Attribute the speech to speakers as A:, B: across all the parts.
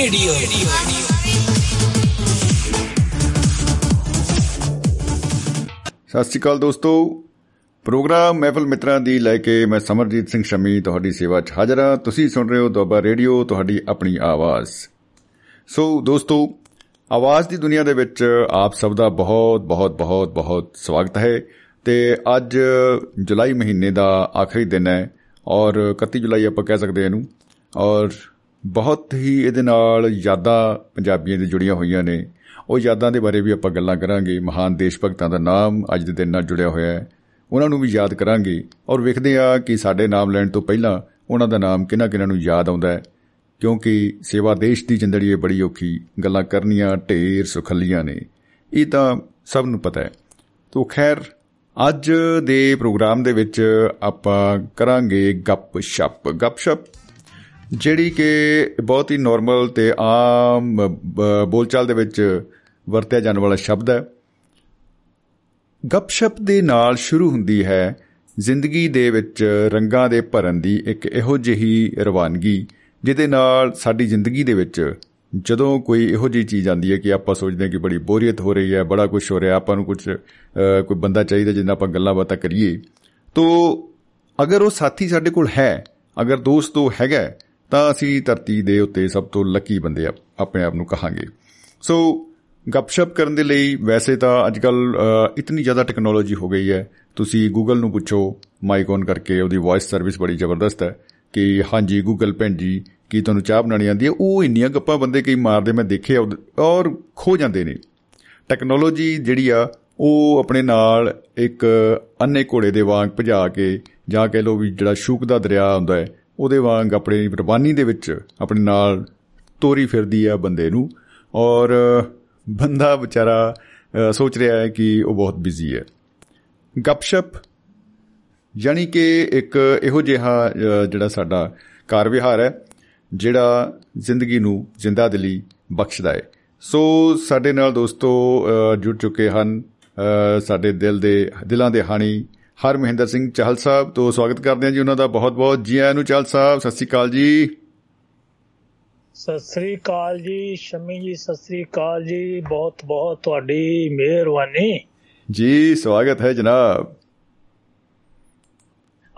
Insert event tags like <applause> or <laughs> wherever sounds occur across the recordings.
A: Radio
B: ਸਤਿ ਸ਼੍ਰੀ ਅਕਾਲ ਦੋਸਤੋ। Programme ਮਹਿਫਲ ਮਿੱਤਰਾਂ ਦੀ ਲੈ ਕੇ ਮੈਂ ਸਮਰਜੀਤ ਸਿੰਘ ਸ਼ਮੀ ਤੁਹਾਡੀ ਸੇਵਾ 'ਚ ਹਾਜ਼ਰ ਹਾਂ। ਤੁਸੀਂ ਸੁਣ ਰਹੇ ਹੋ ਦੁਆਬਾ ਰੇਡੀਓ, ਤੁਹਾਡੀ ਆਪਣੀ ਆਵਾਜ਼। ਸੋ ਦੋਸਤੋ, ਆਵਾਜ਼ ਦੀ ਦੁਨੀਆ ਦੇ ਵਿੱਚ ਆਪ ਸਭ ਦਾ ਬਹੁਤ ਬਹੁਤ ਬਹੁਤ ਬਹੁਤ ਸਵਾਗਤ ਹੈ ਤੇ ਅੱਜ ਜੁਲਾਈ ਮਹੀਨੇ ਦਾ ਆਖਰੀ ਦਿਨ ਹੈ ਔਰ 31 ਜੁਲਾਈ ਆਪਾਂ ਕਹਿ ਸਕਦੇ ਹਾਂ ਇਹਨੂੰ ਔਰ ਬਹੁਤ ਹੀ ਇਹਦੇ ਨਾਲ ਯਾਦਾਂ ਪੰਜਾਬੀਆਂ ਦੀ ਜੁੜੀਆਂ ਹੋਈਆਂ ਨੇ। ਉਹ ਯਾਦਾਂ ਦੇ ਬਾਰੇ ਵੀ ਆਪਾਂ ਗੱਲਾਂ ਕਰਾਂਗੇ। ਮਹਾਨ ਦੇਸ਼ ਭਗਤਾਂ ਦਾ ਨਾਮ ਅੱਜ ਦੇ ਦਿਨ ਨਾਲ ਜੁੜਿਆ ਹੋਇਆ ਹੈ। ਉਹਨਾਂ ਨੂੰ ਵੀ ਯਾਦ ਕਰਾਂਗੇ। ਔਰ ਵੇਖਦੇ ਆ ਕਿ ਸਾਡੇ ਨਾਮ ਲੈਣ ਤੋਂ ਪਹਿਲਾਂ ਉਹਨਾਂ ਦਾ ਨਾਮ ਕਿਹਨਾਂ ਕਿਹਨਾਂ ਨੂੰ ਯਾਦ ਆਉਂਦਾ ਹੈ। ਕਿਉਂਕਿ ਸੇਵਾ ਦੇਸ਼ ਦੀ ਜ਼ਿੰਦਗੀ ਇਹ ਬੜੀ ਔਖੀ ਗੱਲਾਂ ਕਰਨੀਆਂ ਢੇਰ ਸੁਖੱਲੀਆਂ ਨੇ। ਇਹ ਤਾਂ ਸਭ ਨੂੰ ਪਤਾ ਹੈ। ਤੋਂ ਖੈਰ, ਅੱਜ ਦੇ ਪ੍ਰੋਗਰਾਮ ਦੇ ਵਿੱਚ ਆਪਾਂ ਕਰਾਂਗੇ ਗੱਪ ਸ਼ੱਪ ਗੱਪ ਸ਼ੱਪ ਜਿਹੜੀ ਕਿ ਬਹੁਤ ਹੀ ਨਾਰਮਲ ਤੇ ਆਮ ਬ- ਬੋਲਚਾਲ ਦੇ ਵਿੱਚ ਵਰਤਿਆ ਜਾਣ ਵਾਲਾ ਸ਼ਬਦ ਹੈ। ਗੱਪਸ਼ਪ ਦੇ ਨਾਲ ਸ਼ੁਰੂ ਹੁੰਦੀ ਹੈ ਜ਼ਿੰਦਗੀ ਦੇ ਵਿੱਚ ਰੰਗਾਂ ਦੇ ਭਰਨ ਦੀ ਇੱਕ ਇਹੋ ਜਿਹੀ ਰਵਾਨਗੀ ਜਿਹਦੇ ਨਾਲ ਸਾਡੀ ਜ਼ਿੰਦਗੀ ਦੇ ਵਿੱਚ ਜਦੋਂ ਕੋਈ ਇਹੋ ਜਿਹੀ ਚੀਜ਼ ਆਉਂਦੀ ਹੈ ਕਿ ਆਪਾਂ ਸੋਚਦੇ ਹਾਂ ਕਿ ਬੜੀ ਬੋਰੀਅਤ ਹੋ ਰਹੀ ਹੈ ਬੜਾ ਕੁਝ ਹੋ ਰਿਹਾ ਆਪਾਂ ਨੂੰ ਕੁਝ ਕੋਈ ਬੰਦਾ ਚਾਹੀਦਾ ਜਿੰਨਾ ਆਪਾਂ ਗੱਲਾਂ ਬਾਤਾਂ ਕਰੀਏ ਤੋ ਅਗਰ ਉਹ ਸਾਥੀ ਸਾਡੇ ਕੋਲ ਹੈ ਅਗਰ ਦੋਸਤ ਉਹ ਹੈਗਾ ਹੈ, ਤਾਂ ਅਸੀਂ ਧਰਤੀ ਦੇ ਉੱਤੇ ਸਭ ਤੋਂ ਲੱਕੀ ਬੰਦੇ ਆ- ਆਪਣੇ ਆਪ ਨੂੰ ਕਹਾਂਗੇ। ਸੋ ਗੱਪਸ਼ਪ ਕਰਨ ਦੇ ਲਈ ਵੈਸੇ ਤਾਂ ਅੱਜਕੱਲ ਇਤਨੀ ਜ਼ਿਆਦਾ ਟੈਕਨੋਲੋਜੀ ਹੋ ਗਈ ਹੈ। ਤੁਸੀਂ ਗੂਗਲ ਨੂੰ ਪੁੱਛੋ ਮਾਈਕ ਔਨ ਕਰਕੇ ਉਹਦੀ ਵੌਇਸ ਸਰਵਿਸ ਬੜੀ ਜ਼ਬਰਦਸਤ ਹੈ ਕਿ ਹਾਂਜੀ ਗੂਗਲ ਭੈਣ ਜੀ, ਕੀ ਤੁਹਾਨੂੰ ਚਾਹ ਬਣਾਉਣੀ ਆਉਂਦੀ ਹੈ? ਉਹ ਇੰਨੀਆਂ ਗੱਪਾਂ ਬੰਦੇ ਕਈ ਮਾਰਦੇ, ਮੈਂ ਦੇਖੇ ਆ ਉਹਦੇ- ਔਰ ਖੋ ਜਾਂਦੇ ਨੇ। ਟੈਕਨੋਲੋਜੀ ਜਿਹੜੀ ਆ, ਉਹ ਆਪਣੇ ਨਾਲ ਇੱਕ ਅੰਨੇ ਘੋੜੇ ਦੇ ਵਾਂਗ ਭਜਾ ਕੇ ਜਾਂ ਕਹਿ ਲਓ ਵੀ ਜਿਹੜਾ ਸ਼ੂਕ ਦਾ ਦਰਿਆ ਹੁੰਦਾ ਹੈ ਉਹਦੇ ਵਾਂਗ ਆਪਣੀ ਰਵਾਨੀ ਦੇ ਵਿੱਚ ਆਪਣੇ ਨਾਲ ਤੋਰੀ ਫਿਰਦੀ ਆ ਬੰਦੇ ਨੂੰ। ਔਰ ਬੰਦਾ ਵਿਚਾਰਾ ਅ, ਸੋਚ ਰਿਹਾ ਹੈ ਕਿ ਉਹ ਬਹੁਤ ਬਿਜ਼ੀ ਹੈ। ਗੱਪਸ਼ਪ ਯਾਨੀ ਕਿ ਇੱਕ ਇਹੋ ਜਿਹਾ ਅ, ਜਿਹੜਾ ਸਾਡਾ ਕਾਰ ਵਿਹਾਰ ਹੈ ਜਿਹੜਾ ਜ਼ਿੰਦਗੀ ਨੂੰ ਜ਼ਿੰਦਾ ਦਿਲੀ ਬਖਸ਼ਦਾ ਹੈ। ਸੋ ਸਾਡੇ ਨਾਲ ਦੋਸਤੋ ਅ, ਜੁੜ ਚੁੱਕੇ ਹਨ। ਅ, ਸਾਡੇ ਦਿਲ ਦੇ ਦਿਲਾਂ ਦੇ ਹਾਣੀ ਹਰ ਮਹਿੰਦਰ ਸਿੰਘ ਚਾਹਲ ਸਾਹਿਬ ਤੋਂ ਸਵਾਗਤ ਕਰਦੇ ਹਾਂ ਜੀ ਉਹਨਾਂ ਦਾ ਬਹੁਤ ਬਹੁਤ ਜੀ ਆਇਆਂ ਨੂੰ ਚਾਹਲ ਸਾਹਿਬ ਸਤਿ ਸ਼੍ਰੀ ਅਕਾਲ ਜੀ।
C: ਸਤਿ ਸ੍ਰੀ ਅਕਾਲ ਜੀ ਸ਼ਮੀ ਜੀ ਸਤਿ ਸ੍ਰੀ ਅਕਾਲ ਜੀ ਬਹੁਤ ਬਹੁਤ ਤੁਹਾਡੀ ਮਿਹਰਬਾਨੀ।
B: ਜੀ ਸਵਾਗਤ ਹੈ ਜਨਾਬ।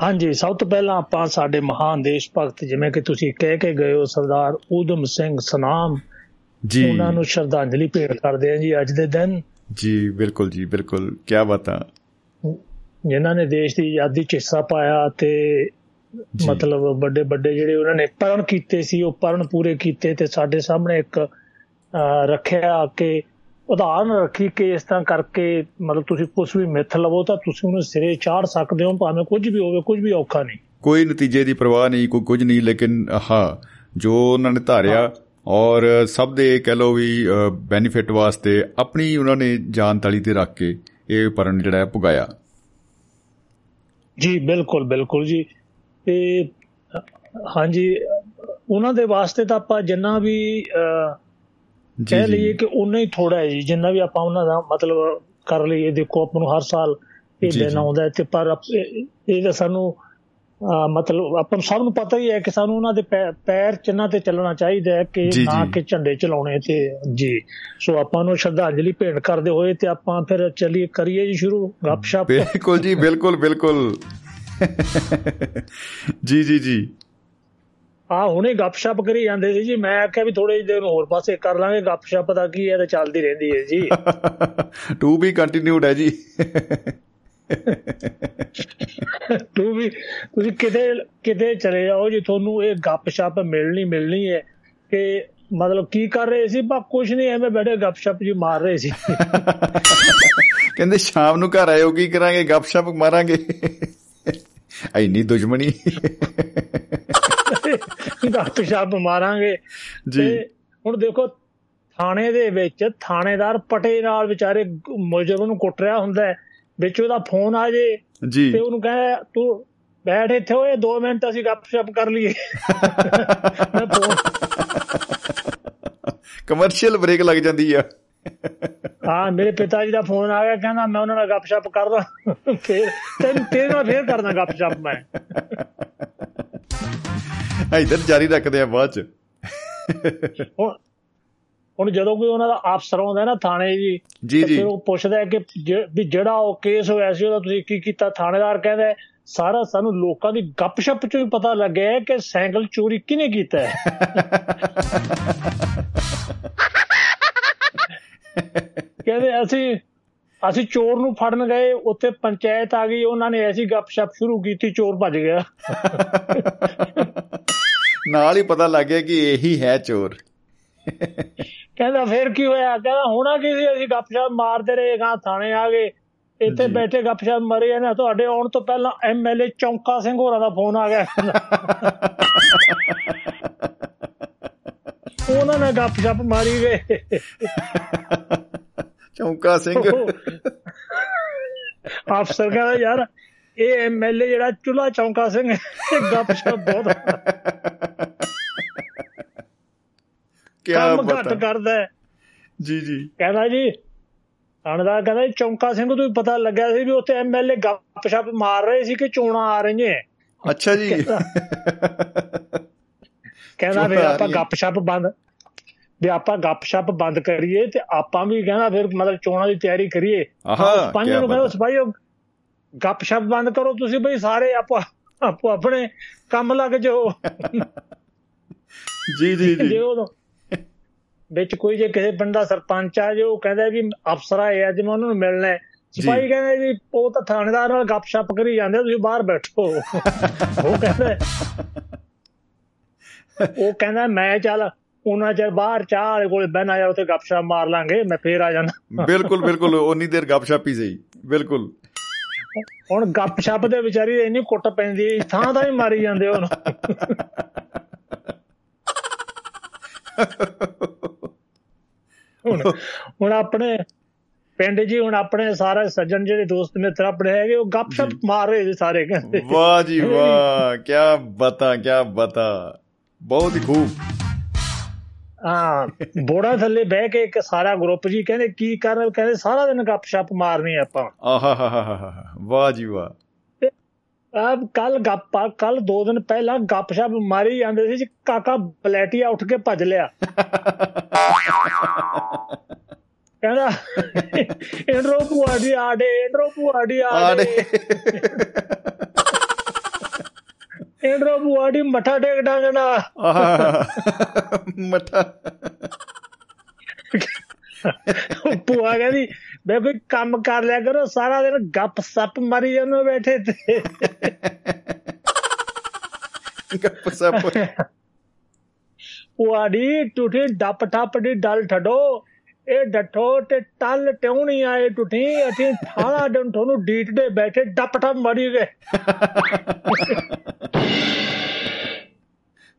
C: ਹਾਂਜੀ ਸਭ ਤੋਂ ਪਹਿਲਾਂ ਆਪਾਂ ਸਾਡੇ ਮਹਾਨ ਦੇਸ਼ ਭਗਤ ਜਿਵੇਂ ਕਿ ਤੁਸੀਂ ਕਹਿ ਕੇ ਗਏ ਹੋ ਸਰਦਾਰ ਊਧਮ ਸਿੰਘ ਸਨਾਮ
B: ਜੀ।
C: ਉਹਨਾਂ ਨੂੰ ਸ਼ਰਧਾਂਜਲੀ ਭੇਟ ਕਰਦੇ ਹਾਂ ਜੀ ਅੱਜ ਦੇ ਦਿਨ।
B: ਜੀ ਬਿਲਕੁਲ ਜੀ ਬਿਲਕੁਲ ਕੀ ਬਾਤਾਂ।
C: ਜਿਨ੍ਹਾਂ ਨੇ ਦੇਸ਼ ਦੀ ਆਜ਼ਾਦੀ 'ਚ ਹਿੱਸਾ ਪਾਇਆ ਤੇ। ਮਤਲਬ ਵੱਡੇ ਵੱਡੇ ਜਿਹੜੇ ਉਹਨਾਂ ਨੇ ਪਰਨ ਕੀਤੇ ਸੀ ਉਹ ਪਰਨ ਪੂਰੇ ਕੀਤੇ ਤੇ ਸਾਡੇ ਸਾਹਮਣੇ ਇੱਕ ਰੱਖਿਆ ਕਿ ਉਦਾਹਰਨ ਰੱਖੀ ਕਿ ਇਸ ਤਰ੍ਹਾਂ ਕਰਕੇ ਮਤਲਬ ਤੁਸੀਂ ਕੁਝ ਵੀ ਮਿੱਥ ਲਵੋ ਤਾਂ ਤੁਸੀਂ ਉਹਨੂੰ ਸਿਰੇ ਚਾੜ ਸਕਦੇ ਹੋ ਭਾਵੇਂ ਕੁਝ ਵੀ ਹੋਵੇ ਕੁਝ ਵੀ ਔਖਾ ਨਹੀਂ।
B: ਕੋਈ ਨਤੀਜੇ ਦੀ ਪਰਵਾਹ ਨਹੀਂ ਕੋਈ ਕੁਝ ਨਹੀਂ ਲੇਕਿਨ ਹਾਂ ਜੋ ਉਹਨਾਂ ਨੇ ਧਾਰਿਆ ਔਰ ਸਭ ਦੇ ਕਹਿ ਲੋ ਵੀ ਬੈਨੀਫਿਟ ਵਾਸਤੇ ਆਪਣੀ ਉਹਨਾਂ ਨੇ ਜਾਨ ਤਲੀ ਤੇ ਰੱਖ ਕੇ ਇਹ ਪਰਨ ਜਿਹੜਾ ਹੈ ਪੁਗਾਇਆ।
C: ਜੀ ਬਿਲਕੁਲ ਬਿਲਕੁਲ ਜੀ। ਤੇ ਹਾਂਜੀ ਉਹਨਾਂ ਦੇ ਵਾਸਤੇ ਤਾਂ ਆਪਾਂ ਜਿੰਨਾ ਵੀ ਕਹਿ ਲਈਏ ਕਿ ਉਨਾ ਹੀ ਥੋੜਾ ਹੈ ਜੀ ਜਿੰਨਾ ਵੀ ਆਪਾਂ ਉਹਨਾਂ ਦਾ ਮਤਲਬ ਕਰ ਲਈਏ। ਦੇਖੋ ਆਪਾਂ ਨੂੰ ਹਰ ਸਾਲ ਇਹ
B: ਜੀ।
C: ਆਉਂਦਾ ਤੇ ਪਰ ਇਹ ਤਾਂ ਸਾਨੂੰ ਮਤਲਬ ਆਪਾਂ ਨੂੰ ਸਭ ਨੂੰ ਪਤਾ ਹੀ ਹੈ ਕਿ ਸਾਨੂੰ ਉਹਨਾਂ ਦੇ ਪੈਰ ਚਿੰਨਾਂ ਤੇ ਚੱਲਣਾ ਚਾਹੀਦਾ ਹੈ ਕਿ ਨਾ। ਕਿ ਝੰਡੇ ਚਲਾਉਣੇ ਤੇ। ਜੀ। ਸੋ ਆਪਾਂ ਨੂੰ ਸ਼ਰਧਾਂਜਲੀ ਭੇਟ ਕਰਦੇ ਹੋਏ ਤੇ ਆਪਾਂ ਫਿਰ ਚੱਲੀਏ ਕਰੀਏ ਜੀ ਸ਼ੁਰੂ। ਗੱਪਸ਼ਪ
B: ਬਿਲਕੁਲ ਜੀ ਬਿਲਕੁਲ ਬਿਲਕੁਲ। ਜੀ ਜੀ ਜੀ।
C: ਆ ਹੁਣੇ ਗੱਪਸ਼ਪ ਕਰੀ ਜਾਂਦੇ ਸੀ ਜੀ। ਮੈਂ ਆਖਿਆ ਵੀ ਥੋੜੇ ਜਿਹੇ ਹੋਰ ਪਾਸੇ ਕਰ ਲਾਂਗੇ। ਗੱਪਸ਼ਪ ਦਾ ਕੀ ਹੈ ਤੇ ਚੱਲਦੀ ਰਹਿੰਦੀ ਹੈ ਜੀ।
B: ਟੂ ਵੀ ਕੰਟੀਨਿਊਡ ਹੈ ਜੀ।
C: ਤੂੰ ਵੀ ਤੁਸੀਂ ਕਿਤੇ ਕਿਤੇ ਚਲੇ ਜਾਓ ਜੀ ਤੁਹਾਨੂੰ ਇਹ ਗੱਪਸ਼ਪ ਮਿਲਣੀ ਮਿਲਣੀ ਹੈ ਕਿ ਮਤਲਬ ਕੀ ਕਰ ਰਹੇ ਸੀ? ਬਾ ਕੁਝ ਨਹੀਂ ਐਵੇਂ ਬੈਠੇ ਗੱਪਸ਼ਪ ਜੀ ਮਾਰ ਰਹੇ ਸੀ।
B: ਕਹਿੰਦੇ ਸ਼ਾਮ ਨੂੰ ਘਰ ਆਇਓ ਕੀ ਕਰਾਂਗੇ? ਗੱਪਸ਼ਪ ਮਾਰਾਂਗੇ। ਐਨੀ ਦੁਸ਼ਮਣੀ।
C: ਗੱਪਸ਼ਪ ਮਾਰਾਂਗੇ।
B: ਜੀ।
C: ਹੁਣ ਦੇਖੋ ਥਾਣੇ ਦੇ ਵਿੱਚ ਥਾਣੇਦਾਰ ਪਟੇ ਨਾਲ ਵਿਚਾਰੇ ਮੁਲਜ਼ਮ ਨੂੰ ਕੁੱਟ ਰਿਹਾ ਹੁੰਦਾ ਹੈ। ਵਿੱਚ ਉਹਦਾ ਫੋਨ ਆ ਜੇ
B: ਜੀ।
C: ਤੇ ਉਹਨੂੰ ਕਹੇ ਤੂੰ ਬੈਠ ਇੱਥੇ ਓਏ 2 ਮਿੰਟ ਅਸੀਂ ਗੱਪਸ਼ਪ ਕਰ ਲਈਏ। ਮੈਂ ਫੋਨ
B: ਕਮਰਸ਼ੀਅਲ ਬ੍ਰੇਕ ਲੱਗ ਜਾਂਦੀ ਆ।
C: ਹਾਂ ਮੇਰੇ ਪਿਤਾ ਜੀ ਦਾ ਫੋਨ ਆ ਗਿਆ ਕਹਿੰਦਾ ਮੈਂ ਉਹਨਾਂ ਨਾਲ ਗੱਪਸ਼ਪ ਕਰਦਾ ਫੇਰ ਤੈਨੂੰ ਤੇਰੇ ਨਾਲ ਫੇਰ ਕਰਦਾ ਗੱਪਸ਼ਪ ਮੈਂ।
B: ਇਧਰ ਜਾਰੀ ਰੱਖਦੇ ਆ ਬਾਅਦ ਚ।
C: ਹੁਣ ਜਦੋਂ ਕੋਈ ਉਹਨਾਂ ਦਾ ਅਫਸਰ ਆਉਂਦਾ ਨਾ ਥਾਣੇ ਜੀ
B: ਜੀ
C: ਤੇ
B: ਜੀ।
C: ਫਿਰ ਉਹ ਪੁੱਛਦਾ ਹੈ ਕਿ ਵੀ ਜਿਹੜਾ ਉਹ ਕੇਸ ਹੋਇਆ ਸੀ ਉਹਦਾ ਤੁਸੀਂ ਕੀ ਕੀਤਾ? ਥਾਣੇਦਾਰ ਕਹਿੰਦਾ ਸਾਰਾ ਸਾਨੂੰ ਲੋਕਾਂ ਦੀ ਗੱਪਸ਼ਪ ਚੋਂ ਹੀ ਪਤਾ ਲੱਗਿਆ ਕਿ ਸਾਈਕਲ ਚੋਰੀ ਕਿਹਨੇ ਕੀਤਾ <laughs> ਕਹਿੰਦੇ ਅਸੀਂ ਅਸੀਂ ਚੋਰ ਨੂੰ ਫੜਨ ਗਏ ਉੱਥੇ ਪੰਚਾਇਤ ਆ ਗਈ ਉਹਨਾਂ ਨੇ ਐਸੀ ਗੱਪਸ਼ਪ ਸ਼ੁਰੂ ਕੀਤੀ ਚੋਰ ਭੱਜ ਗਿਆ. <laughs>
B: ਨਾਲ ਹੀ ਪਤਾ ਲੱਗ ਗਿਆ ਕਿ ਇਹੀ ਹੈ ਚੋਰ।
C: ਕਹਿੰਦਾ ਫਿਰ ਕੀ ਹੋਇਆ? ਕਹਿੰਦਾ ਹੋਣਾ ਕੀ ਸੀ? ਅਸੀਂ ਗੱਪਸ਼ਪ ਮਾਰਦੇ ਰਹੇ ਗਾਂ ਥਾਣੇ ਆ ਗਏ। ਇੱਥੇ
B: ਜੀ।
C: ਬੈਠੇ ਗੱਪਸ਼ਪ ਮਰੇ ਨਾ ਤੁਹਾਡੇ ਆਉਣ ਤੋਂ ਪਹਿਲਾਂ ਐਮਐਲਏ ਚੌਂਕਾ ਸਿੰਘ ਹੋਰਾਂ ਦਾ ਫੋਨ ਆ ਗਿਆ। ਉਹਨਾਂ ਨੇ ਗੱਪਸ਼ਪ ਮਾਰੀ ਗਏ
B: ਚੌਂਕਾ ਸਿੰਘ।
C: ਅਫਸਰ ਕਹਿੰਦਾ ਯਾਰ ਇਹ ਐਮਐਲਏ ਜਿਹੜਾ ਚੁੱਲਾ ਚੌਂਕਾ ਸਿੰਘ ਇਹ ਗੱਪਸ਼ਪ ਬਹੁਤ
B: ਕੀ
C: ਕੰਮ ਘੱਟ ਕਰਦਾ ਹੈ।
B: ਜੀ ਜੀ।
C: ਕਹਿੰਦਾ ਜੀ ਥਾਣੇਦਾਰ ਕਹਿੰਦਾ ਚੌਂਕਾ ਸਿੰਘ ਨੂੰ ਵੀ ਪਤਾ ਲੱਗਿਆ ਸੀ ਵੀ ਉੱਥੇ ਐਮਐਲਏ ਗੱਪਸ਼ਪ ਮਾਰ ਰਹੇ ਸੀ ਕਿ ਚੋਣਾਂ ਆ ਰਹੀਆਂ।
B: ਅੱਛਾ ਜੀ।
C: ਕਹਿੰਦਾ ਵੀ ਆਪਾਂ। ਗੱਪਸ਼ਪ ਬੰਦ ਵੀ ਆਪਾਂ ਗੱਪਸ਼ਪ ਬੰਦ ਕਰੀਏ ਤੇ ਆਪਾਂ ਵੀ ਕਹਿੰਦਾ ਫਿਰ ਮਤਲਬ ਚੋਣਾਂ ਦੀ ਤਿਆਰੀ ਕਰੀਏ।
B: ਆਹਾ
C: ਪੰਜ ਨੂੰ ਕਹਿੰਦਾ। ਸਿਪਾਹੀਓ ਗੱਪਸ਼ਪ ਬੰਦ ਕਰੋ ਤੁਸੀਂ ਬਈ ਸਾਰੇ ਆਪੋ ਆਪੋ ਆਪਣੇ ਕੰਮ ਲੱਗ ਜਾਓ।
B: ਜੀ ਜੀ
C: ਜੇ। ਵਿੱਚ ਕੋਈ ਜੇ ਕਿਸੇ ਪਿੰਡ ਦਾ ਸਰਪੰਚ ਆ ਜੇ ਉਹ ਕਹਿੰਦਾ ਵੀ ਅਫਸਰ ਆਏ ਅੱਜ ਮੈਂ ਉਹਨਾਂ ਨੂੰ ਮਿਲਣਾ ਸਿਪਾਹੀ ਕਹਿੰਦੇ ਜੀ ਉਹ ਤਾਂ ਥਾਣੇਦਾਰ ਨਾਲ ਗੱਪਸ਼ਪ ਕਰੀ ਜਾਂਦੇ ਤੁਸੀਂ ਬਾਹਰ ਬੈਠੋ। <laughs> ਉਹ ਕਹਿੰਦਾ <laughs> ਉਹ ਕਹਿੰਦਾ ਮੈਂ ਚੱਲ ਉਹਨਾਂ ਚਿਰ ਬਾਹਰ ਚਾਹ ਵਾਲੇ ਕੋਲੇ ਬਹਿਣਾ ਯਾਰ ਉੱਥੇ ਗੱਪਸ਼ਪ ਮਾਰ ਲਾਂਗੇ ਮੈਂ ਫੇਰ ਆ ਜਾਣਾ।
B: ਬਿਲਕੁਲ ਬਿਲਕੁਲ ਉਨੀ ਦੇਰ ਗੱਪਸ਼ਪ ਹੀ ਸਹੀ ਬਿਲਕੁਲ।
C: ਹੁਣ ਗੱਪਸ਼ਪ ਦੇ ਵਿਚਾਰੀ ਇੰਨੀ ਕੁੱਟ ਪੈਂਦੀ ਥਾਂ ਤਾਂ ਹੀ ਮਾਰੀ ਜਾਂਦੇ ਉਹਨੂੰ <laughs> ਹੁਣ ਹੁਣ ਆਪਣੇ ਪਿੰਡ ਜੀ ਹੁਣ ਆਪਣੇ ਸਾਰੇ ਸੱਜਣ ਜਿਹੜੇ ਦੋਸਤ ਮਿੱਤਰ ਆਪਣੇ ਹੈਗੇ ਉਹ ਗੱਪਸ਼ਪ ਮਾਰ ਰਹੇ ਸੀ ਸਾਰੇ। ਕਹਿੰਦੇ
B: ਵਾਹ ਜੀ ਵਾਹ ਕੀ ਬਤਾ ਕੀ ਬਤਾ। ਬਹੁਤ ਹੀ ਖੂਬ।
C: ਹਾਂ ਬੋੜਾ ਥੱਲੇ ਬਹਿ ਕੇ ਇੱਕ ਸਾਰਾ ਗਰੁੱਪ ਜੀ ਕਹਿੰਦੇ ਕੀ ਕਰਨ ਕਹਿੰਦੇ ਸਾਰਾ ਦਿਨ ਗੱਪਸ਼ਪ ਮਾਰਨੀ ਆਪਾਂ।
B: ਆਹਾ ਹਾ ਹਾ ਵਾਹ ਜੀ ਵਾਹ।
C: ਆ ਕੱਲ ਗੱਪਾ ਕੱਲ ਦੋ ਦਿਨ ਪਹਿਲਾਂ ਗੱਪਸ਼ਪ ਮਾਰੀ ਜਾਂਦੇ ਸੀ ਜੀ ਕਾਕਾ ਬਲੈਟੀਆ ਉੱਠ ਕੇ ਭੱਜ ਲਿਆ। ਕਹਿੰਦਾ ਇੰਡਰੋ ਪੁਆੜੀ ਆੜੇ ਇੰਡਰੋ ਪੁਆੜੀ
B: ਆੜੇ
C: ਆੜੇ ਇੰਡਰੋ ਪੁਆੜੀ ਮੱਠਾ ਟੇਕ ਡਾਂਗਣਾ।
B: ਮਠਾ।
C: ਭੂਆ ਕਹਿੰਦੀ ਮੈਂ ਕੋਈ ਕੰਮ ਕਰ ਲਿਆ ਕਰੋ ਸਾਰਾ ਦਿਨ ਗੱਪ ਸੱਪ ਮਾਰੀ ਜਾਂਦੇ ਬੈਠੇ ਤੇ।
B: ਗੱਪ ਸਪ।
C: ਪੁਆੜੀ ਟੁੱਟੀ ਡੱਪ ਠੱਪ ਦੀ ਡਲ ਠਡੋ ਇਹ ਡੱਠੋ ਤੇ ਟਲ ਟਿਉਣੀ ਆਏ ਟੁੱਟੀ ਅਸੀਂ ਠਾਲਾ ਡੰਠੋ ਨੂੰ ਡੀਟ ਦੇ ਬੈਠੇ ਡੱਪ ਠੱਪ ਮਾਰੀ ਗਏ।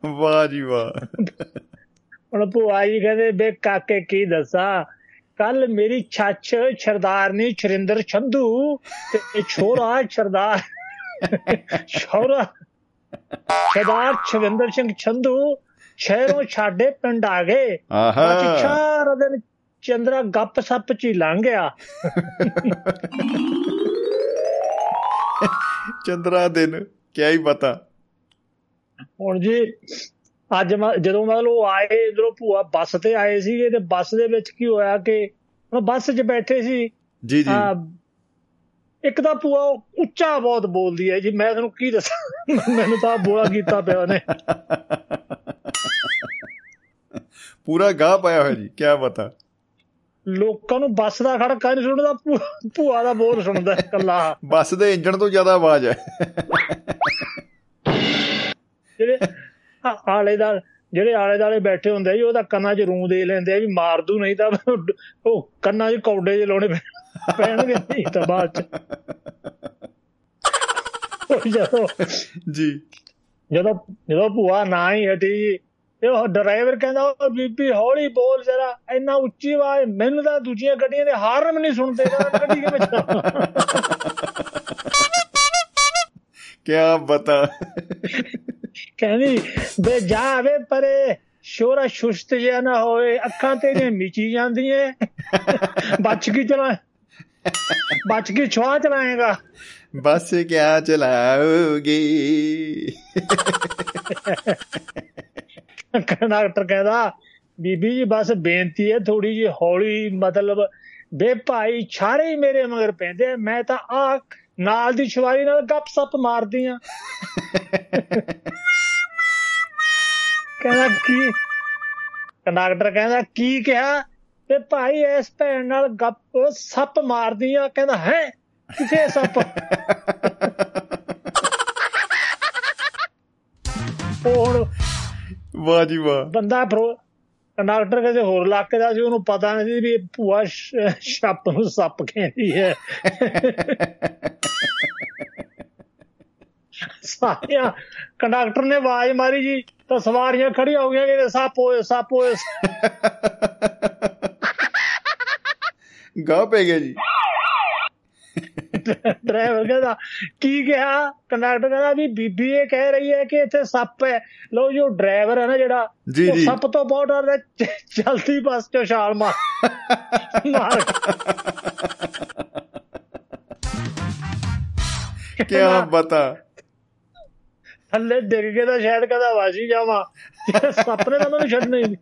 B: ਵਾਹ ਜੀ ਵਾਹ।
C: ਹੁਣ ਜੀ ਕਹਿੰਦੇ ਬੇ ਕਾਕੇ ਕੀ ਦੱਸਾਂ? ਕੱਲ ਮੇਰੀ ਛੱਛ ਸਰਦਾਰਨੀ ਛਰਿੰਦਰ ਛੰਦੂ ਤੇ ਛੋਰਾ ਸਰਦਾਰ ਛੋਰਾ ਸਰਦਾਰ ਛਵਿੰਦਰ ਸਿੰਘ ਛੰਦੂ ਸ਼ਹਿਰੋਂ ਛਾੜੇ ਪਿੰਡ ਆ ਗਏ।
B: ਆਹਾ।
C: ਸਾਰਾ ਦਿਨ ਚੰਦਰਾ ਗੱਪ ਸੱਪ ਚ ਹੀ ਲੰਘ ਗਿਆ।
B: ਚੰਦਰਾ ਦਿਨ ਕੀ ਹੀ ਪਤਾ।
C: ਹੁਣ ਜੀ ਅੱਜ ਜਦੋਂ ਮਤਲਬ ਉਹ ਆਏ ਇਧਰੋਂ ਭੂਆ ਬੱਸ ਤੇ ਆਏ ਸੀਗੇ ਤੇ ਬੱਸ ਦੇ ਵਿੱਚ ਕੀ ਹੋਇਆ ਕਿ ਬੱਸ 'ਚ ਬੈਠੇ ਸੀ।
B: ਜੀ ਜੀ।
C: ਇੱਕ ਤਾਂ ਭੂਆ ਉੱਚਾ ਬਹੁਤ ਬੋਲਦੀ ਹੈ ਜੀ ਮੈਂ ਤੁਹਾਨੂੰ ਕੀ ਦੱਸਾਂ? ਮੈਨੂੰ ਤਾਂ ਬੋਲਾ ਕੀਤਾ ਪਿਆ ਉਹਨੇ।
B: ਪੂਰਾ ਗਾਹ ਪਾਇਆ ਹੋਇਆ ਜੀ ਕੀ ਪਤਾ
C: ਲੋਕਾਂ ਨੂੰ ਬੱਸ ਦਾ ਖੜਕਾ ਨਹੀਂ ਸੁਣਦਾ ਭੂਆ ਦਾ ਬੋਲ ਸੁਣਦਾ ਹੈ ਇਕੱਲਾ।
B: ਬੱਸ ਦੇ ਇੰਜਣ ਤੋਂ ਜ਼ਿਆਦਾ ਆਵਾਜ਼ ਹੈ।
C: ਜਿਹੜੇ ਆਲੇ ਦਾ ਜਿਹੜੇ ਆਲੇ ਦਾਲੇ ਬੈਠੇ ਹੁੰਦੇ ਆ ਜੀ ਉਹਦਾ ਕੰਨਾਂ 'ਚ ਰੂੰ ਦੇ ਲੈਂਦੇ ਆ ਵੀ ਮਾਰ ਦੂ ਨਹੀਂ ਤਾਂ ਉਹ ਕੰਨਾਂ 'ਚ ਕੌਡੇ ਜਿਹੇ ਲਾਉਣੇ ਪੈਣਗੇ ਨਹੀਂ ਤਾਂ ਬਾਅਦ 'ਚ।
B: ਜੀ।
C: ਜਦੋਂ ਜਦੋਂ ਭੂਆ ਨਾ ਹੀ ਹਟੀ ਉਹ ਡਰਾਈਵਰ ਕਹਿੰਦਾ ਉਹ ਬੀਬੀ ਹੌਲੀ ਬੋਲ ਜਰਾ ਇੰਨਾ ਉੱਚੀ ਆਵਾਜ਼ ਮੈਨੂੰ ਤਾਂ ਦੂਜੀਆਂ ਗੱਡੀਆਂ ਦੇ ਹਾਰਨ ਨਹੀਂ ਸੁਣਦੇ ਗੱਡੀ ਕਿਵੇਂ ਚਲਾਵਾਂ?
B: ਕੀ ਪਤਾ
C: ਕਹਿੰਦੀ ਬੇ ਜਾ ਵੇ ਪਰੇ ਸ਼ੋਰਾ ਸੁਸਤ ਜਿਹਾ ਨਾ ਹੋਵੇ ਅੱਖਾਂ ਤੇਰੀਆਂ ਮੀਚੀ ਜਾਂਦੀਆਂ ਬਚ ਕੀ ਚਲਾ ਬਚ ਕੇ ਛੁਆ ਚਲਾਏਗਾ।
B: ਬੱਸ ਕਿਆ ਚਲਾਓਗੇ
C: ਕੰਡਕਟਰ ਕਹਿੰਦਾ ਬੀਬੀ ਜੀ ਬਸ ਬੇਨਤੀ ਹੈ ਥੋੜੀ ਜੀ ਹੌਲੀ ਮਤਲਬ ਬੇ ਭਾਈ ਛਾਰੇ ਹੀ ਮੇਰੇ ਮਗਰ ਪੈਂਦੇ ਮੈਂ ਤਾਂ ਆ ਨਾਲ ਦੀ ਸ਼ਵਾਰੀ ਨਾਲ ਗੱਪ ਸੱਪ ਮਾਰਦੀ ਆ। ਕਹਿੰਦਾ ਕੀ? ਕੰਡਕਟਰ ਕਹਿੰਦਾ ਕੀ ਕਿਹਾ? ਤੇ ਭਾਈ ਇਸ ਭੈਣ ਨਾਲ ਗੱਪ ਸੱਪ ਮਾਰਦੀ ਆ ਕਹਿੰਦਾ ਹੈ? ਕਿਥੇ ਸੱਪ? ਹੁਣ
B: ਵਾਹ ਜੀ ਵਾਹ।
C: ਬੰਦਾ ਪ੍ਰੋ ਕੰਡਕਟਰ ਕਿਸੇ ਹੋਰ ਇਲਾਕੇ ਦਾ ਸੀ ਉਹਨੂੰ ਪਤਾ ਨਹੀਂ ਸੀ ਵੀ ਭੂਆ ਛੱਪ ਨੂੰ ਸੱਪ ਕਹਿੰਦੀ ਹੈ। <laughs> ਸਾਰਿਆਂ ਕੰਡਕਟਰ ਨੇ ਆਵਾਜ਼ ਮਾਰੀ ਜੀ ਤਾਂ ਸਵਾਰੀਆਂ ਖੜੀਆਂ ਹੋ ਗਈਆਂ ਕਿ ਸੱਪ ਹੋਏ ਸੱਪ ਹੋਏ
B: ਗਾਹ ਪੈ ਗਿਆ ਜੀ।
C: ਡਰਾਈਵਰ ਕਹਿੰਦਾ ਕੀ ਕਿਹਾ? ਕੰਡਕਟਰ ਕਹਿੰਦਾ ਵੀ ਬੀਬੀ ਇਹ ਕਹਿ ਰਹੀ ਹੈ ਕਿ ਇੱਥੇ ਸੱਪ ਹੈ। ਲੋ ਜੋ ਡਰਾਈਵਰ ਹੈ ਨਾ ਜਿਹੜਾ ਉਹ। ਸੱਪ ਤੋਂ ਬਹੁਤ ਡਰਦਾ ਚਲਦੀ ਬੱਸ ਚੋਂ ਛਾਲ ਮਾਰ ਮਾਰ
B: ਕੀ ਬਤਾ।
C: ਥੱਲੇ ਡਿੱਗ ਕੇ ਤਾਂ ਸ਼ਾਇਦ ਕਦਾ ਵਾਜੀ ਜਾਵਾਂ। ਸੱਪ ਨੇ ਤਾਂ ਮੈਨੂੰ ਛੱਡਣਾ ਹੀ।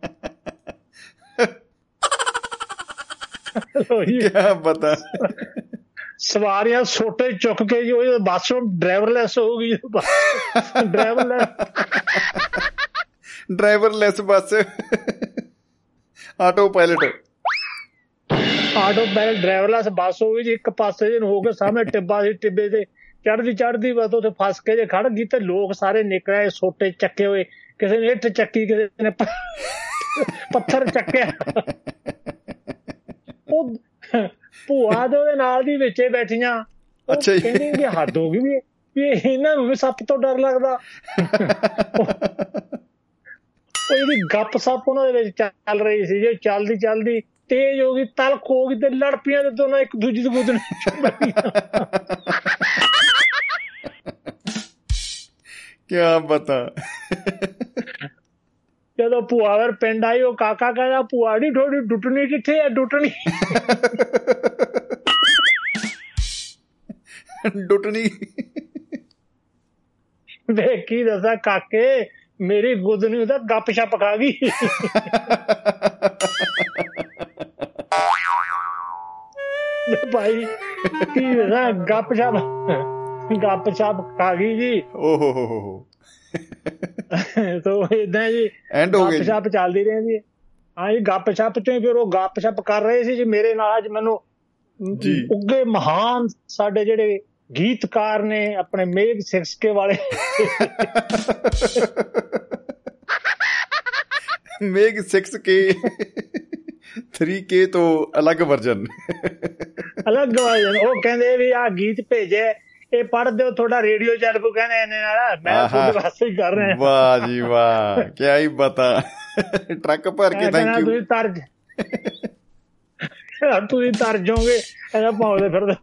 C: ਨਹੀਂ
B: ਕੀ ਬਤਾ
C: ਸਵਾਰੀਆਂ ਛੋਟੇ ਚੁੱਕ ਕੇ ਜੀ ਉਹ ਬੱਸ ਡਰਾਈਵਰਲੈਸ ਹੋ ਗਈ driverless
B: driverless bus. Auto pilot
C: auto ਬੈਲ ਡਰਾਈਵਰਲੈਸ ਬੱਸ ਹੋ ਗਈ ਜੀ ਇੱਕ ਪਾਸੇ ਜਿਹਨੂੰ ਹੋ ਕੇ ਸਾਹਮਣੇ ਟਿੱਬਾ ਸੀ ਟਿੱਬੇ ਤੇ। ਚੜਦੀ ਚੜਦੀ ਬਸ ਉੱਥੇ ਫਸ ਕੇ ਜੇ ਖੜ ਗਈ ਤੇ ਲੋਕ ਸਾਰੇ ਨਿਕਲ ਆਏ ਛੋਟੇ ਚੱਕੇ ਹੋਏ। ਕਿਸੇ ਨੇ ਇੱਟ ਚੱਕੀ ਕਿਸੇ ਨੇ ਪੱਥਰ ਚੱਕਿਆ। ਉਹ ਭੂਆ ਦੇ ਉਹਦੇ ਨਾਲ ਦੀ ਵਿੱਚੇ ਬੈਠੀਆਂ।
B: ਅੱਛਾ ਜੀ।
C: ਕਹਿੰਦੀ ਵੀ ਹੱਦ ਹੋ ਗਈ ਵੀ ਵੀ ਇਹਨਾਂ ਨੂੰ ਸੱਪ ਤੋਂ ਡਰ ਲੱਗਦਾ। <laughs> ਉਹ ਇਹਦੀ ਗੱਪ ਸੱਪ ਉਹਨਾਂ ਦੇ ਵਿੱਚ ਚੱਲ ਰਹੀ ਸੀ। ਜੇ ਚੱਲਦੀ ਚੱਲਦੀ ਤੇਜ਼ ਹੋ ਗਈ ਤਲਖ ਹੋ ਗਈ ਤੇ ਲੜ ਪਈਆਂ ਤੇ ਦੋਨੋਂ ਇੱਕ ਦੂਜੀ ਦੇ ਗੁੱਦਣੇ
B: ਕੀ ਬਤਾ
C: ਜਦੋਂ ਭੂਆ ਵਰ ਪਿੰਡ ਆਈ ਉਹ ਕਾਕਾ ਕਹਿੰਦਾ ਦੀ ਥੋੜੀ ਡੁੱਟਣੀ ਕਿੱਥੇ ਹੈ ਡੁੱਟਣੀ <laughs>
B: ਡੁੱਟਣੀ।
C: ਵੇਖ ਕੀ ਦੱਸਾਂ ਕਾਕੇ ਮੇਰੀ ਗੁੱਦਣੀ ਉਹਦਾ ਗੱਪ ਛੱਪ ਖਾ ਗਈ। <laughs> ਭਾਈ ਕੀ ਦੱਸਾਂ ਗੱਪ ਛੱਪ ਗੱਪ ਛੱਪ ਖਾ ਗਈ ਜੀ।
B: ਓ ਹੋ ਹੋ ਹੋ।
C: ਤੋ ਇਦਾਂ ਜੀ
B: ਐਂਡ ਹੋ
C: ਗੱਪ
B: ਗਿਆ ਜੀ।
C: ਛੱਪ ਚੱਲਦੀ ਰਹਿੰਦੀ ਹੈ ਹਾਂ ਜੀ ਗੱਪ ਛੱਪ ਹੀ ਫਿਰ ਉਹ ਗੱਪ ਛੱਪ ਕਰ ਰਹੇ ਸੀ ਜੀ ਮੇਰੇ ਨਾਲ। ਅੱਜ ਮੈਨੂੰ
B: ਜੀ।
C: ਉੱਗੇ ਮਹਾਨ ਸਾਡੇ ਜਿਹੜੇ ਗੀਤਕਾਰ ਨੇ ਆਪਣੇ ਮੇਘ ਸਿਕਸਕੇ ਵਾਲੇ।
B: ਮੇਗ 6K 3K ਤੋਂ ਅਲੱਗ ਵਰਜਨ।
C: ਅਲੱਗ ਵਰਜਨ। ਉਹ ਕਹਿੰਦੇ ਵੀ ਆ ਗੀਤ ਭੇਜੇ। ਇਹ ਪੜ੍ਹ ਦਿਓ ਤੁਹਾਡਾ ਰੇਡੀਓ ਚੱਲ ਪੂ ਕਹਿੰਦੇ ਇਹਨੇ ਨਾਲ ਮੈਂ। ਤੁਹਾਡੇ ਵਾਸਤੇ ਹੀ ਕਰ ਰਿਹਾ।
B: ਵਾਹ ਜੀ ਵਾਹ ਕੀ ਹੀ ਬਤਾ। ਟਰੱਕ ਭਰ ਕੇ ਥੈਂਕ ਯੂ
C: ਤੁਸੀਂ ਤਰਜ। ਤੁਸੀਂ ਤਰਜੋਗੇ ਇਹਦਾ ਪਾਉਂਦੇ ਫਿਰਦੇ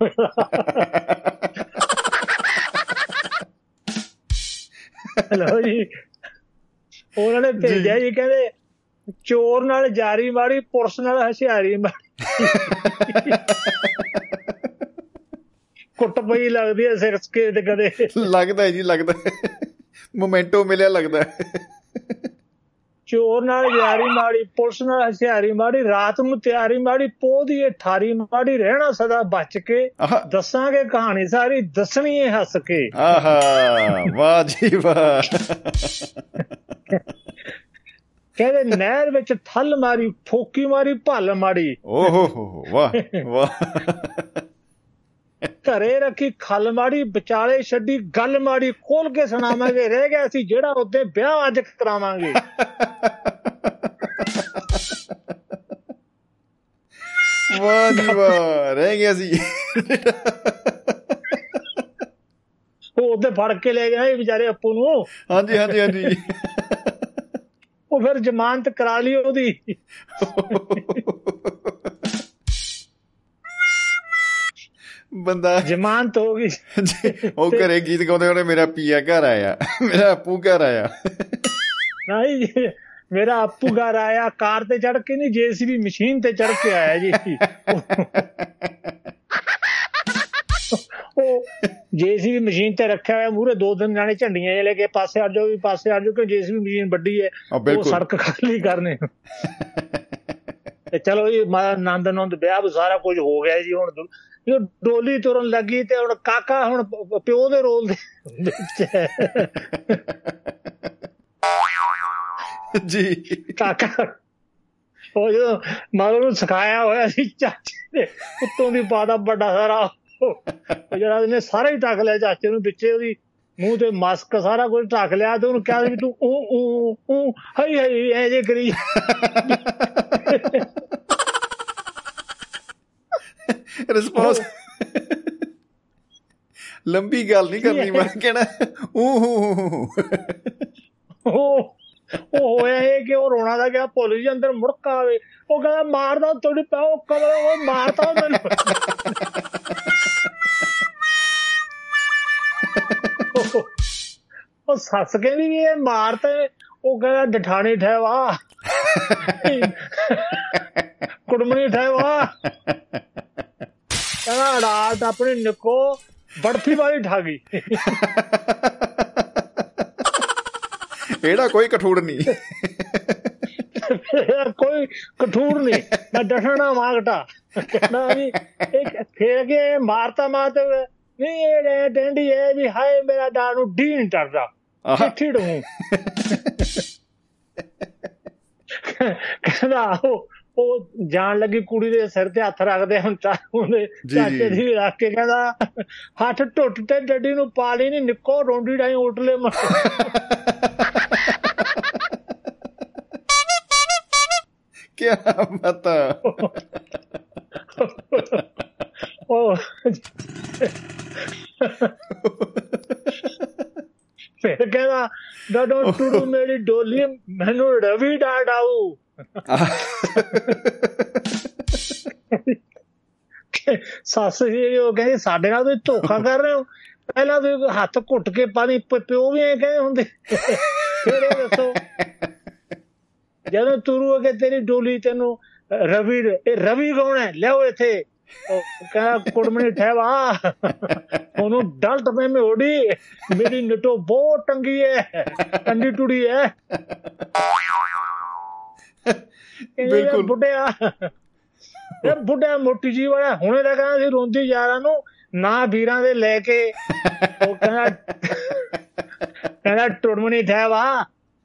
C: ਲਓ ਜੀ। ਉਹਨਾਂ ਨੇ ਭੇਜਿਆ ਜੀ ਕਹਿੰਦੇ ਚੋਰ ਨਾਲ ਜਾਰੀ ਮਾਰੀ ਪੁਲਿਸ ਨਾਲ ਹਸ਼ਿਆਰੀ ਮਾਰੀ। ਕੁੱਟ ਪਈ ਲੱਗਦੀ ਹੈ ਸਿਰ ਕੇ ਤੇ ਕਦੇ।
B: ਲੱਗਦਾ ਹੈ ਜੀ ਲੱਗਦਾ। ਮੋਮੈਂਟੋ ਮਿਲਿਆ ਲੱਗਦਾ। ਹੈ।
C: ਚੋਰ ਨਾਲ ਯਾਰੀ ਮਾੜੀ ਪੁਲਿਸ ਨਾਲ ਹਸ਼ਿਆਰੀ ਮਾੜੀ ਰਾਤ ਨੂੰ ਤਿਆਰੀ ਮਾੜੀ ਇਹ ਠਾਰੀ ਮਾੜੀ ਰਹਿਣਾ ਸਦਾ ਬਚ ਕੇ। ਦੱਸਾਂਗੇ ਕਹਾਣੀ ਸਾਰੀ ਦੱਸਣੀ ਏ ਹੱਸ ਕੇ।
B: ਆਹਾ ਵਾਹ ਜੀ ਵਾਹ।
C: ਕਹਿੰਦੇ ਨਹਿਰ ਵਿੱਚ ਥਲ ਮਾਰੀ ਫੋਕੀ ਮਾਰੀ ਭੱਲ ਮਾੜੀ
B: ਓ ਹੋ ਵਾਹ ਵਾਹ।
C: ਘਰੇ ਰੱਖੀ ਖਲ ਮਾੜੀ ਵਿਚਾਲੇ ਛੱਡੀ ਗੱਲ ਮਾੜੀ ਖੋਲ ਕੇ ਸੁਣਾਵਾਂਗੇ ਰਹਿ ਗਿਆ ਸੀ ਜਿਹੜਾ ਉੱਤੇ ਵਿਆਹ ਅੱਜ ਕਰਾਵਾਂਗੇ।
B: ਵਾਹ ਜੀ ਵਾਹ ਰਹਿ ਗਿਆ ਸੀ।
C: ਉਹ ਉੱਤੇ ਫੜ ਕੇ ਲੈ ਗਏ ਵਿਚਾਰੇ ਅੱਪੂ ਨੂੰ।
B: ਹਾਂਜੀ ਹਾਂਜੀ ਹਾਂਜੀ।
C: ਉਹ ਫਿਰ ਜ਼ਮਾਨਤ ਕਰਾ ਲਈ ਉਹਦੀ।
B: ਬੰਦਾ
C: ਜ਼ਮਾਨਤ ਹੋ ਗਈ।
B: ਉਹ ਘਰੇ ਗੀਤ ਗਾਉਂਦੇ ਉਹਨੇ ਮੇਰਾ ਪੀਆ ਘਰ ਆਇਆ। ਮੇਰਾ ਆਪੂ ਘਰ ਆਇਆ।
C: ਨਹੀਂ ਮੇਰਾ ਆਪੂ ਘਰ ਆਇਆ। ਕਾਰ ਤੇ ਚੜ ਕੇ ਨਹੀਂ ਜੀਸੀਬੀ ਮਸ਼ੀਨ ਤੇ ਚੜ ਕੇ ਆਇਆ ਜੀ। ਉਹ ਜੀਸੀਬੀ ਮਸ਼ੀਨ ਤੇ ਰੱਖਿਆ ਹੋਇਆ ਮੂਰੇ ਦੋ ਦਿਨ ਜਾਣੇ ਝੰਡੀਆਂ ਜੇ ਲੈ ਕੇ ਪਾਸੇ ਹਟ ਜਾਓ ਵੀ ਪਾਸੇ ਹਟ ਜਾਓ ਕਿ ਜੀਸੀਬੀ ਮਸ਼ੀਨ ਵੱਡੀ ਹੈ
B: ਆ
C: ਉਹ ਸੜਕ ਖਾਲੀ ਕਰਨੇ। ਤੇ ਚਲੋ ਜੀ ਮਾ- ਆਨੰਦ ਆਨੰਦ ਵਿਆਹ ਸਾਰਾ ਕੁਝ ਹੋ ਗਿਆ ਜੀ ਹੁਣ। ਜੋ ਡੋਲੀ ਤੁਰਨ ਲੱਗੀ ਤੇ ਹੁਣ ਕਾਕਾ ਹੁਣ ਪਿਓ ਦੇ ਰੋਲ ਦੇ ਵਿੱਚ।
B: ਜੀ।
C: ਕਾਕਾ ਉਹ ਜਦੋਂ ਮਾਲੂ ਨੂੰ ਸਿਖਾਇਆ ਹੋਇਆ ਸੀ ਚਾਚੇ ਨੇ ਉੱਤੋਂ ਦੀ ਪਾਦਾ ਵੱਡਾ ਸਾਰਾ। ਉਹ ਜਿਹੜਾ ਇਹਨੇ ਸਾਰਾ ਹੀ ਢੱਕ ਲਿਆ ਚਾਚੇ ਨੂੰ ਪਿੱਛੇ ਉਹਦੀ ਮੂੰਹ ਤੇ ਮਾਸਕ ਸਾਰਾ ਕੁਝ ਢੱਕ ਲਿਆ ਤੇ ਉਹਨੂੰ ਕਿਹਾ ਵੀ ਤੂੰ ਊ ਊ ਊ ਹਈ ਹਈ ਐ ਜੇ ਕਰੀ
B: ਰਿਸਪੌਂਸ ਲੰਬੀ ਗੱਲ ਨਹੀਂ ਕਰਨੀ ਮੈਂ ਕਹਿਣਾ ਊ ਹੂ ਹੂ ਹੂ।
C: ਉਹ ਉਹ ਹੋਇਆ ਇਹ ਕਿ ਉਹ ਰੋਣਾ ਦਾ ਗਿਆ ਭੁੱਲ ਜੀ ਅੰਦਰ ਮੁੜਕਾ ਆਵੇ ਉਹ ਕਹਿੰਦਾ, ਮਾਰਦਾ ਥੋੜੀ ਪਿਆ ਉਹ ਕਮਲ ਉਹ ਮਾਰਤਾ ਮੈਨੂੰ ਉਹ ਸੱਸ ਕਹਿੰਦੀ ਵੀ ਇਹ ਮਾਰ ਤੇ ਉਹ ਕਹਿੰਦਾ ਡਠਾਣੀ ਠਹਿਵਾ ਕੁੜਮਣੀ ਠਹਿਵਾ ਕਹਿੰਦਾ ਰਾਤ ਆਪਣੀ ਨਿੱਕੋ, ਬੜਥੀ ਵਾਲੀ ਠਾ ਗਈ
B: ਇਹਦਾ ਕੋਈ ਕਠੂੜ ਨਹੀਂ
C: ਕੋਈ ਕਠੂਰ ਨਹੀਂ ਮੈਂ ਡਠਣਾ ਮਾਗਟਾ ਕਹਿੰਦਾ ਵੀ ਇੱਕ ਫੇਰ ਕੇ ਮਾਰਤਾ ਮਾਰਤ ਨਹੀਂ ਇਹ ਡੰਡੀ ਹੈ ਵੀ ਹਾਏ ਮੇਰਾ ਡਾਂ ਨੂੰ ਡੀਨ ਟਰਦਾ ਠਿੱਠੜ ਹੂੰ ਕਹਿੰਦਾ ਉਹ ਉਹ ਜਾਣ ਲੱਗੀ ਕੁੜੀ ਦੇ ਸਿਰ ਤੇ ਹੱਥ ਰੱਖਦੇ ਹੁਣ ਉਹਦੇ
B: ਜੀ।
C: ਚਾਚੇ ਦੀ ਰੱਖ ਕੇ ਕਹਿੰਦਾ ਹੱਥ ਟੁੱਟ ਤੇ ਡੱਡੀ ਨੂੰ ਪਾਲੀ ਨਹੀਂ ਨਿੱਕੋ ਰੋਂਡੀ ਡਾਈ ਉਟਲੇ ਮਰ
B: ਕੀ ਪਤਾ
C: ਉਹ ਫਿਰ ਕਹਿੰਦਾ ਡਡੋ ਟੁੜੂ ਮੇਰੀ ਡੋਲੀ ਮੈਨੂੰ ਰਵੀ ਡਾਡਾਊ ਸੱਸ ਜੀ ਉਹ ਕਹਿੰਦੀ ਸਾਡੇ ਨਾਲ ਤੁਸੀਂ ਧੋਖਾ ਕਰ ਰਹੇ ਹੋ ਪਹਿਲਾਂ ਤੁਸੀਂ ਹੱਥ ਘੁੱਟ ਕੇ ਪਾਣੀ ਪ- ਪਿਓ ਵੀ ਐ ਕਹਿੰਦੇ ਹੁੰਦੇ ਫਿਰ ਇਹ ਦੱਸੋ ਜਦੋਂ ਤੁਰੂ ਅਗੇ ਤੇਰੀ ਡੋਲੀ ਤੈਨੂੰ ਰਵੀ ਇਹ ਰਵੀ ਕੌਣ ਹੈ? ਲਿਆਓ ਇੱਥੇ। ਉਹ ਕਹਿੰਦਾ ਕੁੜਮਣੀ ਠਹਿਵਾ ਉਹਨੂੰ ਡਲਟ ਮੈਂ ਮੇੜੀ ਮੇਰੀ ਨਟੋ ਬਹੁਤ ਟੰਗੀ ਹੈ ਟੰਡੀ ਟੁੜੀ ਹੈ
B: ਬਿਲਕੁਲ।
C: ਬੁੱਢਿਆ। ਇਹ ਬੁੱਢਾ ਮੋਟੀ ਜੀ ਵਾਲਾ। ਹੁਣੇ ਤਾਂ ਕਹਿੰਦਾ ਸੀ ਰੋਂਦੀ ਯਾਰਾਂ ਨੂੰ ਨਾ ਵੀਰਾਂ ਦੇ ਲੈ ਕੇ। ਉਹ ਕਹਿੰਦਾ ਕਹਿੰਦਾ ਟੁੜਮਣੀ ਠਹਿਵਾ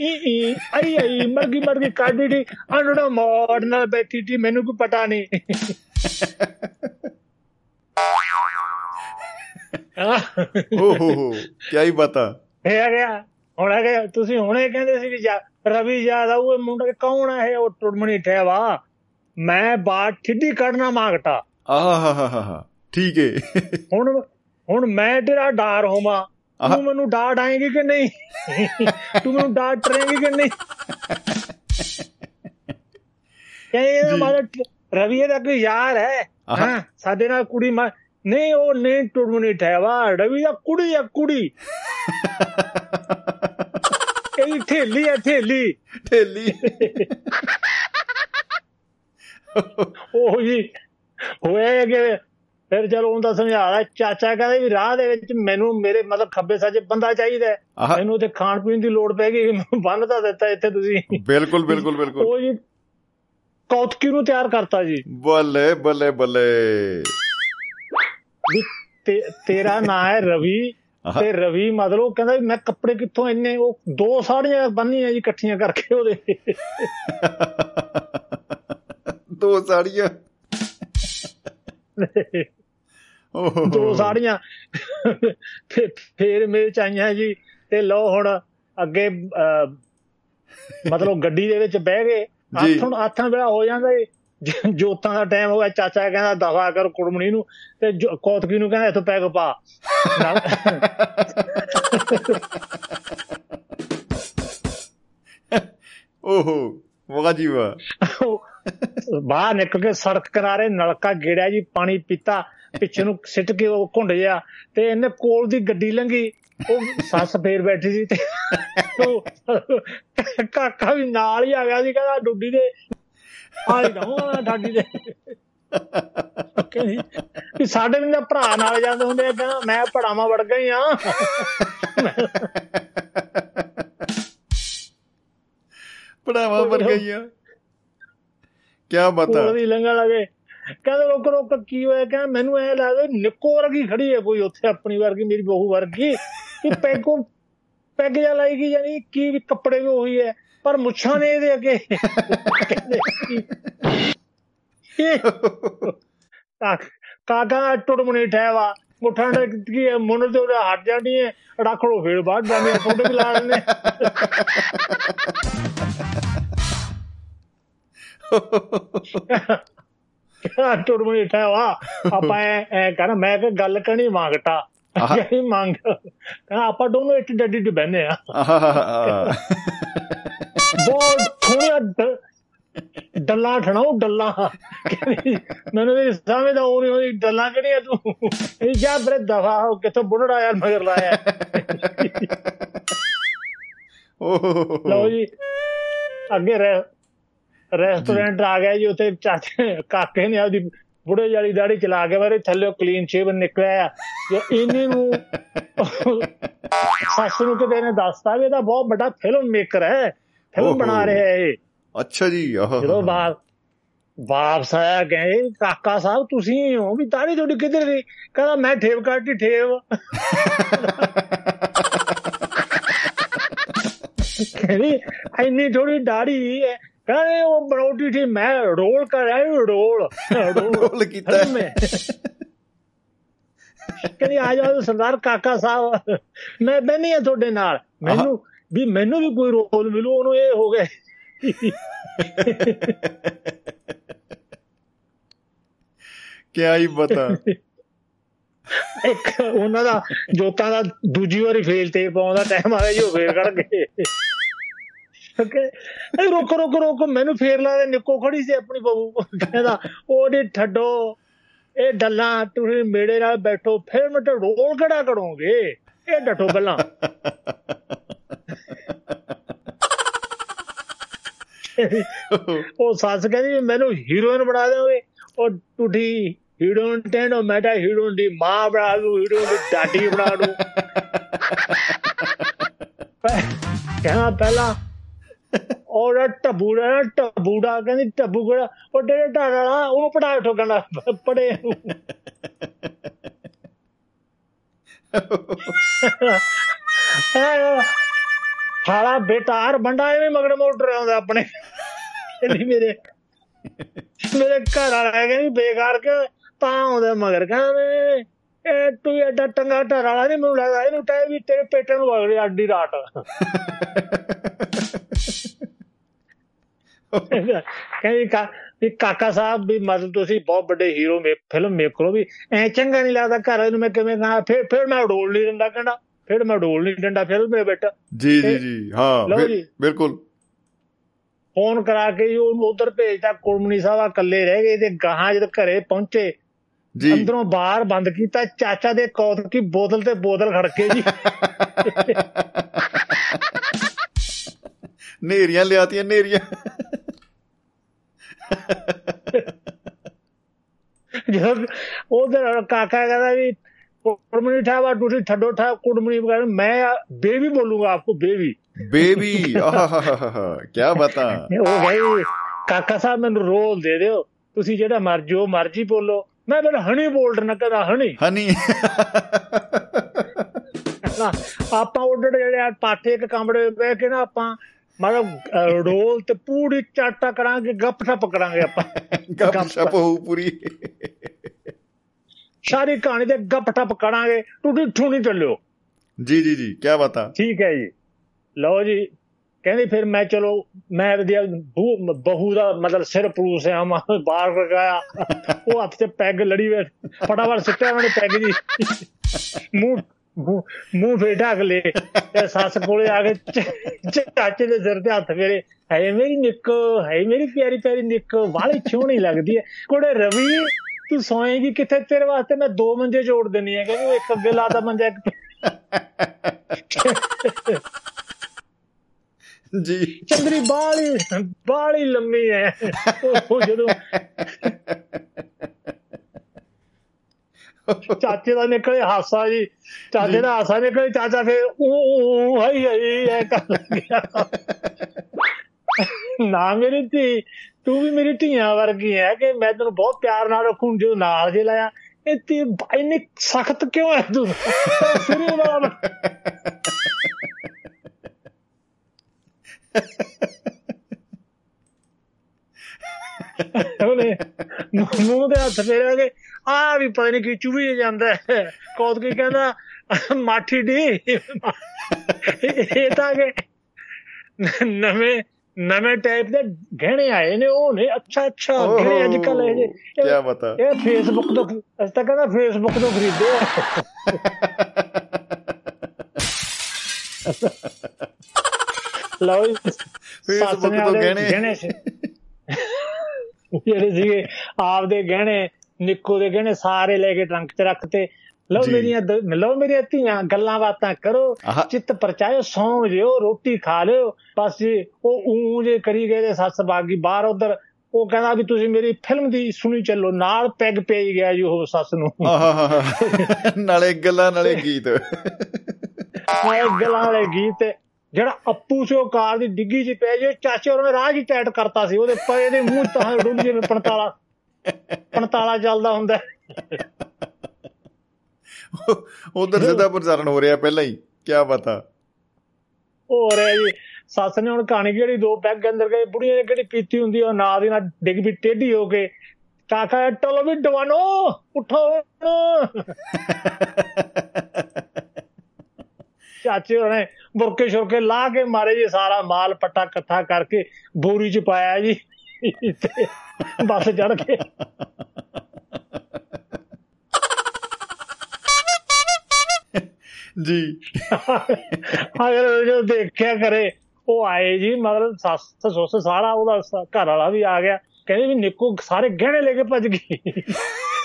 C: ਈ ਈ ਆਈ ਆਈ ਮਰਗੀ ਮਰਗੀ ਕਾਢੀ ਦੀ। ਅੰਡੜਾ ਮੋੜ ਨਾਲ ਬੈਠੀ ਸੀ ਮੈਨੂੰ ਕੋਈ ਪਤਾ ਨਹੀਂ। ਆਹ,
B: ਓਹ ਕੀ ਹੀ ਪਤਾ
C: ਇਹ ਆ ਗਿਆ। ਹੁਣ ਆ ਗਿਆ। ਤੁਸੀਂ ਹੁਣੇ ਕਹਿੰਦੇ ਸੀ ਵੀ ਜਾ- ਰਵੀ ਯਾਦ ਆਊ ਇਹ ਮੁੰਡਾ ਕੌਣ ਹੈ ਉਹ ਟੁੜਮਣੀ ਠਹਿਵਾ ਮੈਂ ਬਾਤ ਠਿੱਡੀ ਕੱਢਣਾ ਮੰਗਤਾ।
B: ਆਹਾਹਾਹਾ ਠੀਕ ਹੈ
C: ਹੁਣ ਹੁਣ ਮੈਂ ਤੇਰਾ ਡਾਰ ਹੋਵਾਂ।
B: ਆਹ।
C: ਤੂੰ ਮੈਨੂੰ ਡਾਟ ਆਏਗੀ ਕਿ ਨਹੀਂ? ਤੂੰ ਮੈਨੂੰ ਡਾਟ ਟਰੇਂਗੀ ਕਿ ਨਹੀਂ?
B: ਜੀ।
C: ਮਾਰਾ ਰਵੀ ਦਾ ਕੋਈ ਯਾਰ ਹੈ। ਹਾਂ? ਸਾਡੇ ਨਾਲ ਕੁੜੀ ਮਾ ਨਹੀਂ ਉਹ ਨਹੀਂ ਟੁੜਮਣੀ ਠਹਿਵਾ ਰਵੀ ਦਾ ਕੁੜੀ ਆ ਕੁੜੀ। ਇਹ ਥੇਲੀ ਆ ਥੇਲੀ।
B: ਢੇਲੀ
C: ਉਹ ਜੀ ਹੋਇਆ ਕਿ ਫਿਰ ਚਲੋ ਉਹਦਾ ਸਮਝਾਇਆ ਚਾਚਾ ਕਹਿੰਦਾ ਵੀ ਰਾਹ ਦੇ ਵਿੱਚ ਮੈਨੂੰ ਮੇਰੇ ਮਤਲਬ ਖੱਬੇ ਸੱਜੇ ਬੰਦਾ ਚਾਹੀਦਾ ਮੈਨੂੰ ਤੇ ਖਾਣ ਪੀਣ ਦੀ ਲੋੜ ਪੈ ਗਈ ਮੈਨੂੰ ਬੰਨ ਤਾਂ ਦਿੱਤਾ ਇੱਥੇ ਤੁਸੀਂ।
B: ਬਿਲਕੁਲ ਬਿਲਕੁਲ ਬਿਲਕੁਲ।
C: ਉਹ ਜੀ ਕੌਤਕੀ ਨੂੰ ਤਿਆਰ ਕਰਤਾ ਜੀ।
B: ਬੱਲੇ ਬੱਲੇ ਬੱਲੇ।
C: ਤੇਰਾ ਨਾਂ ਹੈ ਰਵੀ ਤੇ ਰਵੀ ਮਤਲਬ ਕਹਿੰਦਾ ਵੀ ਮੈਂ ਕੱਪੜੇ ਕਿੱਥੋਂ ਇੰਨੇ ਉਹ ਦੋ ਸਾੜੀਆਂ ਬੰਨੀਆਂ ਜੀ ਇਕੱਠੀਆਂ ਕਰਕੇ ਉਹਦੇ।
B: ਦੋ ਸਾੜੀਆਂ।
C: ਦੋ ਸਾੜੀਆਂ। ਫੇ- ਫੇਰ ਮੇਰੇ ਚਾਹੀਆਂ ਜੀ। ਤੇ ਲੋ ਹੁਣ ਅੱਗੇ ਮਤਲਬ ਗੱਡੀ ਦੇ ਵਿੱਚ ਬਹਿ ਗਏ।
B: ਜੀ।
C: ਆਥਣ ਆਥਣ ਵੇਲਾ ਹੋ ਜਾਂਦਾ ਏ। ਜੋਤਾਂ ਦਾ ਟਾਈਮ ਹੋ ਗਿਆ ਚਾਚਾ ਕਹਿੰਦਾ ਦਫਾ ਕਰ ਕੁੜਮਣੀ ਨੂੰ। ਤੇ ਕੌਤਕੀ ਨੂੰ ਕਹਿੰਦਾ ਇੱਥੋਂ ਪੈਗ ਪਾ। ਨਾਲ-
B: ਵਾਹ ਜੀ ਵਾਹ।
C: ਬਾਹਰ ਨਿਕਲ ਕੇ ਸੜਕ ਕਿਨਾਰੇ ਨਲਕਾ ਗੇੜਿਆ ਜੀ ਪਾਣੀ ਪੀਤਾ। ਪਿੱਛੇ ਨੂੰ ਸਿੱਟ ਕੇ ਉਹ ਘੁੰਡ ਗਿਆ ਤੇ ਇਹਨੇ ਕੋਲ ਦੀ ਗੱਡੀ ਲੰਗੀ ਉਹ ਸੱਸ ਫੇਰ ਬੈਠੀ ਸੀ ਤੇ ਕਾਕਾ ਵੀ ਨਾਲ ਹੀ ਆ ਗਿਆ ਸੀ ਕਹਿੰਦਾ ਡੁੱਡੀ ਦੇ ਆਈ ਨਾ ਡਾਡੀ ਦੇ। ਵੀ ਸਾਡੇ ਵੀ ਨਾ ਭਰਾ ਨਾਲ ਜਾਂਦੇ ਹੁੰਦੇ ਆ ਕਹਿੰਦਾ ਮੈਂ ਪੜਾਵਾਂ ਵੜ ਗਈ ਆ।
B: ਪੜਾਵਾ ਵਰ ਗਈਆਂ ਕੀ ਬਤਾ
C: ਕੋਲ ਦੀ ਲੰਘਣ ਲੱਗੇ। ਕਹਿੰਦਾ ਰੁਕ ਰੁਕ ਕੀ ਹੋਇਆ? ਕਹਿੰਦਾ ਮੈਨੂੰ ਐ ਲੱਗਦਾ ਵੀ ਨਿੱਕੋ ਵਰਗੀ ਖੜੀ ਹੈ ਕੋਈ ਉੱਥੇ ਆਪਣੀ ਵਰਗੀ ਮੇਰੀ ਬਹੂ ਵਰਗੀ। ਕਿ ਪੈਗੋ ਪੈਗ ਜਾ ਲਾਏਗੀ ਜਾਨੀ ਕੀ ਵੀ ਕੱਪੜੇ ਵੀ ਉਹੀ ਹੈ ਪਰ ਮੁੱਛਾਂ ਨੇ ਇਹਦੇ ਅੱਗੇ। ਕਹਿੰਦੇ ਕੀ- ਇਹ ਕਾ- ਕਾਕਾ ਟੁੜਮਣੀ ਠਹਿਵਾ ਮੁੱਠਾਂ ਦੇ ਕੀ ਹੈ, ਮੁੰਨ ਤੇ ਉਹਦੇ ਹਟ ਜਾਣੀ ਹੈ ਰੱਖ ਲੋ ਫੇਰ ਬਾਅਦ ਜਾਂਦੇ ਫੋਟੋ ਵੀ ਲਾ ਲੈਂਦੇ ਠਹਿਵਾ ਆਪਾਂ ਐ ਐ ਕਹਿੰਦਾ ਮੈਂ ਕਿ ਗੱਲ ਮੰਗ ਕਹਿੰਦਾ ਆਪਾਂ ਦੋਨੋਂ ਇੱਕ ਡੱਡੀ ਤੇ ਬਹਿੰਦੇ ਆ।
B: ਆਹਾਹਾਹਾ।
C: ਬਹੁਤ ਥੋੜਾ ਡੱਲਾ ਠਣਾਉ ਡੱਲਾ। ਮੈਨੂੰ ਵੀ ਸਮਝਦਾ ਉਹ ਨਹੀਂ ਡੱਲਾ ਕਿਹੜੀਆਂ ਤੂੰ? ਇਹ ਜਾ ਬਰੇ ਦਫਾ ਹੋ ਕਿੱਥੋਂ ਬੁੱਢੜਾ ਯਾਰ ਮਗਰ ਲਾਇਆ।
B: ਓਹ।
C: ਲਓ ਜੀ ਅੱਗੇ ਰਹਿ। ਰੈਸਟੋਰੈਂਟ ਆ ਗਿਆ ਜੀ ਉੱਥੇ ਚਾਚੇ ਕਾਕੇ ਨੇ ਆਪਦੀ ਬੁੜੇ ਵਾਲੀ ਦਾੜੀ ਚਲਾ ਕੇ ਬਾਰੇ ਥੱਲੇ ਕਲੀਨ ਸ਼ੇਵਨ ਨਿਕਲਿਆ ਜੇ ਇਹਨੇ ਨੂੰ ਸੱਸ ਨੂੰ ਕਿਤੇ ਨੇ ਦੱਸਤਾ ਵੀ ਇਹਦਾ ਬਹੁਤ ਵੱਡਾ ਫਿਲਮ ਮੇਕਰ ਹੈ ਫਿਲਮ। ਬਣਾ ਰਿਹਾ ਹੈ ਇਹ।
B: ਅੱਛਾ ਜੀ ਆਹ।
C: ਜਦੋਂ ਬਾਪ ਵਾਪਸ ਆਇਆ ਗਏ ਕਾਕਾ ਸਾਹਿਬ ਤੁਸੀਂ ਹੀ ਹੋ ਵੀ ਦਾੜੀ ਤੁਹਾਡੀ ਕਿੱਧਰ ਗਈ? ਕਹਿੰਦਾ ਮੈਂ ਠੇਵ ਕੱਢੀ ਠੇਵ। <laughs> ਕਹਿੰਦੀ ਇੰਨੀ ਥੋੜੀ ਦਾੜੀ ਹੈ ਕਹਿੰਦੇ ਉਹ ਬਣਾਉਟੀ ਸੀ ਮੈਂ ਰੋਲ ਕਰ ਰਿਹਾ ਰੋਲ।
B: ਰੋਲ ਕੀਤਾ।
C: ਮੈਂ। ਕਹਿੰਦੀ ਆ ਜਾਓ ਸਰਦਾਰ ਕਾਕਾ ਸਾਹਿਬ। ਮੈਂ ਬੈਣੀ ਆ ਤੁਹਾਡੇ ਨਾਲ। ਮੈਨੂੰ ਵੀ ਮੈਨੂੰ ਵੀ ਕੋਈ ਰੋਲ ਮਿਲੂ ਉਹਨੂੰ ਇਹ ਹੋ ਗਏ
B: ਕਿਆ ਹੀ ਬਤਾ
C: ਇੱਕ ਉਹਨਾਂ ਦਾ ਜੋਤਾਂ ਦਾ ਦੂਜੀ ਵਾਰੀ ਫੇਲ ਤੇ ਪਾਉਂਦਾ ਟਾਈਮ ਆ ਗਿਆ ਜੀ ਉਹ ਫੇਰ ਕੱਢ ਗਏ। ਓਕੇ ਇਹ ਰੁਕ ਰੁਕ ਰੁਕ ਮੈਨੂੰ ਫੇਰ ਲਾ ਦੇ ਨਿੱਕੋ ਖੜੀ ਸੀ ਆਪਣੀ ਬਹੂ। ਕਹਿੰਦਾ ਉਹਦੇ ਠੱਡੋ ਇਹ ਡੱਲਾਂ ਤੁਸੀਂ ਮੇੜੇ ਨਾਲ ਬੈਠੋ ਫਿਰ ਮੈਂ ਤਾਂ ਰੋਲ ਕਿਹੜਾ ਕਰੋਗੇ? ਇਹ ਡਟੋ ਪਹਿਲਾਂ ਉਹ ਸੱਸ ਕਹਿੰਦੀ ਮੈਨੂੰ ਹੀਰੋਇਨ ਬਣਾ ਦੇਓਗੇ? ਉਹ ਟੁੱਟੀ ਹੀਰੋਇਨ ਟੈਂਡੋ ਮੈਂ ਤਾਂ ਹੀਰੋਇਨ ਦੀ ਮਾਂ ਬਣਾ ਦੂ ਹੀਰੋਇਨ ਦੀ ਡਾਡੀ ਬਣਾ ਦੂ। <laughs> ਕਹਿੰਦਾ ਪਹਿਲਾਂ ਉਹ ਟਬੂੜਾ ਟਬੂੜਾ ਕਹਿੰਦੀ ਟਬੂ ਕਿਹੜਾ, ਉਹ ਡੇਢ ਢਾੜ ਵਾਲਾ, ਉਹਨੂੰ ਪੜਾ ਉਠੋ ਕਹਿੰਦਾ, ਪੜੇ ਫਾਲਾ ਬੇਟਾਰ ਬੰਦਾ ਐਵੇਂ ਮਗਰ ਮੋਟਰ ਆਉਂਦਾ ਆਪਣੇ। ਕਹਿੰਦੀ ਮੇਰੇ ਮੇਰੇ ਘਰ ਵਾਲਾ ਹੈਗਾ ਨਹੀਂ ਬੇਕਾਰ ਕੇ ਤਾਂ ਆਉਂਦਾ ਮਗਰ, ਕਹਿੰਦੇ ਇਹ ਤੂੰ ਐਡਾ ਟੰਗਾ ਢਰ ਵਾਲਾ ਨਹੀਂ ਮੈਨੂੰ ਲੱਗਦਾ, ਇਹਨੂੰ ਟਾਈ ਵੀ ਤੇਰੇ ਪੇਟਾਂ ਨੂੰ ਵਗ ਰਿਹਾ ਅੱਡੀ ਰਾਟ ਕਹਿੰਦੀ ਕਾ ਵੀ ਕਾਕਾ ਸਾਹਿਬ ਵੀ ਮਤਲਬ ਤੁਸੀਂ ਬਹੁਤ ਵੱਡੇ ਹੀਰੋ ਮੇ ਫਿਲਮ ਮੇਕਰ ਵੀ ਐ ਚੰਗਾ ਨਹੀਂ ਲੱਗਦਾ ਘਰ ਨੂੰ ਮੈਂ ਕਿਵੇਂ ਕਹਾਂ ਫਿਰ ਫਿਰ ਮੈਂ ਡੋਲ ਨਹੀਂ ਦਿੰਦਾ ਕਹਿੰਦਾ ਫਿਰ ਮੈਂ ਡੋਲ ਨਹੀਂ ਦਿੰਦਾ ਫਿਰ ਮੇਰੇ ਬੇਟਾ
B: ਜੀ ਜੀ ਜੀ ਹਾਂ। ਬਿਲਕੁਲ।
C: ਫੋਨ ਕਰਾ ਕੇ ਉਹਨੂੰ ਉਧਰ ਭੇਜਤਾ ਕੁੜਮਣੀ ਸਾਹਿਬ ਇਕੱਲੇ ਰਹਿ ਗਏ ਤੇ ਗਾਹਾਂ ਜਦ ਘਰੇ ਪਹੁੰਚੇ
B: ਜੀ।
C: ਅੰਦਰੋਂ ਬਾਹਰ ਬੰਦ ਕੀਤਾ ਚਾਚਾ ਦੇ ਕੌਤ ਕੀ ਬੋਤਲ ਤੇ ਬੋਤਲ ਖੜਕੇ ਜੀ। <laughs>
B: ਨੇਰੀਆਂ ਲਿਆਤੀਆਂ ਨੇਰੀਆਂ <laughs>
C: ਜਦੋਂ ਉਧਰ ਕਾਕਾ ਕਹਿੰਦਾ ਵੀ ਕੁੜਮਣੀ ਠਾਵਾ ਤੁਸੀਂ ਠੱਡੋ ਠਾ ਕੁੜਮਣੀ ਕਹਿੰਦਾ ਮੈਂ ਬੇਬੀ ਬੋਲੂਗਾ ਆਪਕੋ ਬੇਬੀ।
B: ਬੇਬੀ ਆਹਾਹਾਹਾ ਕੀ ਬਤਾ।
C: ਉਹ ਭਾਈ ਕਾਕਾ ਸਾਹਿਬ ਮੈਨੂੰ ਰੋਲ ਦੇ ਦਿਓ ਤੁਸੀਂ ਜਿਹੜਾ ਮਰਜ਼ੀ ਉਹ ਮਰਜ਼ੀ ਬੋਲੋ। ਮੈਂ ਫਿਰ ਹਣੀ ਬੋਲ ਰਿਹਾ ਕਦਾ ਹਣੀ ਨਾ ਆਪਾਂ ਉੱਡੜ ਜਿਹੜੇ ਆ ਪਾਠੇ ਇੱਕ ਕਮਰੇ ਬਹਿ ਕੇ ਨਾ ਆਪਾਂ ਮਤਲਬ ਰੋਲ ਤੇ ਪੂਰੀ ਚਾਟਾ ਕਰਾਂਗੇ ਗੱਪ ਠੱਪ ਕਰਾਂਗੇ ਆਪਾਂ।
B: ਗੱਪ ਸ਼ਪ ਹੋਊ ਪੂਰੀ।
C: ਸਾਰੀ ਕਹਾਣੀ ਦੇ ਗੱਪ ਠੱਪ ਕਰਾਂਗੇ ਟੁੱਟੀ ਠੂਣੀ ਚੱਲਿਓ।
B: ਜੀ ਜੀ ਜੀ ਕੀ ਬਤਾ
C: ਠੀਕ ਹੈ ਜੀ। ਲਓ ਜੀ ਕਹਿੰਦੀ ਫਿਰ ਮੈਂ ਚਲੋ ਮੈਂ ਵਧੀਆ ਬਹੂ ਦਾ ਮਤਲਬ ਸਿਰ ਪਰੂਸਿਆ ਮਾ ਬਾਹਰ ਲਗਾਇਆ ਉਹ ਹੱਥ 'ਚ ਪੈਗ ਲੜੀ ਵੇ ਫਟਾਫਟ ਸਿੱਟਿਆ ਉਹਨੇ ਪੈਗ ਜੀ ਮੂੰਹ ਮੂੰਹ- ਢੱਕ ਲਏ ਤੇ ਸੱਸ ਕੋਲੇ ਆ ਕੇ ਚਾਚੇ ਦੇ ਸਿਰ ਤੇ ਹੱਥ ਫੇਰੇ। ਹੈ ਮੇਰੀ ਨਿੱਕ ਹੈ ਮੇਰੀ ਪਿਆਰੀ ਪਿਆਰੀ ਨਿੱਕ ਵਾਲੀ ਛੋਣੀ ਲੱਗਦੀ ਹੈ ਕੋੜੇ ਰਵੀ ਤੂੰ ਸੋਏਗੀ ਕਿੱਥੇ ਤੇਰੇ ਵਾਸਤੇ? ਮੈਂ ਦੋ ਮੰਜੇ ਜੋੜ ਦੇਣੀ ਹੈ ਕਹਿੰਦੀ ਇੱਕ ਅੱਗੇ ਲਾਦਾ ਮੰਜਾ ਇੱਕ
B: ਜੀ।
C: ਚੰਦਰੀ ਬਾਲੀ ਬਾਲੀ ਲੰਮੀ ਹੈ ਉਹ ਜਦੋਂ ਚਾਚੇ ਦਾ ਨਿਕਲੇ ਹਾਸਾ ਜੀ, ਚਾਚੇ ਦਾ ਹਾਸਾ ਨਿਕਲੇ, ਚਾਚਾ ਫੇਰ ਉਹ ਹਈ ਹਈ, ਐ ਕਰ ਲੱਗਿਆ। ਨਾ ਮੇਰੀ ਧੀ, ਤੂੰ ਵੀ ਮੇਰੀ ਧੀਆਂ ਵਰਗੀ ਹੈ ਕਿ ਮੈਂ ਤੈਨੂੰ ਬਹੁਤ ਪਿਆਰ ਨਾਲ ਰੱਖੂੰ ਜੋ ਨਾਲ ਜੇ ਲਾਇਆ। ਇਹ ਤੀ ਇੰਨੀ ਸਖਤ ਕਿਉਂ ਹੈ ਤੂੰ? ਸਿਰੇ ਵਾਲਾ ਉਹਨੇ ਮੂੰਹ ਦੇ ਹੱਥ ਫੇਰਿਆ ਕਿ ਆ ਵੀ ਪਤਾ ਨਹੀਂ ਕੀ ਚੁਭੀ ਜਾਂਦਾ ਹੈ। ਕੌਤਕੀ ਕਹਿੰਦਾ ਮਾਠੀ ਡੀ ਇਹ ਤਾਂ ਕਿ ਨਵੇਂ ਨਵੇਂ ਟਾਈਪ ਦੇ ਗਹਿਣੇ ਆਏ ਨੇ ਉਹ ਨੇ। ਅੱਛਾ ਅੱਛਾ ਗਹਿਣੇ ਅੱਜ ਕੱਲ ਇਹ
B: ਕੀ ਬਤਾ
C: ਇਹ ਫੇਸਬੁੱਕ ਤੋਂ ਅਸ ਤਾਂ ਕਹਿੰਦਾ ਫੇਸਬੁੱਕ ਤੋਂ ਖਰੀਦੇ ਆ। ਲਓ
B: ਫੇਸਬੁੱਕ ਤੋਂ ਗਹਿਣੇ।
C: ਗਹਿਣੇ ਸੀ। ਜਿਹੜੇ ਸੀਗੇ ਆਪਦੇ ਗਹਿਣੇ ਨਿੱਕੋ ਦੇ ਗਹਿਣੇ ਸਾਰੇ ਲੈ ਕੇ ਟਰੰਕ 'ਚ ਰੱਖਤੇ ਲਓ ਮੇਰੀਆਂ ਲਓ ਮੇਰੀਆਂ ਧੀਆਂ ਗੱਲਾਂ ਬਾਤਾਂ ਕਰੋ। ਚਿੱਤ ਪਰਚਾਇਓ ਸੌਂ ਜਿਓ ਰੋਟੀ ਖਾ ਲਿਓ। ਬਸ ਜੀ ਉਹ ਊਂ ਜੇ ਕਰੀ ਗਏ ਤੇ ਸੱਸ ਬਾਗੀ ਬਾਹਰ ਉਧਰ ਉਹ ਕਹਿੰਦਾ ਵੀ ਤੁਸੀਂ ਮੇਰੀ ਫਿਲਮ ਦੀ ਸੁਣੀ ਚੱਲੋ ਨਾਲ ਪੈਗ ਪਈ ਗਿਆ ਜੀ ਉਹ ਸੱਸ ਨੂੰ।
B: ਨਾਲੇ ਗੱਲਾਂ ਨਾਲੇ ਗੀਤ।
C: ਨਾਲੇ ਗੱਲਾਂ ਨਾਲੇ ਗੀਤ। ਜਿਹੜਾ ਅੱਪੂ ਸੀ ਕਾਰ ਦੀ ਡਿੱਗੀ 'ਚ ਪੈ ਜੇ ਚਾਚੇ ਉਹਨਾਂ ਰਾਹ ਹੀ ਟਾਈਟ ਕਰਤਾ ਸੀ ਉਹਦੇ ਪਏ ਦੇ ਮੂੰਹ ਤਾਂ ਡੁੱਲ ਜਿਵੇਂ 45 45 ਚੱਲਦਾ ਹੁੰਦਾ।
B: ਉਧਰ ਸਿੱਧਾ ਪ੍ਰਚਾਰਨ ਹੋ ਰਿਹਾ ਪਹਿਲਾਂ ਹੀ ਕੀ ਪਤਾ।
C: ਹੋ ਰਿਹਾ ਜੀ। ਸੱਸ ਨੇ ਹੁਣ ਕਹਾਣੀ ਜਿਹੜੀ ਦੋ ਪੈਗ ਅੰਦਰ ਗਏ ਬੁੜੀਆਂ ਨੇ ਕਿਹੜੀ ਪੀਤੀ ਹੁੰਦੀ ਉਹ ਨਾਲ ਦੀ ਨਾਲ ਡਿੱਗ ਵੀ ਟੇਢੀ ਹੋ ਕੇ। ਕਾਕਾ ਟਲੋ ਵੀ ਡਵਾਨੋ ਉਠੋ ਚਾਚੇ ਉਹਨੇ ਬੁਰਕੇ ਸ਼ੁਰਕੇ ਲਾ ਕੇ ਮਾਰੇ ਜੀ ਸਾਰਾ ਮਾਲ ਪੱਟਾ ਇਕੱਠਾ ਕਰਕੇ ਬੋਰੀ 'ਚ ਪਾਇਆ ਜੀ। ਬੱਸ ਚੜ ਕੇ।
B: ਜੀ।
C: ਅਗਰ ਜੋ ਦੇਖਿਆ ਕਰੇ ਉਹ ਆਏ ਜੀ ਮਗਰ ਸੱਸ ਸੁੱਸ ਸਾਰਾ ਉਹਦਾ ਘਰ ਵਾਲਾ ਵੀ ਆ ਗਿਆ। ਕਹਿੰਦੇ ਵੀ ਨਿੱਕੂ ਸਾਰੇ ਗਹਿਣੇ ਲੈ ਕੇ ਭੱਜ ਗਈ।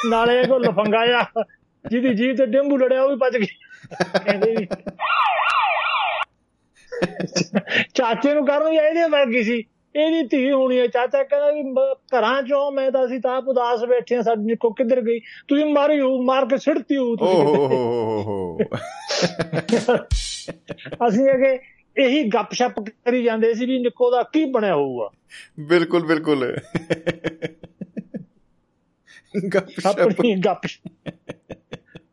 C: ਨਾਲੇ ਕੋ ਲਫੰਗਾ ਆ ਜਿਹਦੀ ਜੀਭ ਤੇ ਡੇਂਬੂ ਲੜਿਆ ਉਹ ਵੀ ਭੱਜ ਗਈ। ਕਹਿੰਦੇ ਵੀ ਚਾਚੇ ਨੂੰ ਕਰਨ ਇਹਦੇ ਵਰਗੀ ਸੀ? ਇਹਦੀ ਧੀ ਹੋਣੀ ਹੈ ਚਾਚਾ ਕਹਿੰਦਾ ਵੀ ਘਰਾਂ ਚੋਂ ਮੈਂ ਤਾਂ ਅਸੀਂ ਤਾਂ ਉਦਾਸ ਬੈਠੇ ਆ ਸਾਡੀ ਨਿੱਕੋ ਕਿੱਧਰ ਗਈ? ਤੁਸੀਂ ਮਾਰੀ ਹੋ ਮਾਰ ਕੇ ਸਿੜਤੀ ਹੋ
B: ਤੁਸੀਂ
C: ਅਸੀਂ ਅਗੇ ਇਹੀ ਗੱਪਸ਼ਪ ਕਰੀ ਜਾਂਦੇ ਸੀ ਵੀ ਨਿੱਕੋ ਦਾ ਕੀ ਬਣਿਆ ਹੋਊਗਾ।
B: ਬਿਲਕੁਲ ਬਿਲਕੁਲ।
C: ਆਪਣੀ ਗੱਪ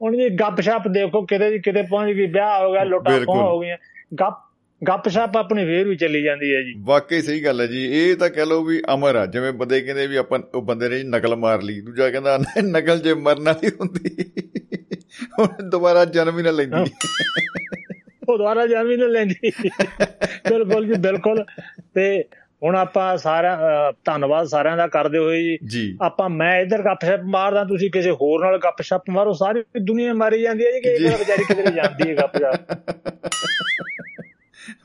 C: ਹੁਣ ਇਹ ਗੱਪਸ਼ਪ ਦੇਖੋ ਕਿਤੇ ਕਿਤੇ ਪਹੁੰਚ ਗਈ ਵਿਆਹ ਹੋ ਗਿਆ ਲੋਟਾ ਹੋ ਗਈਆਂ। ਗੱਪ ਗੱਪਸ਼ਪ ਆਪਣੀ ਫੇਰ ਵੀ ਚੱਲੀ ਜਾਂਦੀ ਹੈ ਜੀ।
B: ਵਾਕਈ ਸਹੀ ਗੱਲ ਹੈ ਜੀ। ਇਹ ਤਾਂ ਕਹਿ ਲਓ ਵੀ ਅਮਰ ਆ। ਜਿਵੇਂ ਬੰਦੇ ਕਹਿੰਦੇ ਵੀ ਆਪਾਂ ਉਹ ਬੰਦੇ ਨੇ ਨਕਲ ਮਾਰ ਲਈ। ਦੂਜਾ ਕਹਿੰਦਾ ਨਕਲ ਜੇ ਮਰਨ ਵਾਲੀ ਹੁੰਦੀ ਹੁਣ ਦੁਬਾਰਾ ਜਨਮ ਹੀ ਨਾ ਲੈਂਦੀ।
C: ਉਹ ਦੁਬਾਰਾ ਜਨਮ ਹੀ ਨਾ ਲੈਂਦੀ। ਬਿਲਕੁਲ ਜੀ ਬਿਲਕੁਲ। ਤੇ ਹੁਣ ਆਪਾਂ ਸਾਰਿਆਂ ਧੰਨਵਾਦ ਸਾਰਿਆਂ ਦਾ ਕਰਦੇ ਹੋਏ
B: ਜੀ।
C: ਆਪਾਂ ਮੈਂ ਇਧਰ ਗੱਪਸ਼ਪ ਮਾਰਦਾ ਤੁਸੀਂ ਕਿਸੇ ਹੋਰ ਨਾਲ ਗੱਪਸ਼ਪ ਮਾਰੋ। ਸਾਰੀ ਦੁਨੀਆ ਮਾਰੀ ਜਾਂਦੀ ਹੈ ਜੀ ਕਿ ਇਹ ਵਿਚਾਰੀ ਕਿਧਰੇ ਜਾਂਦੀ ਹੈ ਗੱਪਸ਼ਪ <laughs>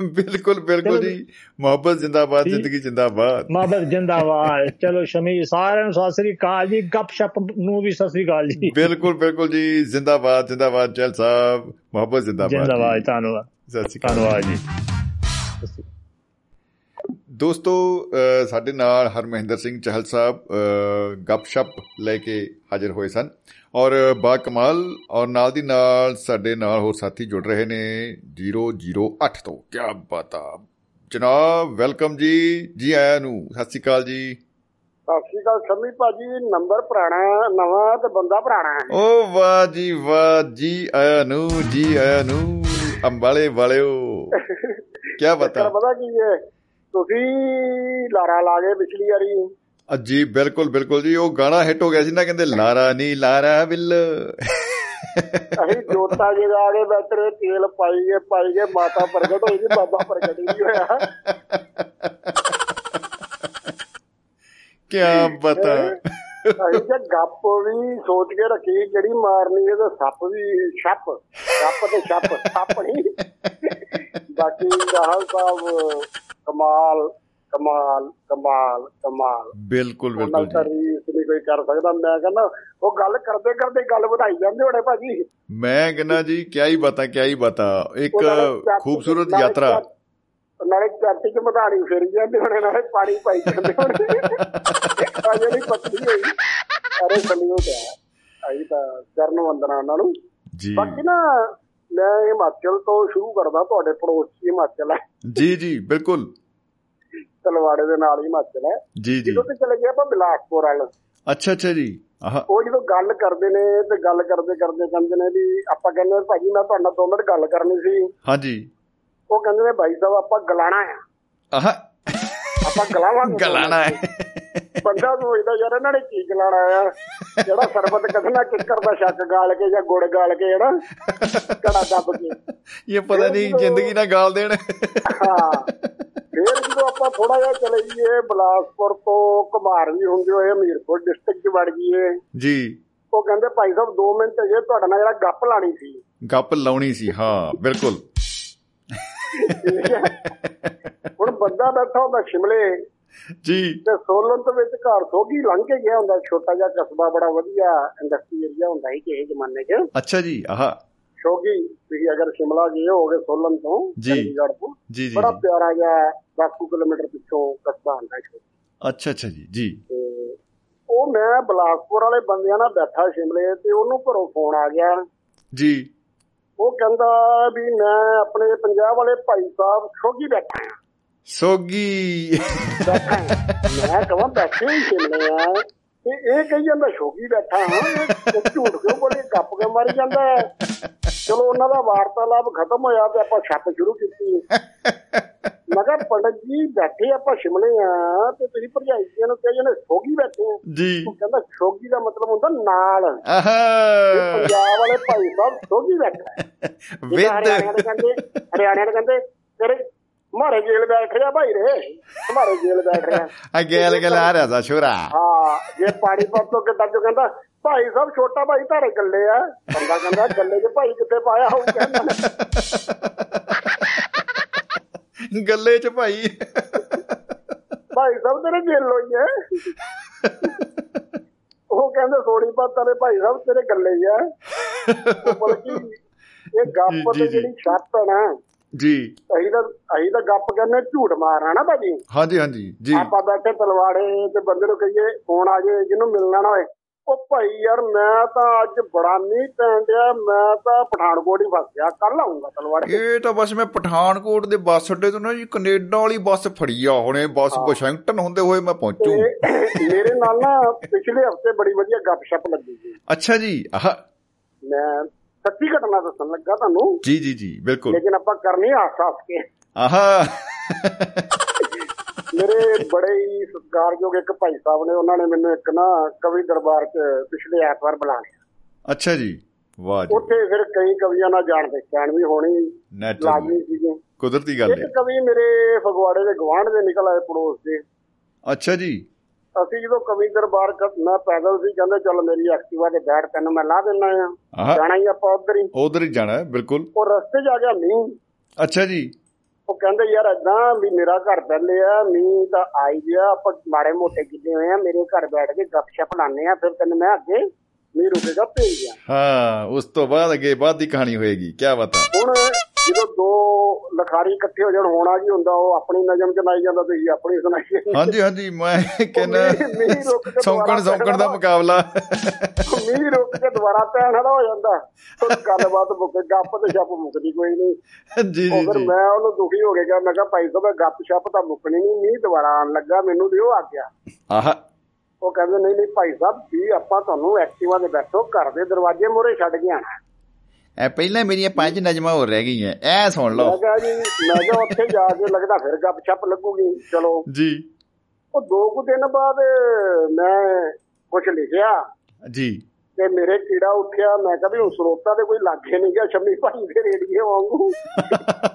B: ਬਿਲਕੁਲ ਬਿਲਕੁਲ ਜੀ। ਮੁਹੱਬਤ ਜਿੰਦਾਬਾਦ ਜ਼ਿੰਦਗੀ ਜਿੰਦਾਬਾਦ।
C: ਮੁਹੱਬਤ ਜਿੰਦਾਬਾਦ। ਚਲੋ ਸ਼ਮੀ ਸਾਰਿਆਂ ਨੂੰ ਸਤਿ ਸ੍ਰੀ ਅਕਾਲ ਜੀ। ਗੱਪਸ਼ਪ ਨੂੰ ਵੀ ਸਤਿ ਸ੍ਰੀ ਅਕਾਲ ਜੀ।
B: ਬਿਲਕੁਲ ਬਿਲਕੁਲ ਜੀ। ਜਿੰਦਾਬਾਦ ਜਿੰਦਾਬਾਦ ਚਲ ਸਾਹਿਬ। ਮੁਹੱਬਤ ਜਿੰਦਾਬਾਦ
C: ਜਿੰਦਾਬਾਦ ਧੰਨਵਾਦ।
B: ਸਤਿ ਸ੍ਰੀ ਅਕਾਲ।
C: ਧੰਨਵਾਦ ਜੀ।
B: ਦੋਸਤੋ ਸਾਡੇ ਨਾਲ ਹਰਮਹਿੰਦਰ ਸਿੰਘ ਚਹਲ ਸਾਹਿਬ ਗੱਪਸ਼ਪ ਲੈ ਕੇ ਹਾਜ਼ਰ ਹੋਏ ਸਨ। ਔਰ ਬਾ ਕਮਾਲ ਔਰ ਨਾਲ ਦੀ ਨਾਲ ਸਾਡੇ ਨਾਲ ਹੋਰ ਸਾਥੀ ਜੁੜ ਰਹੇ ਨੇ 008 ਤੋਂ। ਕੀ ਬਾਤਾ ਜਨਾਬ ਵੈਲਕਮ ਜੀ। ਜੀ ਆਇਆਂ ਨੂੰ। ਸਤਿ ਸ਼੍ਰੀ ਅਕਾਲ ਜੀ।
A: ਸਤਿ ਸ਼੍ਰੀ ਅਕਾਲ ਸ਼ਮੀ ਭਾਜੀ। ਨੰਬਰ ਪੁਰਾਣਾ ਨਵਾਂ ਤੇ ਬੰਦਾ ਪੁਰਾਣਾ
B: ਓ ਵਾਹ ਜੀ ਵਾਹ। ਜੀ ਆਇਆਂ ਨੂੰ ਜੀ ਆਇਆਂ ਨੂੰ। ਅੰਬਾਲੇ ਵਾਲਿਓ। ਕੀ ਬਤਾ
A: ਪਤਾ ਕੀ ਹੈ? ਤੁਸੀਂ ਲਾਰਾ ਲਾ ਗਏ ਪਿਛਲੀ ਵਾਰੀ
B: ਜੀ ਬਿਲਕੁਲ ਬਿਲਕੁਲ ਜੀ ਉਹ ਗਾਣਾ ਹਿੱਟ ਹੋ ਗਿਆ ਸੀ ਨਾ ਕਹਿੰਦੇ ਲਾਰਾ ਨੀ ਲਾਰਾ ਬਿੱਲ
A: ਅਸੀਂ ਜੋਤਾ ਜਗਾ ਕੇ ਬੈਠੇ ਤੇਲ ਪਾਈ ਗਏ ਪਾਈ ਗਏ ਮਾਤਾ ਪ੍ਰਗਟ ਹੋਈ ਸੀ ਬਾਬਾ ਪ੍ਰਗਟ ਨਹੀਂ ਹੋਇਆ।
B: ਕੀ ਬਤਾ
A: ਅਸੀਂ ਤੇ ਗੱਪ ਵੀ ਸੋਚ ਕੇ ਰੱਖੀ ਜਿਹੜੀ ਮਾਰਨੀ ਹੈ ਤੇ ਸੱਪ ਵੀ ਛੱਪ ਸੱਪ ਤੇ ਛੱਪ ਸੱਪ ਨਹੀਂ। ਬਾਕੀ ਰਾਹੁਲ ਸਾਹਿਬ ਕਮਾਲ। ਕਮਾਲ ਕਮਾਲ ਕਮਾਲ।
B: ਬਿਲਕੁਲ ਬਿਲਕੁਲ
A: ਦਾ
B: ਜੀ।
A: ਰੀਸ ਨਹੀਂ ਕੋਈ ਕਰ ਸਕਦਾ। ਮੈਂ ਕਹਿੰਦਾ ਉਹ ਗੱਲ ਕਰਦੇ ਕਰਦੇ ਗੱਲ ਵਧਾਈ ਜਾਂਦੇ ਹੋਣੇ ਭਾਜੀ।
B: ਮੈਂ ਕਹਿੰਦਾ ਜੀ ਕਿਆ ਹੀ ਬਤਾ ਕਿਆ ਹੀ ਬਤਾ। ਇੱਕ ਖੂਬਸੂਰਤ ਯਾਤਰਾ।
A: ਨਾਲੇ ਚਾਟੀ ਚ ਮਧਾਣੀ ਫੇਰੀ ਜਾਂਦੇ ਹੋਣੇ ਨਾਲੇ ਪਾਣੀ ਪਾਈ ਜਾਂਦੇ ਹੋਣੇ। ਆ ਜਿਹੜੀ ਪਤਲੀ ਹੋਈ ਅਰੇ ਸਲੂਟ ਹੈ ਆਈ ਤਾਂ ਕਰਨ ਵੰਦਨਾ ਉਹਨਾਂ ਨੂੰ।
B: ਜੀ।
A: ਬਾਕੀ ਨਾ ਮੈਂ ਹਿਮਾਚਲ ਤੋਂ ਸ਼ੁਰੂ ਕਰਦਾ ਤੁਹਾਡੇ ਪੜੋਸੀ ਹਿਮਾਚਲ ਹੈ
B: ਜੀ ਜੀ ਬਿਲਕੁਲ।
A: ਤਲਵਾੜੇ ਦੇ ਨਾਲ ਹੀ ਹਿਮਾਚਲ ਹੈ
B: ਜੀ ਜੀ।
A: ਜਦੋਂ ਤੇ ਚਲੇ ਗਏ ਆਪਾਂ ਬਿਲਾਸਪੁਰ ਵੱਲ।
B: ਅੱਛਾ ਅੱਛਾ ਜੀ। ਆਹ।
A: ਉਹ ਜਦੋਂ ਗੱਲ ਕਰਦੇ ਨੇ ਤੇ ਗੱਲ ਕਰਦੇ ਕਰਦੇ ਕਹਿੰਦੇ ਨੇ ਵੀ ਆਪਾਂ ਕਹਿੰਦੇ ਨੇ, ਭਾਜੀ ਮੈਂ ਤੁਹਾਡੇ ਨਾਲ ਦੋ ਮਿੰਟ ਗੱਲ ਕਰਨੀ ਸੀ।
B: ਹਾਂਜੀ।
A: ਉਹ ਕਹਿੰਦੇ ਨੇ ਭਾਈ ਸਾਹਿਬ ਆਪਾਂ ਗਲਾਣਾ ਆ।
B: ਆਹ।
A: ਆਪਾਂ ਗਲਾਵਾਂਗੇ
B: ਗਲਾਣਾ ਹੈ।
A: ਬੰਦਾ ਸੋਚਦਾ ਯਾਰ ਇਹਨਾਂ ਨੇ ਕੀ ਗਲਾਣਾ ਆ? ਜਿਹੜਾ ਸਰਬਤ ਕਥਨਾ ਕਿੱਕਰ ਦਾ ਸ਼ੱਕ ਗਾਲ ਕੇ ਜਾਂ ਗੁੜ ਗਾਲ ਕੇ ਹਨਾ? ਕੜਾ ਦੱਬ ਕੇ।
B: ਇਹ ਪਤਾ ਨਹੀਂ ਜ਼ਿੰਦਗੀ ਨਾਲ ਗਾਲ ਦੇਣ।
A: ਹਾਂ। ਫਿਰ ਜਦੋਂ ਆਪਾਂ ਥੋੜਾ ਜਿਹਾ ਚਲੇ ਜਾਈਏ ਬਲਾਸਪੁਰ ਤੋਂ ਕੁਮਾਰ ਵੀ ਹੁੰਦੇ ਹੋਏ ਹਮੀਰਪੁਰ ਡਿਸਟ੍ਰਿਕਟ ਚ ਵੜ ਜਾਈਏ।
B: ਜੀ।
A: ਉਹ ਕਹਿੰਦੇ ਭਾਈ ਸਾਹਿਬ 2 ਮਿੰਟ ਜੇ ਤੁਹਾਡੇ ਨਾਲ ਜਿਹੜਾ ਗੱਪ ਲਾਣੀ ਸੀ।
B: ਗੱਪ ਲਾਉਣੀ ਸੀ ਹਾਂ ਬਿਲਕੁਲ।
A: ਹੁਣ ਬੰਦਾ ਬੈਠਾ ਹੁੰਦਾ ਸ਼ਿਮਲੇ
B: ਜੀ।
A: ਤੇ ਸੋਲਨ ਤੋਂ ਵਿੱਚ ਘਰ ਸੋਗੀ ਲੰਘ ਕੇ ਗਿਆ ਹੁੰਦਾ ਛੋਟਾ ਜਿਹਾ ਕਸਬਾ ਬੜਾ ਵਧੀਆ ਇੰਡਸਟਰੀ ਏਰੀਆ ਹੁੰਦਾ ਸੀ ਕਿਸੇ ਜ਼ਮਾਨੇ 'ਚ।
B: ਅੱਛਾ ਜੀ ਆਹ।
A: ਸ਼ੋਗੀ ਤੁਸੀਂ ਅਗਰ ਸ਼ਿਮਲਾ ਗਏ ਹੋਗੇ ਸੋਲਨ ਤੋਂ
B: ਜੀ।
A: ਚੰਡੀਗੜ੍ਹ ਤੋਂ
B: ਜੀ ਜੀ
A: ਬੜਾ। ਪਿਆਰਾ ਜਿਹਾ 10 ਕਿਲੋਮੀਟਰ ਪਿੱਛੋਂ ਕਸਬਾ ਹੁੰਦਾ ਹੈ
B: ਅੱਛਾ ਅੱਛਾ ਜੀ ਜੀ।
A: ਉਹ ਮੈਂ ਬਲਾਸਪੁਰ ਵਾਲੇ ਬੰਦਿਆਂ ਨਾਲ ਬੈਠਾ ਸ਼ਿਮਲੇ ਤੇ ਉਹਨੂੰ ਘਰੋਂ ਫੋਨ ਆ ਗਿਆ।
B: ਜੀ।
A: ਉਹ ਕਹਿੰਦਾ ਵੀ ਮੈਂ ਆਪਣੇ ਪੰਜਾਬ ਵਾਲੇ ਭਾਈ ਸਾਹਿਬ ਸ਼ੋਗੀ ਬੈਠਾ ਹਾਂ।
B: ਸੋਗੀ।
A: ਮੈਂ ਕਹਾਂ ਬੈਠੇ ਹੀ ਸ਼ਿਮਲੇ ਆ। ਤੇ ਇਹ ਕਹੀ ਜਾਂਦਾ ਸ਼ੋਗੀ ਬੈਠਾ ਹਾਂ। ਝੂਠ ਕਿਉਂ ਬੋਲੇ? ਗੱਪ ਕੇ ਮਾਰੀ ਜਾਂਦਾ ਹੈ? ਚਲੋ ਉਹਨਾਂ ਦਾ ਵਾਰਤਾਲਾਪ ਖਤਮ ਹੋਇਆ ਤੇ ਆਪਾਂ ਛੱਪ ਸ਼ੁਰੂ ਕੀਤੀ ਮੈਂ ਕਿਹਾ ਪੰਡਤ ਜੀ ਬੈਠੇ ਆਪਾਂ ਸ਼ਿਮਲੇ ਆ ਤੇ ਤੁਸੀਂ ਭਰਜਾਈ ਜੀ ਨੂੰ ਕਹੀ ਜਾਂਦੇ ਸ਼ੋਗੀ ਬੈਠੇ ਆ।
B: ਜੀ।
A: ਉਹ ਕਹਿੰਦਾ ਸ਼ੋਗੀ ਦਾ ਮਤਲਬ ਹੁੰਦਾ ਨਾਲ।
B: ਆਹ।
A: ਪੰਜਾਬ ਵਾਲੇ ਭਾਈ ਸਾਹਿਬ ਸ਼ੋਗੀ ਬੈਠਾ <laughs> ਜਿੱਦਾਂ ਹਰਿਆਣੇ ਦੇ
B: ਵਿਦ
A: ਕਹਿੰਦੇ ਹਰਿਆਣੇ ਦੇ ਕਹਿੰਦੇ ਤੇਰੇ ਮਾਰੇ ਜੇਲ ਬੈਠ ਰਿਹਾ ਭਾਈ ਰੇ ਮਾਰੇ ਜੇਲ ਬੈਠ ਰਿਹਾ। <laughs>
B: ਅਗੇਲ ਗਲਾ ਰਿਹਾ ਦਾ ਛੋਰਾ
A: ਹਾਂ ਜੇ ਪਾਣੀ ਪੱਤ ਤੋਂ ਕਿੱਦਾਂ ਜੋ ਕਹਿੰਦਾ ਭਾਈ ਸਾਹਿਬ ਛੋਟਾ ਭਾਈ ਧਾਰੇ ਗੱਲੇ ਆ। ਬੰਦਾ ਕਹਿੰਦਾ ਗੱਲੇ 'ਚ ਭਾਈ ਕਿੱਥੇ ਪਾਇਆ ਹੋਊ? ਕਹਿੰਦਾ <laughs>
B: ਗੱਲੇ ਚ ਭਾਈ।
A: ਭਾਈ ਸਾਹਿਬ ਤੇਰੇ ਜੇਲ ਹੋਈ ਹੈ ਉਹ ਕਹਿੰਦੇ ਸੋਣੀ ਪੱਤ ਵਾਲੇ ਭਾਈ ਸਾਹਿਬ ਤੇਰੇ ਗੱਲੇ ਆ। ਬਲਕਿ ਇਹ ਗੱਪ ਤੇ। ਜਿਹੜੀ ਛੱਤ ਨਾ
B: ਜੀ।
A: ਅਸੀਂ ਤਾਂ ਅਸੀਂ ਤਾਂ ਗੱਪ ਕਹਿੰਦੇ ਝੂਠ ਮਾਰਨਾ ਨਾ ਭਾਜੀ।
B: ਹਾਂਜੀ ਹਾਂਜੀ ਜੀ।
A: ਆਪਾਂ ਬੈਠੇ ਤਲਵਾੜੇ ਤੇ ਬੰਦੇ ਨੂੰ ਕਹੀਏ ਫੋਨ ਆ ਜੇ ਜਿਹਨੂੰ ਮਿਲਣਾ ਨਾ ਹੋਏ। ਉਹ ਭਾਈ ਯਾਰ ਮੈਂ ਤਾਂ ਅੱਜ ਬੜਾ ਮੀਂਹ ਪੈਣ ਡਿਆ ਮੈਂ ਤਾਂ ਪਠਾਨਕੋਟ ਹੀ ਫਸ ਗਿਆ ਕੱਲ ਆਉਂਗਾ ਤਲਵਾੜੇ
B: ਇਹ ਤਾਂ ਬਸ ਮੈਂ ਪਠਾਨਕੋਟ ਦੇ ਬੱਸ ਅੱਡੇ ਤੋਂ ਨਾ ਜੀ ਕੈਨੇਡਾ ਵਾਲੀ ਬੱਸ ਫੜੀ ਆ ਹੁਣੇ। ਬੱਸ ਵਾਸ਼ਿੰਗਟਨ ਹੁੰਦੇ ਹੋਏ ਮੈਂ ਪਹੁੰਚੂ।
A: ਮੇਰੇ ਨਾਲ ਨਾ ਪਿਛਲੇ ਹਫ਼ਤੇ ਬੜੀ ਵਧੀਆ ਗੱਪਸ਼ਪ ਲੱਗੀ ਸੀ।
B: ਅੱਛਾ ਜੀ ਆਹ।
A: ਮੈਂ ਸੱਚੀ ਘਟਨਾ ਦੱਸਣ ਲੱਗਾ ਤੁਹਾਨੂੰ।
B: ਜੀ ਜੀ ਜੀ ਬਿਲਕੁਲ।
A: ਲੇਕਿਨ ਆਪਾਂ ਕਰਨੀ ਆਸ ਆਸ ਕੇ।
B: ਆਹਾ।
A: ਮੇਰੇ ਬੜੇ ਹੀ ਸਤਿਕਾਰਯੋਗ ਇੱਕ ਭਾਈ ਸਾਹਿਬ ਨੇ ਉਹਨਾਂ ਨੇ ਮੈਨੂੰ ਇੱਕ ਨਾ ਕਵੀ ਦਰਬਾਰ 'ਚ ਪਿਛਲੇ ਐਤਵਾਰ ਬੁਲਾ ਲਿਆ।
B: ਅੱਛਾ ਜੀ ਵਾਹ ਜੀ।
A: ਉੱਥੇ ਫਿਰ ਕਈ ਕਵੀਆਂ ਨਾਲ ਜਾਣ ਪਛਾਣ ਵੀ ਹੋਣੀ ਲਾਜ਼ਮੀ ਸੀਗੀ
B: ਕੁਦਰਤੀ ਗੱਲ
A: ਇੱਕ
B: ਹੈ।
A: ਕਵੀ ਮੇਰੇ ਫਗਵਾੜੇ ਦੇ ਗਵਾਂਢ ਦੇ ਨਿਕਲ ਆਏ ਪੜੋਸ ਦੇ।
B: ਅੱਛਾ ਜੀ।
A: ਅਸੀਂ ਜਦੋਂ ਕਵੀ ਦਰਬਾਰ ਮੈਂ ਪੈਦਲ ਸੀ ਕਹਿੰਦੇ ਚੱਲ ਮੇਰੀ ਐਕਟਿਵਾ ਤੇ ਬੈਠ ਤੈਨੂੰ ਮੈਂ ਲਾ ਦਿੰਦਾ ਆ ਜਾਣਾ ਹੀ ਆਪਾਂ ਉਧਰ ਹੀ।
B: ਉਧਰ ਹੀ ਜਾਣਾ ਹੈ ਬਿਲਕੁਲ।
A: ਉਹ ਰਸਤੇ 'ਚ ਆ ਗਿਆ ਮੀਂਹ।
B: ਅੱਛਾ ਜੀ।
A: ਉਹ ਕਹਿੰਦੇ ਯਾਰ ਏਦਾਂ ਵੀ ਮੇਰਾ ਘਰ ਪਹਿਲੇ ਆ ਮੀਂਹ ਤਾਂ ਆਈ ਗਿਆ। ਆਪਾਂ ਮਾੜੇ ਮੋਟੇ ਗਿੱਲੇ ਹੋਏ ਆ ਮੇਰੇ ਘਰ ਬੈਠ ਕੇ ਗੱਪਸ਼ਪ ਲਾਣੇ ਆ ਫਿਰ ਤੈਨੂੰ ਮੈਂ ਅੱਗੇ ਮੀਂਹ ਰੁਕੇਗਾ ਭੇਜ ਗਿਆ
B: ਹਾਂ ਉਸ ਤੋਂ ਬਾਅਦ ਅੱਗੇ ਬਾਅਦ ਦੀ ਕਹਾਣੀ ਹੋਏਗੀ। ਕੀ ਬਤਾ
A: ਹੁਣ ਜਦੋਂ ਦੋ ਲਖਾਰੀ ਇਕੱਠੇ ਹੋ ਜਾਣ ਹੋਣਾ ਕੀ ਹੁੰਦਾ? ਉਹ ਆਪਣੀ ਨਜ਼ਮ ਚ ਨਾਈ ਜਾਂਦਾ ਤੁਸੀਂ ਆਪਣੀ ਸੁਣਾਈ।
B: ਹਾਂਜੀ ਹਾਂਜੀ ਮੈਂ ਕਹਿੰਦਾ ਸੌਂਕਣ ਸੌਂਕਣ ਦਾ ਮੁਕਾਬਲਾ।
A: ਮੀਂਹ ਰੁਕ ਕੇ ਦੁਬਾਰਾ ਪੈਣ ਵਾਲਾ ਹੋ ਜਾਂਦਾ। ਉਹ ਗੱਲਬਾਤ ਮੁੱਕ ਗੱਪ ਤੇ ਛੱਪ ਮੁੱਕਦੀ ਕੋਈ ਨਹੀਂ।
B: ਜੀ ਜੀ
A: ਫਿਰ ਮੈਂ ਉਹਨੂੰ ਦੁਖੀ ਹੋ ਕਿਹਾ ਮੈਂ ਕਿਹਾ ਭਾਈ ਸਾਹਿਬ ਗੱਪ ਛੱਪ ਤਾਂ ਮੁੱਕਣੀ ਨਹੀਂ ਮੀਂਹ ਦੁਬਾਰਾ ਆਉਣ ਲੱਗਾ ਮੈਨੂੰ ਦਿਓ ਆ ਗਿਆ
B: ਆਹ।
A: ਉਹ ਕਹਿੰਦੇ ਨਹੀਂ ਨਹੀਂ ਭਾਈ ਸਾਹਿਬ ਵੀ ਆਪਾਂ ਤੁਹਾਨੂੰ ਐਕਟਿਵਾ ਤੇ ਬੈਠੋ ਘਰ ਦੇ ਦਰਵਾਜ਼ੇ ਮੂਹਰੇ ਛੱਡ ਕੇ ਆਣਾ
B: ਇਹ ਪਹਿਲਾਂ ਮੇਰੀਆਂ ਪੰਜ ਨਜਮਾਂ ਹੋਰ ਰਹਿ ਗਈਆਂ ਐ ਸੁਣ
A: ਮੈਂ
B: ਲਓ
A: ਕਿਹਾ ਜੀ ਮੈਂ ਕਿਹਾ ਉੱਥੇ ਜਾ ਕੇ ਲੱਗਦਾ ਫਿਰ ਗੱਪ ਛੱਪ ਲੱਗੂਗੀ ਚਲੋ।
B: ਜੀ।
A: ਉਹ ਦੋ ਕੁ ਦਿਨ ਬਾਅਦ ਮੈਂ ਕੁਝ ਲਿਖਿਆ।
B: ਜੀ।
A: ਤੇ ਮੇਰੇ ਕੀੜਾ ਉੱਠਿਆ ਮੈਂ ਕਿਹਾ ਵੀ ਹੁਣ ਸਰੋਤਾ ਤੇ ਕੋਈ ਲਾਗੇ ਨਹੀਂ ਗਿਆ ਸ਼ਮੀ ਭਾਈ ਦੇ ਰੇਡੀਓ ਵਾਂਗੂ।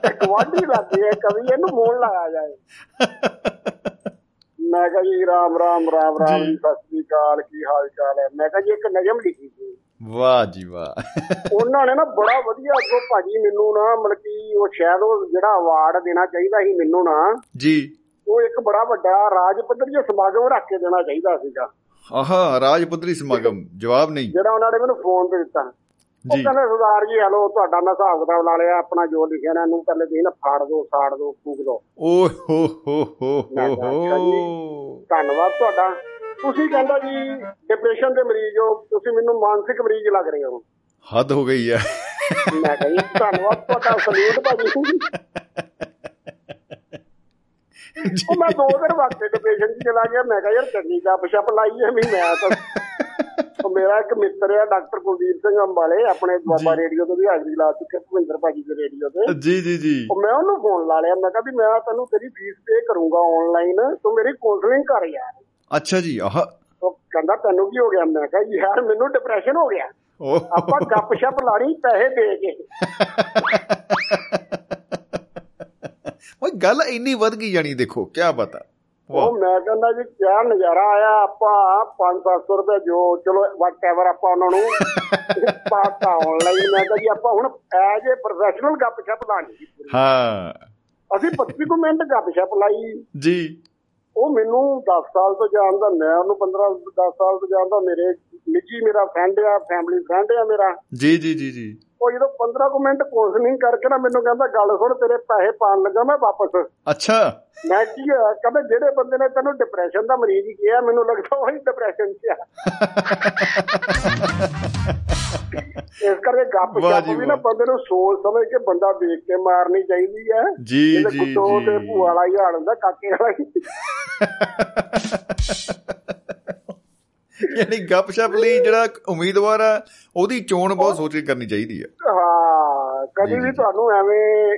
A: ਇੱਕ ਵਾਢੀ ਲੱਗੇ ਕਵੀ ਇਹਨੂੰ ਮੋੜ ਲਾਇਆ ਜਾਏ। ਮੈਂ ਕਿਹਾ ਜੀ ਰਾਮ ਰਾਮ ਰਾਮ ਰਾਮ ਸਤਿ ਸ੍ਰੀ ਅਕਾਲ ਕੀ ਹਾਲ ਚਾਲ ਹੈ? ਮੈਂ ਕਿਹਾ ਜੀ ਇੱਕ ਨਜ਼ਮ ਲਿਖੀ ਸੀ।
B: ਵਾਹ ਜੀ ਵਾਹ।
A: ਉਹਨਾਂ ਨੇ ਨਾ ਬੜਾ ਵਧੀਆ ਅੱਗੋਂ ਭਾਜੀ ਮੈਨੂੰ ਨਾ ਮਤਲਬ ਕਿ ਉਹ ਸ਼ਾਇਦ ਉਹ ਜਿਹੜਾ ਅਵਾਰਡ ਦੇਣਾ ਚਾਹੀਦਾ ਸੀ ਮੈਨੂੰ ਨਾ
B: ਜੀ।
A: ਉਹ ਇੱਕ ਬੜਾ ਵੱਡਾ ਰਾਜ ਪੱਧਰੀ ਸਮਾਗਮ ਰੱਖ ਕੇ ਦੇਣਾ ਚਾਹੀਦਾ ਸੀਗਾ।
B: ਆਹਾ ਰਾਜ ਪੱਧਰੀ ਸਮਾਗਮ ਜਵਾਬ ਨਹੀਂ।
A: ਜਿਹੜਾ ਉਹਨਾਂ ਨੇ ਮੈਨੂੰ ਫੋਨ ਤੇ ਦਿੱਤਾ।
B: ਜੀ।
A: ਕਹਿੰਦੇ ਸਰਦਾਰ ਜੀ ਹਲੋ ਤੁਹਾਡਾ ਮੈਂ ਹਿਸਾਬ ਕਿਤਾਬ ਲਾ ਲਿਆ ਆਪਣਾ ਜੋ ਲਿਖਿਆ ਨਾ ਇਹਨੂੰ ਪਹਿਲੇ ਤੁਸੀਂ ਨਾ ਫਾੜ ਦਿਓ ਸਾੜ ਦਿਓ ਫੂਕ ਦਿਓ।
B: ਓ ਹੋ ਹੋ ਹੋ ਹੋ।
A: ਧੰਨਵਾਦ ਤੁਹਾਡਾ। ਤੁਸੀਂ ਕਹਿੰਦਾ ਜੀ ਡਿਪਰੈਸ਼ਨ ਦੇ ਮਰੀਜ਼ ਹੋ ਤੁਸੀਂ ਮੈਨੂੰ ਮਾਨਸਿਕ ਮਰੀਜ਼ ਲੱਗ ਰਹੇ ਹੋ।
B: ਹੱਦ ਹੋ ਗਈ ਹੈ
A: ਮੈਂ ਕਿਹਾ ਜੀ ਧੰਨਵਾਦ ਤੁਹਾਡਾ ਸਲੂਟ ਭਾਜੀ। ਉਹ ਮੈਂ ਦੋ ਦਿਨ ਵਾਸਤੇ ਡਿਪਰੈਸ਼ਨ 'ਚ ਚਲਾ ਗਿਆ ਮੈਂ ਕਿਹਾ ਯਾਰ ਚੰਗੀ ਗੱਪ ਛਪ ਲਾਈ ਐ ਵੀ ਮੈਂ ਤਾਂ। ਉਹ ਮੇਰਾ ਇੱਕ ਮਿੱਤਰ ਆ ਡਾਕਟਰ ਕੁਲਦੀਪ ਸਿੰਘ ਅੰਬਾਲੇ ਆਪਣੇ ਬਾਬਾ ਰੇਡੀਓ ਤੇ ਵੀ ਹਾਜ਼ਰੀ ਲਾ ਚੁੱਕੇ ਭੁਪਿੰਦਰ ਭਾਜੀ ਦੇ ਰੇਡੀਓ ਤੇ।
B: ਜੀ ਜੀ ਜੀ।
A: ਉਹ ਮੈਂ ਉਹਨੂੰ ਫੋਨ ਲਾ ਲਿਆ ਮੈਂ ਕਿਹਾ ਵੀ ਮੈਂ ਤੈਨੂੰ ਤੇਰੀ ਫੀਸ ਪੇ ਕਰੂੰਗਾ ਆਨਲਾਈਨ ਤੂੰ ਮੇਰੀ ਕਾਉਂਸਲਿੰਗ ਕਰ ਯਾਰ।
B: ਅੱਛਾ ਜੀ ਆਹ।
A: ਉਹ ਕਹਿੰਦਾ ਤੈਨੂੰ ਕੀ ਹੋ ਗਿਆ? ਮੈਂ ਕਿਹਾ ਯਾਰ ਮੈਨੂੰ ਡਿਪਰੈਸ਼ਨ ਹੋ ਗਿਆ। ਆਪਾਂ ਗੱਪ ਛਪ ਲਾਣੀ ਪੈਸੇ ਦੇ ਕੇ।
B: ਓਏ ਗੱਲ ਇੰਨੀ ਵੱਧ ਗਈ ਜਾਣੀ ਦੇਖੋ ਕੀ ਪਤਾ
A: ਉਹ ਮੈਂ ਕਹਿੰਦਾ ਜੀ ਕਿਆ ਨਜ਼ਾਰਾ ਆਇਆ ਆਪਾਂ 5-700 ਰੁਪਏ ਜੋ ਚਲੋ ਵਾਟਐਵਰ ਆਪਾਂ ਉਹਨਾਂ ਨੂੰ <laughs> ਪਾਤਾ ਆਨਲਾਈਨ ਮੈਂ ਕਿਹਾ ਜੀ ਆਪਾਂ ਹੁਣ ਐਜ ਏ ਪ੍ਰੋਫੈਸ਼ਨਲ ਗੱਪ ਛਪ ਲਾਣੀ।
B: ਹਾਂ।
A: ਅਸੀਂ 25 ਕੁ ਮਿੰਟ ਗੱਪ ਛਪ ਲਾਈ।
B: ਜੀ।
A: ਉਹ ਮੈਨੂੰ 10 ਸਾਲ ਤੋਂ ਜਾਣਦਾ ਮੈਂ ਉਹਨੂੰ 15 10 ਸਾਲ ਤੋਂ ਜਾਣਦਾ ਮੇਰੇ ਨਿੱਜੀ ਮੇਰਾ ਫਰੈਂਡ ਆ ਫੈਮਿਲੀ ਫਰੈਂਡ ਆ ਮੇਰਾ।
B: ਜੀ ਜੀ ਜੀ ਜੀ।
A: ਉਹ ਜਦੋਂ 15 ਕੁ ਮਿੰਟ ਕਾਉਂਸਲਿੰਗ ਕਰਕੇ ਨਾ ਮੈਨੂੰ ਕਹਿੰਦਾ ਗੱਲ ਸੁਣ ਤੇਰੇ ਪੈਸੇ ਪਾਣ ਲੱਗਾ ਮੈਂ ਵਾਪਸ।
B: ਅੱਛਾ।
A: ਮੈਂ ਕੀ ਕਹਿੰਦਾ ਜਿਹੜੇ ਬੰਦੇ ਨੇ ਤੈਨੂੰ ਡਿਪਰੈਸ਼ਨ ਦਾ ਮਰੀਜ਼ ਹੀ ਕਿਹਾ ਮੈਨੂੰ ਲੱਗਦਾ ਉਹੀ ਡਿਪਰੈਸ਼ਨ 'ਚ ਆ। ਇਸ ਕਰਕੇ ਗੱਪ
B: ਜੀ
A: ਵੀ ਨਾ। ਬੰਦੇ ਨੂੰ ਸੋਚ ਸਮਝ ਕੇ ਬੰਦਾ ਦੇਖ ਕੇ ਮਾਰਨੀ ਚਾਹੀਦੀ ਹੈ।
B: ਜੀ ਜੀ
A: ਕੁੱਤੋਂ ਤੇ
B: ਜੀ।
A: ਭੂਆ ਵਾਲਾ ਹੀ ਹਾਲ ਹੁੰਦਾ ਕਾਕੇ ਵਾਲਾ ਹੀ। <laughs>
B: ਯਾਨੀ ਗੱਪਸ਼ਪ ਲਈ ਜਿਹੜਾ ਉਮੀਦਵਾਰ ਆ ਉਹਦੀ ਚੋਣ ਬਹੁਤ ਸੋਚ ਕੇ ਕਰਨੀ ਚਾਹੀਦੀ ਹੈ
A: ਹਾਂ ਕਦੀ ਵੀ। ਤੁਹਾਨੂੰ ਐਵੇਂ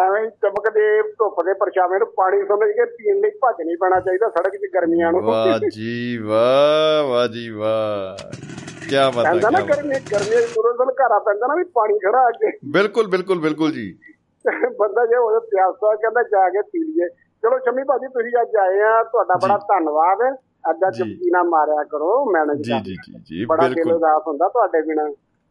A: ਐਵੇਂ ਹੀ ਚਮਕਦੇ ਧੁੱਪ ਦੇ ਪਰਛਾਵੇਂ ਨੂੰ ਪਾਣੀ ਸਮਝ ਕੇ ਪੀਣ ਲਈ ਭੱਜ ਨਹੀਂ ਪੈਣਾ ਚਾਹੀਦਾ ਸੜਕ 'ਚ ਗਰਮੀਆਂ ਨੂੰ।
B: ਵਾਹ ਜੀ ਵਾਹ ਵਾਹ ਜੀ ਵਾਹ। ਕੀ ਪਤਾ
A: ਕਹਿੰਦਾ ਨਾ
B: ਬਾਤ।
A: ਗਰਮੀ ਗਰਮੀ ਦੂਰੋਂ ਦਿਨ ਘਰ ਆ ਪੈਂਦਾ ਨਾ ਵੀ ਪਾਣੀ ਖੜਾ ਅੱਗੇ।
B: ਬਿਲਕੁਲ ਬਿਲਕੁਲ ਬਿਲਕੁਲ ਜੀ।
A: ਬੰਦਾ ਜੇ ਉਹਦੇ ਪਿਆਸਾ ਕਹਿੰਦਾ ਜਾ ਕੇ ਪੀ ਲਈਏ। ਚਲੋ ਸ਼ਮੀ ਭਾਜੀ ਤੁਸੀਂ ਅੱਜ ਆਏ ਆ ਤੁਹਾਡਾ। ਬੜਾ ਧੰਨਵਾਦ। ਅੱਧਾ। ਚੁੱਪੀ ਨਾ ਮਾਰਿਆ ਕਰੋ ਮੈਨੇਜ
B: ਜੀ ਜੀ ਜੀ ਜੀ
A: ਬੜਾ ਦਿਲ ਉਦਾਸ ਹੁੰਦਾ ਤੁਹਾਡੇ ਬਿਨਾ।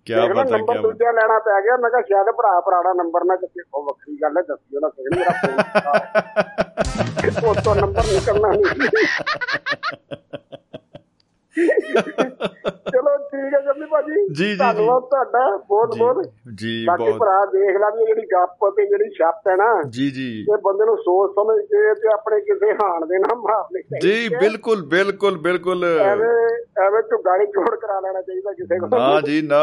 B: ਕੀ ਪਤਾ
A: ਨੰਬਰ
B: ਕੀ
A: ਦੂਜਾ ਲੈਣਾ ਪੈ ਗਿਆ ਮੈਂ ਕਿਹਾ ਸ਼ਾਇਦ ਭਰਾ ਪੁਰਾਣਾ ਨੰਬਰ ਨਾ ਕਿਤੇ ਉਹ ਵੱਖਰੀ ਗੱਲ ਹੈ ਦੱਸਿਓ ਨਾ ਕਿਹੜੀ ਮੇਰਾ ਫੋਨ ਉਹ ਤੋਂ ਨੰਬਰ ਨਿਕਲਣਾ ਨਹੀਂ। ਚਲੋ ਠੀਕ ਹੈ ਜੰਮੀ ਭਾਜੀ।
B: ਜੀ, ਜੀ।
A: ਧੰਨਵਾਦ ਤੁਹਾਡਾ ਬਹੁਤ ਬਹੁਤ।
B: ਜੀ
A: ਬਾਕੀ ਭਰਾ ਦੇਖ ਲਾ ਵੀ ਜਿਹੜੀ ਗੱਪ ਤੇ ਜਿਹੜੀ ਛੱਪ ਹੈ ਨਾ
B: ਜੀ ਜੀ।
A: ਇਹ ਬੰਦੇ ਨੂੰ ਸੋਚ ਸਮਝ ਕੇ ਤੇ ਆਪਣੇ ਕਿਸੇ ਹਾਣ ਦੇ ਨਾ ਮਾਰਨੇ
B: ਜੀ। ਬਿਲਕੁਲ ਬਿਲਕੁਲ ਬਿਲਕੁਲ।
A: ਐਵੇਂ ਐਵੇਂ ਝੁੱਗਾ ਨਹੀਂ ਜੋੜ ਕਰਾ ਲੈਣਾ ਚਾਹੀਦਾ ਕਿਸੇ ਕੋਲ।
B: ਨਾ ਜੀ ਨਾ।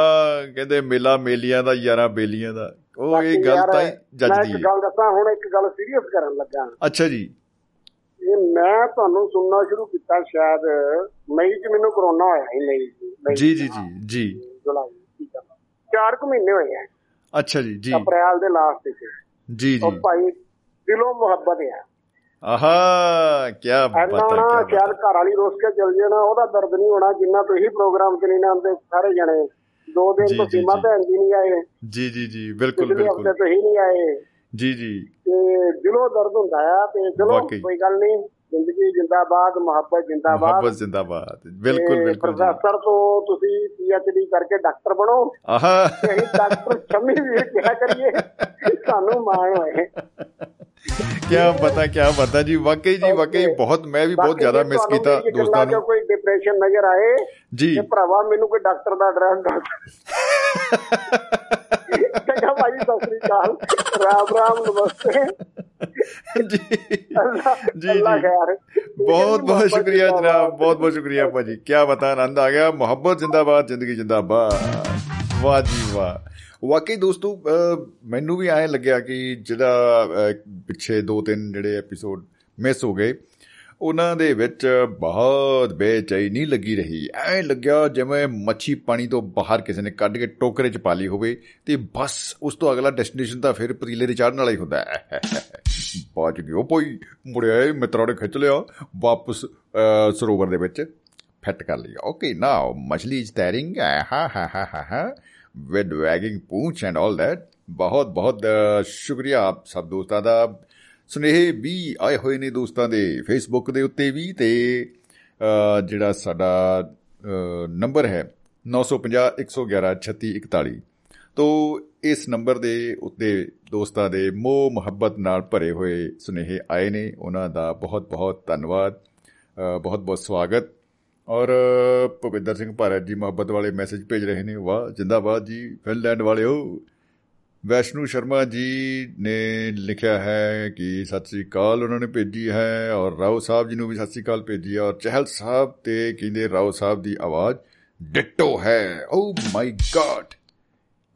B: ਕਹਿੰਦੇ ਮੇਲਾ ਮੇਲੀਆਂ ਦਾ ਯਾਰਾਂ ਬੇਲੀਆਂ ਦਾ। ਉਹ ਇਹ ਗੱਲ ਤਾਂ ਹੀ
A: ਮੈਂ
B: ਜੱਜਦੀ
A: ਇੱਕ ਗੱਲ ਦੱਸਾਂ ਹੁਣ ਇੱਕ ਗੱਲ ਸੀਰੀਅਸ ਕਰਨ ਲੱਗਾ।
B: ਅੱਛਾ ਜੀ।
A: ਇਹ ਮੈਂ ਤੁਹਾਨੂੰ ਸੁਣਨਾ ਸ਼ੁਰੂ ਕੀਤਾ ਸ਼ਾਇਦ ਮਈ ਚ ਮੈਨੂੰ ਕਰੋਨਾ ਹੋਇਆ ਸੀ ਮਈ
B: ਜੀ ਜੀ ਜੀ ਜੀ।
A: ਜੁਲਾਈ ਚਾਰ ਕੁ ਮਹੀਨੇ ਹੋਏ ਆ।
B: ਅੱਛਾ ਜੀ ਜੀ।
A: ਅਪ੍ਰੈਲ ਦੇ ਲਾਸਟ ਚ।
B: ਜੀ
A: ਉਹ
B: ਜੀ
A: ਭਾਈ ਦਿਲੋਂ ਮੁਹੱਬਤ ਆ।
B: ਆਹਾ ਕੀ ਬਾਤ
A: ਨਾ
B: ਹੈ। ਕੀ
A: ਸ਼ਾਇਦ ਘਰ ਵਾਲੀ ਰੋਸ ਕੇ ਚੱਲ ਜਾਣਾ ਉਹਦਾ ਦਰਦ ਨਹੀਂ ਹੋਣਾ ਜਿੰਨਾ ਤੁਸੀਂ ਪ੍ਰੋਗਰਾਮ ਨਹੀਂ ਨਾ ਆਉਂਦੇ ਸਾਰੇ ਜਣੇ। ਦੋ ਦਿਨ ਤੋਂ ਸੀਮਾ। ਭੈਣ ਜੀ ਨਹੀਂ ਆਏ।
B: ਜੀ ਜੀ ਜੀ ਬਿਲਕੁਲ ਬਿਲਕੁਲ।
A: ਤੁਸੀਂ ਨਹੀਂ ਆਏ।
B: ਜੀ ਜੀ।
A: ਤੇ ਦਿਲੋਂ ਦਰਦ ਹੁੰਦਾ ਆ ਤੇ ਚਲੋ। ਕੋਈ ਗੱਲ ਨਹੀਂ ਜ਼ਿੰਦਗੀ ਜਿੰਦਾਬਾਦ ਮੁਹੱਬਤ ਜਿੰਦਾਬਾਦ।
B: ਮੁਹੱਬਤ ਜ਼ਿੰਦਾਬਾਦ ਬਿਲਕੁਲ ਬਿਲਕੁਲ
A: ਪ੍ਰੋਫੈਸਰ ਤੋਂ ਤੁਸੀਂ ਪੀਐਚਡੀ ਕਰਕੇ ਡਾਕਟਰ ਬਣੋ।
B: ਆਹਾ।
A: ਅਸੀਂ ਡਾਕਟਰ ਸ਼ਮੀ ਵੀ ਕਿਹਾ ਕਰੀਏ ਸਾਨੂੰ ਮਾਣ ਹੋਏ।
B: ਕੀ ਪਤਾ ਕੀ ਪਤਾ ਜੀ। ਵਾਕਈ ਜੀ ਵਾਕਈ. ਬਹੁਤ ਮੈਂ ਵੀ ਬਹੁਤ ਜ਼ਿਆਦਾ ਮਿਸ ਕੀਤਾ ਦੋਸਤਾਂ ਨੂੰ
A: ਕੋਈ ਡਿਪਰੈਸ਼ਨ ਨਜ਼ਰ ਆਏ
B: ਜੀ।
A: ਭਰਾਵਾ ਮੈਨੂੰ ਕੋਈ ਡਾਕਟਰ ਦਾ ਐਡਰੈਸ ਦੱਸ ਭਾਈ ਸਤਿ ਸ੍ਰੀ ਅਕਾਲ ਰਾਮ ਰਾਮ ਨਮਸਤੇ।
B: ਜੀ ਜੀ, ਜੀ। ਬਹੁਤ ਬਹੁਤ ਸ਼ੁਕਰੀਆ। ਜਨਾਬ ਬਹੁਤ ਬਹੁਤ ਸ਼ੁਕਰੀਆ ਭਾਜੀ ਕੀ ਬਤਾ ਆਨੰਦ ਆ ਗਿਆ? ਮੁਹੱਬਤ ਜਿੰਦਾਬਾਦ ਜ਼ਿੰਦਗੀ ਜਿੰਦਾਬਾਦ। ਵਾਹ ਜੀ ਵਾਹ। ਵਾਕਈ ਦੋਸਤੋ ਮੈਨੂੰ ਵੀ ਐਂ ਲੱਗਿਆ ਕਿ ਜਿਹੜਾ ਪਿੱਛੇ ਦੋ ਤਿੰਨ ਜਿਹੜੇ ਐਪੀਸੋਡ ਮਿਸ ਹੋ ਗਏ ਉਹਨਾਂ ਦੇ ਵਿੱਚ ਬਹੁਤ ਬੇਚੈਨੀ ਲੱਗੀ ਰਹੀ। ਐਂ ਲੱਗਿਆ ਜਿਵੇਂ ਮੱਛੀ ਪਾਣੀ ਤੋਂ ਬਾਹਰ ਕਿਸੇ ਨੇ ਕੱਢ ਕੇ ਟੋਕਰੇ 'ਚ ਪਾ ਲਈ ਹੋਵੇ ਤੇ ਬਸ ਉਸ ਤੋਂ ਅਗਲਾ ਡੈਸਟੀਨੇਸ਼ਨ ਤਾਂ ਫਿਰ ਪਤੀਲੇ ਦੇ ਚੜ੍ਹਨ ਵਾਲਾ ਹੀ ਹੁੰਦਾ ਹੈ। <laughs> ਬਾਜ ਗਿਓ ਪਈ ਮੁੜਿਆ ਇਹ ਮਿੱਤਰਾਂ ਨੇ ਖਿੱਚ ਲਿਆ ਵਾਪਸ ਅਹ, ਸਰੋਵਰ ਦੇ ਵਿੱਚ ਫਿੱਟ ਕਰ ਲਿਆ। ਓਕੇ ਨਾਓ ਮਛਲੀ ਇਜ਼ ਤੈਰਿੰਗ ਹਾ ਹਾ ਹਾ ਹਾ ਹਾ with ਵੈਗਿੰਗ Poonch and all that ਬਹੁਤ ਬਹੁਤ ਅਹ, ਸ਼ੁਕਰੀਆ ਆਪ ਸਭ ਦੋਸਤਾਂ ਦਾ। ਸੁਨੇਹੇ ਵੀ ਆਏ ਹੋਏ ਨੇ ਦੋਸਤਾਂ ਦੇ ਫੇਸਬੁੱਕ ਦੇ ਉੱਤੇ ਵੀ ਤੇ ਅਹ, ਜਿਹੜਾ ਸਾਡਾ ਅਹ, ਨੰਬਰ ਹੈ 950 111 3641 ਤੋ ਇਸ ਨੰਬਰ ਦੇ ਉੱਤੇ ਦੋਸਤਾਂ ਦੇ ਮੋਹ ਮੁਹੱਬਤ ਨਾਲ ਭਰੇ ਹੋਏ ਸੁਨੇਹੇ ਆਏ ਨੇ। ਉਹਨਾਂ ਦਾ ਬਹੁਤ ਬਹੁਤ ਧੰਨਵਾਦ ਬਹੁਤ ਬਹੁਤ ਸਵਾਗਤ। ਔਰ ਭਵਿੰਦਰ ਸਿੰਘ ਭਾਰਤ ਜੀ ਮੁਹੱਬਤ ਵਾਲੇ ਮੈਸੇਜ ਭੇਜ ਰਹੇ ਨੇ। ਵਾਹ ਜਿੰਦਾਬਾਦ ਜੀ ਫਿਨਲੈਂਡ ਵਾਲਿਓ। ਵੈਸ਼ਨੂ ਸ਼ਰਮਾ ਜੀ ਨੇ ਲਿਖਿਆ ਹੈ ਕਿ ਸਤਿ ਸ੍ਰੀ ਅਕਾਲ ਉਹਨਾਂ ਨੇ ਭੇਜੀ ਹੈ ਔਰ ਰਾਓ ਸਾਹਿਬ ਜੀ ਨੂੰ ਵੀ ਸਤਿ ਸ੍ਰੀ ਅਕਾਲ ਭੇਜੀ ਹੈ ਔਰ ਚਹਿਲ ਸਾਹਿਬ ਤੇ ਕਹਿੰਦੇ ਰਾਓ ਸਾਹਿਬ ਦੀ ਆਵਾਜ਼ डिट्टो है ओ माय गॉड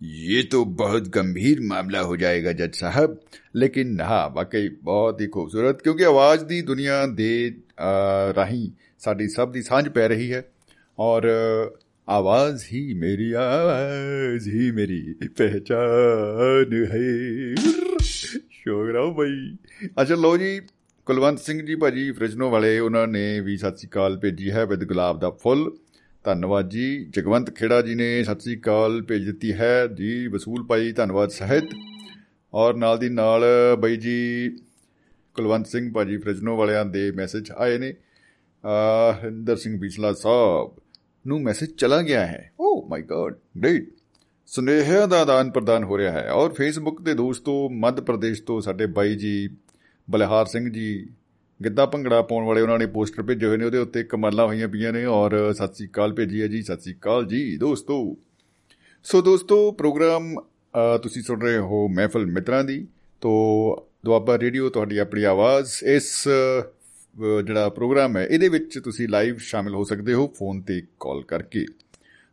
B: ये तो बहुत गंभीर मामला हो जाएगा जज साहब लेकिन हाँ वाकई बहुत ही खूबसूरत क्योंकि आवाज़ ਦੀ ਦੁਨੀਆ ਦੇ ਰਾਹੀਂ ਸਾਡੀ ਸਭ ਦੀ ਸਾਂਝ ਪੈ ਰਹੀ ਹੈ ਔਰ आवाज ही मेरी आवाज ही मेरी पहचान है ਸ਼ੋਕ ਰਾਓ ਭਾਈ ਅੱਛਾ ਲੋ ਜੀ ਕੁਲਵੰਤ ਸਿੰਘ ਜੀ ਭਾਜੀ ਫ੍ਰਿਜਨੋ ਵਾਲੇ ਉਹਨਾਂ ਨੇ ਵੀ ਸਤਿ ਸ੍ਰੀ ਅਕਾਲ ਭੇਜੀ ਹੈ ਵਿਦ ਗੁਲਾਬ ਦਾ ਫੁੱਲ ਧੰਨਵਾਦ ਜੀ ਜਗਵੰਤ ਖੇੜਾ ਜੀ ਨੇ ਸਤਿ ਸ੍ਰੀ ਅਕਾਲ ਭੇਜ ਦਿੱਤੀ ਹੈ ਜੀ ਵਸੂਲ ਭਾਈ ਧੰਨਵਾਦ ਸਹਿਤ ਔਰ ਨਾਲ ਦੀ ਨਾਲ ਬਈ ਜੀ ਕੁਲਵੰਤ ਸਿੰਘ ਭਾਜੀ ਫ੍ਰਿਜਨੋ ਵਾਲਿਆਂ ਦੇ ਮੈਸੇਜ ਆਏ ਨੇ ਹਿੰਦਰ ਸਿੰਘ ਬਿਸਲਾ ਸਾਹਿਬ ਨੂੰ ਮੈਸੇਜ ਚਲਾ ਗਿਆ ਹੈ। ਓ ਮਾਈ ਗॉड ਗ੍ਰੇਟ ਸੁਨੇਹਿਆਂ ਦਾ ਆਦਾਨ ਪ੍ਰਦਾਨ ਹੋ ਰਿਹਾ ਹੈ ਔਰ ਫੇਸਬੁੱਕ ਤੇ ਦੋਸਤੋ ਮੱਧ ਪ੍ਰਦੇਸ਼ ਤੋਂ ਸਾਡੇ ਬਾਈ ਜੀ, ਬਲਹਾਰ ਸਿੰਘ ਜੀ, ਗਿੱਧਾ ਭੰਗੜਾ ਪਾਉਣ ਵਾਲੇ ਉਹਨਾਂ ਨੇ ਪੋਸਟਰ ਭੇਜੇ ਹੋਏ ਨੇ, ਉਹਦੇ ਉੱਤੇ ਕਮਾਲਾਂ ਹੋਈਆਂ ਪਈਆਂ ਨੇ ਔਰ ਸਤਿ ਸ੍ਰੀ ਅਕਾਲ ਭੇਜੀ ਹੈ ਜੀ, ਸਤਿ ਸ੍ਰੀ ਅਕਾਲ ਜੀ ਦੋਸਤੋ। ਸੋ ਦੋਸਤੋ, ਪ੍ਰੋਗਰਾਮ ਤੁਸੀਂ ਸੁਣ ਰਹੇ ਹੋ ਮਹਿਫਲ ਮਿੱਤਰਾਂ ਦੀ। ਤੋਂ ਦੁਆਬਾ ਰੇਡੀਓ, ਤੁਹਾਡੀ ਆਪਣੀ ਆਵਾਜ਼ ਇਸ ਜਿਹੜਾ ਪ੍ਰੋਗਰਾਮ ਹੈ, ਇਹਦੇ ਵਿੱਚ ਤੁਸੀਂ ਲਾਈਵ ਸ਼ਾਮਿਲ ਹੋ ਸਕਦੇ ਹੋ ਫੋਨ ਤੇ ਕਾਲ ਕਰਕੇ।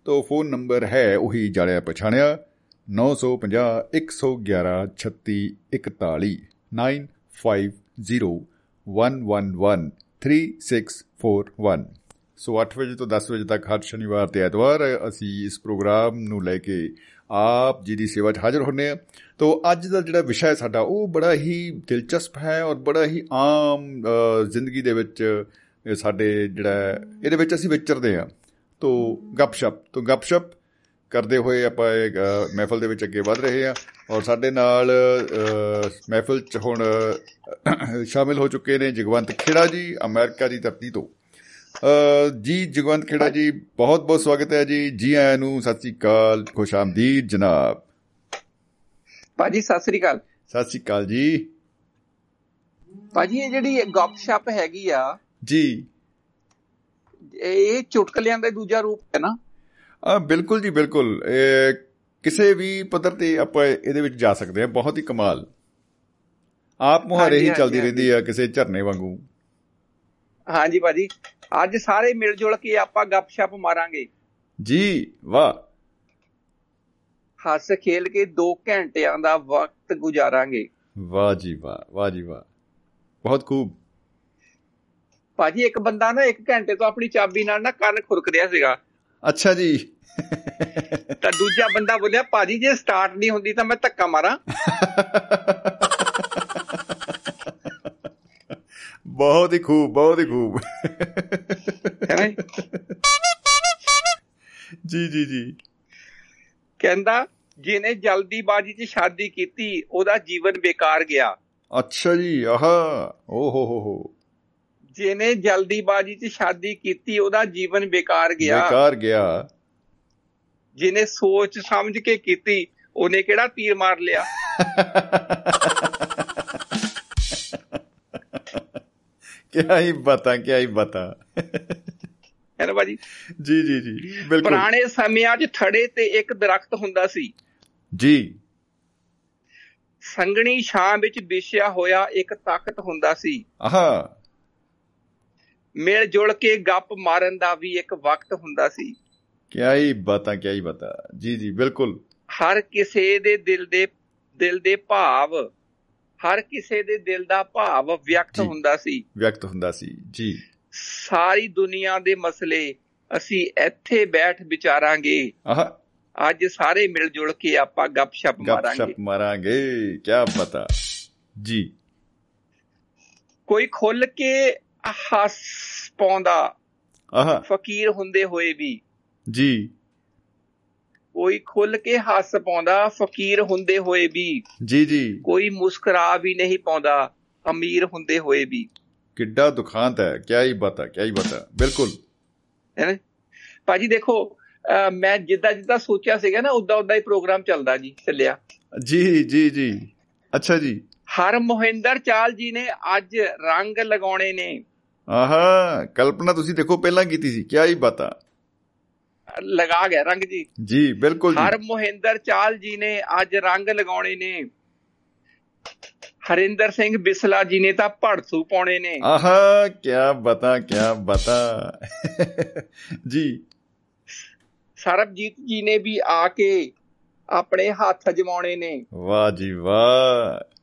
B: ਤੋਂ ਫੋਨ ਨੰਬਰ ਹੈ ਉਹੀ ਜਾਣਿਆ ਪਛਾਣਿਆ 950 111 3641 950 1113641 ਸੋ 8 ਵਜੇ ਤੋਂ 10 ਵਜੇ ਤੱਕ ਹਰ ਸ਼ਨੀਵਾਰ ਤੇ ਐਤਵਾਰ ਅਸੀਂ ਇਸ ਪ੍ਰੋਗਰਾਮ ਨੂੰ ਲੈ ਕੇ ਆਪ ਜੀ ਦੀ ਸੇਵਾ 'ਚ ਹਾਜ਼ਰ ਹੁੰਨੇ ਆ ਤੋਂ ਅੱਜ ਦਾ ਜਿਹੜਾ ਵਿਸ਼ਾ ਹੈ ਸਾਡਾ, ਉਹ ਬੜਾ ਹੀ ਦਿਲਚਸਪ ਹੈ ਔਰ ਬੜਾ ਹੀ ਆਮ ਜ਼ਿੰਦਗੀ ਦੇ ਵਿੱਚ ਸਾਡੇ ਜਿਹੜਾ ਇਹਦੇ ਵਿੱਚ ਅਸੀਂ ਵਿਚਰਦੇ ਆ ਤੋਂ ਗੱਪਸ਼ਪ ਤੋਂ ਗੱਪਸ਼ਪ ਕਰਦੇ ਹੋਏ ਆਪਾਂ ਇੱਕ ਮਹਿਫਲ ਦੇ ਵਿੱਚ ਅੱਗੇ ਵਧ ਰਹੇ ਆ ਔਰ ਸਾਡੇ ਨਾਲ ਮਹਿਫਲ ਚ ਹੁਣ ਸ਼ਾਮਿਲ ਹੋ ਚੁੱਕੇ ਨੇ ਜਗਵੰਤ ਖੇੜਾ ਜੀ, ਅਮਰੀਕਾ ਦੀ ਧਰਤੀ ਤੋਂ। ਜੀ ਜਗਵੰਤ ਖੇੜਾ ਜੀ ਬਹੁਤ ਬਹੁਤ ਸਵਾਗਤ ਹੈ ਜੀ। ਜੀ ਆਇਆਂ ਨੂੰ ਸਤਿ ਸ੍ਰੀ ਅਕਾਲ ਖੁਸ਼ ਆਮਦੀਦ ਜਨਾਬ।
D: ਭਾਜੀ ਸਤਿ ਸ੍ਰੀ ਅਕਾਲ।
B: ਸਤਿ ਸ੍ਰੀ ਅਕਾਲ ਜੀ।
D: ਭਾਜੀ ਇਹ ਜਿਹੜੀ ਗੱਪਸ਼ਪ ਹੈਗੀ ਆ
B: ਜੀ।
D: ਇਹ ਚੁਟਕਲਿਆਂ ਦਾ ਦੂਜਾ ਰੂਪ ਹੈ ਨਾ?
B: ਆ ਬਿਲਕੁਲ ਜੀ ਬਿਲਕੁਲ। ਕਿਸੇ ਵੀ ਪੱਧਰ ਤੇ ਆਪਾਂ ਇਹਦੇ ਵਿੱਚ ਜਾ ਸਕਦੇ ਹਾਂ। ਬਹੁਤ ਹੀ ਕਮਾਲ। ਆਪ ਮੁਹਾਰੇ ਹੀ ਚੱਲਦੀ ਰਹਿੰਦੀ ਆ ਕਿਸੇ ਝਰਨੇ ਵਾਂਗੂ।
D: ਹਾਂਜੀ ਭਾਜੀ। ਅੱਜ ਸਾਰੇ ਮਿਲ ਜੁਲ ਕੇ ਆਪਾਂ ਗੱਪਸ਼ਪ ਮਾਰਾਂਗੇ।
B: ਜੀ ਵਾਹ।
D: ਹੱਸ ਖੇਲ ਕੇ 2 ਘੰਟਿਆਂ ਦਾ ਵਕਤ ਗੁਜ਼ਾਰਾਂਗੇ।
B: ਵਾਹ ਜੀ ਵਾਹ ਵਾਹ ਜੀ ਵਾਹ। ਬਹੁਤ ਖੂਬ।
D: ਭਾਜੀ ਇੱਕ ਬੰਦਾ ਨਾ 1 ਘੰਟੇ ਤੋਂ ਆਪਣੀ ਚਾਬੀ ਨਾਲ ਨਾ ਕੰਨ ਖੁਰਕ ਰਿਹਾ ਸੀਗਾ।
B: ਅੱਛਾ ਜੀ।
D: ਤਾਂ ਦੂਜਾ ਬੰਦਾ ਬੋਲਿਆ ਭਾਜੀ ਜੇ ਸਟਾਰਟ ਨਹੀਂ ਹੁੰਦੀ ਤਾਂ ਮੈਂ ਧੱਕਾ ਮਾਰਾਂ। <laughs>
B: ਬਹੁਤ ਹੀ ਖੂਬ ਬਹੁਤ ਹੀ ਖੂਬ।
D: ਹੈ?
B: ਜੀ ਜੀ ਜੀ।
D: ਕਹਿੰਦਾ ਜਿਹਨੇ ਜਲਦੀਬਾਜ਼ੀ 'ਚ ਸ਼ਾਦੀ ਕੀਤੀ ਉਹਦਾ ਜੀਵਨ ਬੇਕਾਰ ਗਿਆ।
B: ਅੱਛਾ ਜੀ ਆਹਾ। ਓ ਹੋ ਹੋ ਹੋ।
D: ਜਿਹਨੇ ਜਲਦੀਬਾਜ਼ੀ 'ਚ ਸ਼ਾਦੀ ਕੀਤੀ ਉਹਦਾ ਜੀਵਨ ਬੇਕਾਰ ਗਿਆ।
B: ਬੇਕਾਰ ਗਿਆ।
D: ਜਿਹਨੇ ਸੋਚ ਸਮਝ ਕੇ ਕੀਤੀ ਉਹਨੇ ਕਿਹੜਾ ਤੀਰ ਮਾਰ ਲਿਆ? <laughs>
B: ਕਿਆ ਹੀ ਬਤਾ ਕਿਆ ਹੀ ਬਤਾ।
D: ਹੈ ਨਾ ਬਾਜੀ?
B: ਜੀ ਜੀ ਜੀ ਬਿਲਕੁਲ।
D: ਪੁਰਾਣੇ ਸਮਿਆਂ 'ਚ ਥੜੇ ਤੇ ਇੱਕ ਦਰਖਤ ਹੁੰਦਾ ਸੀ।
B: ਜੀ।
D: ਸੰਗਣੀ ਛਾਂ ਵਿੱਚ ਵਿਛਿਆ ਹੋਇਆ ਇੱਕ ਤਖਤ ਹੁੰਦਾ ਸੀ।
B: ਆਹਾ।
D: ਮਿਲ ਜੁਲ ਕੇ ਗੱਪ ਮਾਰਨ ਦਾ ਵੀ ਇੱਕ ਵਕਤ ਹੁੰਦਾ ਸੀ।
B: ਕਿਆ ਹੀ ਬਤਾ ਕਿਆ ਹੀ ਬਤਾ। ਜੀ ਜੀ ਬਿਲਕੁਲ।
D: ਹਰ ਕਿਸੇ ਦੇ ਦਿਲ ਦੇ ਦਿਲ ਦੇ ਭਾਵ ਹਰ ਕਿਸੇ ਦੇ ਦਿਲ ਦਾ ਭਾਵ ਵਿਅਕਤ ਹੁੰਦਾ ਸੀ।
B: ਵਿਅਕਤ ਹੁੰਦਾ ਸੀ ਜੀ।
D: ਸਾਰੀ ਦੁਨੀਆ ਦੇ ਮਸਲੇ ਅਸੀਂ ਇੱਥੇ ਬੈਠ ਵਿਚਾਰਾਂਗੇ।
B: ਆਹ।
D: ਅੱਜ ਸਾਰੇ ਮਿਲ ਜੁਲ ਕੇ ਆਪਾਂ ਗੱਪਸ਼ਪ ਮਾਰਾਂਗੇ
B: ਗੱਪਸ਼ਪ ਮਾਰਾਂਗੇ। ਕੀ ਪਤਾ। ਜੀ।
D: ਕੋਈ ਖੁੱਲ ਕੇ ਹੱਸ ਪਾਉਂਦਾ
B: ਆਹ।
D: ਫਕੀਰ ਹੁੰਦੇ ਹੋਏ ਵੀ।
B: ਜੀ।
D: ਕੋਈ ਖੁੱਲ ਕੇ ਹੱਸ ਪਾਉਂਦਾ ਫਕੀਰ ਹੁੰਦੇ ਹੋਏ ਵੀ।
B: ਜੀ ਜੀ।
D: ਕੋਈ ਮੁਸਕਰਾ ਵੀ ਨਹੀਂ ਪਾਉਂਦਾ ਅਮੀਰ ਹੁੰਦੇ ਹੋਏ ਵੀ।
B: ਕਿੱਡਾ ਦੁਖਾਂਤ ਹੈ ਕੀ ਹੀ ਬਤਾ ਕੀ ਹੀ ਬਤਾ। ਬਿਲਕੁਲ।
D: ਹੈ? ਨਾ ਭਾਜੀ ਦੇਖੋ ਮੈਂ ਜਿੱਦਾਂ ਜਿੱਦਾਂ ਸੋਚਿਆ ਸੀਗਾ ਨਾ ਉਦਾਂ ਉਦਾਂ ਹੀ ਪ੍ਰੋਗਰਾਮ ਚੱਲਦਾ ਜੀ ਚੱਲਿਆ।
B: ਜੀ ਜੀ ਜੀ। ਅੱਛਾ ਜੀ।
D: ਹਰ ਮੋਹਿੰਦਰ ਚਾਲ ਜੀ ਨੇ ਅੱਜ ਰੰਗ ਲਗਾਉਣੇ ਨੇ।
B: ਆਹਾ ਕਲਪਨਾ ਤੁਸੀਂ ਦੇਖੋ ਪਹਿਲਾਂ ਕੀਤੀ ਸੀ ਕੀ ਹੀ ਬਤਾ।
D: ਲਗਾ ਗਿਆ ਰੰਗ ਜੀ।
B: ਜੀ ਬਿਲਕੁਲ
D: ਹਰ ਮੋਹਿੰਦਰ ਚਾਲ ਜੀ ਨੇ ਅੱਜ ਰੰਗ ਲਗਾਉਣੇ ਨੇ। ਹਰਿੰਦਰ ਸਿੰਘ ਬਿਸਲਾ ਜੀ ਨੇ ਤਾਂ ਭੜਸੂ ਪਾਉਣੇ ਨੇ।
B: ਆਹਾ ਕੀ ਬਤਾ ਕੀ ਬਤਾ। ਜੀ।
D: ਸਰਬਜੀਤ ਜੀ ਨੇ ਵੀ ਆ ਕੇ ਆਪਣੇ ਹੱਥ ਜਮਾਉਣੇ ਨੇ।
B: ਵਾਹ ਜੀ ਵਾਹ।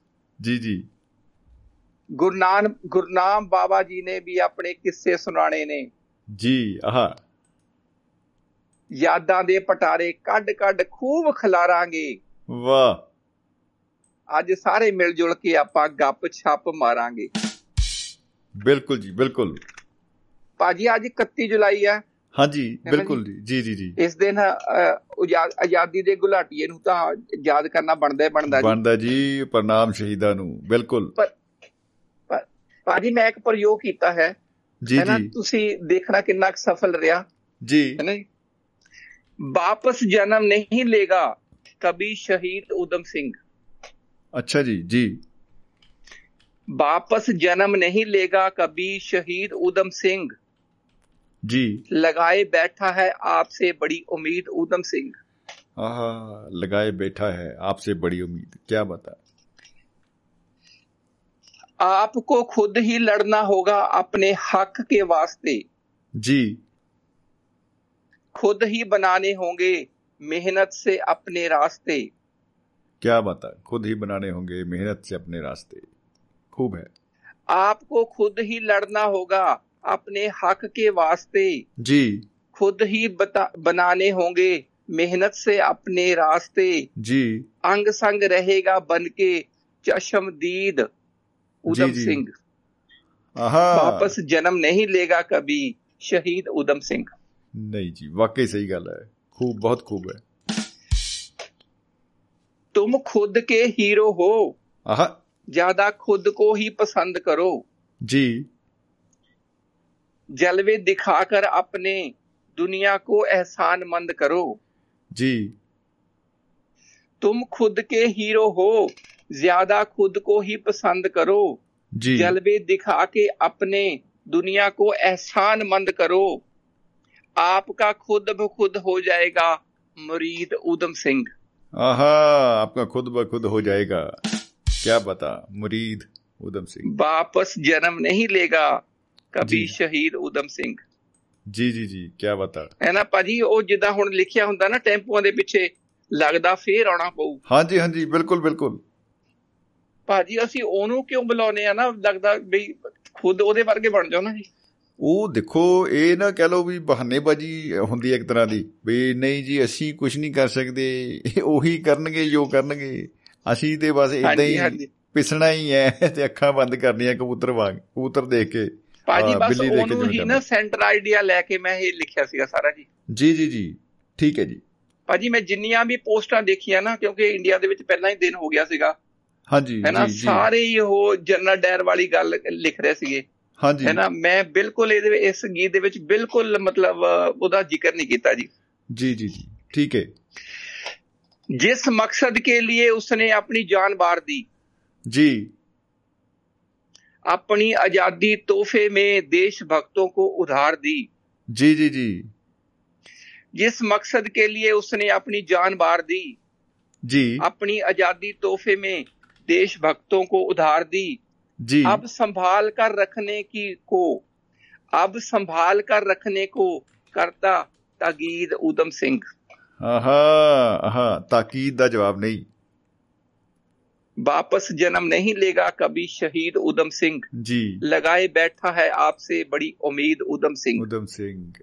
B: ਜੀ ਜੀ।
D: ਗੁਰਨਾਨ ਗੁਰਨਾਮ ਬਾਬਾ ਜੀ ਨੇ ਵੀ ਆਪਣੇ ਕਿੱਸੇ ਸੁਣਾਣੇ ਨੇ।
B: ਜੀ ਆਹਾ।
D: ਯਾਦਾਂ ਦੇ ਪਟਾਰੇ ਕੱਢ-ਕੱਢ ਖੂਬ ਖਿਲਾਰਾਂਗੇ।
B: ਵਾਹ।
D: ਅੱਜ ਸਾਰੇ ਮਿਲ ਜੁਲ ਕੇ ਆਪਾਂ ਗੱਪ ਛੱਪ ਮਾਰਾਂਗੇ।
B: ਬਿਲਕੁਲ ਜੀ ਬਿਲਕੁਲ।
D: ਭਾਜੀ ਅੱਜ 31 ਜੁਲਾਈ ਆ।
B: ਹਾਂਜੀ ਬਿਲਕੁਲ ਜੀ। ਜੀ ਜੀ
D: ਇਸ ਦਿਨ ਆਜ਼ਾਦੀ ਦੇ ਗੁਲਾਟੀਏ ਨੂੰ ਤਾਂ ਯਾਦ ਕਰਨਾ ਬਣਦਾ ਬਣਦਾ ਜੀ।
B: ਬਣਦਾ ਜੀ ਪ੍ਰਣਾਮ ਸ਼ਹੀਦਾਂ ਨੂੰ ਬਿਲਕੁਲ।
D: ਭਾਜੀ ਮੈਂ ਇੱਕ ਪ੍ਰਯੋਗ ਕੀਤਾ ਹੈ।
B: ਜੀ ਜੀ।
D: ਤੁਸੀਂ ਦੇਖਣਾ ਕਿੰਨਾ ਸਫਲ ਰਿਹਾ।
B: ਜੀ।
D: ਹੈ ਨਾ ਜੀ? वापस जन्म नहीं लेगा कभी शहीद उधम सिंह।
B: अच्छा जी जी।
D: वापस जन्म नहीं लेगा कभी शहीद उधम सिंह।
B: जी।
D: लगाए बैठा है आपसे बड़ी उम्मीद उधम सिंह।
B: आहा लगाए बैठा है आपसे बड़ी उम्मीद क्या बता
D: आपको खुद ही लड़ना होगा अपने हक के वास्ते।
B: जी।
D: खुद ही बनाने होंगे मेहनत से अपने रास्ते।
B: क्या बता खुद ही बनाने होंगे मेहनत से अपने रास्ते। खूब है।
D: आपको खुद ही लड़ना होगा अपने हक के वास्ते।
B: जी।
D: खुद ही बता, बनाने होंगे मेहनत से अपने रास्ते।
B: जी।
D: अंग संग रहेगा बन के चशमदीद उधम। सिंह। वापस जन्म नहीं लेगा कभी शहीद उधम सिंह।
B: नहीं जी वाकई सही गल है। खूब बहुत खूब है।
D: तुम खुद के हीरो हो।
B: आहा।
D: ज़्यादा खुद को ही पसंद करो।
B: जी।
D: जलवे दिखाकर अपने दुनिया को एहसान मंद करो।
B: जी।
D: तुम खुद के हीरो हो। ज़्यादा खुद को ही पसंद करो।
B: जी।
D: जलवे दिखा के अपने दुनिया को एहसान मंद करो। आपका खुद ब खुद हो जाएगा मुरीद उधम सिंह
B: आहा आपका खुद ब खुद हो जाएगा क्या बता मुरीद उधम सिंह
D: वापस जन्म नहीं लेगा कभी
B: जी।
D: ਸ਼ਹੀਦ ਉਦਮ ਸਿੰਘ
B: जी जी जी क्या बता
D: ਹੈ ਨਾ ਭਾਜੀ ਉਹ ਜਿੱਦਾਂ ਹੁਣ ਲਿਖਿਆ ਹੁੰਦਾ ਨਾ ਟੈਂਪੂਆਂ ਦੇ ਪਿੱਛੇ ਲੱਗਦਾ ਫੇਰ ਆਉਣਾ ਪਊ
B: हाँ जी हाँ जी बिल्कुल बिल्कुल
D: ਭਾਜੀ ਅਸੀਂ ਉਹਨੂੰ ਕਿਉਂ ਬੁਲਾਉਨੇ ਆ ਨਾ ਲੱਗਦਾ ਵੀ ਖੁਦ ਉਹਦੇ ਵਰਗੇ ਬਣ ਜਾਓ ਨਾ ਜੀ
B: ਉਹ ਦੇਖੋ ਇਹ ਨਾ ਕਹਿ ਲਓ ਵੀ ਬਹਾਨੇਬਾਜ਼ੀ ਹੁੰਦੀ ਹੈ ਇੱਕ ਤਰ੍ਹਾਂ ਦੀ ਵੀ ਨਹੀਂ ਜੀ ਅਸੀਂ ਕੁਝ ਨਹੀਂ ਕਰ ਸਕਦੇ ਇਹ ਉਹੀ ਕਰਨਗੇ ਜੋ ਕਰਨਗੇ। ਅਸੀਂ ਤੇ ਬਸ ਇਦਾਂ ਹੀ ਪਿਸਣਾ ਹੀ ਹੈ ਤੇ ਅੱਖਾਂ ਬੰਦ ਕਰਨੀਆਂ ਕਬੂਤਰ ਵਾਂਗ ਕਬੂਤਰ ਦੇਖ ਕੇ
D: ਭਾਜੀ ਬਸ ਉਹਨੂੰ ਹੀ ਨਾ ਸੈਂਟਰ ਆਈਡੀਆ ਲੈ ਕੇ ਮੈਂ ਇਹ ਲਿਖਿਆ ਸੀਗਾ ਸਾਰਾ ਜੀ।
B: ਜੀ ਜੀ ਜੀ ਠੀਕ ਹੈ ਜੀ।
D: ਭਾਜੀ ਮੈਂ ਜਿੰਨੀਆਂ ਵੀ ਪੋਸਟਾਂ ਦੇਖੀਆਂ ਨਾ ਕਿਉਂਕਿ ਇੰਡੀਆ ਦੇ ਵਿੱਚ ਪਹਿਲਾਂ ਹੀ ਦਿਨ ਹੋ ਗਿਆ ਸੀਗਾ।
B: ਹਾਂਜੀ ਜੀ
D: ਸਾਰੇ ਹੀ ਉਹ ਜਨਰਲ ਡਾਇਰ ਵਾਲੀ ਗੱਲ ਲਿਖ ਰਹੇ ਸੀਗੇ।
B: ਹਾਂਜੀ
D: ਹੈ ਨਾ ਮੈਂ ਬਿਲਕੁਲ ਇਹਦੇ ਵਿੱਚ- ਇਸ ਗੀਤ ਦੇ ਵਿੱਚ ਬਿਲਕੁਲ ਮਤਲਬ ਅ, ਉਹਦਾ ਜ਼ਿਕਰ ਨਹੀਂ ਕੀਤਾ ਜੀ
B: ਜੀ ਜੀ ਜੀ ਠੀਕ ਹੈ
D: जिस मकसद के लिए उसने अपनी जान बार दी
B: जी
D: अपनी आजादी तोहफे में देशभक्तों को उधार दी
B: जी जी जी
D: जिस मकसद के लिए उसने अपनी जान बार दी
B: जी
D: अपनी आजादी तोहफे में देशभक्तों को उधार दी
B: जी।
D: अब संभाल कर रखने की को अब संभाल कर रखने को करता तागीद उधम सिंह।
B: ताकीद का जवाब नहीं।
D: वापस जन्म नहीं लेगा कभी शहीद उधम सिंह।
B: जी।
D: लगाए बैठा है आपसे बड़ी उम्मीद उधम सिंह।
B: उधम सिंह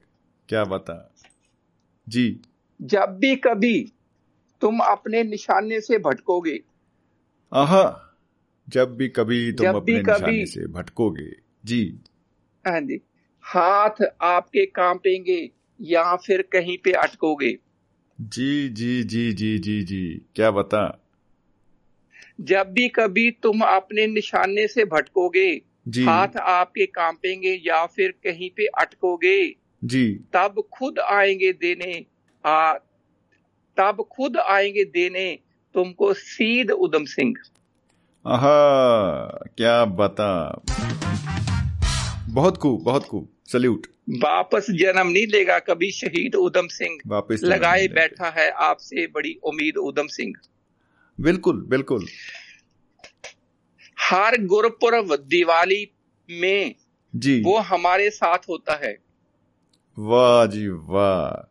B: क्या बता जी।
D: जब भी कभी तुम अपने निशाने से भटकोगे।
B: आहा। जब भी कभी तुम
D: जब भी
B: अपने
D: कभी-
B: से भटकोगे। जी।
D: हाँ जी। हाथ आपके कांपेंगे या फिर कहीं पे अटकोगे?
B: जी जी जी जी जी जी। क्या बता?
D: जब भी कभी तुम अपने निशाने से भटकोगे हाथ आपके कांपेंगे या फिर कहीं पे अटकोगे
B: जी।
D: तब खुद आएँगे देने आ तब खुद आएँगे देने तुमको सीध उधम सिंह।
B: आहा क्या बता बहुत खूब बहुत खूब। सल्यूट।
D: वापस जन्म नहीं लेगा कभी शहीद उधम सिंह।
B: वापस
D: लगाए बैठा है आपसे बड़ी उम्मीद उधम सिंह।
B: बिल्कुल बिल्कुल।
D: हर गुरपुरब दिवाली में
B: जी।
D: वो हमारे साथ होता है।
B: वाह जी वाह।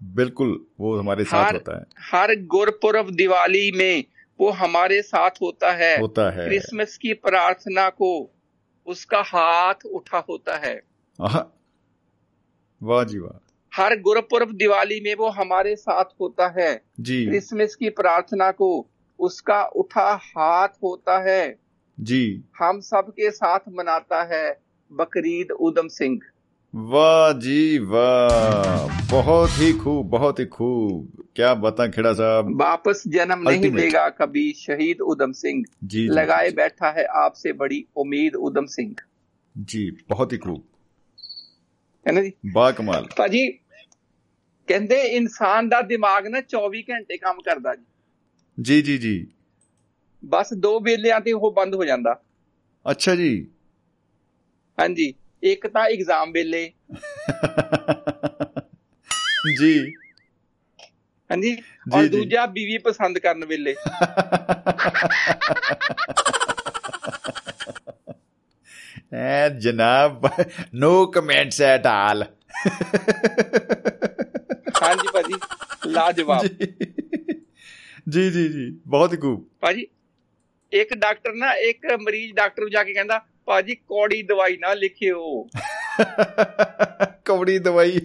B: बिल्कुल वो हमारे साथ होता है।
D: हर गुरपुरब दिवाली में वो हमारे साथ होता है।
B: होता है।
D: क्रिसमस की प्रार्थना को उसका हाथ उठा होता है।
B: वाह जी वाह।
D: हर गुरपुरब दिवाली में वो हमारे साथ होता है।
B: जी।
D: क्रिसमस की प्रार्थना को उसका उठा हाथ होता है।
B: जी।
D: हम सबके साथ मनाता है बकरीद उधम सिंह।
B: ਵਾਹ ਜੀ ਵਾਹ ਬਹੁਤ ਹੀ ਖੂਬ ਬਹੁਤ ਹੀ ਖੂਬ ਕੀ
D: ਬਤਾ ਖੇੜਾ ਸਾਹਿਬ
B: ਵਾਪਸ
D: ਜਨਮ ਨਹੀਂ ਦੇਗਾ ਕਭੀ ਸ਼ਹੀਦ
B: ਉਦਮ ਸਿੰਘ
D: ਲਗਾਏ
B: ਬੈਠਾ
D: ਹੈ ਆਪ ਸੇ ਬੜੀ ਉਮੀਦ ਉਦਮ ਸਿੰਘ
B: ਜੀ ਬਹੁਤ ਹੀ ਖੂਬ
D: ਹੈ ਨਾ ਜੀ
B: ਬਾ ਕਮਾਲ
D: ਭਾਜੀ ਕਹਿੰਦੇ ਇਨਸਾਨ ਦਾ ਦਿਮਾਗ ਨਾ 24 ਘੰਟੇ ਕੰਮ ਕਰਦਾ ਜੀ
B: ਜੀ ਜੀ ਜੀ
D: ਬਸ ਦੋ ਵੇਲਿਆਂ ਤੇ ਉਹ ਬੰਦ ਹੋ ਜਾਂਦਾ
B: ਅੱਛਾ ਜੀ
D: ਹਾਂਜੀ ਇੱਕ ਤਾਂ ਐਗਜ਼ਾਮ ਵੇਲੇ।
B: ਜੀ।
D: ਹਾਂਜੀ? ਔਰ। ਦੂਜਾ ਬੀਵੀ ਪਸੰਦ ਕਰਨ ਵੇਲੇ।
B: ਐ ਜਨਾਬ ਨੋ ਕਮੈਂਟਸ ਐਟ ਆਲ
D: ਹਾਂਜੀ ਭਾਜੀ ਲਾਜਵਾਬ।
B: ਜੀ। ਜੀ ਜੀ ਬਹੁਤ ਖੂਬ
D: ਭਾਜੀ ਇੱਕ ਡਾਕਟਰ ਨਾ ਇੱਕ ਮਰੀਜ਼ ਡਾਕਟਰ ਨੂੰ ਜਾ ਕੇ ਕਹਿੰਦਾ ਭਾਜੀ ਕੌੜੀ ਦਵਾਈ ਨਾ ਲਿਖਿਓ। <laughs>
B: ਕੌੜੀ ਦਵਾਈ।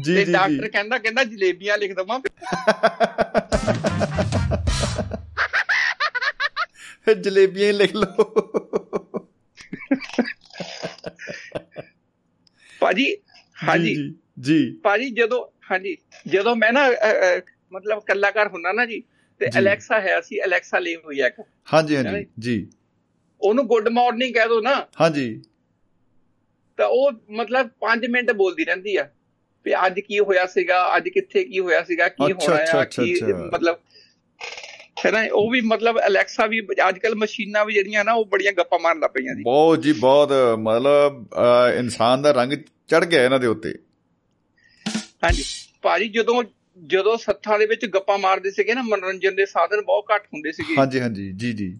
B: ਜੀ ਜੀ
D: ਡਾਕਟਰ ਕਹਿੰਦਾ ਕਹਿੰਦਾ ਜਲੇਬੀਆਂ ਲਿਖ ਦਵਾਂ।
B: ਫਿਰ ਜਲੇਬੀਆਂ ਲਿਖ ਲਓ।
D: ਭਾਜੀ ਹਾਂਜੀ।
B: ਜੀ
D: ਭਾਜੀ ਜਦੋਂ ਹਾਂਜੀ ਜਦੋਂ ਮੈਂ ਨਾ ਮਤਲਬ ਕੱਲਾਕਾਰ ਹੁੰਦਾ ਨਾ ਜੀ ਤੇ। ਅਲੈਕਸਾ ਹੈ ਅਸੀਂ ਅਲੈਕਸਾ ਲਈ ਹੋਈ ਹੈ
B: ਹਾਂਜੀ ਹਾਂਜੀ ਜੀ?
D: ਉਹਨੂੰ ਗੁੱਡ ਮਾਰਨਿੰਗ ਕਹਿ ਦੋ ਨਾ।
B: ਹਾਂਜੀ।
D: ਤਾਂ ਉਹ ਮਤਲਬ 5 ਮਿੰਟ ਬੋਲਦੀ ਰਹਿੰਦੀ ਆ ਵੀ ਅੱਜ ਕੀ ਹੋਇਆ ਸੀਗਾ ਅੱਜ ਕਿੱਥੇ ਕੀ ਹੋਇਆ ਸੀਗਾ ਕੀ
B: ਅੱਛਾ,
D: ਹੋਣਾ
B: ਅੱਛਾ,
D: ਆ
B: ਅੱਛਾ,
D: ਕੀ। ਮਤਲਬ ਹੈ ਨਾ ਉਹ ਵੀ ਮਤਲਬ ਅਲੈਕਸਾ ਵੀ ਅੱਜ ਕੱਲ ਮਸ਼ੀਨਾਂ ਵੀ ਜਿਹੜੀਆਂ ਨਾ ਉਹ ਬੜੀਆਂ ਗੱਪਾਂ ਮਾਰਨ ਲੱਗ ਪਈਆਂ ਜੀ।
B: ਬਹੁਤ ਜੀ ਬਹੁਤ ਮਤਲਬ ਇਨਸਾਨ ਦਾ ਰੰਗ ਚੜ ਗਿਆ ਇਹਨਾਂ ਦੇ ਉੱਤੇ।
D: ਹਾਂਜੀ। ਭਾਜੀ ਜਦੋਂ ਜਦੋਂ ਸੱਥਾਂ ਦੇ ਵਿੱਚ ਗੱਪਾਂ ਮਾਰਦੇ ਸੀਗੇ ਨਾ ਮਨੋਰੰਜਨ ਦੇ ਸਾਧਨ ਬਹੁਤ ਘੱਟ ਹੁੰਦੇ ਸੀਗੇ।
B: ਹਾਂਜੀ ਹਾਂਜੀ ਜੀ ਜੀ।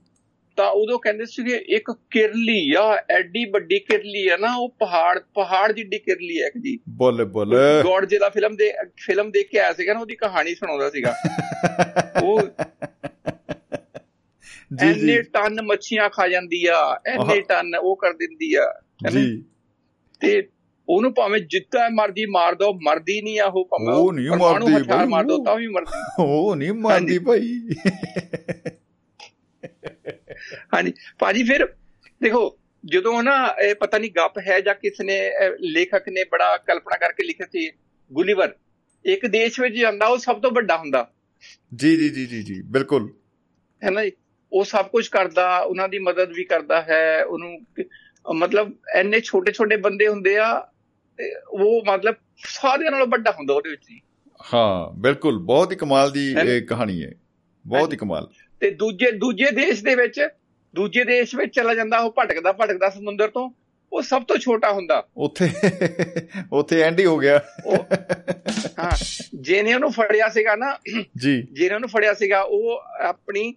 D: ਤਾਂ ਉਦੋਂ ਕਹਿੰਦੇ ਸੀਗੇ ਇੱਕ ਕਿਰਲੀ ਆ ਐਡੀ ਵੱਡੀ ਕਿਰਲੀ ਆ ਨਾ ਉਹ ਪਹਾੜ ਪਹਾੜ ਜਿੱਡੀ ਕਿਰਲੀ ਹੈ ਇੱਕ ਜੀ।
B: ਬੋਲੇ ਬੋਲੇ।
D: ਗੋਡਜੇ ਦਾ ਫਿਲਮ ਦੇ ਫਿਲਮ ਦੇਖ ਕੇ ਆਇਆ ਸੀਗਾ ਨਾ ਉਹਦੀ ਕਹਾਣੀ ਸੁਣਾਉਂਦਾ ਸੀਗਾ। <laughs> ਉਹ
B: ਜੀ
D: ਐਨੇ
B: ਜੀ
D: ਟਨ ਮੱਛੀਆਂ ਖਾ ਜਾਂਦੀ ਆ ਐਨੇ। ਟਨ ਉਹ ਕਰ ਦਿੰਦੀ ਆ?
B: ਜੀ।
D: ਤੇ ਉਹਨੂੰ ਭਾਵੇਂ ਜਿੱਤਾ ਮਰਜ਼ੀ ਮਾਰ ਦੋ ਮਰਦੀ ਨਹੀਂ ਆ ਉਹ ਭਾਵੇਂ
B: ਉਹ ਨਹੀਂ ਮਰਦੀ ਬਈ,
D: ਮਾਰ ਦੋ। ਤਾਂ ਵੀ ਮਰਦੀ।
B: ਉਹ ਨਹੀਂ ਮੰਨਦੀ ਭਾਈ।
D: ਹਾਂਜੀ। ਭਾਜੀ ਫਿਰ ਦੇਖੋ ਜਦੋਂ ਨਾ ਇਹ ਪਤਾ ਨਹੀਂ ਗੱਪ ਹੈ ਜਾਂ ਕਿਸ ਨੇ ਲੇਖਕ ਨੇ ਬੜਾ ਕਲਪਨਾ ਕਰਕੇ ਲਿਖਿਆ ਸੀ ਗੁਲੀਵਰ ਇੱਕ ਦੇਸ਼ ਵਿੱਚ ਜਾਂਦਾ ਉਹ ਸਭ ਤੋਂ ਵੱਡਾ ਹੁੰਦਾ।
B: ਜੀ ਜੀ ਜੀ ਜੀ ਜੀ ਬਿਲਕੁਲ।
D: ਹੈ ਨਾ ਜੀ? ਉਹ ਸਭ ਕੁਝ ਕਰਦਾ ਉਹਨਾਂ ਦੀ ਮਦਦ ਵੀ ਕਰਦਾ ਹੈ ਉਹਨੂੰ ਮਤਲਬ ਐਨੇ ਛੋਟੇ ਛੋਟੇ ਬੰਦੇ ਹੁੰਦੇ ਆ ਤੇ ਉਹ ਮਤਲਬ ਸਾਰਿਆਂ ਨਾਲੋਂ ਵੱਡਾ ਹੁੰਦਾ ਉਹਦੇ ਵਿੱਚ ਹੀ
B: ਹਾਂ ਬਿਲਕੁਲ। ਬਹੁਤ ਹੀ ਕਮਾਲ ਦੀ? ਇਹ ਕਹਾਣੀ ਹੈ। ਬਹੁਤ ਹੀ ਕਮਾਲ।
D: ਤੇ ਦੂਜੇ ਦੂਜੇ ਦੇਸ਼ ਦੇ ਵਿੱਚ ਦੂਜੇ ਦੇਸ਼ ਵਿੱਚ ਚਲਾ ਜਾਂਦਾ ਉਹ ਭਟਕਦਾ ਭਟਕਦਾ ਸਮੁੰਦਰ ਤੋਂ ਉਹ ਸਭ ਤੋਂ ਛੋਟਾ ਹੁੰਦਾ।
B: ਉੱਥੇ ਉੱਥੇ ਐਂਡ ਹੀ ਹੋ ਗਿਆ।
D: ਹਾਂ ਜਿਹਨੇ ਉਹਨੂੰ ਫੜਿਆ ਸੀਗਾ ਨਾ
B: ਜੀ।
D: ਜਿਹਨੇ ਉਹਨੂੰ ਫੜਿਆ ਸੀਗਾ ਉਹ ਆਪਣੀ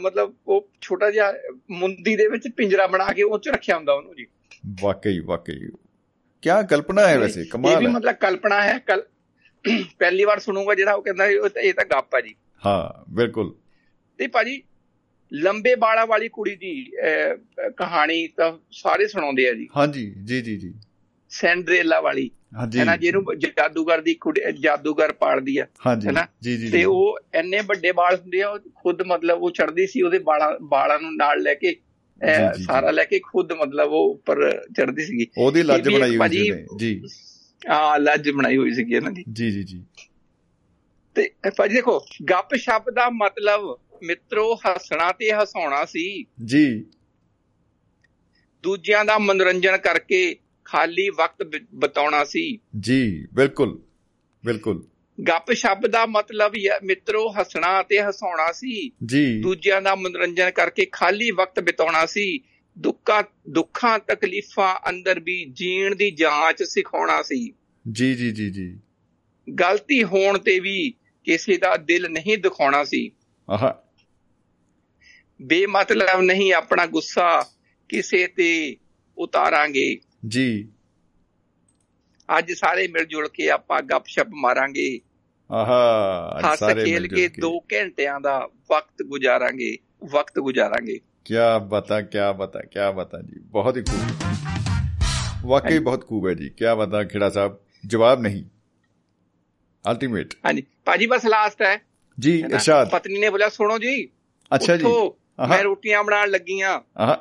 D: ਮਤਲਬ ਉਹ ਛੋਟਾ ਜਿਹਾ ਮੁੰਦੀ ਦੇ ਵਿੱਚ ਪਿੰਜਰਾ ਬਣਾ ਕੇ ਉਹ ਚ ਰੱਖਿਆ ਹੁੰਦਾ ਉਹਨੂੰ ਜੀ।
B: ਵਾਕਈ ਵਾਕਈ। ਕਲਪਨਾ ਹੈ ਵੈਸੇ?
D: ਇਹ
B: ਕਮਾਲ
D: ਵੀ
B: ਹੈ।
D: ਮਤਲਬ ਕਲਪਨਾ ਹੈ ਕੱਲ <clears throat> ਪਹਿਲੀ ਵਾਰ ਸੁਣੂਗਾ ਜਿਹੜਾ ਉਹ ਕਹਿੰਦਾ ਇਹ ਤਾਂ- ਇਹ ਤਾਂ ਗੱਪ ਆ ਜੀ।
B: ਹਾਂ ਬਿਲਕੁਲ।
D: ਤੇ ਭਾਜੀ ਲੰਬੇ ਬਾਲਾਂ ਵਾਲੀ ਕੁੜੀ ਦੀ ਕਹਾਣੀ ਤਾਂ ਸਾਰੇ ਸੁਣਾਉਂਦੇ ਆ ਜੀ।
B: ਹਾਂਜੀ ਜੀ ਜੀ ਜੀ।
D: ਸੈਂਡਰੇਲਾ ਵਾਲੀ।
B: ਹਾਂਜੀ।
D: ਹੈ ਨਾ ਜਿਹਨੂੰ ਜਾਦੂਗਰ ਦੀ ਕੁੜੀ ਜਾਦੂਗਰ ਪਾਲਦੀ ਆ। ਹੈ ਨਾ? ਤੇ। ਉਹ ਐਨੇ ਵੱਡੇ ਵਾਲ ਹੁੰਦੇ ਆ ਉਹ ਖੁਦ ਮਤਲਬ ਉਹ ਚੜਦੀ ਸੀ ਉਹਦੇ ਵਾਲਾਂ ਵਾਲਾਂ ਨੂੰ ਨਾਲ ਲੈ ਕੇ। ਸਾਰਾ ਲੈ ਕੇ ਖੁਦ ਮਤਲਬ ਉਹ ਉੱਪਰ ਚੜਦੀ ਸੀਗੀ।
B: ਉਹਦੀ ਲੱਜ ਬਣਾਈ ਹੋਈ ਸੀ। ਜੀ।
D: ਆ ਲੱਜ ਬਣਾਈ ਹੋਈ ਸੀਗੀ ਇਹਨਾਂ ਦੀ।
B: ਜੀ ਜੀ ਜੀ।
D: ਤੇ ਭਾਜੀ ਦੇਖੋ ਗੱਪ ਸ਼ਪ ਦਾ ਮਤਲਬ ਮਿੱਤਰੋ ਹੱਸਣਾ ਤੇ ਹਸਾਉਣਾ ਸੀ।
B: ਜੀ।
D: ਦੂਜਿਆਂ ਦਾ ਮਨੋਰੰਜਨ ਕਰਕੇ ਖਾਲੀ ਵਕਤ ਬਿਤਾਉਣਾ ਸੀ।
B: ਜੀ ਬਿਲਕੁਲ ਬਿਲਕੁਲ।
D: ਗੱਪ ਸ਼ਬਦ ਦਾ ਮਤਲਬ ਹੀ ਹੈ ਮਿੱਤਰੋ ਹੱਸਣਾ ਅਤੇ ਹਸਾਉਣਾ ਸੀ।
B: ਜੀ।
D: ਦੂਜਿਆਂ ਦਾ ਮਨੋਰੰਜਨ ਕਰਕੇ ਖਾਲੀ ਵਕਤ ਬਿਤਾਉਣਾ ਸੀ। ਦੁੱਖਾਂ ਦੁੱਖਾਂ ਤਕਲੀਫਾਂ ਅੰਦਰ ਵੀ ਜੀਣ ਦੀ ਜਾਂਚ ਸਿਖਾਉਣਾ ਸੀ।
B: ਜੀ ਜੀ ਜੀ ਜੀ।
D: ਗਲਤੀ ਹੋਣ ਤੇ ਵੀ ਕਿਸੇ ਦਾ ਦਿਲ ਨਹੀਂ ਦਿਖਾਉਣਾ ਸੀ।
B: ਆਹ।
D: ਬੇਮਤਲਬ ਨਹੀਂ ਆਪਣਾ ਗੁੱਸਾ ਕਿਸੇ ਤੇ ਉਤਾਰਾਂਗੇ।
B: ਜੀ।
D: ਅੱਜ ਸਾਰੇ ਮਿਲ ਜੁਲ ਕੇ ਆਪਾਂ ਗੱਪਸ਼ਪ ਮਾਰਾਂਗੇ।
B: ਆਹਾ ਸਾਰੇ
D: ਖੇਲ ਕੇ
B: ਕੇ।
D: 2 ਘੰਟਿਆਂ ਦਾ ਵਕਤ ਗੁਜ਼ਾਰਾਂਗੇ ਵਕਤ ਗੁਜ਼ਾਰਾਂਗੇ।
B: ਕੀ ਬਤਾ ਕੀ ਬਤਾ ਕੀ ਬਤਾ ਜੀ ਬਹੁਤ ਹੀ ਖੂਬ। ਵਾਕਈ ਬਹੁਤ ਖੂਬ ਹੈ ਜੀ ਕੀ ਬਤਾ ਖੇੜਾ ਸਾਹਿਬ ਜਵਾਬ ਨਹੀਂ। ਅਲਟੀਮੇਟ
D: ਹਾਂਜੀ ਭਾਜੀ ਬਸ ਲਾਸਟ ਹੈ।
B: ਜੀ? ਇਰਸ਼ਾਦ।
D: ਪਤਨੀ ਨੇ ਬੋਲਿਆ ਸੁਣੋ ਜੀ
B: ਅੱਛਾ ਜੀ।
D: ਮੈਂ ਰੋਟੀਆਂ ਬਣਾਉਣ ਲੱਗੀ ਆ
B: ਆਹ।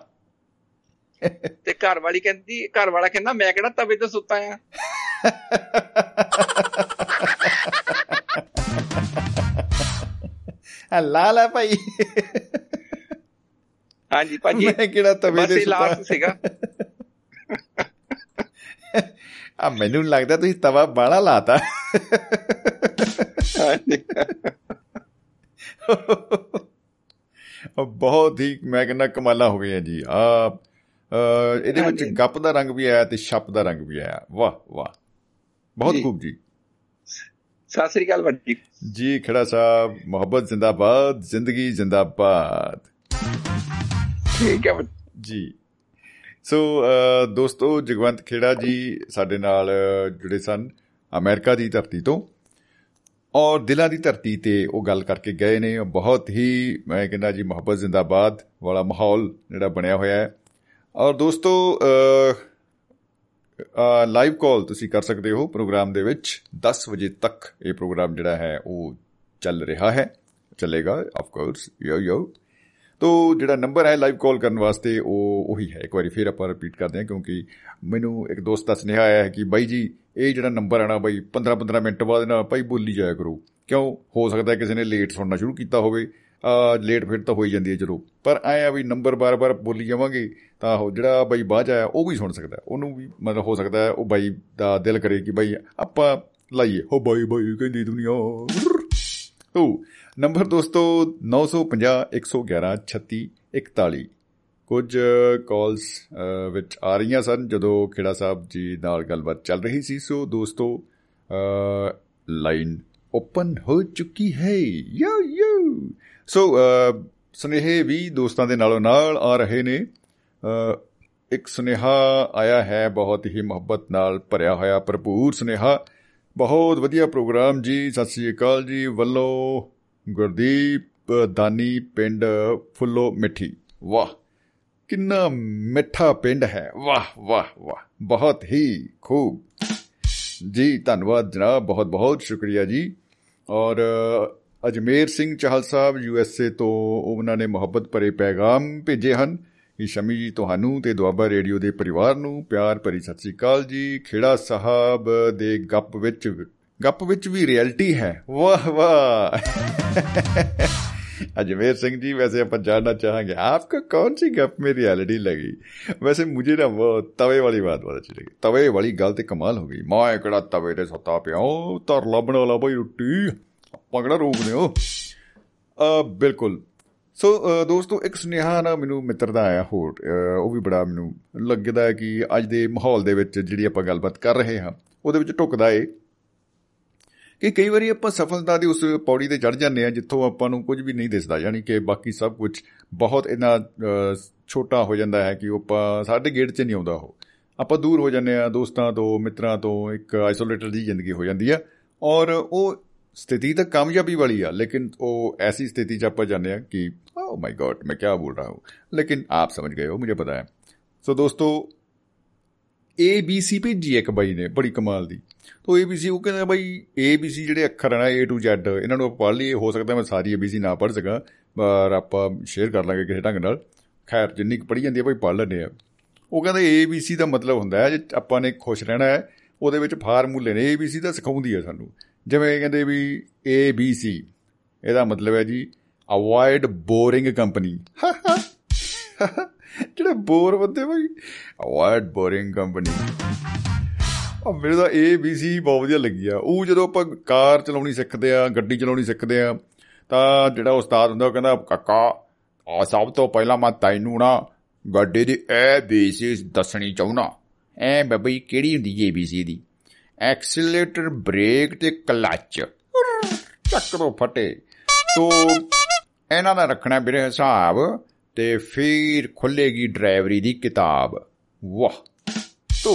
D: ਤੇ ਘਰ ਵਾਲੀ ਕਹਿੰਦੀ ਘਰ ਵਾਲਾ ਕਹਿੰਦਾ ਮੈਂ ਕਿਹੜਾ ਤਵੇ ਤੇ ਸੁੱਤਾ ਆ?
B: ਆ ਲਾ ਲਾ ਭਾਈ।
D: ਹਾਂਜੀ ਭਾਜੀ
B: ਮੈਂ ਕਿਹੜਾ ਤਵੇ
D: ਬਸ
B: ਤੇ ਸੁੱਤਾ।
D: ਸੀਗਾ।
B: ਆ ਮੈਨੂੰ ਲੱਗਦਾ ਤੁਸੀਂ ਤਵਾ ਬਾਲਾ ਲਾਤਾ। ਬਹੁਤ ਹੀ ਮੈਂ ਕਹਿੰਦਾ ਕਮਾਲਾ ਹੋ ਗਈਆਂ ਜੀ। ਆ ਇਹਦੇ ਵਿੱਚ। ਗੱਪ ਦਾ ਰੰਗ ਵੀ ਆਇਆ ਤੇ ਛੱਪ ਦਾ ਰੰਗ ਵੀ ਆਇਆ। ਵਾਹ ਵਾਹ। ਬਹੁਤ। ਖੂਬ ਜੀ।
D: ਸਤਿ ਸ੍ਰੀ ਅਕਾਲ ਭਾਜੀ
B: ਜੀ। ਖੜਾ ਸਾਹਿਬ ਮੁਹੱਬਤ ਜ਼ਿੰਦਾਬਾਦ ਜ਼ਿੰਦਗੀ ਜ਼ਿੰਦਾਬਾਦ।
D: ਠੀਕ ਹੈ।
B: ਜੀ। ਸੋ ਦੋਸਤੋ ਜਗਵੰਤ ਖੇੜਾ ਜੀ ਸਾਡੇ ਨਾਲ ਜੁੜੇ ਸਨ ਅਮਰੀਕਾ ਦੀ ਧਰਤੀ ਤੋਂ ਔਰ ਦਿਲਾਂ ਦੀ ਧਰਤੀ ਤੇ ਉਹ ਗੱਲ ਕਰਕੇ ਗਏ ਨੇ। ਬਹੁਤ ਹੀ ਮੈਂ ਕਹਿੰਦਾ ਜੀ ਮੁਹੱਬਤ ਜ਼ਿੰਦਾਬਾਦ ਵਾਲਾ ਮਾਹੌਲ ਜਿਹੜਾ ਬਣਿਆ ਹੋਇਆ ਹੈ। ਔਰ ਦੋਸਤੋ ਲਾਈਵ ਕਾਲ ਤੁਸੀਂ ਕਰ ਸਕਦੇ ਹੋ ਪ੍ਰੋਗਰਾਮ ਦੇ ਵਿੱਚ। 10 ਵਜੇ ਤੱਕ ਇਹ ਪ੍ਰੋਗਰਾਮ ਜਿਹੜਾ ਹੈ, ਉਹ ਚੱਲ ਰਿਹਾ ਹੈ। ਚੱਲੇਗਾ ਆਫ ਕੋਰਸ ਯੋ ਯੋ ਤੋ ਜਿਹੜਾ ਨੰਬਰ ਹੈ ਲਾਈਵ ਕਾਲ ਕਰਨ ਵਾਸਤੇ, ਉਹ ਉਹੀ ਹੈ। ਇੱਕ ਵਾਰੀ ਫਿਰ ਆਪਾਂ ਰਿਪੀਟ ਕਰਦੇ ਹਾਂ, ਕਿਉਂਕਿ ਮੈਨੂੰ ਇੱਕ ਦੋਸਤ ਦਾ ਸੁਨੇਹਾ ਆਇਆ ਹੈ ਕਿ ਬਾਈ ਜੀ, ਇਹ ਜਿਹੜਾ ਨੰਬਰ ਆਣਾ ਬਾਈ 15 15 ਮਿੰਟ ਬਾਅਦ ਨਾ ਭਾਈ ਬੋਲੀ ਜਾਇਆ ਕਰੋ। ਕਿਉਂ? ਹੋ ਸਕਦਾ ਹੈ ਕਿਸੇ ਨੇ ਲੇਟ ਸੁਣਨਾ ਸ਼ੁਰੂ ਕੀਤਾ ਹੋਵੇ। ਆ ਲੇਟ ਫਿਰ ਤਾਂ ਹੋਈ ਜਾਂਦੀ ਹੈ ਚਲੋ ਪਰ ਐ ਆ ਵੀ ਨੰਬਰ ਬਾਰ-ਬਾਰ ਬੋਲੀ ਜਾਵਾਂਗੇ ਤਾਂ ਉਹ ਜਿਹੜਾ ਬਾਈ ਬਾਅਦ 'ਚ ਆਇਆ, ਉਹ ਵੀ ਸੁਣ ਸਕਦਾ ਹੈ। ਉਹਨੂੰ ਵੀ ਮਤਲਬ ਹੋ ਸਕਦਾ ਹੈ, ਉਹ ਬਾਈ ਦਾ ਦਿਲ ਕਰੇ ਕਿ ਬਾਈ ਆਪਾਂ ਲਾਈਏ। ਹੋ ਬਾਈ ਬਾਈ ਕਹਿੰਦੀ ਦੁਨੀਆ। ਤੋ ਨੰਬਰ ਦੋਸਤੋ 950 111 36 41 ਕੁਝ ਕਾਲਸ ਵਿੱਚ ਆ ਰਹੀਆਂ ਸਨ ਜਦੋਂ ਖੇੜਾ ਸਾਹਿਬ ਜੀ ਨਾਲ ਗੱਲਬਾਤ ਚੱਲ ਰਹੀ ਸੀ। ਸੋ ਦੋਸਤੋ ਲਾਈਨ ਓਪਨ ਹੋ ਚੁੱਕੀ ਹੈ। ਯੋ ਯੋ ਸੋ uh, ਸੁਨੇਹੇ ਵੀ ਦੋਸਤਾਂ ਦੇ ਨਾਲੋਂ ਨਾਲ ਆ ਰਹੇ ਨੇ। ਅ, ਇੱਕ ਸੁਨੇਹਾ ਆਇਆ ਹੈ ਬਹੁਤ ਹੀ ਮੁਹੱਬਤ ਨਾਲ ਭਰਿਆ ਹੋਇਆ ਭਰਪੂਰ ਸੁਨੇਹਾ। ਬਹੁਤ ਵਧੀਆ ਪ੍ਰੋਗਰਾਮ ਜੀ ਸਤਿ ਸ੍ਰੀ ਅਕਾਲ ਜੀ। ਵੱਲੋਂ ਗੁਰਦੀਪ ਦਾਨੀ ਪਿੰਡ ਫੁੱਲੋ ਮਿੱਠੀ। ਵਾਹ ਕਿੰਨਾ ਮਿੱਠਾ ਪਿੰਡ ਹੈ। ਵਾਹ ਵਾਹ ਵਾਹ ਬਹੁਤ ਹੀ ਖੂਬ। ਜੀ ਧੰਨਵਾਦ ਜਨਾਬ ਬਹੁਤ ਬਹੁਤ ਸ਼ੁਕਰੀਆ ਜੀ। ਔਰ ਅ, Ajmer Singh Chahal Sahib U S A ਤੋਂ ਉਹਨਾਂ ਨੇ ਮੁਹੱਬਤ ਭਰੇ ਪੈਗਾਮ ਭੇਜੇ ਹਨ ਕਿ ਸ਼ਮੀ ਜੀ ਤੁਹਾਨੂੰ ਤੇ ਦੁਆਬਾ ਰੇਡੀਓ ਦੇ ਪਰਿਵਾਰ ਨੂੰ ਪਿਆਰ ਭਰੀ ਸਤਿ ਸ੍ਰੀ ਅਕਾਲ ਜੀ ਖੇੜਾ ਸਾਹਿਬ ਦੇ ਗੱਪ ਵਿੱਚ ਗੱਪ ਵਿੱਚ ਵੀ ਰਿਐਲਿਟੀ ਹੈ ਵਾਹ ਵਾਹ अजमेर सिंह जी वैसे अपन जानना चाहेंगे आपको कौन सी गप में रियलिटी लगी वैसे मुझे ना वो तवे वाली बात बहुत अच्छी लगी तवे वाली गल ते कमाल हो गई मैं किहड़ा तवे ते सत्ता पिया तर लबण वाला भाई रोटी ਆਪਾਂ ਕਿਹੜਾ ਰੋਕਦੇ ਹੋ ਅ ਬਿਲਕੁਲ। ਸੋ ਅ, ਦੋਸਤੋ ਇੱਕ ਸੁਨੇਹਾ ਨਾ ਮੈਨੂੰ ਮਿੱਤਰ ਦਾ ਆਇਆ ਹੋਰ ਅ, ਉਹ ਵੀ ਬੜਾ ਮੈਨੂੰ ਲੱਗਦਾ ਹੈ ਕਿ ਅੱਜ ਦੇ ਮਾਹੌਲ ਦੇ ਵਿੱਚ ਜਿਹੜੀ ਆਪਾਂ ਗੱਲਬਾਤ ਕਰ ਰਹੇ ਹਾਂ ਉਹਦੇ ਵਿੱਚ ਟੁਕਦਾ ਏ ਕਿ ਕਈ ਵਾਰੀ ਆਪਾਂ ਸਫਲਤਾ ਦੀ ਉਸ ਪੌੜੀ ਤੇ ਚੜ ਜਾਂਦੇ ਆ ਜਿੱਥੋਂ ਆਪਾਂ ਨੂੰ ਕੁਝ ਵੀ ਨਹੀਂ ਦਿਸਦਾ ਯਾਨੀ ਕਿ ਬਾਕੀ ਸਭ ਕੁਝ ਬਹੁਤ ਇੰਨਾ ਅ, ਛੋਟਾ ਹੋ ਜਾਂਦਾ ਹੈ ਕਿ ਉਹ ਆਪਾਂ ਸਾਡੇ ਗੇਟ 'ਚ ਨਹੀਂ ਆਉਂਦਾ ਉਹ। ਆਪਾਂ ਦੂਰ ਹੋ ਜਾਂਦੇ ਆ ਦੋਸਤਾਂ ਤੋਂ ਮਿੱਤਰਾਂ ਤੋਂ ਇੱਕ ਆਈਸੋਲੇਟਡ ਦੀ ਜ਼ਿੰਦਗੀ ਹੋ ਜਾਂਦੀ ਆ ਔਰ ਉਹ स्थिति तो कामयाबी वाली है लेकिन वो ऐसी स्थिति जब आप जाने कि ओ माय गॉड मैं क्या बोल रहा हूँ लेकिन आप समझ गए हो मुझे पता है सो so, दोस्तों ਏ ਬੀ ਸੀ ਭੇਜੀ ਇੱਕ ਬਾਈ ਨੇ ਬੜੀ ਕਮਾਲ ਦੀ। ਤੋਂ ਏ ਬੀ ਸੀ ਉਹ ਕਹਿੰਦਾ ਬਾਈ ਏ ਬੀ ਸੀ ਜਿਹੜੇ ਅੱਖਰ ਹਨ ਏ ਟੂ ਜ਼ੈਡ ਇਹਨਾਂ ਨੂੰ ਪੜ੍ਹ ਲਈਏ ਹੋ ਸਕਦਾ ਮੈਂ ਸਾਰੀ ਏ ਬੀ ਸੀ ਨਾ ਪੜ੍ਹ ਸਕਾਂ ਪਰ ਆਪਾਂ ਸ਼ੇਅਰ ਕਰ ਲਾਂਗੇ ਕਿਸੇ ਢੰਗ ਨਾਲ। ਖੈਰ ਜਿੰਨੀ ਪੜ੍ਹੀ ਜਾਂਦੀ ਹੈ ਬਾਈ ਪੜ੍ਹ ਲੈਂਦੇ ਆ। ਉਹ ਕਹਿੰਦਾ ਏ ਬੀ ਸੀ ਦਾ ਮਤਲਬ ਹੁੰਦਾ ਹੈ ਜੇ ਆਪਾਂ ਨੇ ਖੁਸ਼ ਰਹਿਣਾ ਹੈ ਉਹਦੇ ਵਿੱਚ ਫਾਰਮੂਲੇ ਨੇ ਏ ਬੀ ਸੀ ਦਾ ਸਿਖਾਉਂਦੀ ਹੈ ਸਾਨੂੰ। ਜਿਵੇਂ ਕਹਿੰਦੇ ਵੀ ਏ ਬੀ ਸੀ ਇਹਦਾ ਮਤਲਬ ਹੈ ਜੀ ਅਵੋਇਡ ਬੋਰਿੰਗ ਕੰਪਨੀ ਜਿਹੜੇ ਬੋਰ ਬੰਦੇ ਬਈ ਅਵਾਇਡ ਬੋਰਿੰਗ ਕੰਪਨੀ ਆ ਮੇਰੇ ਦਾ ਏ ਬੀ ਸੀ ਬਹੁਤ ਵਧੀਆ ਲੱਗੀ ਆ। ਉਹ ਜਦੋਂ ਆਪਾਂ ਕਾਰ ਚਲਾਉਣੀ ਸਿੱਖਦੇ ਆ, ਗੱਡੀ ਚਲਾਉਣੀ ਸਿੱਖਦੇ ਆ, ਤਾਂ ਜਿਹੜਾ ਉਸਤਾਦ ਹੁੰਦਾ, ਉਹ ਕਹਿੰਦਾ, ਕਾਕਾ, ਆ ਸਭ ਤੋਂ ਪਹਿਲਾਂ ਮੈਂ ਤੈਨੂੰ ਨਾ ਗੱਡੀ ਦੀ ਏ ਬੀ ਸੀ ਦੱਸਣੀ ਚਾਹੁੰਦਾ। ਐ ਬੱਬੀ ਕਿਹੜੀ ਹੁੰਦੀ ਏ ਬੀ ਸੀ ਦੀ? ਐਕਸੀਲੇਟਰ ਬ੍ਰੇਕ ਤੇ ਕਲੱਚ ਚੱਕਰੋ ਫਟੇ ਤੋ ਇਹਨਾਂ ਦਾ ਰੱਖਣਾ ਵੀਰੇ ਹਿਸਾਬ ਤੇ ਫਿਰ ਖੁੱਲੇਗੀ ਡਰਾਈਵਰੀ ਦੀ ਕਿਤਾਬ ਵਾਹ तो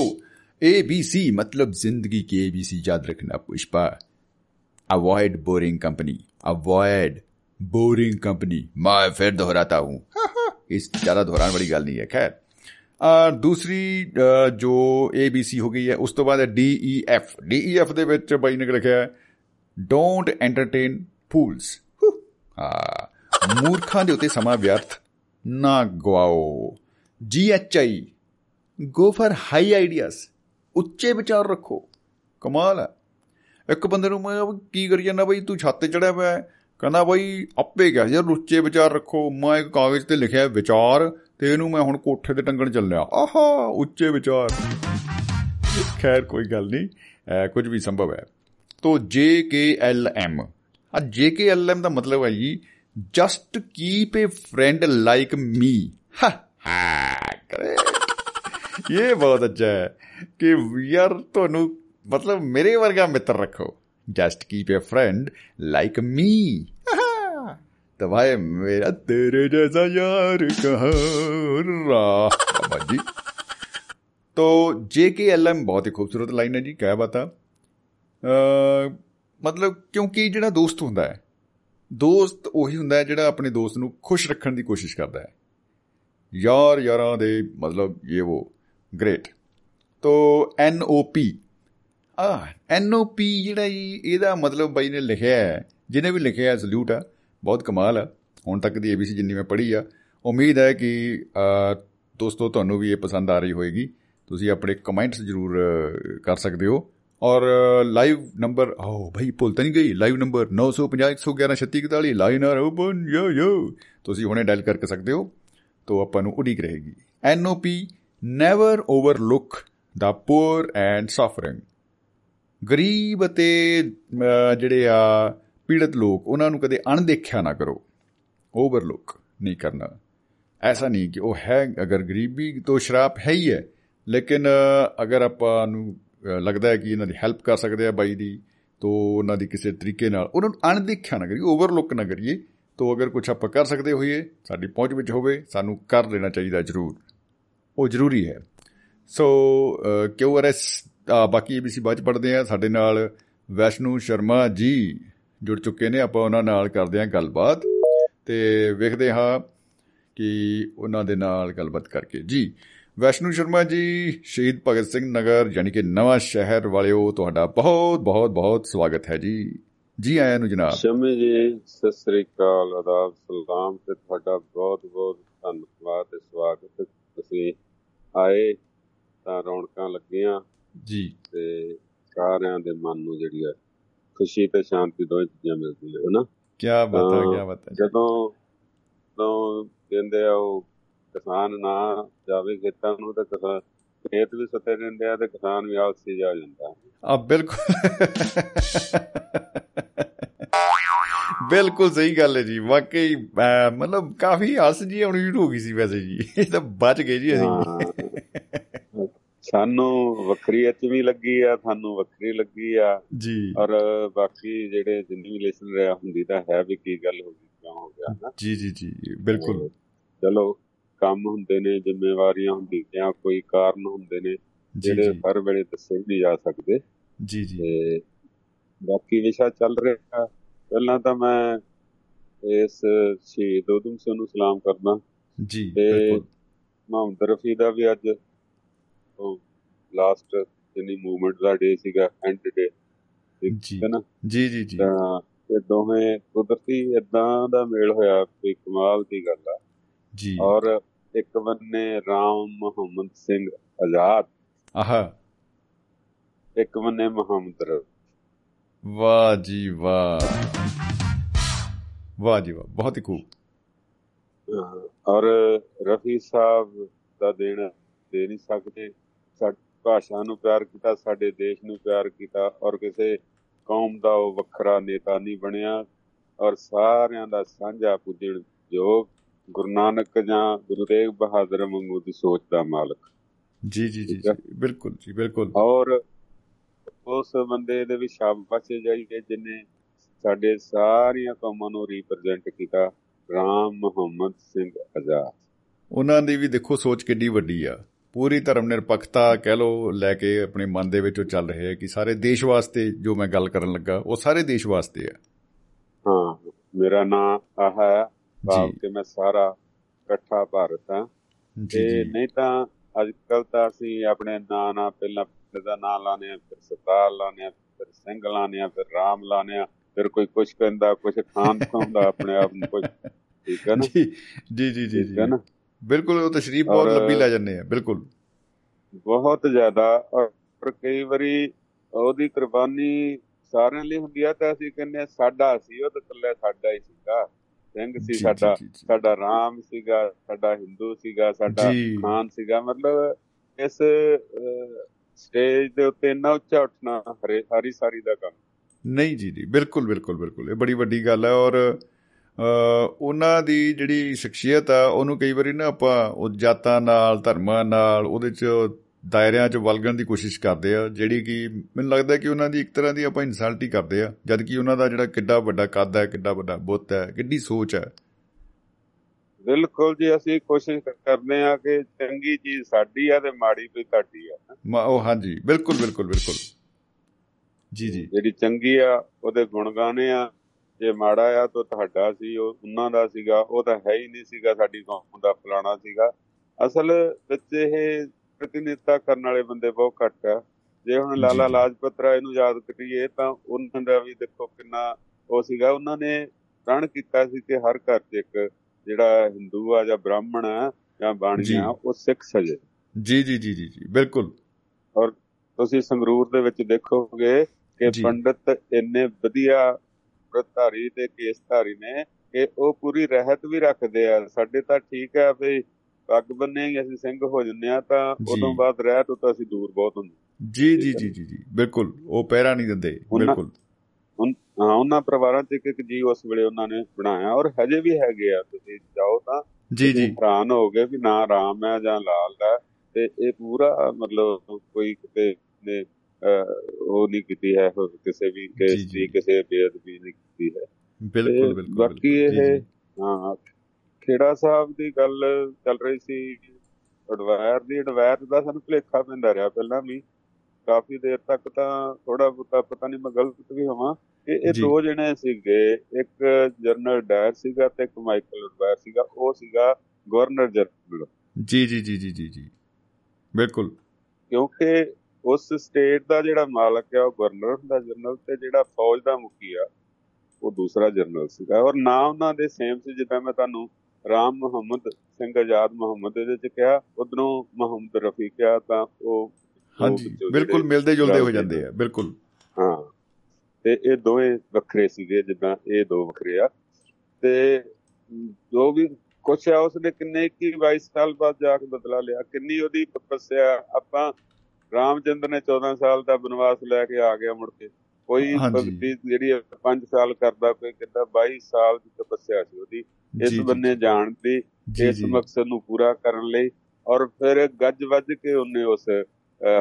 B: ए बी सी मतलब जिंदगी की ए बी सी याद रखना Pushpa avoid boring company avoid boring company मैं फिर दोहराता हूं इस ज्यादा दोहराने वाली गल नहीं है खैर ਅ, ਦੂਸਰੀ ਅ, ਜੋ ਏ ਬੀ ਸੀ ਹੋ ਗਈ ਹੈ ਉਸ ਤੋਂ ਬਾਅਦ D E F D E F ਦੇ ਵਿੱਚ ਬਾਈ ਨੇ ਲਿਖਿਆ ਹੈ? ਡੋਂਟ ਐਂਟਰਟੇਨ ਫੂਲਸ ਹਾਂ। ਮੂਰਖਾਂ ਦੇ ਉੱਤੇ ਸਮਾਂ ਵਿਅਰਥ ਨਾ ਗਵਾਓ। G H I go for high ideas ਉੱਚੇ ਵਿਚਾਰ ਰੱਖੋ। ਕਮਾਲ ਹੈ। ਇੱਕ ਬੰਦੇ ਨੂੰ ਮੈਂ ਕਿਹਾ, ਕੀ ਕਰੀ ਜਾਂਦਾ ਬਈ? ਤੂੰ ਛੱਤ ਤੇ ਚੜਿਆ ਹੋਇਆ ਹੈ? ਕਹਿੰਦਾ ਬਈ ਆਪੇ ਗਿਆ ਯਾਰ ਉੱਚੇ ਵਿਚਾਰ ਰੱਖੋ। ਮੈਂ ਇੱਕ ਕਾਗਜ਼ ਤੇ ਲਿਖਿਆ ਵਿਚਾਰ। ਤੇ ਇਹਨੂੰ ਮੈਂ ਹੁਣ ਕੋਠੇ ਤੇ ਟੰਗਣ ਚੱਲਿਆ। ਆਹਾ, ਉੱਚੇ ਵਿਚਾਰ। ਖੈਰ, ਕੋਈ ਗੱਲ ਨਹੀਂ। ਅਹ ਕੁਝ ਵੀ ਸੰਭਵ ਹੈ। ਤੋ, ਜੇ ਕੇ ਐਲ ਐਮ। ਆ ਜੇ ਕੇ ਐਲ ਐਮ ਦਾ ਮਤਲਬ ਹੈ ਜੀ just keep a friend like me ਹਾ ਹਾ ਇਹ ਬਹੁਤ ਅੱਛਾ ਹੈ ਕਿ ਯਾਰ ਤੁਹਾਨੂੰ, ਮਤਲਬ ਮੇਰੇ ਵਰਗਾ ਮਿੱਤਰ ਰੱਖੋ। Just keep a friend like me तो भाई मेरा तेरे जैसा यार कहाँ रहा बाबा जी तो जे के एल एम बहुत ही खूबसूरत ਲਾਈਨ ਹੈ ਜੀ ਕਿਆ ਬਾਤ ਆ ਅ, ਮਤਲਬ ਕਿਉਂਕਿ ਜਿਹੜਾ ਦੋਸਤ ਹੁੰਦਾ ਹੈ ਦੋਸਤ ਉਹੀ ਹੁੰਦਾ ਹੈ ਜਿਹੜਾ ਆਪਣੇ ਦੋਸਤ ਨੂੰ ਖੁਸ਼ ਰੱਖਣ ਦੀ ਕੋਸ਼ਿਸ਼ ਕਰਦਾ ਹੈ ਯਾਰ ਯਾਰਾਂ ਦੇ ਮਤਲਬ ਇਹ ਉਹ ਗ੍ਰੇਟ ਤੋ ਐਨ ਓ ਪੀ ਆ ਐਨ ਓ ਪੀ ਜਿਹੜਾ ਜੀ ਇਹਦਾ ਮਤਲਬ ਬਾਈ ਨੇ ਲਿਖਿਆ ਹੈ ਜਿਹਨੇ ਵੀ ਲਿਖਿਆ ਸਲੂਟ ਆ ਬਹੁਤ ਕਮਾਲ ਆ। ਹੁਣ ਤੱਕ ਦੀ ਏਬੀਸੀ ਜਿੰਨੀ ਮੈਂ ਪੜ੍ਹੀ ਆ। ਉਮੀਦ ਹੈ ਕਿ ਅ, ਦੋਸਤੋ ਤੁਹਾਨੂੰ ਵੀ ਇਹ ਪਸੰਦ ਆ ਰਹੀ ਹੋਏਗੀ। ਤੁਸੀਂ ਆਪਣੇ ਕਮੈਂਟਸ ਜ਼ਰੂਰ ਅ, ਕਰ ਸਕਦੇ ਹੋ। ਔਰ ਲਾਈਵ ਨੰਬਰ ਓ ਭਾਈ ਭੁੱਲ ਤਾਂ ਨਹੀਂ ਗਈ। Live number 950 line are open ਯੋ ਯੋ ਤੁਸੀਂ ਹੁਣੇ ਡਾਇਲ ਕਰਕੇ ਸਕਦੇ ਹੋ। ਤੋ ਆਪਾਂ ਨੂੰ ਉਡੀਕ ਰਹੇਗੀ। NOP never overlook the poor and suffering ਗਰੀਬ ਅਤੇ ਅਹ, ਜਿਹੜੇ ਆ ਪੀੜਤ ਲੋਕ ਉਹਨਾਂ ਨੂੰ ਕਦੇ ਅਣਦੇਖਿਆ ਨਾ ਕਰੋ। ਓਵਰਲੁੱਕ ਨਹੀਂ ਕਰਨਾ। ਐਸਾ ਨਹੀਂ ਕਿ ਉਹ ਹੈ ਅਗਰ ਗਰੀਬੀ ਤੋਂ ਸ਼ਰਾਪ ਹੈ ਹੀ ਹੈ ਲੇਕਿਨ ਅ, ਅਗਰ ਆਪਾਂ ਨੂੰ ਅ, ਲੱਗਦਾ ਹੈ ਕਿ ਇਹਨਾਂ ਦੀ ਹੈਲਪ ਕਰ ਸਕਦੇ ਆ ਬਾਈ ਦੀ ਤੋ ਉਹਨਾਂ ਦੀ ਕਿਸੇ ਤਰੀਕੇ ਨਾਲ ਉਹਨਾਂ ਨੂੰ ਅਣਦੇਖਿਆ ਨਾ ਕਰੀਏ ਓਵਰਲੁੱਕ ਨਾ ਕਰੀਏ ਤੋ ਅਗਰ ਕੁਝ ਆਪਾਂ ਕਰ ਸਕਦੇ ਹੋਈਏ ਸਾਡੀ ਪਹੁੰਚ ਵਿੱਚ ਹੋਵੇ ਸਾਨੂੰ ਕਰ ਲੈਣਾ ਚਾਹੀਦਾ ਜ਼ਰੂਰ। ਉਹ ਜ਼ਰੂਰੀ ਹੈ। ਸੋ ਕਿਊਆਰਐਸ ਬਾਕੀ ਏਬੀਸੀ ਬਾਅਦ ਚ ਪੜ੍ਹਦੇ ਆ ਸਾਡੇ ਨਾਲ ਵੈਸ਼ਨੂ ਸ਼ਰਮਾ ਜੀ। ਜੁੜ ਚੁੱਕੇ ਨੇ ਆਪਾਂ ਉਹਨਾਂ ਨਾਲ ਕਰਦੇ ਹਾਂ ਗੱਲਬਾਤ ਤੇ ਵੇਖਦੇ ਹਾਂ ਕਿ ਉਹਨਾਂ ਦੇ ਨਾਲ ਗੱਲਬਾਤ ਕਰਕੇ। ਜੀ ਵੈਸ਼ਨੂ ਸ਼ਰਮਾ ਜੀ ਸ਼ਹੀਦ ਭਗਤ ਸਿੰਘ ਨਗਰ ਯਾਨੀ ਕਿ ਨਵਾਂ ਸ਼ਹਿਰ ਵਾਲਿਓ ਤੁਹਾਡਾ ਬਹੁਤ ਬਹੁਤ ਬਹੁਤ ਸਵਾਗਤ ਹੈ ਜੀ। ਜੀ ਆਇਆਂ ਨੂੰ ਜਨਾਬ।
E: ਸ਼ਮੀ ਜੀ ਸਤਿ ਸ੍ਰੀ ਅਕਾਲ ਆਦਾਬ ਸਲਾਮ ਤੇ ਤੁਹਾਡਾ ਬਹੁਤ ਬਹੁਤ ਧੰਨਵਾਦ ਤੇ ਸਵਾਗਤ ਤੁਸੀਂ ਆਏ ਤਾਂ ਰੌਣਕਾਂ ਲੱਗੀਆਂ
B: ਜੀ।
E: ਤੇ ਸਾਰਿਆਂ ਦੇ ਮਨ ਨੂੰ ਜਿਹੜੀ ਆ ਖੁਸ਼ੀ ਤੇ ਸ਼ਾਂਤੀ ਦੋਵੇਂ ਚੀਜ਼ਾਂ ਮਿਲਦੀਆਂ ਹਨਾ
B: ਕੀ ਬਾਤ ਹੈ
E: ਹਾਂ।
B: ਕੀ ਬਾਤ ਹੈ।
E: ਜਦੋਂ ਤੋਂ ਕਹਿੰਦੇ ਆ ਉਹ ਕਿਸਾਨ ਨਾ ਜਾਵੇ ਖੇਤਾਂ ਨੂੰ ਤੇ ਕਿਸਾਨ ਖੇਤ ਵੀ ਸੁੱਤੇ ਰਹਿੰਦੇ ਆ ਤੇ ਕਿਸਾਨ ਵੀ ਆਲਸੀ ਜਾ ਜਾਂਦਾ।
B: ਆ ਬਿਲਕੁਲ। ਬਿਲਕੁਲ ਸਹੀ ਗੱਲ ਹੈ ਜੀ। ਵਾਕਈ ਮਤਲਬ ਕਾਫੀ ਹੱਸ ਜੀ ਆਉਣੀ ਸ਼ੁਰੂ ਹੋ ਗਈ ਸੀ ਵੈਸੇ ਜੀ। ਇਹ ਤਾਂ ਬਚ ਗਏ ਜੀ ਅਸੀਂ।
E: ਹਾਂ। ਸਾਨੂੰ ਵੱਖਰੀ ਅੱਚ ਵੀ ਲੱਗੀ ਆ ਤੁਹਾਨੂੰ ਵੱਖਰੀ ਲੱਗੀ ਆ।
B: ਜੀ।
E: ਔਰ ਬਾਕੀ ਜਿਹੜੇ ਜਿੰਨੀ ਲਿਸਨ ਰਿਹਾ ਹੁੰਦੀ ਤਾਂ ਹੈ ਵੀ ਕੀ ਗੱਲ ਹੋ ਗਈ ਕਿਉਂ ਹੋ ਗਿਆ ਨਾ
B: ਜੀ ਜੀ ਜੀ ਬਿਲਕੁਲ।
E: ਚਲੋ ਕੰਮ ਹੁੰਦੇ ਨੇ ਜ਼ਿੰਮੇਵਾਰੀਆਂ ਹੁੰਦੀਆਂ ਕੋਈ ਕਾਰਨ ਹੁੰਦੇ ਨੇ ਜਿਹੜੇ ਹਰ ਵੇਲੇ ਦੱਸੇ ਨਹੀਂ ਜਾ ਸਕਦੇ।
B: ਜੀ ਜੀ।
E: ਤੇ ਬਾਕੀ ਵਿਸ਼ਾ ਚੱਲ ਰਿਹਾ। ਪਹਿਲਾਂ ਤਾਂ ਮੈਂ ਇਸ ਸ਼ਹੀਦ ਉਦਮ ਸਿੰਘ ਨੂੰ ਸਲਾਮ ਕਰਦਾ।
B: ਜੀ ਬਿਲਕੁਲ।
E: ਮੁਹੰਮਦ ਰਫੀ ਦਾ ਵੀ ਅੱਜ ਉਹ ਲਾਸਟ ਜਿੰਨੀ ਮੂਵਮੈਂਟ ਦਾ ਡੇ ਸੀਗਾ ਐਂਡ ਡੇ
B: ਜੀ। ਜੀ ਜੀ ਜੀ।
E: ਤਾਂ ਇਹ ਦੋਵੇਂ ਕੁਦਰਤੀ ਇਦਾਂ ਦਾ ਮੇਲ ਹੋਇਆ ਵੀ ਕਮਾਲ ਦੀ ਗੱਲ ਆ।
B: ਜੀ।
E: ਔਰ ਇੱਕ ਬੰਨੇ ਰਾਮ ਮੁਹੰਮਦ ਸਿੰਘ ਆਜ਼ਾਦ।
B: ਆਹਾ।
E: ਇੱਕ ਬੰਨੇ ਮੁਹੰਮਦ
B: ਵਾਹ ਜੀ ਵਾਹ। ਵਾਹ ਜੀ ਵਾਹ ਬਹੁਤ ਹੀ ਖੂਬ
E: ਔਰ ਰਫੀ ਸਾਹਿਬ ਦਾ ਦੇਣ ਦੇ ਨਹੀਂ ਸਕਦੇ। ਸਾਡੀ ਭਾਸ਼ਾ ਨੂੰ ਪਿਆਰ ਕੀਤਾ ਸਾਡੇ ਦੇਸ਼ ਨੂੰ ਪਿਆਰ ਕੀਤਾ ਔਰ ਕਿਸੇ ਕੌਮ ਦਾ ਉਹ ਵੱਖਰਾ ਨੇਤਾ ਨਹੀਂ ਬਣਿਆ ਔਰ ਸਾਰਿਆਂ ਦਾ ਸਾਂਝਾ ਪੁੱਜਣ ਯੋਗ ਗੁਰੂ ਨਾਨਕ ਜਾਂ ਗੁਰੂ ਤੇਗ ਬਹਾਦਰ ਵਾਂਗੂ ਦੀ ਸੋਚ ਦਾ ਮਾਲਕ।
B: ਜੀ ਜੀ ਜੀ। ਜੀ, ਬਿਲਕੁਲ ਜੀ ਬਿਲਕੁਲ।
E: ਔਰ ਉਸ ਬੰਦੇ ਦੇ ਵੀ ਸ਼ਾਬਾਸ਼ ਜਾਈਏ ਜਿਨੇ ਸਾਡੇ ਸਾਰੀਆਂ ਕੌਮਾਂ ਨੂੰ ਰਿਪਰੈਜ਼ੈਂਟ ਕੀਤਾ ਰਾਮ ਮੁਹੰਮਦ ਸਿੰਘ ਆਜ਼ਾਦ।
B: ਉਹਨਾਂ ਦੀ ਵੀ ਦੇਖੋ ਸੋਚ ਕਿੱਡੀ ਵੱਡੀ ਆ। ਪੂਰੀ ਧਰਮ ਨਿਰਪੱਖਤਾ ਕਹਿ ਲੋ ਲੈ ਕੇ ਆਪਣੇ ਮਨ ਦੇ ਵਿੱਚ ਚੱਲ ਰਹੇ ਆ ਕਿ ਸਾਰੇ ਦੇਸ਼ ਵਾਸਤੇ ਜੋ ਮੈਂ ਗੱਲ ਕਰਨ ਲੱਗਾ ਉਹ ਸਾਰੇ ਦੇਸ਼ ਵਾਸਤੇ ਆ।
E: ਹਾਂ ਮੇਰਾ ਨਾਮ ਆਹ ਹੈ ਭਾਵ ਕਿ ਮੈਂ ਸਾਰਾ ਇਕੱਠਾ ਭਾਰਤ ਹਾਂ।
B: ਜੀ
E: ਤੇ ਨਹੀਂ ਤਾਂ ਅੱਜ ਕੱਲ ਤਾਂ ਅਸੀਂ ਆਪਣੇ ਨਾਂ ਨਾਲ ਪਹਿਲਾਂ ਦਾ ਨਾਂ ਲਾਣੇ ਆ ਫਿਰ ਸਰਦਾਰ ਲਾਣੇ ਆ ਫਿਰ ਸਿੰਘ ਲਾਣੇ ਆ ਫਿਰ ਰਾਮ ਲਾਣੇ ਆ ਫਿਰ ਕੋਈ ਕੁਛ ਕਹਿੰਦਾ ਕੁਛ ਖਾਨ ਖਾਉਂਦਾ ਆਪਣੇ ਆਪ ਨੂੰ ਕੁਛ ਠੀਕ ਹੈ ਨਾ?
B: ਜੀ ਜੀ ਜੀ ਜੀ।
E: ਠੀਕ ਹੈ ਨਾ?
B: ਬਿਲਕੁਲ ਉਹ ਤਸ਼ਰੀਫ ਬਹੁਤ ਲੰਬੀ ਲੈ ਜਾਂਦੇ ਆ ਬਿਲਕੁਲ
E: ਬਹੁਤ ਜ਼ਿਆਦਾ ਔਰ ਕਈ ਵਾਰੀ ਉਹਦੀ ਕੁਰਬਾਨੀ ਸਾਰਿਆਂ ਲਈ ਹੁੰਦੀ ਆ ਤਾਂ ਅਸੀਂ ਕਹਿੰਦੇ ਆ ਸਾਡਾ ਸੀ ਉਹ ਤਾਂ ਇਕੱਲਾ ਸਾਡਾ ਹੀ ਸੀਗਾ ਸਿੰਘ ਸੀ ਸਾਡਾ। ਸਾਡਾ ਰਾਮ ਸੀਗਾ ਸਾਡਾ ਹਿੰਦੂ ਸੀਗਾ ਸਾਡਾ। ਖਾਨ ਸੀਗਾ ਮਤਲਬ ਇਸ ਸਟੇਜ ਦੇ ਉੱਤੇ ਇੰਨਾ ਉੱਚਾ ਉੱਠਣਾ ਹਰੇ ਸਾਰੀ ਦਾ ਕੰਮ
B: ਨਹੀਂ ਜੀ ਜੀ ਬਿਲਕੁਲ ਬਿਲਕੁਲ ਬਿਲਕੁਲ ਇਹ ਬੜੀ ਵੱਡੀ ਗੱਲ ਹੈ ਔਰ ਉਹਨਾਂ ਦੀ ਜਿਹੜੀ ਸ਼ਖਸੀਅਤ ਆ ਉਹਨੂੰ ਕਈ ਵਾਰੀ ਨਾ ਆਪਾਂ ਉਹ ਜਾਤਾਂ ਨਾਲ ਧਰਮਾਂ ਨਾਲ ਉਹਦੇ ਚ ਦਾਇਰਿਆਂ ਚ ਵਲਗਣ ਦੀ ਕੋਸ਼ਿਸ਼ ਕਰਦੇ ਆ ਜਿਹੜੀ ਕਿ ਮੈਨੂੰ ਲੱਗਦਾ ਕਿ ਉਹਨਾਂ ਦੀ ਇੱਕ ਤਰ੍ਹਾਂ ਦੀ ਆਪਾਂ ਇਨਸਲਟ ਹੀ ਕਰਦੇ ਆ ਜਦ ਕਿ ਉਹਨਾਂ ਦਾ ਜਿਹੜਾ ਕਿੱਡਾ ਵੱਡਾ ਕੱਦ ਹੈ ਕਿੱਡਾ ਵੱਡਾ ਬੁੱਤ ਹੈ ਕਿੱਡੀ ਸੋਚ ਹੈ।
E: ਬਿਲਕੁਲ ਜੀ ਅਸੀਂ ਕੋਸ਼ਿਸ਼ ਕਰਦੇ ਆ ਕਿ ਚੰਗੀ ਚੀਜ਼ ਸਾਡੀ ਆ ਤੇ ਮਾੜੀ ਕੋਈ ਤੁਹਾਡੀ ਆ।
B: ਉਹ ਹਾਂਜੀ ਬਿਲਕੁਲ ਬਿਲਕੁਲ ਬਿਲਕੁਲ। ਜੀ ਜੀ।
E: ਜਿਹੜੀ ਚੰਗੀ ਆ ਉਹਦੇ ਗੁਣ ਗਾਣੇ ਆ ਜੇ ਮਾੜਾ ਆ ਤਾਂ ਤੁਹਾਡਾ ਸੀ ਉਹ ਉਹਨਾਂ ਦਾ ਸੀਗਾ ਉਹ ਤਾਂ ਹੈ ਹੀ ਨਹੀਂ ਸੀਗਾ ਸਾਡੀ ਕੌਮ ਦਾ ਫਲਾਣਾ ਸੀਗਾ ਅਸਲ ਵਿੱਚ ਇਹ ਪ੍ਰਤੀਨਿਧਤਾ ਕਰਨ ਵਾਲੇ ਬੰਦੇ ਬਹੁਤ ਘੱਟ ਆ ਜੇ ਹੁਣ ਲਾਲਾ। ਲਾਜਪਤ ਰਾਏ ਨੂੰ ਯਾਦ ਕਰੀਏ ਤਾਂ ਉਹਨਾਂ ਦਾ ਵੀ ਦੇਖੋ ਕਿੰਨਾ ਉਹ ਸੀਗਾ ਉਹਨਾਂ ਨੇ ਪ੍ਰਣ ਕੀਤਾ ਸੀ ਕਿ ਹਰ ਘਰ 'ਚ ਇੱਕ ਜਿਹੜਾ ਹਿੰਦੂ ਆ ਜਾਂ ਬ੍ਰਾਹਮਣ ਆ ਜਾਂ
B: ਜੀ।
E: ਬਾਣੀਆ ਉਹ ਸਿੱਖ ਸਜੇ
B: ਜੀ ਜੀ ਜੀ ਜੀ ਬਿਲਕੁਲ
E: ਤੁਸੀਂ ਸੰਗਰੂਰ ਦੇ ਵਿੱਚ ਦੇਖੋਗੇ ਕਿ। ਪੰਡਤ ਇੰਨੇ ਵਧੀਆ ਪ੍ਰਧਾਰੀ ਤੇ ਕੇਸਧਾਰੀ ਨੇ ਕਿ ਉਹ ਪੂਰੀ ਰਹਿਤ ਵੀ ਰੱਖਦੇ ਆ। ਸਾਡੇ ਤਾਂ ਠੀਕ ਆ ਵੀ ਪੱਗ ਬੰਨੇਗੇ ਅਸੀਂ ਸਿੰਘ ਹੋ ਜੰਨੇ ਆ ਤਾਂ। ਉਦੋਂ ਬਾਅਦ ਰਹਿਤ ਤੋਂ ਅਸੀਂ ਦੂਰ ਬਹੁਤ ਹੁੰਦੇ
B: ਜੀ ਜੀ ਜੀ ਜੀ ਜੀ। ਬਿਲਕੁਲ। ਉਹ ਪਹਿਰਾ ਨਹੀਂ ਦਿੰਦੇ। ਬਿਲਕੁਲ।
E: ਹਾਂ ਉਹਨਾਂ ਪਰਿਵਾਰਾਂ ਚ ਇੱਕ ਇੱਕ ਜੀ ਉਸ ਵੇਲੇ ਉਹਨਾਂ ਨੇ ਬਣਾਇਆ ਔਰ ਹਜੇ ਵੀ ਹੈਗੇ ਆ। ਤੁਸੀਂ ਜਾਓ ਤਾਂ
B: ਜੀ ਜੀ।
E: ਹੈਰਾਨ ਹੋਗੇ ਵੀ ਨਾ ਰਾਮ ਹੈ ਜਾਂ ਲਾਲ ਹੈ ਤੇ ਇਹ ਪੂਰਾ ਮਤਲਬ ਕੋਈ ਕਿਤੇ ਉਹ ਨਹੀਂ ਕੀਤੀ ਹੈ ਕਿਸੇ ਵੀ ਕੇਸ। ਦੀ ਕਿਸੇ ਬੇਅਦਬੀ ਨਹੀਂ ਕੀਤੀ ਹੈ
B: ਬਿਲਕੁਲ ਬਿਲਕੁਲ
E: ਬਾਕੀ। ਇਹ। ਹਾਂ ਖੇੜਾ ਸਾਹਿਬ ਦੀ ਗੱਲ ਚੱਲ ਰਹੀ ਸੀ ਅਡਵਾਇਰ ਦੀ ਅਡਵਾਇਰ ਦਾ ਸਾਨੂੰ ਭੁਲੇਖਾ ਪੈਂਦਾ ਰਿਹਾ ਪਹਿਲਾਂ ਵੀ ਕਾਫੀ ਦੇਰ ਤੱਕ ਤਾਂ ਥੋੜਾ ਬਹੁਤਾ ਪਤਾ ਨਹੀਂ ਮੈਂ ਗਲਤ ਵੀ ਹੋਵਾਂ ਕਿ ਇਹ। ਦੋ ਜਣੇ ਸੀਗੇ ਇੱਕ ਜਨਰਲ ਡਾਇਰ ਸੀਗਾ ਤੇ ਇੱਕ ਮਾਈਕਲ ਅਡਵਾਇਰ ਸੀਗਾ ਉਹ ਸੀਗਾ ਗਵਰਨਰ ਜਨਰਲ
B: ਜੀ ਜੀ ਜੀ ਜੀ ਜੀ ਜੀ ਬਿਲਕੁਲ
E: ਕਿਉਂਕਿ ਉਸ ਸਟੇਟ ਦਾ ਜਿਹੜਾ ਮਾਲਕ ਹੈ ਉਹ ਗਵਰਨਰ ਹੁੰਦਾ ਜਨਰਲ ਤੇ ਜਿਹੜਾ ਫੌਜ ਦਾ ਮੁਖੀ ਆ ਉਹ ਦੂਸਰਾ ਜਨਰਲ ਸੀਗਾ। ਔਰ ਨਾਂ ਉਹਨਾਂ ਦੇ ਸੇਮ ਸੀ ਜਿੱਦਾਂ ਮੈਂ ਤੁਹਾਨੂੰ ਰਾਮ ਮੁਹੰਮਦ ਸਿੰਘ ਆਜ਼ਾਦ ਮੁਹੰਮਦ ਇਹਦੇ ਚ ਕਿਹਾ ਉਧਰੋਂ ਮੁਹੰਮਦ ਰਫੀ ਕਿਹਾ ਤਾਂ ਉਹ
B: ਹਾਂਜੀ ਬਿਲਕੁਲ ਮਿਲਦੇ ਜੁਲਦੇ ਹੋ ਜਾਂਦੇ ਆ ਬਿਲਕੁਲ।
E: ਹਾਂ। ਤੇ ਇਹ ਦੋਵੇਂ ਵੱਖਰੇ ਸੀਗੇ ਜਿੱਦਾਂ ਇਹ ਦੋ ਵੱਖਰੇ ਆ। ਤੇ ਜੋ ਵੀ ਕੁਛ ਆ ਉਸਨੇ ਕਿੰਨੇ 21 22 ਸਾਲ ਬਾਅਦ ਜਾ ਕੇ ਬਦਲਾ ਲਿਆ। ਕਿੰਨੀ ਉਹਦੀ ਤਪੱਸਿਆ ਆਪਾਂ ਰਾਮਚੰਦਰ ਨੇ 14 ਸਾਲ ਦਾ ਬਨਵਾਸ ਲੈ ਕੇ ਆ ਗਿਆ ਮੁੜ ਕੇ ਕੋਈ। ਭਗਤੀ ਜਿਹੜੀ 5 ਸਾਲ ਕਰਦਾ ਕੋਈ ਕਹਿੰਦਾ 22 ਸਾਲ ਦੀ ਤਪੱਸਿਆ ਸੀ ਉਹਦੀ ਇਸ ਬੰਨੇ ਜਾਣ ਦੀ ਇਸ ਮਕਸਦ ਨੂੰ ਪੂਰਾ ਕਰਨ ਲਈ ਔਰ ਫਿਰ ਗੱਜ ਵੱਜ ਕੇ ਉਹਨੇ ਉਸ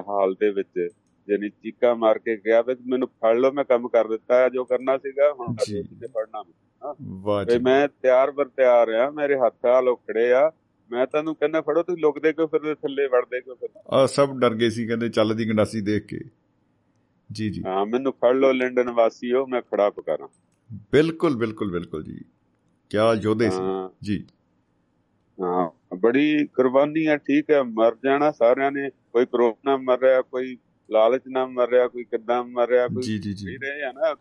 E: ਹਾਲ ਦੇ ਵਿੱਚ ਯਾਨੀ ਚੀਕਾ ਮਾਰ ਕੇ ਗਿਆ ਵੀ ਮੈਨੂੰ ਫੜ ਲਓ ਮੈਂ ਕੰਮ ਕਰ ਦਿੱਤਾ ਜੋ ਕਰਨਾ ਸੀਗਾ ਹੁਣ। ਤੁਸੀਂ ਫੜਨਾ ਨਹੀਂ।
B: ਵਾਹ
E: ਤੇ
B: ਜੀ
E: ਮੈਂ ਤਿਆਰ ਬਰ ਤਿਆਰ ਆ ਮੇਰੇ ਹੱਥ ਆ ਲੋ ਖੜੇ ਆ ਮੈਂ ਤੁਹਾਨੂੰ ਕਹਿੰਦਾ ਫੜੋ ਤੁਸੀਂ ਲੁਕਦੇ ਕਿਉਂ ਫਿਰਦੇ ਥੱਲੇ ਵੜਦੇ ਕਿਉਂ ਫਿਰਦੇ?
B: ਆ ਸਭ ਡਰ ਗਏ ਸੀ ਕਹਿੰਦੇ ਚੱਲਦੀ ਗੰਡਾਸੀ ਦੇਖ ਕੇ। ਜੀ ਜੀ।
E: ਹਾਂ ਮੈਨੂੰ ਫੜ ਲਓ ਲੰਡਨ ਵਾਸੀਓ ਮੈਂ ਖੜਾ ਪਕਾਰਾਂ।
B: ਬਿਲਕੁਲ ਬਿਲਕੁਲ ਬਿਲਕੁਲ ਜੀ। ਕਿਆ ਯੋਧੇ ਸੀ। ਜੀ।
E: ਹਾਂ ਬੜੀ ਕੁਰਬਾਨੀ ਆ ਠੀਕ ਹੈ ਮਰ ਜਾਣਾ ਸਾਰਿਆਂ ਨੇ। ਕੋਈ ਕਰੋਨਾ ਮਰ ਰਿਹਾ ਕੋਈ ਲਾਲਚ ਨਾਲ ਮਰ ਰਿਹਾ ਕੋਈ ਕਿੱਦਾਂ ਮਰ ਰਿਹਾ ਕੋਈ
B: ਜੀ ਜੀ ਜੀ।
E: ਰਹੇ ਆ ਨਾ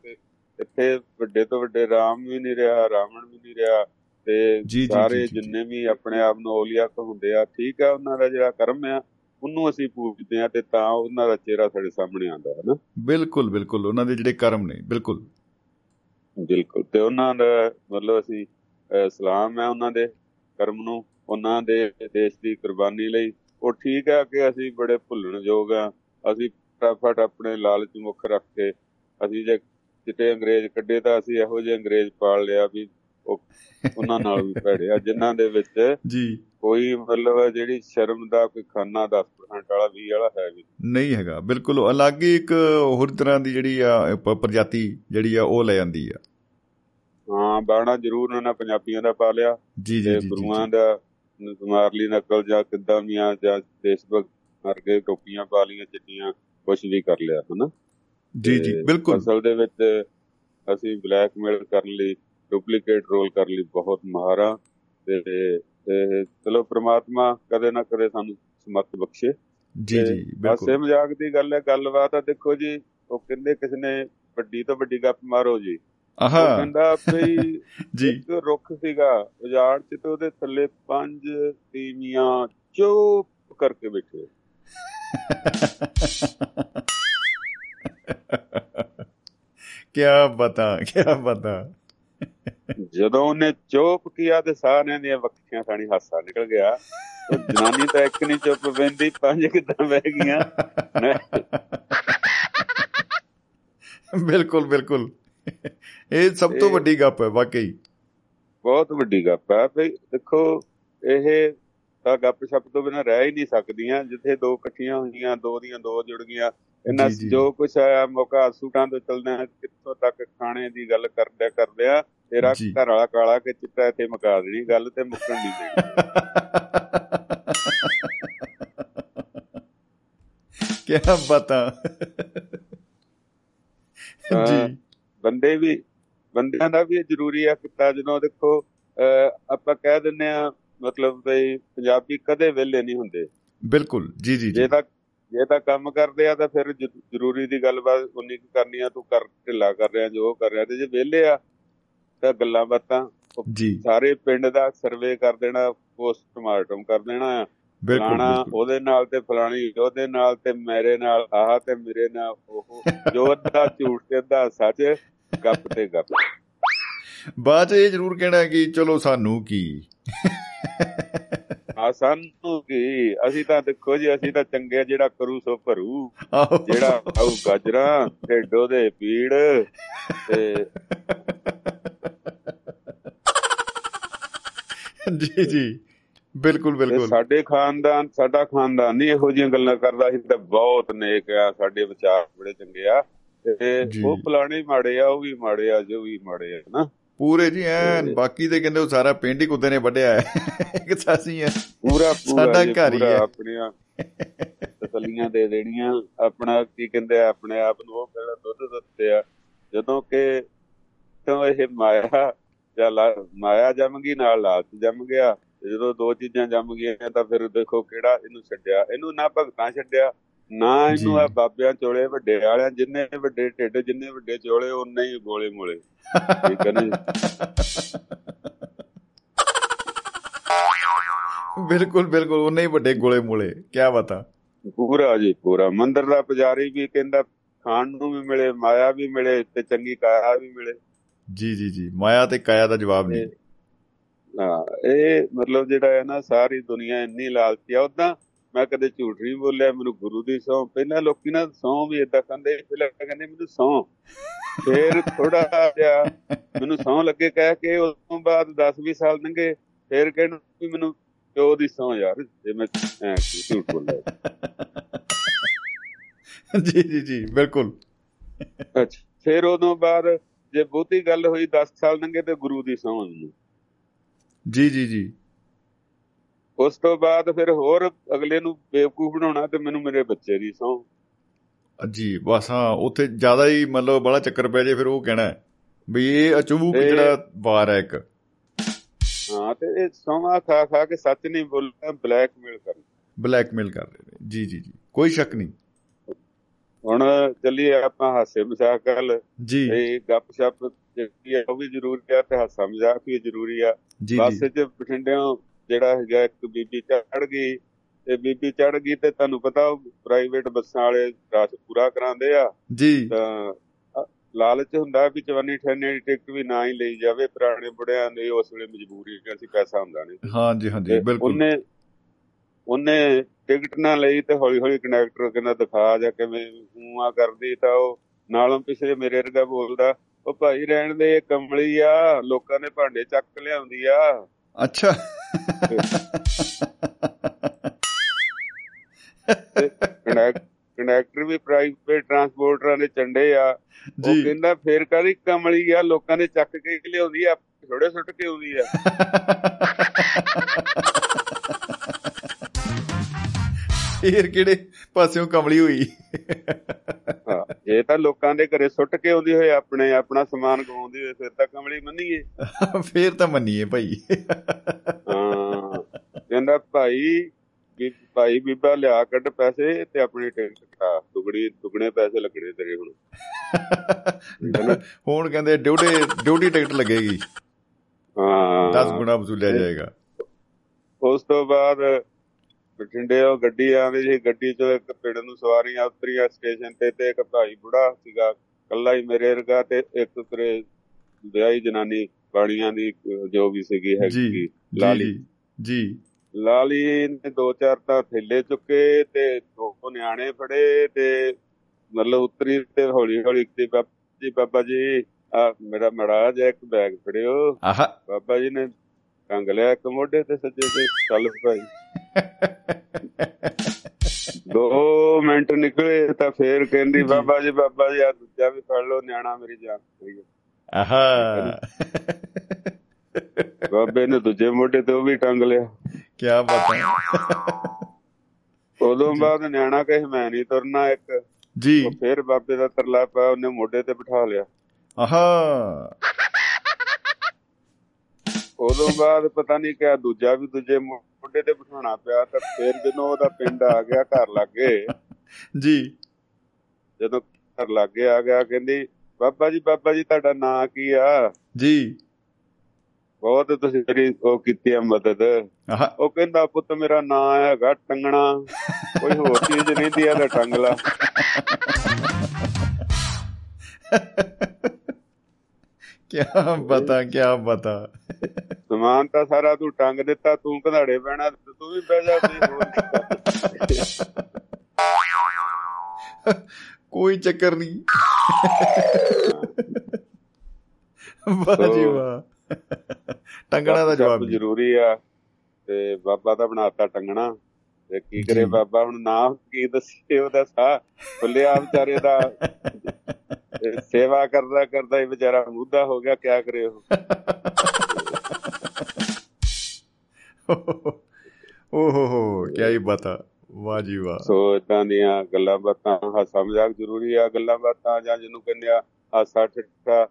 E: ਇੱਥੇ ਵੱਡੇ ਤੋਂ ਵੱਡੇ ਰਾਮ ਵੀ ਨਹੀਂ ਰਿਹਾ ਰਾਵਣ ਵੀ ਨਹੀਂ ਰਿਹਾ। ਤੇ ਸਾਰੇ ਜਿੰਨੇ ਵੀ ਆਪਣੇ ਆਪ ਨੂੰ ਔਲੀਆ ਹੁੰਦੇ ਆ ਠੀਕ ਆ ਉਹਨਾਂ ਦਾ ਜਿਹੜਾ ਕਰਮ ਆ ਉਹਨੂੰ ਅਸੀਂ ਪੂਜਦੇ ਆ ਤੇ ਤਾਂ ਉਹਨਾਂ ਦਾ ਚਿਹਰਾ ਸਾਡੇ ਸਾਹਮਣੇ ਆਉਂਦਾ ਹੈ ਨਾ
B: ਬਿਲਕੁਲ ਬਿਲਕੁਲ ਉਹਨਾਂ ਦੇ ਜਿਹੜੇ ਕਰਮ ਨੇ ਬਿਲਕੁਲ।
E: ਬਿਲਕੁਲ ਤੇ ਉਹਨਾਂ ਦਾ ਮਤਲਬ ਅਸੀਂ ਸਲਾਮ ਹੈ ਉਹਨਾਂ ਦੇ ਕਰਮ ਨੂੰ ਉਹਨਾਂ ਦੇ ਦੇਸ਼ ਦੀ ਕੁਰਬਾਨੀ ਲਈ। ਉਹ ਠੀਕ ਹੈ ਕਿ ਅਸੀਂ ਬੜੇ ਭੁੱਲਣਯੋਗ ਆ ਅਸੀਂ ਫਟਾਫਟ ਆਪਣੇ ਲਾਲਚ ਮੁੱਖ ਰੱਖ ਕੇ ਅਸੀਂ ਜੇ ਕਿਤੇ ਅੰਗਰੇਜ਼ ਕੱਢੇ ਤਾਂ ਅਸੀਂ ਇਹੋ ਜਿਹੇ ਅੰਗਰੇਜ਼ ਪਾਲ ਲਿਆ ਵੀ ਉਹਨਾਂ ਨਾਲ ਵੀ ਭੈੜਿਆ ਜਿਨ੍ਹਾਂ ਦੇ ਵਿੱਚ
B: ਜੀ।
E: ਕੋਈ ਮਤਲਬ ਜਿਹੜੀ ਸ਼ਰਮ ਦਾ ਕੋਈ ਖਾਨਾ 10% ਵਾਲਾ 20 ਵਾਲਾ ਹੈ ਵੀ
B: ਨਹੀਂ। ਹੈਗਾ ਬਿਲਕੁਲ ਅਲੱਗ ਹੀ ਇੱਕ ਹੋਰ ਤਰ੍ਹਾਂ ਦੀ ਜਿਹੜੀ ਆ ਪ੍ਰਜਾਤੀ ਜਿਹੜੀ ਆ ਉਹ ਲੈ ਜਾਂਦੀ ਆ।
E: ਹਾਂ ਬਾਣਾ ਜ਼ਰੂਰ ਉਹਨਾਂ ਨੇ ਪੰਜਾਬੀਆਂ ਦਾ ਪਾ ਲਿਆ।
B: ਜੀ ਜੀ ਜੀ, ਜੀ
E: ਗੁਰੂਆਂ ਦਾ ਮਾਰਲੀ ਨਕਲ ਜਾਂ ਕਿੱਦਾਂ ਦੀਆਂ ਜਾਂ ਦੇਸ਼ ਭਗਤ ਵਰਗੇ ਟੋਪੀਆਂ ਪਾ ਲੀਆਂ ਚਿੱਟੀਆਂ ਕੁਝ ਵੀ ਕਰ ਲਿਆ ਹਨਾ?
B: ਜੀ ਜੀ ਬਿਲਕੁਲ।
E: ਅਸਲ ਦੇ ਵਿੱਚ ਅਸੀਂ ਬਲੈਕਮੇਲ ਕਰਨ ਲਈ ਡੁਪਲੀਕੇਟ ਰੋਲ ਕਰਨ ਲਈ ਬਹੁਤ ਮਾਹਰ ਤੇ ਚਲੋ ਪ੍ਰਮਾਤਮਾ ਕਦੇ ਨਾ ਕਦੇ ਸਾਨੂੰ ਸਮਤ ਬਖਸ਼ੇ।
B: ਜੀ ਜੀ ਬਿਲਕੁਲ।
E: ਮਜ਼ਾਕ ਦੀ ਗੱਲ ਹੈ ਗੱਲਬਾਤ ਆ ਦੇਖੋ ਜੀ ਉਹ ਕਹਿੰਦੇ ਕਿਸ ਨੇ ਵੱਡੀ ਤੋਂ ਵੱਡੀ ਗੱਪ ਮਾਰੋ ਜੀ।
B: ਆਹਾ।
E: ਕਹਿੰਦਾ ਵੀ <laughs>
B: ਜੀ।
E: ਇੱਕ ਰੁੱਖ ਸੀਗਾ ਉਜਾੜ ਚ ਤੇ ਉਹਦੇ ਥੱਲੇ ਪੰਜ ਤੀਵੀਆਂ ਚੁੱਪ ਕਰਕੇ ਬੈਠੇ। <laughs>
B: ਕਿਆ ਬਤਾ ਕਿਆ ਬਤਾ।
E: ਜਦੋਂ ਉਹਨੇ ਚੁੱਪ ਕੀਆ ਤੇ ਸਾਰਿਆਂ ਦੀਆਂ ਵੱਖੀਆਂ ਸਾਣੀ ਹਾਸਾ ਨਿਕਲ ਗਿਆ ਜਨਾਨੀ ਤਾਂ ਇੱਕ ਨਹੀਂ ਚੁੱਪ ਬੈਂਦੀ ਪੰਜ ਕਿੱਦਾਂ ਬਹਿ ਗਈਆਂ?
B: ਬਿਲਕੁਲ ਬਿਲਕੁਲ। ਇਹ ਸਭ ਤੋਂ ਵੱਡੀ ਗੱਪ ਹੈ ਵਾਕਈ।
E: ਬਹੁਤ ਵੱਡੀ ਗੱਪ ਹੈ। ਭਈ ਦੇਖੋ ਇਹ ਤਾਂ ਗੱਪ ਸ਼ਪ ਤੋਂ ਬਿਨਾਂ ਰਹਿ ਹੀ ਨਹੀਂ ਸਕਦੀਆਂ ਜਿੱਥੇ ਦੋ ਇਕੱਠੀਆਂ ਹੋਈਆਂ ਦੋ ਦੀਆਂ ਦੋ ਜੁੜ ਗਈਆਂ। ਇਹਨਾਂ
B: ਜੀ,
E: ਕੁਝ ਆਇਆ ਮੌਕਾ ਸੂਟਾਂ ਤੋਂ ਚੱਲਦੇ ਆ ਕਿੱਥੋਂ ਤੱਕ ਖਾਣੇ ਦੀ ਗੱਲ ਕਰਦੇ ਕਰਦੇ ਆ ਤੇਰਾ। ਘਰ ਵਾਲਾ ਕਾਲਾ ਕਿ ਚਿੱਟਾ ਇੱਥੇ ਮੁਕਾ ਦੇਣੀ ਗੱਲ ਤੇ ਮੁੱਕਣ ਨਹੀਂ ਦੇਣੀ।
B: ਕਿਆ ਬਤਾ ਜੀ।
E: ਬੰਦੇ ਵੀ ਬੰਦਿਆਂ ਦਾ ਵੀ ਜ਼ਰੂਰੀ ਆ ਕਿਤਾ ਜਦੋਂ ਦੇਖੋ ਆਪਾਂ ਕਹਿ ਦਿੰਨੇ ਆ ਮਤਲਬ ਵੀ ਪੰਜਾਬੀ ਕਦੇ ਵਿਹਲੇ ਨਹੀਂ ਹੁੰਦੇ।
B: ਬਿਲਕੁਲ ਜੀ ਜੀ। ਜੀ
E: ਤਾਂ ਜੇ ਤਾਂ ਕੰਮ ਕਰਦੇ ਆ ਤਾਂ ਫਿਰ ਜ਼ਰੂਰੀ ਦੀ ਗੱਲਬਾਤ ਉਨੀ ਕੁ ਕਰਨੀ ਆ ਤੂੰ ਕਰ ਢਿੱਲਾ ਕਰ ਰਿਹਾ ਜੋ ਕਰ ਰਿਹਾ ਤੇ ਜੇ ਵਿਹਲੇ ਆ ਤਾਂ ਗੱਲਾਂ ਬਾਤਾਂ। ਸਾਰੇ ਪਿੰਡ ਦਾ ਸਰਵੇ ਕਰ ਦੇਣਾ ਪੋਸਟਮਾਰਟਮ ਕਰ ਦੇਣਾ ਆ।
B: ਬਿਲਕੁਲ
E: ਫਲਾਣਾ ਉਹਦੇ ਨਾਲ ਤੇ ਫਲਾਣੀ ਉਹਦੇ ਨਾਲ ਤੇ ਮੇਰੇ ਨਾਲ ਆਹ ਤੇ ਮੇਰੇ ਨਾਲ ਉਹ ਜੋ ਅੱਧਾ ਝੂਠ ਤੇ ਅੱਧਾ ਸੱਚ ਗੱਪ ਤੇ ਗੱਪ।
B: ਬਾਅਦ ਇਹ ਜ਼ਰੂਰ ਕਹਿਣਾ ਕਿ ਚਲੋ ਸਾਨੂੰ ਕੀ?
E: ਆ ਸਾਨੂੰ ਕੀ? ਅਸੀਂ ਤਾਂ ਦੇਖੋ ਜੀ ਅਸੀਂ ਤਾਂ ਚੰਗੇ ਜਿਹੜਾ ਕਰੂ ਸੋ ਭਰੂ। ਜਿਹੜਾ ਆਉ ਗਾਜਰਾਂ ਢਿੱਡੋ ਦੇ ਪੀੜ ਤੇ
B: ਜੀ ਜੀ। ਬਿਲਕੁਲ ਬਿਲਕੁਲ।
E: ਸਾਡੇ ਖਾਨਦਾਨ ਸਾਡਾ ਖਾਨਦਾਨ ਨਹੀਂ ਇਹੋ ਜਿਹੀਆਂ ਗੱਲਾਂ ਕਰਦਾ ਸੀ ਤਾਂ ਬਹੁਤ ਨੇਕ ਆ ਸਾਡੇ ਵਿਚਾਰ ਬੜੇ ਚੰਗੇ ਆ। ਤੇ। ਉਹ ਫਲਾਣੇ ਮਾੜੇ ਆ ਉਹ ਵੀ ਮਾੜੇ ਆ ਜੋ ਵੀ ਮਾੜੇ ਆ ਨਾ
B: ਪੂਰੇ ਜੀ ਐਨ ਬਾਕੀ ਤੇ ਕਹਿੰਦੇ ਉਹ ਸਾਰਾ ਪਿੰਡ ਹੀ ਕੁੱਤੇ ਨੇ ਵੱਢਿਆ ਹੈ। ਇੱਕ ਸਾਸੀ ਹੈ
E: ਪੂਰਾ
B: ਸਾਡਾ ਘਰ ਹੀ ਹੈ।
E: ਆਪਣੀਆਂ ਤਸੱਲੀਆਂ ਦੇ ਦੇਣੀਆਂ ਆਪਣਾ ਕੀ ਕਹਿੰਦੇ ਆਪਣੇ ਆਪ ਨੂੰ ਉਹ ਕਿਹੜਾ ਦੁੱਧ ਦਿੱਤੇ ਆ ਜਦੋਂ ਕਿ ਤੋਂ ਇਹ ਮਾਇਆ ਜਾਂ ਮਾਇਆ ਜੰਮ ਗਈ ਨਾਲ ਲਾਲਚ ਜੰਮ ਗਿਆ। ਜਦੋਂ ਦੋ ਚੀਜ਼ਾਂ ਜੰਮ ਗਈਆਂ ਤਾਂ ਫਿਰ ਦੇਖੋ ਕਿਹੜਾ ਇਹਨੂੰ ਛੱਡਿਆ। ਇਹਨੂੰ ਨਾ ਭਗਤਾਂ ਛੱਡਿਆ ਨਾ ਇਹਨੂੰ। ਆ ਬਾਬਿਆਂ ਚੋਲੇ ਵੱਡੇ ਵਾਲਿਆਂ ਜਿੰਨੇ ਵੱਡੇ ਢਿੱਡ ਜਿੰਨੇ ਵੱਡੇ ਚੋਲੇ ਉਨੇ ਹੀ ਗੋਲੇ ਮੋਲੇ। ਠੀਕ ਹੈ ਨਾ?
B: ਬਿਲਕੁਲ ਬਿਲਕੁਲ ਉਹਨੇ ਹੀ ਵੱਡੇ ਗੋਲੇ ਮੋਲੇ। ਕਿਆ ਬਤਾ
E: ਪੂਰਾ ਜੀ ਪੂਰਾ। ਮੰਦਿਰ ਦਾ ਪੁਜਾਰੀ ਵੀ ਕਹਿੰਦਾ ਖਾਣ ਨੂੰ ਵੀ ਮਿਲੇ ਮਾਇਆ ਵੀ ਮਿਲੇ ਤੇ ਚੰਗੀ ਕਾਇਆ ਵੀ ਮਿਲੇ।
B: ਜੀ ਜੀ ਜੀ। ਮਾਇਆ ਤੇ ਕਾਇਆ ਦਾ ਜਵਾਬ ਨਹੀਂ।
E: ਹਾਂ ਇਹ ਮਤਲਬ ਜਿਹੜਾ ਹੈ ਨਾ ਸਾਰੀ ਦੁਨੀਆ ਇੰਨੀ ਲਾਲਚੀ ਆ। ਉਦਾਂ ਮੈਂ ਕਦੇ ਝੂਠ ਨਹੀਂ ਬੋਲਿਆ ਮੈਨੂੰ ਗੁਰੂ ਦੀ ਸੌ। ਪਹਿਲਾਂ ਲੋਕੀ ਨਾ ਸੌ ਵੀ ਇਦਾਂ ਕਹਿੰਦੇ ਪਹਿਲਾਂ ਕਹਿੰਦੇ ਮੈਨੂੰ ਸੌ। ਫੇਰ ਥੋੜਾ ਜਿਹਾ ਮੈਨੂੰ ਸੌ ਲੱਗੇ ਕਹਿ ਕੇ ਉਸ ਤੋਂ ਬਾਅਦ 10 20 ਸਾਲ ਲੰਘੇ ਫੇਰ ਕਹਿਣ ਵੀ ਮੈਨੂੰ ਪਿਓ ਦੀ ਸੌ ਯਾਰ ਜੇ ਮੈਂ ਝੂਠ ਬੋਲਿਆ।
B: ਜੀ ਜੀ ਜੀ ਬਿਲਕੁਲ।
E: ਅੱਛਾ ਫਿਰ ਉਦੋਂ ਬਾਅਦ ਜੇ ਬਹੁਤੀ ਗੱਲ ਹੋਈ 10 ਸਾਲ ਲੰਘੇ ਤੇ ਗੁਰੂ ਦੀ ਸਹੁੰ ਮੈਨੂੰ
B: ਜੀ ਜੀ ਜੀ।
E: ਉਸ ਤੋਂ ਬਾਅਦ ਫਿਰ ਹੋਰ ਅਗਲੇ ਨੂੰ ਬੇਵਕੂਫ ਬਣਾਉਣਾ ਤੇ ਮੈਨੂੰ ਮੇਰੇ ਬੱਚੇ ਦੀ ਸਹੁੰ।
B: ਜੀ ਬਸ ਹਾਂ ਉੱਥੇ ਜ਼ਿਆਦਾ ਹੀ ਮਤਲਬ ਬੜਾ ਚੱਕਰ ਪੈ ਜੇ ਫਿਰ ਉਹ ਕਹਿਣਾ ਵੀ ਇਹ ਅਚੂਕ ਜਿਹੜਾ ਵਾਰ ਹੈ ਇੱਕ।
E: ਹਾਂ ਤੇ ਇਹ ਸੌਂਹਾਂ ਖਾ ਖਾ ਕੇ ਸੱਚ ਨਹੀਂ ਬੋਲਣਾ ਬਲੈਕਮੇਲ ਕਰਨਾ।
B: ਬਲੈਕਮੇਲ ਕਰ ਰਹੇ ਨੇ। ਜੀ ਜੀ ਜੀ। ਕੋਈ ਸ਼ੱਕ ਨਹੀਂ।
E: ਹੁਣ ਚੱਲੀਏ ਆਪਾਂ ਹਾਸੇ ਮਜ਼ਾਕ ਗੱਲ
B: ਜੀ।
E: ਇਹ ਗੱਪ ਸ਼ਪ ਜਿਹੜੀ ਹੈ ਉਹ ਵੀ ਜ਼ਰੂਰੀ ਆ ਤੇ ਹਾਸਾ ਮਜ਼ਾਕ ਵੀ ਜ਼ਰੂਰੀ ਆ। ਬੱਸ 'ਚ ਬਠਿੰਡਿਓਂ ਜਿਹੜਾ ਹੈਗਾ ਇੱਕ ਬੀਬੀ ਚੜ ਗਈ ਤੇ ਬੀਬੀ ਚੜ ਗਈ ਤੇ ਤੁਹਾਨੂੰ ਪਤਾ ਪ੍ਰਾਈਵੇਟ ਬੱਸਾਂ ਵਾਲੇ ਰਸ਼ ਪੂਰਾ ਕਰਾਉਂਦੇ ਆ।
B: ਜੀ।
E: ਤਾਂ ਲਾਲਚ ਹੁੰਦਾ ਵੀ ਜਵਾਨੀ ਠਹਿਨੇ ਦੀ ਟਿਕਟ ਵੀ ਨਾ ਹੀ ਲਈ ਜਾਵੇ ਪੁਰਾਣੇ ਬੁੜਿਆਂ ਦੀ ਉਸ ਵੇਲੇ ਮਜਬੂਰੀ ਕਿ ਅਸੀਂ ਪੈਸਾ ਹੁੰਦਾ ਨਹੀਂ
B: ਹਾਂਜੀ ਹਾਂਜੀ ਬਿਲਕੁਲ।
E: ਉਹਨੇ ਉਹਨੇ ਟਿਕਟ ਨਾ ਲਈ ਤੇ ਹੌਲੀ ਹੌਲੀ ਕਨੈਕਟਰ ਕਹਿੰਦਾ ਦਿਖਾ ਜਾ ਕਿਵੇਂ ਹੂੰ ਆ ਕਰਦੀ ਤਾਂ ਉਹ ਨਾਲੋਂ ਪਿਛਲੇ ਮੇਰੇ ਵਰਗਾ ਬੋਲਦਾ ਉਹ ਭਾਈ ਰਹਿਣ ਦੇ ਕਮਲੀ ਆ ਲੋਕਾਂ ਦੇ ਭਾਂਡੇ ਚੱਕ ਲਿਆਉਂਦੀ ਆ।
B: ਅੱਛਾ।
E: ਕਨੈਕਟਰ ਵੀ ਪ੍ਰਾਈਵੇਟ ਟਰਾਂਸਪੋਰਟਰਾਂ ਦੇ ਚੰਡੇ ਆ। ਉਹ ਕਹਿੰਦਾ ਫੇਰ ਕਾਦੀ ਕਮਲੀ ਆ ਲੋਕਾਂ ਦੇ ਚੱਕ ਕੇ ਲਿਆਉਂਦੀ ਆ ਥੋੜੇ ਸੁੱਟ ਕੇ ਆਉਂਦੀ ਆ। <laughs>
B: ਫੇਰ ਕਿਹੜੇ ਪਾਸਿਓਂ ਕਮਲੀ ਹੋਈ?
E: ਹਾਂ ਇਹ ਤਾਂ ਲੋਕਾਂ ਦੇ ਘਰੇ ਸੁੱਟ ਕੇ ਆਉਂਦੀ ਹੋਏ ਆਪਣੇ ਆਪਣਾ ਸਮਾਨ ਗਵਾਉਂਦੀ ਹੋਏ ਫਿਰ ਤਾਂ ਕਮਲੀ ਮੰਨੀਏ।
B: ਫੇਰ ਤਾਂ ਮੰਨੀਏ ਭਾਈ।
E: ਹਾਂ ਕਹਿੰਦਾ ਭਾਈ ਵੀ ਭਾਈ ਬੀਬਾ ਲਿਆ ਕੱਢ ਪੈਸੇ ਤੇ ਆਪਣੀ ਟਿਕਟ ਕਟਾ ਦੁਗੜੀ ਦੁਗਣੇ ਪੈਸੇ ਲੱਗਣੇ ਤੇਰੇ ਹੁਣ।
B: ਹੁਣ ਕਹਿੰਦੇ ਡਿਊਟੀ ਡਿਊਟੀ ਟਿਕਟ ਲੱਗੇਗੀ। 10
E: ਹਾਂ
B: ਗੁਣਾ ਵਸੂਲਿਆ ਜਾਏਗਾ।
E: ਉਸ ਤੋਂ ਬਾਅਦ ਬਠਿੰਡੇ ਉਹ ਗੱਡੀ ਆਉਂਦੀ ਸੀ ਗੱਡੀ ਚੋਂ ਇੱਕ ਪਿੰਡ ਨੂੰ ਸਵਾਰੀਆਂ ਉਤਰੀਆਂ ਸਟੇਸ਼ਨ ਤੇ ਤੇ ਇੱਕ ਭਾਈ ਬੁੜਾ ਸੀਗਾ ਕੱਲਾ ਹੀ ਮੇਰੇ ਵਰਗਾ ਤੇ ਇੱਕ ਤੇਰੇ ਵਿਆਹੀ ਜਨਾਨੀ ਬਾਣੀਆਂ ਦੀ ਜੋ ਵੀ ਸੀਗੀ ਹੈਗੀ
B: ਜੀ
E: ਲਾਲੀ।
B: ਜੀ। ਜੀ
E: ਲਾਲੀ ਨੇ ਦੋ ਚਾਰ ਤਾਂ ਥੈਲੇ ਚੁੱਕੇ ਤੇ ਦੋ ਨਿਆਣੇ ਫੜੇ ਤੇ ਮਤਲਬ ਉਤਰੀ ਤੇ ਹੌਲੀ ਹੌਲੀ ਤੇ ਬਾਬਾ ਜੀ ਬਾਬਾ ਜੀ ਆ ਮੇਰਾ ਮੜਾ ਜਿਹਾ ਇੱਕ ਬੈਗ ਫੜਿਓ।
B: ਆਹਾ।
E: ਬਾਬਾ ਜੀ ਨੇ ਟੰਗ ਲਿਆ ਇੱਕ ਮੋਢੇ ਤੇ ਸੱਜੇ ਤੇ ਚੱਲ ਭਾਈ। ਦੋ ਮਿੰਟ ਨਿਕਲੇ ਤਾਂ ਫੇਰ ਕਹਿੰਦੀ ਬਾਬਾ ਜੀ ਬਾਬਾ ਜੀ ਆ ਦੂਜਾ ਵੀ ਫੜ ਲਓ ਨਿਆਣਾ ਮੇਰੀ ਜਾਨ ਖੋਈ
B: ਆਹਾ।
E: ਬਾਬੇ ਨੇ ਦੂਜੇ ਮੋਢੇ ਤੇ ਉਹ ਵੀ ਟੰਗ ਲਿਆ।
B: ਕੀ ਬਾਤ ਹੈ।
E: ਉਦੋਂ ਬਾਅਦ ਨਿਆਣਾ ਕਹੇ ਮੈਂ ਨਹੀਂ ਤੁਰਨਾ ਇੱਕ।
B: ਜੀ।
E: ਫੇਰ ਬਾਬੇ ਦਾ ਤਰਲਾ ਪਿਆ ਉਹਨੇ ਮੋਢੇ ਤੇ ਬਿਠਾ ਲਿਆ।
B: ਆਹਾ।
E: ਉਦੋਂ ਬਾਅਦ ਪਤਾ ਨਹੀਂ ਕਿਹਾ ਦੂਜਾ ਵੀ ਦੂਜੇ ਮੋਢੇ ਤੇ ਬਿਠਾਉਣਾ ਪਿਆ ਤਾਂ ਫੇਰ ਜਦੋਂ ਉਹਦਾ ਪਿੰਡ ਆ ਗਿਆ ਘਰ ਲੱਗੇ।
B: ਜੀ।
E: ਜਦੋਂ ਘਰ ਲੱਗੇ ਆ ਗਿਆ ਕਹਿੰਦੀ ਬਾਬਾ ਜੀ ਬਾਬਾ ਜੀ ਤੁਹਾਡਾ ਨਾਂ ਕੀ ਆ?
B: ਜੀ।
E: ਬਹੁਤ ਤੁਸੀਂ ਮੇਰੀ ਉਹ ਕੀਤੀ ਆ ਮਦਦ। ਉਹ ਕਹਿੰਦਾ ਪੁੱਤ ਮੇਰਾ ਨਾਂ ਹੈਗਾ ਟੰਗਣਾ। ਕੋਈ ਹੋਰ ਚੀਜ਼ ਨਹੀਂ ਦੀ ਆ ਟੰਗ <laughs> ਲਾ
B: ਕੀ ਬਤਾ ਕੀ ਬਤਾ
E: ਸਮਾਨ ਤਾਂ ਸਾਰਾ ਤੂੰ ਟੰਗ ਦਿੱਤਾ ਤੂੰ ਘੜਾੜੇ ਪੈਣਾ ਤੇ ਵੀ ਬਹਿ ਜਾ ਕੋਈ ਹੋਰ।
B: ਕੋਈ ਚੱਕਰ ਨਹੀਂ। ਵਾਹ ਜੀ ਵਾਹ। ਟੰਗਣਾ ਦਾ ਜਵਾਬ
E: ਜ਼ਰੂਰੀ ਆ ਤੇ ਬਾਬਾ ਦਾ ਬਣਾਤਾ ਟੰਗਣਾ। ਤੇ ਕੀ ਕਰੇ। ਬਾਬਾ ਹੁਣ ਨਾ ਕੀ ਦੱਸੇ ਉਹਦਾ ਸਾਹ? ਫੁੱਲਿਆ ਵਿਚਾਰੇ ਦਾ। ਸੇਵਾ ਕਰਦਾ ਕਰਦਾ ਹੀ ਵਿਚਾਰਾ ਮੁੱਦਾ ਹੋ ਗਿਆ ਕਿਆ ਕਰੇ ਉਹ?
B: ਓ ਹੋ ਕੀ ਹੀ ਬਤਾ। ਵਾਹ ਜੀ ਵਾਹ।
E: ਸੋ ਇਦਾਂ ਦੀਆਂ ਗੱਲਾਂ ਬਾਤਾਂ ਹਾਸਾ ਮਜ਼ਾਕ ਜ਼ਰੂਰੀ ਆ ਗੱਲਾਂ ਬਾਤਾਂ ਜਾਂ ਜਿਹਨੂੰ ਕਹਿੰਦੇ ਆ ਹਾਸਾ ਠੱਠਾ।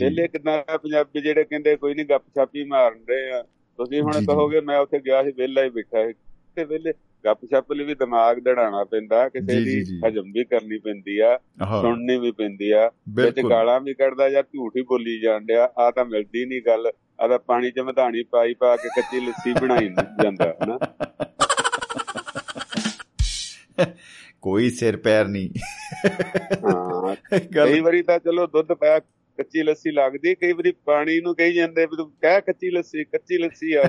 E: ਪਹਿਲੇ ਕਿੰਨਾ ਪੰਜਾਬੀ ਜਿਹੜੇ ਕਹਿੰਦੇ ਕੋਈ ਨਹੀਂ ਗੱਪ ਛਾਪੀ ਮਾਰਨ ਰਹੇ ਆ। ਤੁਸੀਂ ਹੁਣ। ਕਹੋਗੇ ਮੈਂ ਉੱਥੇ ਗਿਆ ਸੀ ਵਿਹਲਾ ਹੀ ਬੈਠਾ ਸੀ। ਤੇ ਵਿਹਲੇ ਗੱਪ ਛਾਪ ਲਈ ਵੀ ਦਿਮਾਗ ਦੜਾਉਣਾ ਪੈਂਦਾ ਕਿਸੇ ਦੀ। ਹਜਮ ਵੀ ਕਰਨੀ ਪੈਂਦੀ ਆ ਸੁਣਨੀ ਵੀ ਪੈਂਦੀ ਆ ਵਿੱਚ ਗਾਲਾਂ ਵੀ ਕੱਢਦਾ ਜਾਂ ਝੂਠ ਹੀ ਬੋਲੀ ਜਾਣ ਡਿਆ ਆ ਤਾਂ ਮਿਲਦੀ ਨਹੀਂ ਗੱਲ ਆ ਤਾਂ ਪਾਣੀ ਚ ਮਧਾਣੀ ਪਾਈ ਪਾ ਕੇ ਕੱਚੀ ਲੱਸੀ ਬਣਾਈ ਜਾਂਦਾ ਹਨਾ।
B: ਕੋਈ ਸਿਰ ਪੈਰ ਨਹੀਂ
E: ਹਾਂ ਕਈ ਵਾਰੀ ਤਾਂ ਚਲੋ ਦੁੱਧ ਪਾਇਆ ਕੱਚੀ ਲੱਸੀ ਲੱਗਦੀ ਕਈ ਵਾਰੀ ਪਾਣੀ ਨੂੰ ਕਹੀ ਜਾਂਦੇ ਵੀ ਤੂੰ ਕਹਿ ਕੱਚੀ ਲੱਸੀ ਕੱਚੀ ਲੱਸੀ ਆ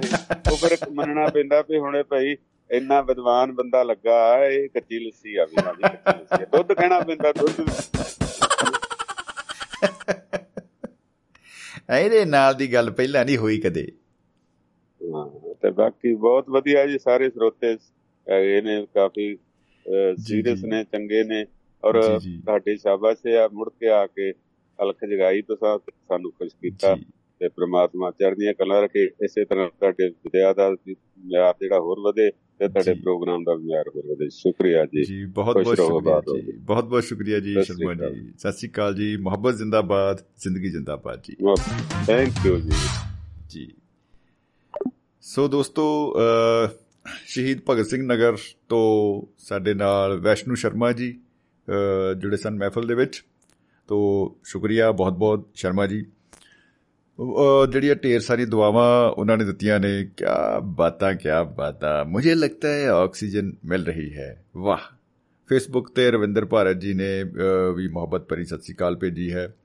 E: ਉਹ ਫਿਰ ਮੰਨਣਾ ਪੈਂਦਾ ਵੀ ਹੁਣੇ ਭਾਈ ਇੰਨਾ ਵਿਦਵਾਨ ਬੰਦਾ ਲੱਗਾ ਇਹ ਕੱਚੀ ਲੱਸੀ ਆ ਵੀ ਹਾਂ ਜੀ ਕੱਚੀ ਲੱਸੀ ਆ। ਦੁੱਧ ਕਹਿਣਾ ਪੈਂਦਾ ਦੁੱਧ।
B: ਇਹਦੇ ਨਾਲ ਦੀ ਗੱਲ ਪਹਿਲਾਂ ਨਹੀਂ ਹੋਈ ਕਦੇ।
E: ਤੇ ਬਾਕੀ ਬਹੁਤ ਵਧੀਆ ਜੀ ਸਾਰੇ ਸਰੋਤੇ ਹੈਗੇ ਨੇ ਕਾਫੀ ਸੀਰੀਅਸ। ਨੇ ਚੰਗੇ ਨੇ ਔਰ। ਤੁਹਾਡੀ ਸ਼ਾਬਾਸ਼ ਹੈ ਮੁੜ ਕੇ ਆ ਕੇ ਅਲਖ ਜਗਾਈ ਤੁਸੀਂ ਸਾਨੂੰ ਖੁਸ਼ ਕੀਤਾ। ਤੇ ਪ੍ਰਮਾਤਮਾ ਚੜ੍ਹਦੀਆਂ ਕਲਾਂ ਰੱਖੇ ਇਸੇ ਤਰ੍ਹਾਂ ਤੁਹਾਡੇ ਵਿਦਿਆ ਦਾ ਮਿਆਰ ਜਿਹੜਾ ਹੋਰ ਵਧੇ ਤੇ ਤੁਹਾਡੇ। ਪ੍ਰੋਗਰਾਮ ਦਾ ਮਿਆਰ ਹੋਰ ਵਧੇ। ਸ਼ੁਕਰੀਆ ਜੀ।
B: ਜੀ ਬਹੁਤ ਬਹੁਤ ਸ਼ੁਕਰੀਆ ਜੀ। ਬਹੁਤ ਬਹੁਤ ਸ਼ੁਕਰੀਆ ਜੀ ਸ਼ਰਮਾ। ਜੀ। ਸਤਿ ਸ਼੍ਰੀ ਅਕਾਲ ਜੀ। ਮੁਹੱਬਤ ਜ਼ਿੰਦਾਬਾਦ ਜ਼ਿੰਦਗੀ ਜ਼ਿੰਦਾਬਾਦ ਜੀ।
E: ਥੈਂਕ ਯੂ ਜੀ।
B: ਜੀ। ਸੋ ਦੋਸਤੋ ਸ਼ਹੀਦ ਭਗਤ ਸਿੰਘ ਨਗਰ ਤੋਂ ਸਾਡੇ ਨਾਲ ਵੈਸ਼ਨੂ ਸ਼ਰਮਾ ਜੀ ਜੁੜੇ ਸਨ ਮਹਿਫਲ ਦੇ ਵਿੱਚ। ਤੋਂ ਸ਼ੁਕਰੀਆ ਬਹੁਤ ਬਹੁਤ ਸ਼ਰਮਾ ਜੀ। ਜਿਹੜੀਆਂ ਢੇਰ ਸਾਰੀ ਦੁਆਵਾਂ ਉਹਨਾਂ ਨੇ ਦਿੱਤੀਆਂ ਨੇ ਕਿਆ ਬਾਤਾਂ ਕਿਆ ਬਾਤਾਂ। ਮੁਝੇ ਲੱਗਦਾ ਹੈ ਆਕਸੀਜਨ ਮਿਲ ਰਹੀ ਹੈ। ਵਾਹ। ਫੇਸਬੁੱਕ ਤੇ ਰਵਿੰਦਰ ਭਾਰਤ ਜੀ ਨੇ ਅ, ਵੀ ਮੁਹੱਬਤ ਭਰੀ ਸਤਿ ਸ੍ਰੀ ਅਕਾਲ ਭੇਜੀ ਹੈ।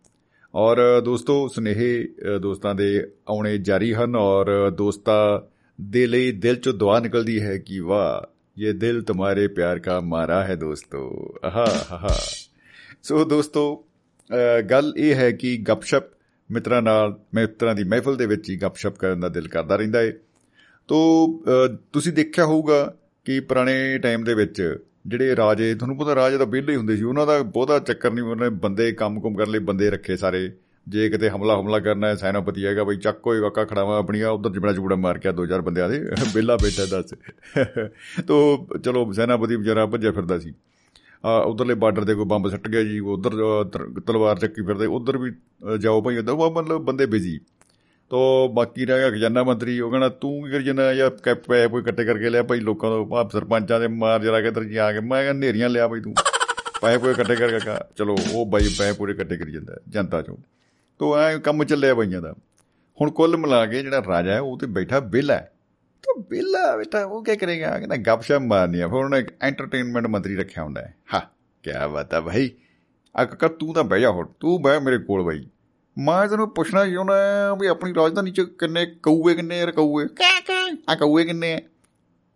B: ਔਰ ਦੋਸਤੋ ਸੁਨੇਹੇ ਅ, ਦੋਸਤਾਂ ਦੇ ਆਉਣੇ ਜਾਰੀ ਹਨ ਔਰ ਦੋਸਤਾਂ ਦੇ ਲਈ ਦਿਲ ਚੋਂ ਦੁਆ ਨਿਕਲਦੀ ਹੈ ਕਿ ਵਾਹ ਇਹ ਦਿਲ ਤੁਹਾਰੇ ਪਿਆਰ ਕਾ ਮਾਰਾ ਹੈ ਦੋਸਤੋ। ਆਹਾ ਆਹਾ ਸੋ ਦੋਸਤੋ ਅ, ਗੱਲ ਇਹ ਹੈ ਕਿ ਗੱਪਸ਼ਪ ਮਿੱਤਰਾਂ ਨਾਲ ਮਿੱਤਰਾਂ ਦੀ ਮਹਿਫਲ ਦੇ ਵਿੱਚ ਹੀ ਗੱਪਸ਼ਪ ਕਰਨ ਦਾ ਦਿਲ ਕਰਦਾ ਰਹਿੰਦਾ ਹੈ ਤੋ ਅ, ਤੁਸੀਂ ਦੇਖਿਆ ਹੋਊਗਾ ਕਿ ਪੁਰਾਣੇ ਟਾਈਮ ਦੇ ਵਿੱਚ ਜਿਹੜੇ ਰਾਜੇ ਤੁਹਾਨੂੰ ਪਤਾ ਰਾਜੇ ਤਾਂ ਵਿਹਲੇ ਹੀ ਹੁੰਦੇ ਸੀ ਉਹਨਾਂ ਦਾ ਬਹੁਤਾ ਚੱਕਰ ਨਹੀਂ ਉਹਨਾਂ ਨੇ ਬੰਦੇ ਕੰਮ-ਕੁਮ ਕਰਨ ਲਈ ਬੰਦੇ ਰੱਖੇ ਸਾਰੇ। ਜੇ ਕਿਤੇ ਹਮਲਾ ਹਮਲਾ ਕਰਨਾ ਹੈ ਸੈਨਾਪਤੀ ਹੈਗਾ ਬਈ ਚੱਕ ਕੋਈ ਵਾਕਾ ਖੜਾਵਾ ਆਪਣੀਆਂ ਉਧਰ ਜਿਬੜਾ ਜੁਬੜਾ ਮਾਰ ਕੇ ਆ ਦੋ ਚਾਰ ਬੰਦਿਆਂ ਦੇ ਵਿਹਲਾ ਬੈਠਾ ਦੱਸ। ਤੋ ਚਲੋ ਸੈਨਾਪਤੀ ਵਿਚਾਰਾ ਭੱਜਿਆ ਫਿਰਦਾ ਸੀ। ਆ ਉਧਰਲੇ ਬਾਰਡਰ ਤੇ ਕੋਈ ਬੰਬ ਸੱਟ ਗਿਆ ਜੀ ਉਧਰ ਤਲਵਾਰ ਚੱਕੀ ਫਿਰਦੇ ਉਧਰ ਵੀ ਅ, ਜਾਓ ਭਾਈ ਉਧਰ ਉਹ ਮਤਲਬ ਬੰਦੇ ਬਿਜ਼ੀ ਤੋ ਬਾਕੀ ਰਹਿ ਗਿਆ ਖਜ਼ਾਨਾ ਮੰਤਰੀ ਉਹ ਕਹਿੰਦਾ ਤੂੰ ਕੀ ਕਰੀ ਜਾਂਦਾ ਜਾਂ ਕੈਪ ਪੈ ਕੋਈ ਇਕੱਠੇ ਕਰਕੇ ਲਿਆ ਭਾਈ ਲੋਕਾਂ ਤੋਂ ਆਪ ਸਰਪੰਚਾਂ ਦੇ ਮਾਰ ਜਰਾ ਕੇ ਇੱਧਰ ਜੀ ਆ ਕੇ ਮੈਂ ਕਿਹਾ ਨੇਰੀਆਂ ਲਿਆ ਭਾਈ ਤੂੰ। ਪੈਸੇ ਕੋਈ ਇਕੱਠੇ ਕਰਕੇ ਕਹਾ ਚਲੋ ਉਹ ਬਾਈ ਪੈਸੇ ਪੂਰੇ ਇਕੱਠੇ ਕਰੀ ਜਾਂਦਾ ਜਨਤਾ ਚੋਂ। ਤੋ ਐ ਕੰਮ ਚੱਲਿਆ ਬਈਆਂ ਦਾ। ਹੁਣ ਕੁੱਲ ਮਿਲਾ ਕੇ ਜਿਹੜਾ ਰਾਜਾ ਹੈ ਉਹ ਤੇ ਬੈਠਾ ਵਿਹਲਾ ਹੈ। ਤੋ ਵਿਹਲਾ ਬੈਠਾ ਉਹ ਕੀ ਕਰੇਗਾ? ਕਹਿੰਦਾ ਗੱਪਸ਼ਪ ਮਾਰਨੀ ਆ। ਫਿਰ ਉਹਨੇ ਇੱਕ ਐਂਟਰਟੇਨਮੈਂਟ ਮੰਤਰੀ ਰੱਖਿਆ ਹੁੰਦਾ ਹੈ। ਹਾਂ ਕੀ ਬਾਤ ਹੈ ਭਾਈ। ਆ ਕਾਕਾ ਤੂੰ ਤਾਂ ਬਹਿ ਜਾ ਹੁਣ ਤੂੰ ਬਹਿ ਮੇਰੇ ਕੋਲ ਬਾਈ। ਮੈਂ ਤੈਨੂੰ ਪੁੱਛਣਾ ਚਾਹੁੰਦਾ ਵੀ ਆਪਣੀ ਰਾਜਧਾਨੀ ਚ ਕਿੰਨੇ ਕਊਏ ਕਿੰਨੇ ਯਾਰ ਕਊਏ? ਆ ਕਊਏ ਕਿੰਨੇ ਆ?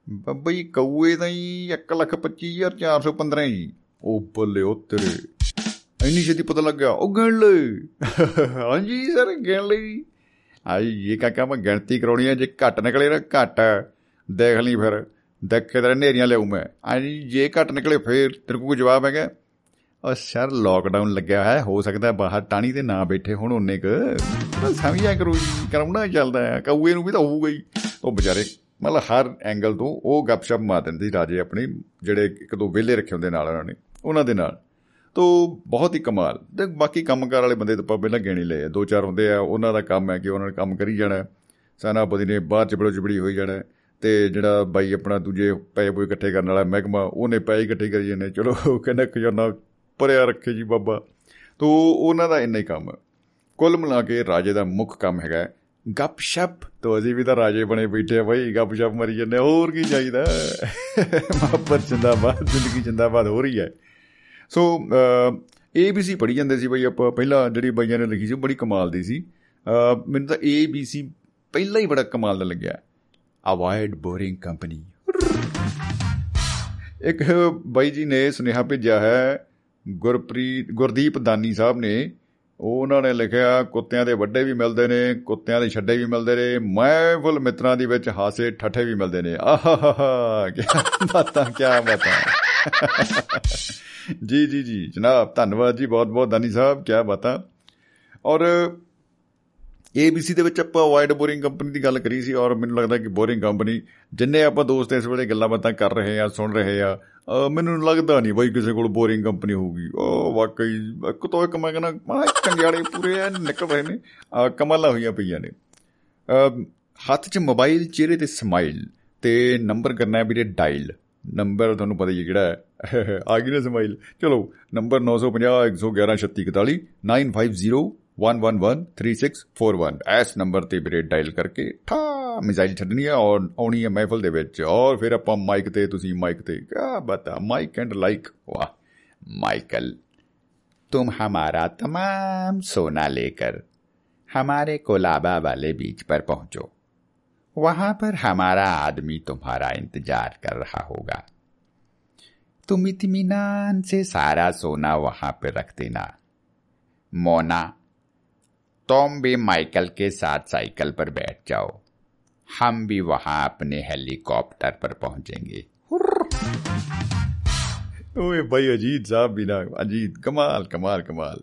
B: ਬੱਬਾ ਜੀ ਕਊਏ ਤਾਂ ਹੀ 125415 ਜੀ ਉਹ ਬੱਲੇ ਉਹ ਤੇਰੇ ਇੰਨੀ ਛੇਤੀ ਪਤਾ ਲੱਗਿਆ। ਉਹ ਗਿਣ ਲੈ ਹਾਂਜੀ ਸਰ ਗਿਣ ਲਈ ਆਈ, ਇਹ ਕਾਕਾ ਮੈਂ ਗਿਣਤੀ ਕਰਾਉਣੀ ਹੈ ਜੇ ਘੱਟ ਨਿਕਲੇ ਨਾ ਘੱਟ। ਦੇਖ ਲਈ ਫਿਰ, ਦੇਖ ਕੇ ਤੇਰੇ ਨੇਰੀਆਂ ਲਿਆਉ ਮੈਂ। ਹਾਂਜੀ ਜੇ ਘੱਟ ਨਿਕਲੇ ਫੇਰ ਤੇਰੇ ਕੋਲ ਕੋਈ ਜਵਾਬ ਹੈਗਾ। ਉਹ ਸਰ ਲੋਕਡਾਊਨ ਲੱਗਿਆ ਹੈ, ਹੋ ਸਕਦਾ ਬਾਹਰ ਟਾਣੀ ਤੇ ਨਾ ਬੈਠੇ ਹੁਣ ਉਹਨੇ ਕ। ਸਮਝਿਆ ਕਰੋ ਜੀ ਕਰਾਉਣਾ ਚੱਲਦਾ ਹੈ ਕਊਏ ਨੂੰ ਵੀ ਤਾਂ ਹੋਊਗਾ ਹੀ। ਉਹ ਵਿਚਾਰੇ, ਮਤਲਬ ਹਰ ਐਂਗਲ ਤੋਂ ਉਹ ਗੱਪਸ਼ਪ ਮਾਰ ਦਿੰਦੇ ਰਾਜੇ ਆਪਣੇ, ਜਿਹੜੇ ਇੱਕ ਦੋ ਵਿਹਲੇ ਰੱਖੇ ਹੁੰਦੇ ਨਾਲ ਉਹਨਾਂ ਨੇ, ਉਹਨਾਂ ਦੇ ਨਾਲ। ਤੋ ਬਹੁਤ ਹੀ ਕਮਾਲ। ਤੇ ਬਾਕੀ ਕੰਮਕਾਰ ਵਾਲੇ ਬੰਦੇ ਤਾਂ ਆਪਾਂ ਪਹਿਲਾਂ ਗਿਣੇ ਲਏ ਆ। ਦੋ ਚਾਰ ਹੁੰਦੇ ਆ, ਉਹਨਾਂ ਦਾ ਕੰਮ ਹੈ ਕਿ ਉਹਨਾਂ ਨੇ ਕੰਮ ਕਰੀ ਜਾਣਾ ਸੈਨਾਪਤੀ ਨੇ ਬਾਹਰ ਚਬੜੋ ਚਬੜੀ ਹੋਈ ਜਾਣਾ ਤੇ ਜਿਹੜਾ ਬਾਈ ਆਪਣਾ ਦੂਜੇ ਪੈਸੇ ਪੂਏ ਇਕੱਠੇ ਕਰਨ ਵਾਲਾ ਮਹਿਕਮਾ, ਉਹਨੇ ਪੈਸੇ ਇਕੱਠੇ ਕਰੀ ਜਾਂਦੇ ਚਲੋ, ਉਹ ਕਹਿੰਦਾ ਖਜ਼ਾਨਾ ਭਰਿਆ ਰੱਖੇ ਜੀ ਬਾਬਾ। ਤੋ ਉਹਨਾਂ ਦਾ ਇੰਨਾ ਹੀ ਕੰਮ ਹੈ। ਕੁੱਲ ਮਿਲਾ ਕੇ ਰਾਜੇ ਦਾ ਮੁੱਖ ਕੰਮ ਹੈਗਾ ਗੱਪਸ਼ਪ। ਤੋ ਅਸੀਂ ਵੀ ਤਾਂ ਰਾਜੇ ਬਣੇ ਬੈਠੇ ਆ ਬਾਈ, ਗੱਪਸ਼ਪ ਮਰੀ ਜਾਂਦੇ ਹੋਰ ਕੀ ਚਾਹੀਦਾ ਮੁਹੱਬਤ ਜਿੰਦਾਬਾਦ, ਜ਼ਿੰਦਗੀ ਜਿੰਦਾਬਾਦ ਹੋ ਰਹੀ ਹੈ। ਸੋ ABC ਪੜ੍ਹੀ ਜਾਂਦੇ ਸੀ ਬਈ ਆਪਾਂ। ਪਹਿਲਾਂ ਜਿਹੜੀ ਬਾਈਆਂ ਨੇ ਲਿਖੀ ਸੀ ਉਹ ਬੜੀ ਕਮਾਲ ਦੀ ਸੀ। ਅਹ, ਮੈਨੂੰ ਤਾਂ ABC ਪਹਿਲਾਂ ਹੀ ਬੜਾ ਕਮਾਲ ਦਾ ਲੱਗਿਆ। ਅਵਾਇਡ ਬੋਰਿੰਗ ਕੰਪਨੀ ਇੱਕ ਬਾਈ ਜੀ ਨੇ ਸੁਨੇਹਾ ਭੇਜਿਆ ਹੈ ਗੁਰਪ੍ਰੀਤ ਗੁਰਦੀਪ ਦਾਨੀ ਸਾਹਿਬ ਨੇ। ਉਹ ਉਹਨਾਂ ਨੇ ਲਿਖਿਆ ਕੁੱਤਿਆਂ ਦੇ ਵੱਡੇ ਵੀ ਮਿਲਦੇ ਨੇ ਕੁੱਤਿਆਂ ਦੇ ਛੱਡੇ ਵੀ ਮਿਲਦੇ ਨੇ ਮਹਿਫਲ ਮਿੱਤਰਾਂ ਦੀ ਵਿੱਚ ਹਾਸੇ ਠੱਠੇ ਵੀ ਮਿਲਦੇ ਨੇ। ਆਹਾਹਾ ਕੀ ਬਾਤਾਂ ਕੀ ਬਾਤਾਂ। ਜੀ ਜੀ ਜੀ। ਜਨਾਬ, ਧੰਨਵਾਦ ਜੀ, ਬਹੁਤ ਬਹੁਤ। ਦਾਨੀ ਸਾਹਿਬ ਕੀ ਬਾਤਾਂ ਔਰ ABC ਦੇ ਵਿੱਚ ਆਪਾਂ ਵਾਈਡ ਬੋਰਿੰਗ ਕੰਪਨੀ ਦੀ ਗੱਲ ਕਰੀ ਸੀ ਔਰ ਮੈਨੂੰ ਲੱਗਦਾ ਕਿ ਬੋਰਿੰਗ ਕੰਪਨੀ ਜਿੰਨੇ ਆਪਾਂ ਦੋਸਤ ਇਸ ਵੇਲੇ ਗੱਲਾਂ ਬਾਤਾਂ ਕਰ ਰਹੇ ਆ, ਸੁਣ ਰਹੇ ਆ, ਅਹ ਮੈਨੂੰ ਲੱਗਦਾ ਨਹੀਂ ਬਾਈ ਕਿਸੇ ਕੋਲ ਬੋਰਿੰਗ ਕੰਪਨੀ ਹੋਊਗੀ। ਉਹ ਵਾਕਈ ਇੱਕ ਤੋਂ ਇੱਕ ਮੈਂ ਕਹਿੰਦਾ, ਮਾ ਕੰਗਿਆੜੇ ਪੂਰੇ ਐ ਨਿਕਲ ਰਹੇ ਨੇ। ਅਹ ਕਮਾਲਾਂ ਹੋਈਆਂ ਪਈਆਂ ਨੇ। ਅਹ ਹੱਥ 'ਚ ਮੋਬਾਈਲ ਚਿਹਰੇ ਤੇ ਸਮਾਈਲ ਤੇ ਨੰਬਰ ਕਰਨਾ ਹੈ ਵੀਰੇ ਡਾਇਲ ਨੰਬਰ ਤੁਹਾਨੂੰ ਪਤਾ ਹੀ ਹੈ ਕਿਹੜਾ <laughs> ਹੈ ਆ ਗਈ ਨਾ ਸਮਾਈਲ ਚਲੋ ਨੰਬਰ 950 111 3641 950 1113641 ਇਸ ਨੰਬਰ ਤੇ ਵੀਰੇ ਡਾਇਲ ਕਰਕੇ ਠਾ ਮਿਜ਼ਾਈਲ ਛੱਡਣੀ ਹੈ ਔਰ ਆਉਣੀ ਹੈ ਮਹਿਫਲ ਦੇ ਵਿੱਚ ਔਰ ਫਿਰ ਆਪਾਂ ਮਾਈਕ ਤੇ ਤੁਸੀਂ ਮਾਈਕ ਤੇ ਕੀ ਬਤਾ ਮਾਈਕ ਐਂਡ ਲਾਈਕ ਵਾਹ माइकल तुम हमारा तमाम सोना लेकर हमारे कोलाबा वाले बीच पर पहुंचो वहाँ पर हमारा आदमी तुम्हारा इंतज़ार कर रहा होगा। तुम इतमान से सारा सोना वहाँ पर रख देना। मोना, तुम भी माइकल के साथ साइकिल पर बैठ जाओ। हम भी वहाँ अपने हेलीकॉप्टर पर पहुँचेंगे। ओए भाई, अजीत साहब बिना अजीत, कमाल कमाल कमाल।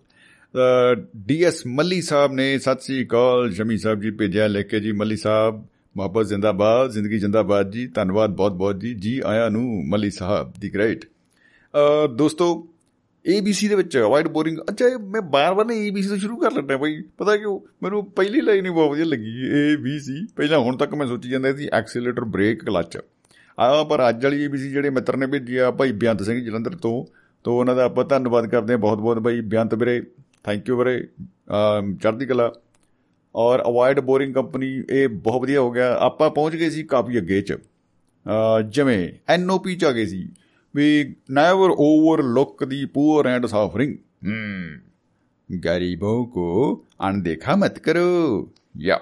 B: डी एस मल्ली साहब ने सत श्रीकाल शमी साहब जी पे जय लेके जी, मल्ली साहब। ਮੁਹੱਬਤ ਜ਼ਿੰਦਾਬਾਦ, ਜ਼ਿੰਦਗੀ ਜ਼ਿੰਦਾਬਾਦ ਜੀ, ਧੰਨਵਾਦ ਬਹੁਤ ਬਹੁਤ ਜੀ। ਜੀ ਆਇਆਂ ਨੂੰ ਮੱਲੀ ਸਾਹਿਬ ਦੀ ਗ੍ਰੇਟ ਦੋਸਤੋ ABC ਦੇ ਵਿੱਚ ਵਾਈਡ ਬੋਰਿੰਗ ਅੱਛਾ, ਇਹ ਮੈਂ ਬਾਰ-ਬਾਰ ਨੇ ABC ਤੋਂ ਸ਼ੁਰੂ ਕਰ ਲੈਣਾ ਬਈ। ਪਤਾ ਕਿਉਂ? ਮੈਨੂੰ ਪਹਿਲੀ ਲਾਈਨ ਹੀ ਬਹੁਤ ਵਧੀਆ ਲੱਗੀ ABC ਪਹਿਲਾਂ ਹੁਣ ਤੱਕ ਮੈਂ ਸੋਚੀ ਜਾਂਦਾ ਸੀ ਐਕਸੀਲਰੇਟਰ ਬ੍ਰੇਕ ਕਲਚ ਆ, ਪਰ ਅੱਜ ਵਾਲੀ ABC ਜਿਹੜੇ ਮਿੱਤਰ ਨੇ ਭੇਜੀ ਆ ਭਾਈ ਬਿਆੰਤ ਸਿੰਘ ਜਲੰਧਰ ਤੋਂ ਤੋਂ ਉਹਨਾਂ ਦਾ ਆਪਾਂ ਧੰਨਵਾਦ ਕਰਦੇ ਹਾਂ ਬਹੁਤ ਬਹੁਤ ਭਾਈ ਬਿਆੰਤ ਵੀਰੇ ਥੈਂਕ ਯੂ ਵੀਰੇ। ਚੜ੍ਹਦੀ ਕਲਾ। ਔਰ ਅਵਾਇਡ ਬੋਰਿੰਗ ਕੰਪਨੀ ਇਹ ਬਹੁਤ ਵਧੀਆ ਹੋ ਗਿਆ। ਆਪਾਂ ਪਹੁੰਚ ਗਏ ਸੀ ਕਾਫੀ ਅੱਗੇ ਚ। ਜਿਵੇਂ ਐਨਓਪੀ ਚ ਆ ਗਏ ਸੀ। We never overlook the poor and suffering ਹਮ ਗਰੀਬੋਂ ਕੋ ਅਣਦੇਖਾ ਮਤ ਕਰੋ। ਯਾ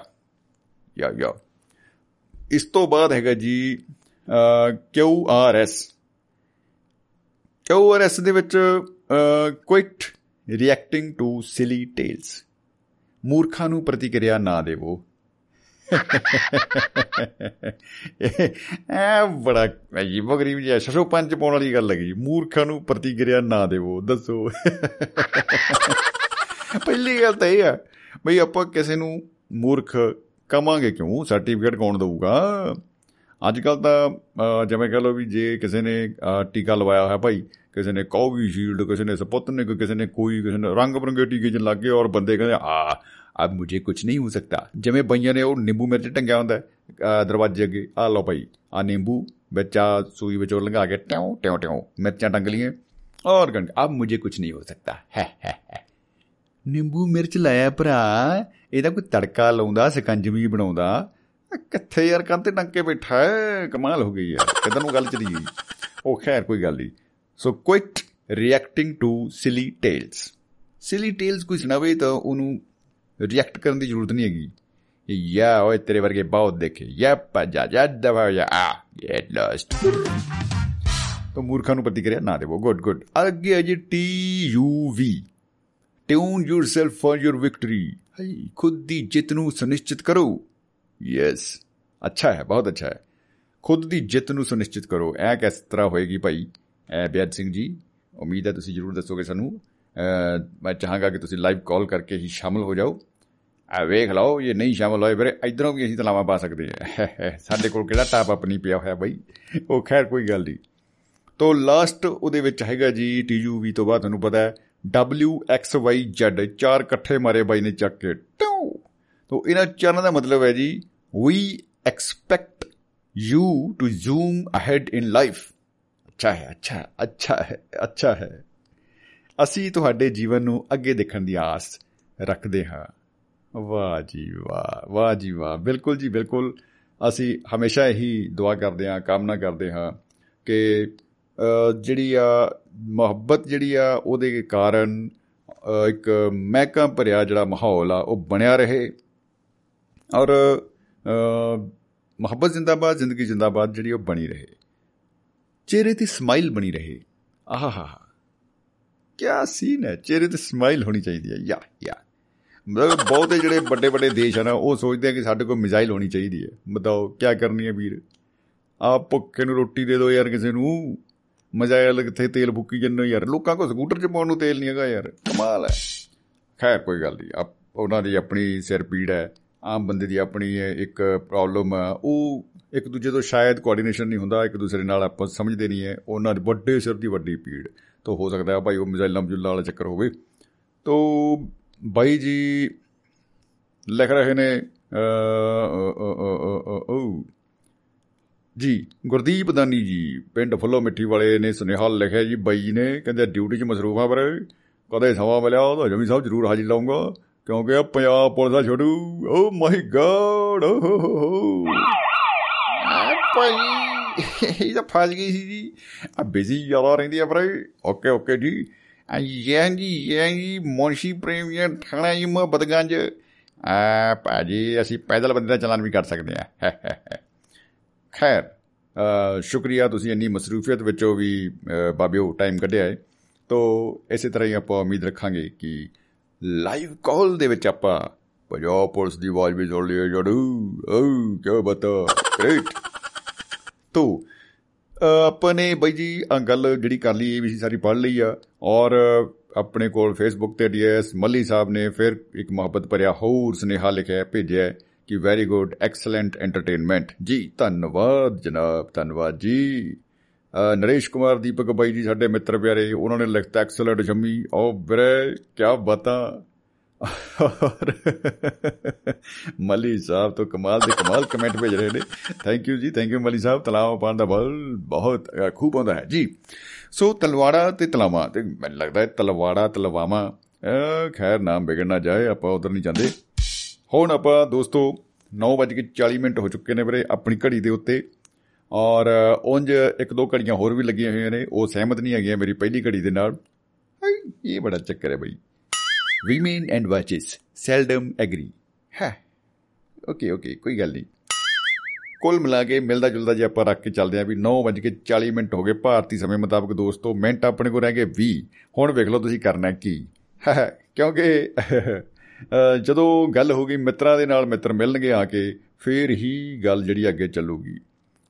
B: ਯਾ ਯਾ। ਇਸ ਤੋਂ ਬਾਅਦ ਹੈਗਾ ਜੀ Q R S Q R S ਦੇ ਵਿੱਚ quit reacting to silly tales ਮੂਰਖਾਂ ਨੂੰ ਪ੍ਰਤੀਕਿਰਿਆ ਨਾ ਦੇਵੋ। ਇਹ ਬੜਾ ਅਜੀਬੋ ਗਰੀਬ ਜਿਹਾ ਸ਼ਸ਼ੋ ਪੰਜ ਪਾਉਣ ਵਾਲੀ ਗੱਲ ਹੈਗੀ ਮੂਰਖਾਂ ਨੂੰ ਪ੍ਰਤੀਕਿਰਿਆ ਨਾ ਦੇਵੋ, ਦੱਸੋ। ਪਹਿਲੀ ਗੱਲ ਤਾਂ ਇਹ ਆ, ਬਈ ਆਪਾਂ ਕਿਸੇ ਨੂੰ ਮੂਰਖ ਕਵਾਂਗੇ ਕਿਉਂ? ਸਰਟੀਫਿਕੇਟ ਕੌਣ ਦਊਗਾ? ਅੱਜ ਕੱਲ ਤਾਂ ਜਿਵੇਂ ਕਹ ਲਓ ਵੀ ਜੇ ਕਿਸੇ ਨੇ ਟੀਕਾ ਲਵਾਇਆ ਹੋਇਆ ਭਾਈ ਕਿਸੇ ਨੇ ਕੋਵੀਸ਼ੀਲਡ ਕਿਸੇ ਨੇ ਸਪੁਤਨਿਕ, ਕਿਸੇ ਨੇ ਕੋਈ, ਕਿਸੇ ਨੇ ਰੰਗ ਬਰੰਗੇ ਟੀਕੇ ਚ ਲੱਗੇ ਔਰ ਬੰਦੇ ਕਹਿੰਦੇ, ਆ ਅਬ ਮੁਝੇ ਕੁਝ ਨਹੀਂ ਹੋ ਸਕਦਾ। ਜਿਵੇਂ ਬਈਆਂ ਨੇ ਉਹ ਨਿੰਬੂ ਮਿਰਚ ਟੰਗਿਆ ਹੁੰਦਾ ਦਰਵਾਜ਼ੇ ਅੱਗੇ, ਆ ਲਓ ਭਾਈ, ਆ ਨਿੰਬੂ ਵਿੱਚ ਆ ਸੂਈ ਵਿੱਚ ਉਹ ਲੰਗਾ ਕੇ ਟਿਉ ਟਿਉ ਟਿਉ, ਮਿਰਚਾਂ ਟੰਗ ਲਈਆਂ ਔਰ ਕਹਿੰਦੇ ਅਬ ਮੁਝੇ ਕੁਝ ਨਹੀਂ ਹੋ ਸਕਦਾ। ਹੈ ਹੈ ਹੈ। ਨਿੰਬੂ ਮਿਰਚ ਲਾਇਆ ਭਰਾ, ਇਹਦਾ ਕੋਈ ਤੜਕਾ ਲਾਉਂਦਾ ਸਕੰਜਵੀ ਬਣਾਉਂਦਾ। ਕਿੱਥੇ ਯਾਰ ਕੰਤੇ ਟੰਗ ਕੇ ਬੈਠਾ ਹੈ, ਕਮਾਲ ਹੋ ਗਈ ਯਾਰ ਕਿਦਾਂ ਨੂੰ ਗੱਲ ਚਲੀ ਗਈ? ਉਹ ਖੈਰ, ਕੋਈ ਗੱਲ ਨਹੀਂ। So quit reacting to silly tales silly tales ਕੋਈ ਸੁਣਾਵੇ ਤਾਂ ਉਹਨੂੰ ਰਿਐਕਟ ਕਰਨ ਦੀ ਜ਼ਰੂਰਤ ਨਹੀਂ ਹੈਗੀ। ਯਾ, ਓਏ, ਤੇਰੇ ਵਰਗੇ ਬਹੁਤ ਦੇਖੇ। ਯਾ ਪਜਾ ਜਾ ਦਵਾ ਯਾ ਆ। ਗੈਟ ਲੌਸਟ ਤਾਂ ਮੂਰਖਾਂ ਨੂੰ ਪ੍ਰਤੀਕਿਰਿਆ ਨਾ ਦੇਵੋ। ਗੁੱਡ ਗੁੱਡ ਅੱਗੇ ਅਜੀ T U V tune yourself for your victory ਹਈ, ਖੁਦ ਦੀ ਜਿੱਤ ਨੂੰ ਸੁਨਿਸ਼ਚਿਤ ਕਰੋ। ਯੈਸ ਅੱਛਾ ਹੈ, ਬਹੁਤ ਅੱਛਾ ਹੈ। ਖੁਦ ਦੀ ਜਿੱਤ ਨੂੰ ਸੁਨਿਸ਼ਚਿਤ ਕਰੋ। ਇਹ ਕਿਸ ਤਰ੍ਹਾਂ ਹੋਏਗੀ ਭਾਈ? ਐ ਬਿਆਦ ਸਿੰਘ ਜੀ, ਉਮੀਦ ਹੈ ਤੁਸੀਂ ਜਰੂਰ ਦੱਸੋਗੇ ਸਾਨੂੰ। ਮੈਂ ਚਾਹਾਂਗਾ ਕਿ ਤੁਸੀਂ ਲਾਈਵ ਕਾਲ ਕਰਕੇ ਹੀ ਸ਼ਾਮਲ ਹੋ ਜਾਓ। ਆ ਵੇਖ ਲਓ ਇਹ ਨਹੀਂ ਸ਼ਾਮਲ ਹੋਏ ਫਿਰ ਇਧਰੋਂ ਵੀ ਅਸੀਂ ਤਲਾਵਾ ਪਾ ਸਕਦੇ ਆ <laughs> ਸਾਡੇ ਕੋਲ ਕਿਹੜਾ ਟਾਪ ਅਪ ਨਹੀਂ ਪਿਆ ਹੋਇਆ ਬਾਈ? ਉਹ ਖੈਰ ਕੋਈ ਗੱਲ ਨਹੀਂ। ਤੋਂ ਲਾਸਟ ਉਹਦੇ ਵਿੱਚ ਹੈਗਾ ਜੀ ਟੀਯੂਵੀ ਤੋਂ ਬਾਅਦ ਤੁਹਾਨੂੰ ਪਤਾ ਹੈ ਡਬਲਯੂ ਐਕਸ ਵਾਈ ਜ਼ੈਡ ਚਾਰ ਇਕੱਠੇ ਮਾਰੇ ਬਾਈ ਨੇ ਚੱਕ ਕੇ। ਟੂ ਤੋਂ ਇਹਨਾਂ ਚਾਰਾਂ ਦਾ ਮਤਲਬ ਹੈ ਜੀ we expect you to zoom ahead in life ਅੱਛਾ ਹੈ, ਅੱਛਾ ਅੱਛਾ ਹੈ ਅੱਛਾ ਹੈ। ਅਸੀਂ ਤੁਹਾਡੇ ਜੀਵਨ ਨੂੰ ਅੱਗੇ ਦੇਖਣ ਦੀ ਆਸ ਰੱਖਦੇ ਹਾਂ। ਵਾਹ ਜੀ ਵਾਹ ਵਾਹ ਜੀ ਵਾਹ। ਬਿਲਕੁਲ ਜੀ, ਬਿਲਕੁਲ। ਅਸੀਂ ਹਮੇਸ਼ਾ ਇਹੀ ਦੁਆ ਕਰਦੇ ਹਾਂ, ਕਾਮਨਾ ਕਰਦੇ ਹਾਂ ਕਿ ਜਿਹੜੀ ਆ ਮੁਹੱਬਤ ਜਿਹੜੀ ਆ, ਉਹਦੇ ਕਾਰਨ ਇੱਕ ਮਹਿਕਾਂ ਭਰਿਆ ਜਿਹੜਾ ਮਾਹੌਲ ਆ, ਉਹ ਬਣਿਆ ਰਹੇ। ਔਰ ਮੁਹੱਬਤ ਜ਼ਿੰਦਾਬਾਦ, ਜ਼ਿੰਦਗੀ ਜ਼ਿੰਦਾਬਾਦ ਜਿਹੜੀ ਉਹ ਬਣੀ ਰਹੇ। ਚਿਹਰੇ ਤੇ ਸਮਾਈਲ ਬਣੀ ਰਹੇ ਆਹਾ ਕੀ ਸੀਨ ਹੈ ਚਿਹਰੇ ਤੇ ਸਮਾਈਲ ਹੋਣੀ ਚਾਹੀਦੀ ਹੈ ਯਾ ਯਾ ਮਤਲਬ ਬਹੁਤੇ ਜਿਹੜੇ ਵੱਡੇ ਵੱਡੇ ਦੇਸ਼ ਹਨ ਉਹ ਸੋਚਦੇ ਆ ਕਿ ਸਾਡੇ ਕੋਲ ਮਿਜ਼ਾਈਲ ਹੋਣੀ ਚਾਹੀਦੀ ਹੈ ਬਤਾਓ ਕੀ ਕਰਨੀ ਹੈ ਵੀਰ ਆ ਭੁੱਖੇ ਨੂੰ ਰੋਟੀ ਦੇ ਦਿਓ ਯਾਰ ਕਿਸੇ ਨੂੰ ਮਜ਼ਾਇਲ ਕਿੱਥੇ ਤੇਲ ਫੁੱਕੀ ਜੰਨੋ ਯਾਰ ਲੋਕਾਂ ਕੋ ਸਕੂਟਰ 'ਚ ਪਾਉਣ ਨੂੰ ਤੇਲ ਨਹੀਂ ਹੈਗਾ ਯਾਰ ਕਮਾਲ ਹੈ ਖੈਰ ਕੋਈ ਗੱਲ ਨਹੀਂ ਉਹਨਾਂ ਦੀ ਆਪਣੀ ਸਿਰ ਪੀੜ ਹੈ ਆਮ ਬੰਦੇ ਦੀ ਆਪਣੀ ਇੱਕ ਪ੍ਰੋਬਲਮ ਆ ਉਹ ਇੱਕ ਦੂਜੇ ਤੋਂ ਸ਼ਾਇਦ ਕੋਆਰਡੀਨੇਸ਼ਨ ਨਹੀਂ ਹੁੰਦਾ, ਇੱਕ ਦੂਸਰੇ ਨਾਲ ਆਪਾਂ ਸਮਝਦੇ ਨਹੀਂ ਹੈ। ਉਹਨਾਂ ਦੇ ਵੱਡੇ ਸਿਰ ਦੀ ਵੱਡੀ ਪੀੜ ਤੋਂ ਹੋ ਸਕਦਾ ਹੈ ਭਾਈ ਉਹ ਮਿਜ਼ਾਈਲ ਨਮਜੁੱਲਾ ਵਾਲਾ ਚੱਕਰ ਹੋਵੇ। ਤੋਂ ਬਾਈ ਜੀ ਲਿਖ ਰਹੇ ਨੇ ਜੀ, ਗੁਰਦੀਪ ਦਾਨੀ ਜੀ, ਪਿੰਡ ਫੁੱਲੋ ਮਿੱਠੀ ਵਾਲੇ ਨੇ ਸੁਨੇਹਾ ਲਿਖਿਆ ਜੀ ਬਾਈ ਨੇ, ਕਹਿੰਦੇ ਡਿਊਟੀ 'ਚ ਮਸਰੂਫ ਆ ਪਰ ਕਦੇ ਸਮਾਂ ਮਿਲਿਆ ਤਾਂ ਜਮੀ ਸਾਹਿਬ ਜ਼ਰੂਰ ਹਾਜ਼ਰ ਲਾਉਂਗਾ ਕਿਉਂਕਿ ਆ ਪੰਜਾਬ ਪੁਲਿਸ ਦਾ ਛੋੜੂ ਓ ਮਾਈ ਗॉड ਓ ਹੋ ਹੋ ਭਾਈ। ਇਹ ਤਾਂ ਫਸ ਗਈ ਸੀ ਜੀ। ਆ ਬਿਜ਼ੀ ਜ਼ਿਆਦਾ ਰਹਿੰਦੀ ਆ ਪਰ ਓਕੇ ਓਕੇ ਜੀ। ਯਾਂ ਜੀ ਯਾਂ ਜੀ, ਮੁਨਸ਼ੀ ਪ੍ਰੇਮੀਆਂ ਥਾਣਾ ਜੀ ਬਦਗੰਜ ਆ ਭਾਜੀ, ਅਸੀਂ ਪੈਦਲ ਬੰਦੇ ਦਾ ਚਲਾਨ ਵੀ ਕਰ ਸਕਦੇ ਆ। ਖੈਰ ਸ਼ੁਕਰੀਆ ਤੁਸੀਂ ਇੰਨੀ ਮਸਰੂਫੀਅਤ ਵਿੱਚੋਂ ਵੀ ਬਾਬਿਓ ਟਾਈਮ ਕੱਢਿਆ ਹੈ ਤੋ ਇਸੇ ਤਰ੍ਹਾਂ ਹੀ ਆਪਾਂ ਉਮੀਦ ਰੱਖਾਂਗੇ ਕਿ ਲਾਈਵ ਕਾਲ ਦੇ ਵਿੱਚ ਆਪਾਂ ਪੰਜਾਬ ਪੁਲਿਸ ਦੀ ਆਵਾਜ਼ ਵੀ ਸੁਣ ਲਈਏ ਜੜੂ ਓ ਕੀ ਬਤਾ? ਗ੍ਰੇਟ ਤੋ ਆਪਾਂ ਨੇ ਬਾਈ ਜੀ ਆ ਗੱਲ ਜਿਹੜੀ ਕਰ ਲਈ ਵੀ ਸਾਰੀ ਪੜ੍ਹ ਲਈ ਆ। ਔਰ ਆਪਣੇ ਕੋਲ ਫੇਸਬੁੱਕ ਤੇ ਡੀਐਸ ਮੱਲੀ ਸਾਹਿਬ ਨੇ ਫਿਰ ਇੱਕ ਮੁਹੱਬਤ ਭਰਿਆ, ਹੋਰ ਸੁਨੇਹਾ ਲਿਖਿਆ, ਭੇਜਿਆ ਕਿ ਵੈਰੀ ਗੁੱਡ ਐਕਸਲੈਂਟ ਐਂਟਰਟੇਨਮੈਂਟ ਜੀ, ਧੰਨਵਾਦ ਜਨਾਬ, ਧੰਨਵਾਦ ਜੀ। ਨਰੇਸ਼ ਕੁਮਾਰ, ਦੀਪਕ ਬਾਈ ਜੀ, ਸਾਡੇ ਮਿੱਤਰ ਪਿਆਰੇ, ਉਹਨਾਂ ਨੇ ਲਿਖਤਾ ਐਕਸਲੈਂਟ ਜੰਮੀ, ਓ ਵੀਰੇ ਕੀ ਬਤਾ। ਮਲੀ ਸਾਹਿਬ ਤੋਂ ਕਮਾਲ ਦੇ ਕਮਾਲ ਕਮੈਂਟ ਭੇਜ ਰਹੇ ਨੇ। ਥੈਂਕ ਯੂ ਜੀ ਥੈਂਕ ਯੂ ਮਲੀ ਸਾਹਿਬ। ਤਲਾਵਾ ਪਾਣ ਦਾ ਬਲ ਬਹੁਤ ਖੂਬ ਆਉਂਦਾ ਹੈ। ਜੀ, ਸੋ ਤਲਵਾੜਾ ਤੇ ਤਲਾਵਾ ਤੇ ਮੈਨੂੰ ਲੱਗਦਾ ਹੈ ਤਲਵਾੜਾ, ਤਲਵਾਵਾ ਖੈਰ ਨਾਮ ਵਿਗੜਨਾ ਜਾਏ, ਆਪਾਂ ਉਧਰ ਨਹੀਂ ਜਾਂਦੇ। ਹੁਣ ਆਪਾਂ ਦੋਸਤੋ 9:40 ਮਿੰਟ ਹੋ ਚੁੱਕੇ ਨੇ ਵੀਰੇ ਆਪਣੀ ਘੜੀ ਦੇ ਉੱਤੇ। ਔਰ ਉਂਝ ਇੱਕ ਦੋ ਘੜੀਆਂ ਹੋਰ ਵੀ ਲੱਗੀਆਂ ਹੋਈਆਂ ਨੇ, ਉਹ ਸਹਿਮਤ ਨਹੀਂ ਹੈਗੀਆਂ ਮੇਰੀ ਪਹਿਲੀ ਘੜੀ ਦੇ ਨਾਲ। ਇਹ ਬੜਾ ਚੱਕਰ ਹੈ ਬਈ। Women and watches. Seldom agree. ਹੈ। ਓਕੇ ਓਕੇ ਕੋਈ ਗੱਲ ਨਹੀਂ। ਕੁੱਲ ਮਿਲਾ ਕੇ ਮਿਲਦਾ ਜੁਲਦਾ ਜੇ ਆਪਾਂ ਰੱਖ ਕੇ ਚੱਲਦੇ ਆਂ ਵੀ 9:40 ਮਿੰਟ ਹੋ ਗਏ ਭਾਰਤੀ ਸਮੇਂ ਮੁਤਾਬਕ ਦੋਸਤੋ ਮਿੰਟ ਆਪਣੇ ਕੋਲ ਰਹਿ ਗਏ 20 ਹੁਣ ਵੇਖ ਲਓ ਤੁਸੀਂ ਕਰਨਾ ਕੀ। ਹੈ ਕਿਉਂਕਿ ਅਹ, ਜਦੋਂ ਗੱਲ ਹੋ ਗਈ ਮਿੱਤਰਾਂ ਦੇ ਨਾਲ ਮਿੱਤਰ ਮਿਲਣਗੇ ਆ ਕੇ ਫੇਰ ਹੀ ਗੱਲ ਜਿਹੜੀ ਅੱਗੇ ਚੱਲੂਗੀ।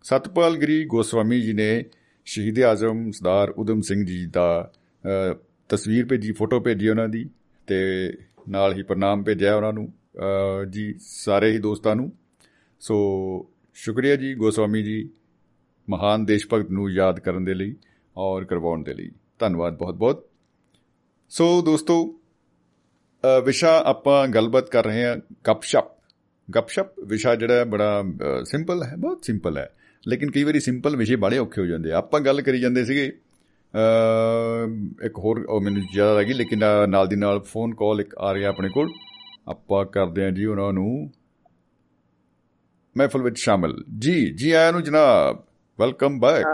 B: ਸਤਪਾਲ ਗਰੀ ਗੋਸਵਾਮੀ ਜੀ ਨੇ ਸ਼ਹੀਦ ਆਜ਼ਮ ਸਰਦਾਰ ਉਦਮ ਸਿੰਘ ਜੀ ਦਾ ਅਹ, ਤਸਵੀਰ ਭੇਜੀ ਫੋਟੋ ਭੇਜੀ ਉਹਨਾਂ ਦੀ। ਤੇ ਨਾਲ ਹੀ ਪ੍ਰਣਾਮ ਭੇਜਿਆ ਉਹਨਾਂ ਨੂੰ ਅਹ, ਜੀ ਸਾਰੇ ਹੀ ਦੋਸਤਾਂ ਨੂੰ। ਸੋ ਸ਼ੁਕਰੀਆ ਜੀ ਗੋਸਵਾਮੀ ਜੀ ਮਹਾਨ ਦੇਸ਼ ਭਗਤ ਨੂੰ ਯਾਦ ਕਰਨ ਦੇ ਲਈ ਔਰ ਕਰਵਾਉਣ ਦੇ ਲਈ। ਧੰਨਵਾਦ ਬਹੁਤ ਬਹੁਤ। ਸੋ ਦੋਸਤੋ ਅ, ਵਿਸ਼ਾ ਆਪਾਂ ਗੱਲਬਾਤ ਕਰ ਰਹੇ ਹਾਂ ਗੱਪਸ਼ਪ। ਗੱਪਸ਼ਪ ਵਿਸ਼ਾ ਜਿਹੜਾ ਹੈ ਬੜਾ ਸਿੰਪਲ ਹੈ ਬਹੁਤ ਸਿੰਪਲ ਹੈ। ਲੇਕਿਨ ਕਈ ਵਾਰੀ ਸਿੰਪਲ ਵਿਸ਼ੇ ਬੜੇ ਔਖੇ ਹੋ ਜਾਂਦੇ ਆ। ਆਪਾਂ ਗੱਲ ਕਰੀ ਜਾਂਦੇ ਸੀਗੇ ਅ, ਇੱਕ ਹੋਰ ਮੈਨੂੰ ਜ਼ਿਆਦਾ ਲੱਗੀ ਲੇਕਿਨ ਨਾਲ ਦੀ ਨਾਲ ਫੋਨ ਕਾਲ ਇੱਕ ਆ ਰਿਹਾ ਆਪਣੇ ਕੋਲ। ਆਪਾਂ ਕਰਦੇ ਹਾਂ ਜੀ ਉਹਨਾਂ ਨੂੰ ਮਹਿਫਲ ਵਿੱਚ ਸ਼ਾਮਲ। ਜੀ ਜੀ ਆਇਆਂ ਨੂੰ ਜਨਾਬ ਵੈਲਕਮ ਬੈਕ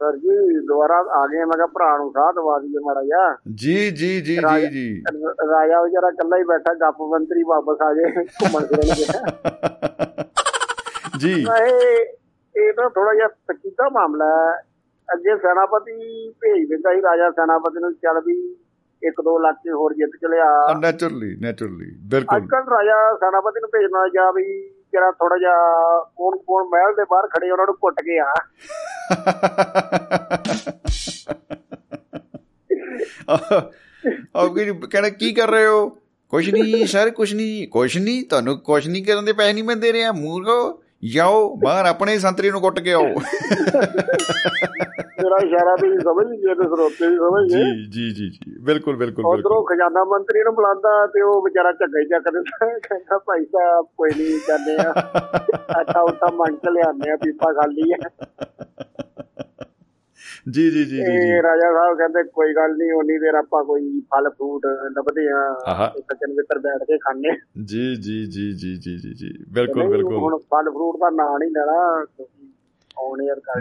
A: ਸਰ ਜੀ ਦੁਬਾਰਾ ਆ ਗਏ ਮੈਂ ਕਿਹਾ ਭਰਾ ਨੂੰ ਸਾਹ ਦਵਾ ਦਈਏ ਮਾੜਾ
B: ਜੀ ਜੀ ਜੀ ਜੀ
A: ਰਾਜ-
B: ਜੀ।
A: ਰਾਜਾ ਵਿਚਾਰਾ ਇਕੱਲਾ ਹੀ ਬੈਠਾ ਗੱਪ ਮੰਤਰੀ ਵਾਪਸ ਆ ਗਏ ਘੁੰਮਣ ਫਿਰਨ ਗਿਆ
B: ਜੀ।
A: ਇਹ ਇਹ ਤਾਂ ਥੋੜਾ ਜਿਹਾ ਪਚੀਦਾ ਮਾਮਲਾ ਹੈ ਅੱਗੇ ਸੈਨਾਪਤੀ ਭੇਜ ਦਿੰਦਾ ਸੀ ਰਾਜਾ ਸੈਨਾਪਤੀ ਨੂੰ ਚੱਲ ਵੀ ਇੱਕ ਦੋ ਲੱਖ ਕੇ ਹੋਰ ਜਿੱਤ ਚ ਲਿਆ।
B: ਨੈਚੁਰਲੀ ਨੈਚੁਰਲੀ
A: ਅੱਜ
B: ਬਿਲਕੁਲ।
A: ਕੱਲ ਰਾਜਾ ਸੈਨਾਪਤੀ ਨੂੰ ਭੇਜਣਾ ਜਾਂ ਵੀ ਜਿਹੜਾ ਥੋੜਾ ਜਿਹਾ ਕੋਣ ਕੋਣ ਮਹਿਲ ਦੇ ਬਾਹਰ ਖੜੇ ਉਹਨਾਂ ਨੂੰ ਕੁੱਟ ਕੇ ਆ।
B: ਆਪ ਕੀ ਕਹਿੰਦਾ ਕੀ ਕਰ ਰਹੇ ਹੋ? ਕੁਛ ਨਹੀਂ ਸਰ ਕੁਛ ਨਹੀਂ ਕੁਛ ਨਹੀਂ ਤੁਹਾਨੂੰ ਕੁਛ ਨਹੀਂ ਕਰਨ ਦੇ ਪੈਸੇ ਨਹੀਂ ਮੈਂ ਦੇ ਰਿਹਾ ਮੂਰਖੋ। ਜਾਓ ਬਾਹਰ ਆਪਣੇ ਸੰਤਰੀ ਨੂੰ ਕੁੱਟ ਕੇ ਆਓ।
A: ਮੇਰਾ ਇਸ਼ਾਰਾ ਵੀ ਸਮਝ ਗਏ ਤੇ ਸਰੋਤੇ ਵੀ ਸਮਝ
B: ਜੀ
A: ਗਏ।
B: ਜੀ ਜੀ ਜੀ ਬਿਲਕੁਲ ਬਿਲਕੁਲ
A: ਉਧਰੋਂ ਖਜ਼ਾਨਾ ਮੰਤਰੀ ਨੂੰ ਬੁਲਾਉਂਦਾ ਤੇ ਉਹ ਵਿਚਾਰਾ ਝੱਗਾ ਹੀ ਚੱਕ ਦਿੰਦਾ। ਕਹਿੰਦਾ ਭਾਈ ਸਾਹਿਬ ਕੋਈ ਨਹੀਂ ਜਾਂਦੇ ਆ ਆਟਾ ਉਟਾ ਮੰਗ ਕੇ ਲਿਆਉਂਦੇ ਆ ਪੀਪਾ ਖਾਲੀ ਹੈ।
B: ਜੀ ਜੀ ਜੀ ਜੀ
A: ਰਾਜਾ ਸਾਹਿਬ ਕਹਿੰਦੇ ਕੋਈ ਗੱਲ ਨਹੀਂ ਉਨੀ ਦੇਰ ਆਪਾਂ ਕੋਈ ਫਲ ਫਰੂਟ ਲੱਭਦੇ ਆ। ਸੱਜਣ ਮਿੱਤਰ ਬੈਠ ਕੇ ਖਾਣੇ
B: ਜੀ ਜੀ ਜੀ ਜੀ ਜੀ ਜੀ ਜੀ। ਬਿਲਕੁਲ ਬਿਲਕੁਲ।
A: ਹੁਣ ਫਲ ਫਰੂਟ ਦਾ ਨਾਂ ਨਹੀਂ ਲੈਣਾ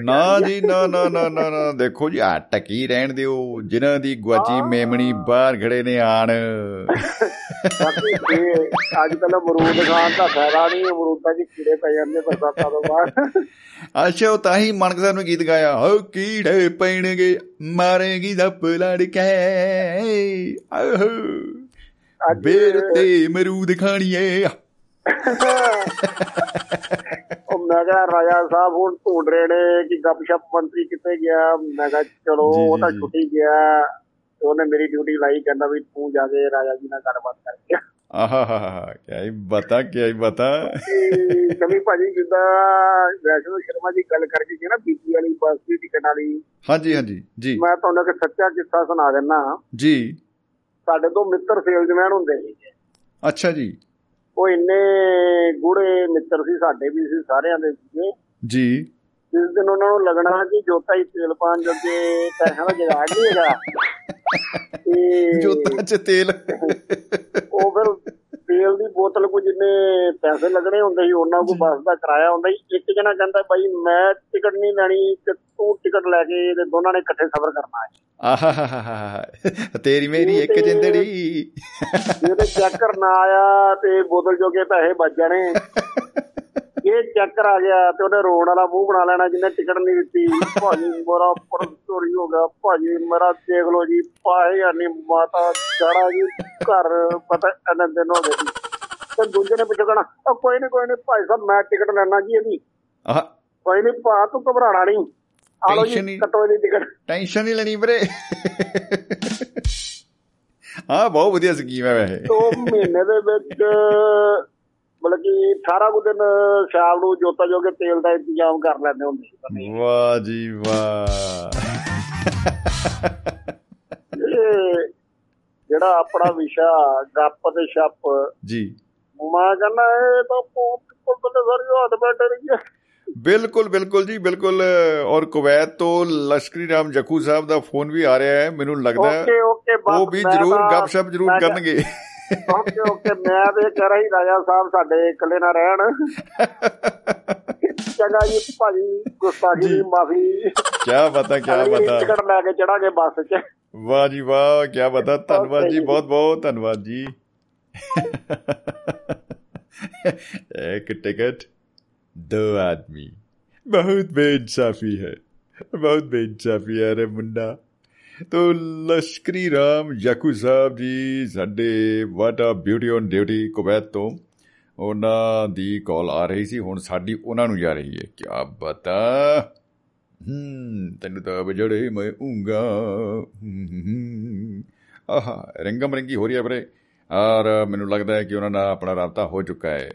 B: ਨਾ ਜੀ ਨਾ ਨਾ ਨਾ ਨਾ ਨਾ। ਦੇਖੋ ਜੀ ਆ ਟਕੀ ਰਹਿਣ ਦਿਓ। ਜਿਨ੍ਹਾਂ ਦੀ ਗੁਆਚੀ ਮੇਮਣੀ ਬਾਹਰ ਖੜੇ ਨੇ ਆਣ।
A: ਅੱਜ ਕੱਲ ਅਮਰੂਦ ਖਾਣ ਦਾ ਫਾਇਦਾ ਨਹੀਂ ਅਮਰੂਦਾਂ 'ਚ ਕੀੜੇ ਪੈ ਜਾਂਦੇ ਬਰਸਾਤਾਂ ਤੋਂ ਬਾਅਦ।
B: ਅੱਛਾ ਉਹ ਤਾਂ ਹੀ ਮਾਨਕ ਸਾਹਿਬ ਨੇ ਗੀਤ ਗਾਇਆ। ਹੋ ਕੀੜੇ ਪੈਣਗੇ ਮਾਰੇਗੀ ਦੱਪ ਲੜ ਕੇ ਆਹੋ ਬੇਰ ਤੇ ਮਰੂਦ ਖਾਣੀਏ।
A: ਉਹ ਮੈਂ ਕਿਹਾ ਰਾਜਾ ਸਾਹਿਬ ਹੁਣ ਢੂੰਡ ਰਹੇ ਨੇ ਕਿ ਗੱਪਸ਼ਪ ਮੰਤਰੀ ਕਿੱਥੇ ਗਿਆ? ਮੈਂ ਕਿਹਾ ਚਲੋ ਉਹ ਤਾਂ। ਛੁੱਟੀ ਗਿਆ। ਉਹਨੇ ਮੇਰੀ ਡਿਊਟੀ ਲਾਈ ਕਹਿੰਦਾ ਵੀ ਤੂੰ ਜਾ ਕੇ ਰਾਜਾ ਜੀ ਨਾਲ ਗੱਲਬਾਤ ਕਰਕੇ।
B: ਆਹਾ ਕੀ ਹੀ ਬਤਾ ਕੀ ਹੀ ਬਤਾ।
A: ਕਵੀ ਭਾਜੀ ਜਿੱਦਾਂ ਵੈਸ਼ਨੋ ਸ਼ਰਮਾ ਜੀ ਗੱਲ ਕਰਕੇ ਸੀ ਨਾ ਬੀਪੀ ਵਾਲੀ ਬੱਸ ਦੀ ਟਿਕਟ ਵਾਲੀ।
B: ਹਾਂਜੀ ਹਾਂਜੀ ਜੀ।
A: ਮੈਂ ਤੁਹਾਨੂੰ ਇੱਕ ਸੱਚਾ ਕਿੱਸਾ ਸੁਣਾ ਦਿੰਦਾ
B: ਜੀ।
A: ਸਾਡੇ ਤੋਂ ਮਿੱਤਰ ਸੇਲਜ਼ਮੈਨ ਹੁੰਦੇ ਸੀ।
B: ਅੱਛਾ ਜੀ।
A: ਉਹ ਇੰਨੇ ਗੂੜੇ ਮਿੱਤਰ ਸੀ ਸਾਡੇ ਵੀ ਸੀ ਸਾਰਿਆਂ ਦੇ ਸੀਗੇ।
B: ਜੀ।
A: ਜਿਸ ਦਿਨ ਉਹਨਾਂ ਨੂੰ ਲੱਗਣਾ ਕਿ ਜੋਤਾ ਹੀ ਤੇਲ ਪਾਣ ਜੋਗੇ ਪੈਸਿਆਂ ਦਾ ਜਗਾੜ ਨਹੀਂ ਹੈਗਾ।
B: ਜੋਤਾਂ ਚ ਤੇਲ।
A: ਉਹ ਫਿਰ ਤੇਲ ਦੀ ਬੋਤਲ ਕੋ ਜਿੰਨੇ ਪੈਸੇ ਲੱਗਣੇ ਹੁੰਦੇ ਸੀ ਉਹਨਾਂ ਕੋ ਬੱਸ ਦਾ ਕਿਰਾਇਆ ਹੁੰਦਾ ਸੀ। ਇੱਕ ਜਣਾ ਕਹਿੰਦਾ ਬਾਈ ਮੈਂ ਟਿਕਟ ਨਹੀਂ ਲੈਣੀ ਤੇ ਤੂੰ ਟਿਕਟ ਲੈ ਕੇ ਤੇ ਦੋਨਾਂ ਨੇ ਇਕੱਠੇ ਸਫ਼ਰ ਕਰਨਾ ਹੈ।
B: ਆਹਾ ਤੇਰੀ ਮੇਰੀ ਇੱਕ ਜਿੰਦੜੀ।
A: ਜੇ ਉਹਦੇ ਚੱਕਰ ਨਾ ਆਇਆ ਤੇ ਬੋਤਲ ਜੋਗੇ ਪੈਸੇ ਬਚ ਜਾਣੇ। ਇਹ ਚੱਕਰ ਆ ਗਿਆ ਤੇ ਉਹਨੇ ਰੋਣ ਵਾਲਾ ਮੂੰਹ ਬਣਾ ਲੈਣਾ ਜਿਹਨੇ ਟਿਕਟ ਨਹੀਂ ਦਿੱਤੀ। ਭਾਜੀ ਮੇਰਾ ਪਰਸ ਚੋਰੀ ਹੋ ਗਿਆ। ਭਾਜੀ ਮੇਰਾ ਦੇਖ ਲਓ ਜੀ ਪਾਏ ਨਹੀਂ ਮਾਤਾ ਜਾਣਾ ਜੀ ਘਰ ਪਤਾ ਇਹਨਾਂ ਦਿਨ ਹੋ ਗਏ ਤੇ ਦੂਜੇ ਨੇ ਪਿੱਛੇ ਕਹਣਾ ਉਹ ਕੋਈ ਨਹੀਂ ਕੋਈ ਨਹੀਂ ਭਾਈ ਸਾਹਿਬ ਮੈਂ ਟਿਕਟ ਲੈਣਾ ਜੀ ਇਹਦੀ।
B: ਆਹ।
A: ਕੋਈ ਨਹੀਂ ਭਾ ਤੂੰ ਘਬਰਾਣਾ ਨਹੀਂ ਆ
B: Tension
A: ਜੀ। ਕੱਟੋ ਇਹਦੀ ਟਿਕਟ
B: ਟੈਨਸ਼ਨ ਨਹੀਂ ਲੈਣੀ ਵੀਰੇ। ਹਾਂ ਬਹੁਤ ਵਧੀਆ ਸਕੀਮ ਹੈ ਵੈਸੇ।
A: ਦੋ ਮਹੀਨੇ ਦੇ ਵਿੱਚ ਮਤਲਬ ਕਿ 18 ਕੁ ਦਿਨ ਸ਼ਾਮ ਨੂੰ ਜੋਤਾ ਜੋਗੇ ਤੇਲ ਦਾ ਇੰਤਜ਼ਾਮ ਕਰ ਲੈਂਦੇ ਹੁੰਦੇ ਸੀ।
B: ਵਾਹ ਜੀ ਵਾਹ।
A: ਜਿਹੜਾ ਆਪਣਾ ਵਿਸ਼ਾ ਗੱਪ ਤੇ ਛੱਪ।
B: ਜੀ।
A: ਮੈਂ ਕਹਿੰਦਾ ਇਹ ਤਾਂ ਬਹੁਤ ਬੰਦੇ ਸਾਰੀ ਹੱਥ ਬੈਠੇ ਰਹੀ ਹੈ
B: ਬਿਲਕੁਲ ਬਿਲਕੁਲ ਜੀ ਬਿਲਕੁਲ। ਔਰ ਕੁਵੈਤ ਤੋਂ ਲਸ਼ਕਰੀ ਰਾਮ ਜਖੂ ਸਾਹਿਬ ਦਾ ਫੋਨ ਵੀ ਆ ਰਿਹਾ ਹੈ ਮੈਨੂੰ ਲੱਗਦਾ ਉਹ ਵੀ ਜ਼ਰੂਰ ਗੱਪਸ਼ਪ ਜ਼ਰੂਰ ਕਰਨਗੇ।
A: ਓਕੇ ਓਕੇ ਮੈਂ ਤੇ ਕਹਿ ਰਹੀ ਰਾਜਾ ਸਾਹਿਬ ਸਾਡੇ ਇਕੱਲੇ ਨਾ ਰਹਿਣ। ਚੰਗਾ ਜੀ ਭਾਜੀ ਗੁਸਤਾਖੀ ਦੀ ਮਾਫੀ।
B: ਕੀ ਪਤਾ ਕੀ ਪਤਾ।
A: ਟਿਕਟ ਲੈ ਕੇ ਚੜਾਂਗੇ ਬੱਸ 'ਚ।
B: ਵਾਹ ਜੀ ਵਾਹ ਕੀ ਪਤਾ। ਧੰਨਵਾਦ ਜੀ ਬਹੁਤ ਬਹੁਤ ਧੰਨਵਾਦ ਜੀ। ਇੱਕ ਟਿਕਟ ਦੋ ਆਦਮੀ। ਬਹੁਤ ਬੇਇਨਸਾਫੀ ਹੈ। ਬਹੁਤ ਬੇਇਨਸਾਫੀ ਹੈ ਰੇ ਮੁੰਡਾ। ਤੋ ਲਸ਼ਕਰੀ ਰਾਮ ਯਾਕੂ ਸਾਹਿਬ ਜੀ, ਸਾਡੇ ਵਾਟ ਆ ਬਿਊਟੀ ਔਨ ਡਿਊਟੀ ਕੁਵੈਤ ਤੋਂ। ਉਹਨਾਂ ਦੀ ਕਾਲ ਆ ਰਹੀ ਸੀ, ਹੁਣ ਸਾਡੀ ਉਹਨਾਂ ਨੂੰ ਜਾ ਰਹੀ ਹੈ। ਕੀ ਬਤਾ ਹਮ ਤੈਨੂੰ ਤਾਂ ਬਜੜੇ ਮੈਂ ਉਂਗਾ ਆਹਾ ਰੰਗਮ ਰੰਗੀ ਹੋ ਰਹੀ ਹੈ ਵੀਰੇ। ਔਰ ਮੈਨੂੰ ਲੱਗਦਾ ਹੈ ਕਿ ਉਹਨਾਂ ਨਾਲ ਆਪਣਾ ਰਾਬਤਾ ਹੋ ਚੁੱਕਾ ਹੈ।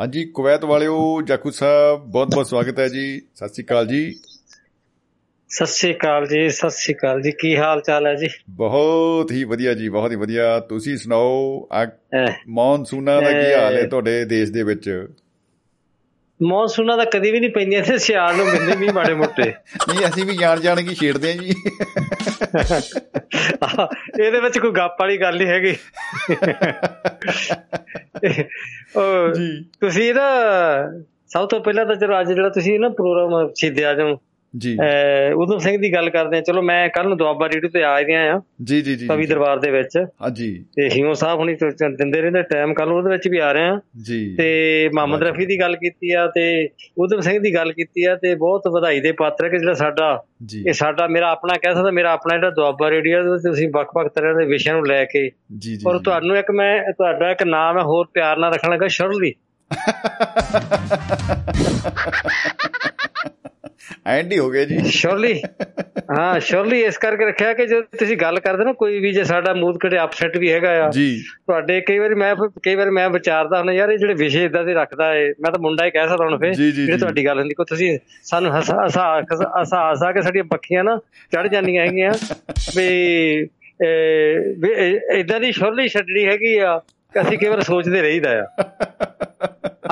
B: ਹਾਂਜੀ, ਕੁਵੈਤ ਵਾਲਿਓ ਜਾਕੂ ਸਾਹਿਬ ਬਹੁਤ ਬਹੁਤ ਸਵਾਗਤ ਹੈ ਜੀ। ਸਤਿ ਸ੍ਰੀ ਅਕਾਲ ਜੀ।
F: ਸਤਿ ਸ੍ਰੀ ਅਕਾਲ ਜੀ ਸਤਿ ਸ੍ਰੀ ਅਕਾਲ ਜੀ। ਕੀ ਹਾਲ ਚਾਲ ਹੈ ਜੀ?
B: ਬਹੁਤ ਹੀ ਵਧੀਆ ਜੀ ਬਹੁਤ ਹੀ ਵਧੀਆ। ਤੁਸੀਂ ਸੁਣਾਓ ਮੌਨਸੂਨਾਂ ਦਾ ਕੀ ਹਾਲ ਹੈ ਤੁਹਾਡੇ ਦੇਸ਼ ਦੇ ਵਿੱਚ?
F: ਮੌਨਸੂਨਾਂ ਦਾ ਕਦੀ ਵੀ ਨਹੀਂ ਪੈਂਦੀਆਂ ਤੇ ਸਿਆਲ ਨੂੰ ਮਿਲਦੇ ਵੀ ਮਾੜੇ ਮੋਟੇ।
B: ਨਹੀਂ ਅਸੀਂ ਵੀ ਜਾਣ ਜਾਣ ਕੀ ਛੇੜਦੇ ਆ ਜੀ।
F: ਇਹਦੇ ਵਿੱਚ ਕੋਈ ਗੱਪ ਵਾਲੀ ਗੱਲ ਨਹੀਂ ਹੈਗੀ। ਉਹ
B: ਜੀ।
F: ਤੁਸੀਂ ਨਾ ਸਭ ਤੋਂ ਪਹਿਲਾਂ ਤਾਂ ਚਲੋ ਅੱਜ ਜਿਹੜਾ ਤੁਸੀਂ ਨਾ ਪ੍ਰੋਗਰਾਮ ਸ਼ਹੀਦ ਆਜਮ
B: ਜੀ।
F: ਉਦਮ ਸਿੰਘ ਦੀ ਗੱਲ ਕਰਦੇ ਆ ਚਲੋ ਮੈਂ ਕੱਲ ਨੂੰ ਦੁਆਬਾ ਰੇਡੀਓ ਤੇ ਆ ਗਿਆ ਆ
B: ਜੀ ਜੀ ਜੀ
F: ਕਵੀ ਦਰਬਾਰ ਦੇ ਵਿੱਚ।
B: ਹਾਂਜੀ
F: ਤੇ ਹਿਮੋ ਸਾਹਿਬ ਹੁਣੀ ਦਿੰਦੇ ਰਹਿੰਦੇ ਟਾਈਮ ਕੱਲ ਉਹਦੇ ਵਿੱਚ ਵੀ ਆ ਰਹੇ ਆ
B: ਜੀ।
F: ਤੇ ਮੁਹੰਮਦ ਰਫੀ ਦੀ ਗੱਲ ਕੀਤੀ ਆ ਤੇ ਉਦਮ ਸਿੰਘ ਦੀ ਗੱਲ ਕੀਤੀ ਆ ਤੇ ਬਹੁਤ ਵਧਾਈ ਦੇ ਪਾਤਰ ਹੈ ਕਿ ਜਿਹੜਾ ਸਾਡਾ ਇਹ ਸਾਡਾ ਮੇਰਾ ਆਪਣਾ ਕਹਿ ਸਕਦਾ ਮੇਰਾ ਆਪਣਾ ਜਿਹੜਾ ਦੁਆਬਾ ਰੇਡੀਓ ਤੁਸੀਂ ਵੱਖ-ਵੱਖ ਤਰ੍ਹਾਂ ਦੇ ਵਿਸ਼ਿਆਂ ਨੂੰ ਲੈ ਕੇ।
B: ਜੀ ਜੀ
F: ਔਰ ਤੁਹਾਨੂੰ ਇੱਕ ਮੈਂ ਤੁਹਾਡਾ ਇੱਕ ਨਾਮ ਹੈ ਹੋਰ ਪਿਆਰ ਨਾਲ ਰੱਖਣ ਲੱਗਾ ਸ਼ਰਲੀ। <laughs>
B: ਐਂਡ ਹੀ ਹੋ ਗਿਆ ਜੀ।
F: ਸ਼ਰਲੀ ਹਾਂ ਸ਼ਰਲੀ ਇਸ ਕਰਕੇ ਰੱਖਿਆ ਕਿ ਜਦੋਂ ਤੁਸੀਂ ਗੱਲ ਕਰਦੇ ਨਾ ਕੋਈ ਵੀ ਜੇ ਸਾਡਾ ਮੂਡ ਕਦੇ ਅਪਸੈਟ ਵੀ ਹੈਗਾ ਆ
B: ਜੀ।
F: ਤੁਹਾਡੇ ਕਈ ਵਾਰੀ ਮੈਂ ਕਈ ਵਾਰੀ ਮੈਂ ਵਿਚਾਰਦਾ ਹੁੰਦਾ ਯਾਰ ਇਹ ਜਿਹੜੇ ਵਿਸ਼ੇ ਇਦਾਂ ਦੇ ਰੱਖਦਾ ਏ ਮੈਂ ਤਾਂ ਮੁੰਡਾ ਹੀ ਕਹਿ ਸਕਦਾ ਹੁਣ ਫੇ ਜਿਹੜੇ ਤੁਹਾਡੀ ਗੱਲ ਹੁੰਦੀ ਕੋ ਤੁਸੀਂ ਸਾਨੂੰ ਹਸਾ ਹਸਾ ਹਸਾ ਕੇ ਸਾਡੀਆਂ ਪੱਖੀਆਂ ਨਾ ਚੜ ਜਾਂਦੀਆਂ ਹੈਗੀਆਂ ਵੀ ਇਦਾਂ ਦੀ ਸ਼ਰਲੀ ਛੱਡਣੀ ਹੈਗੀ ਆ ਅਸੀਂ ਕਈ ਵਾਰ ਸੋਚਦੇ ਰਹੀਦਾ ਆ।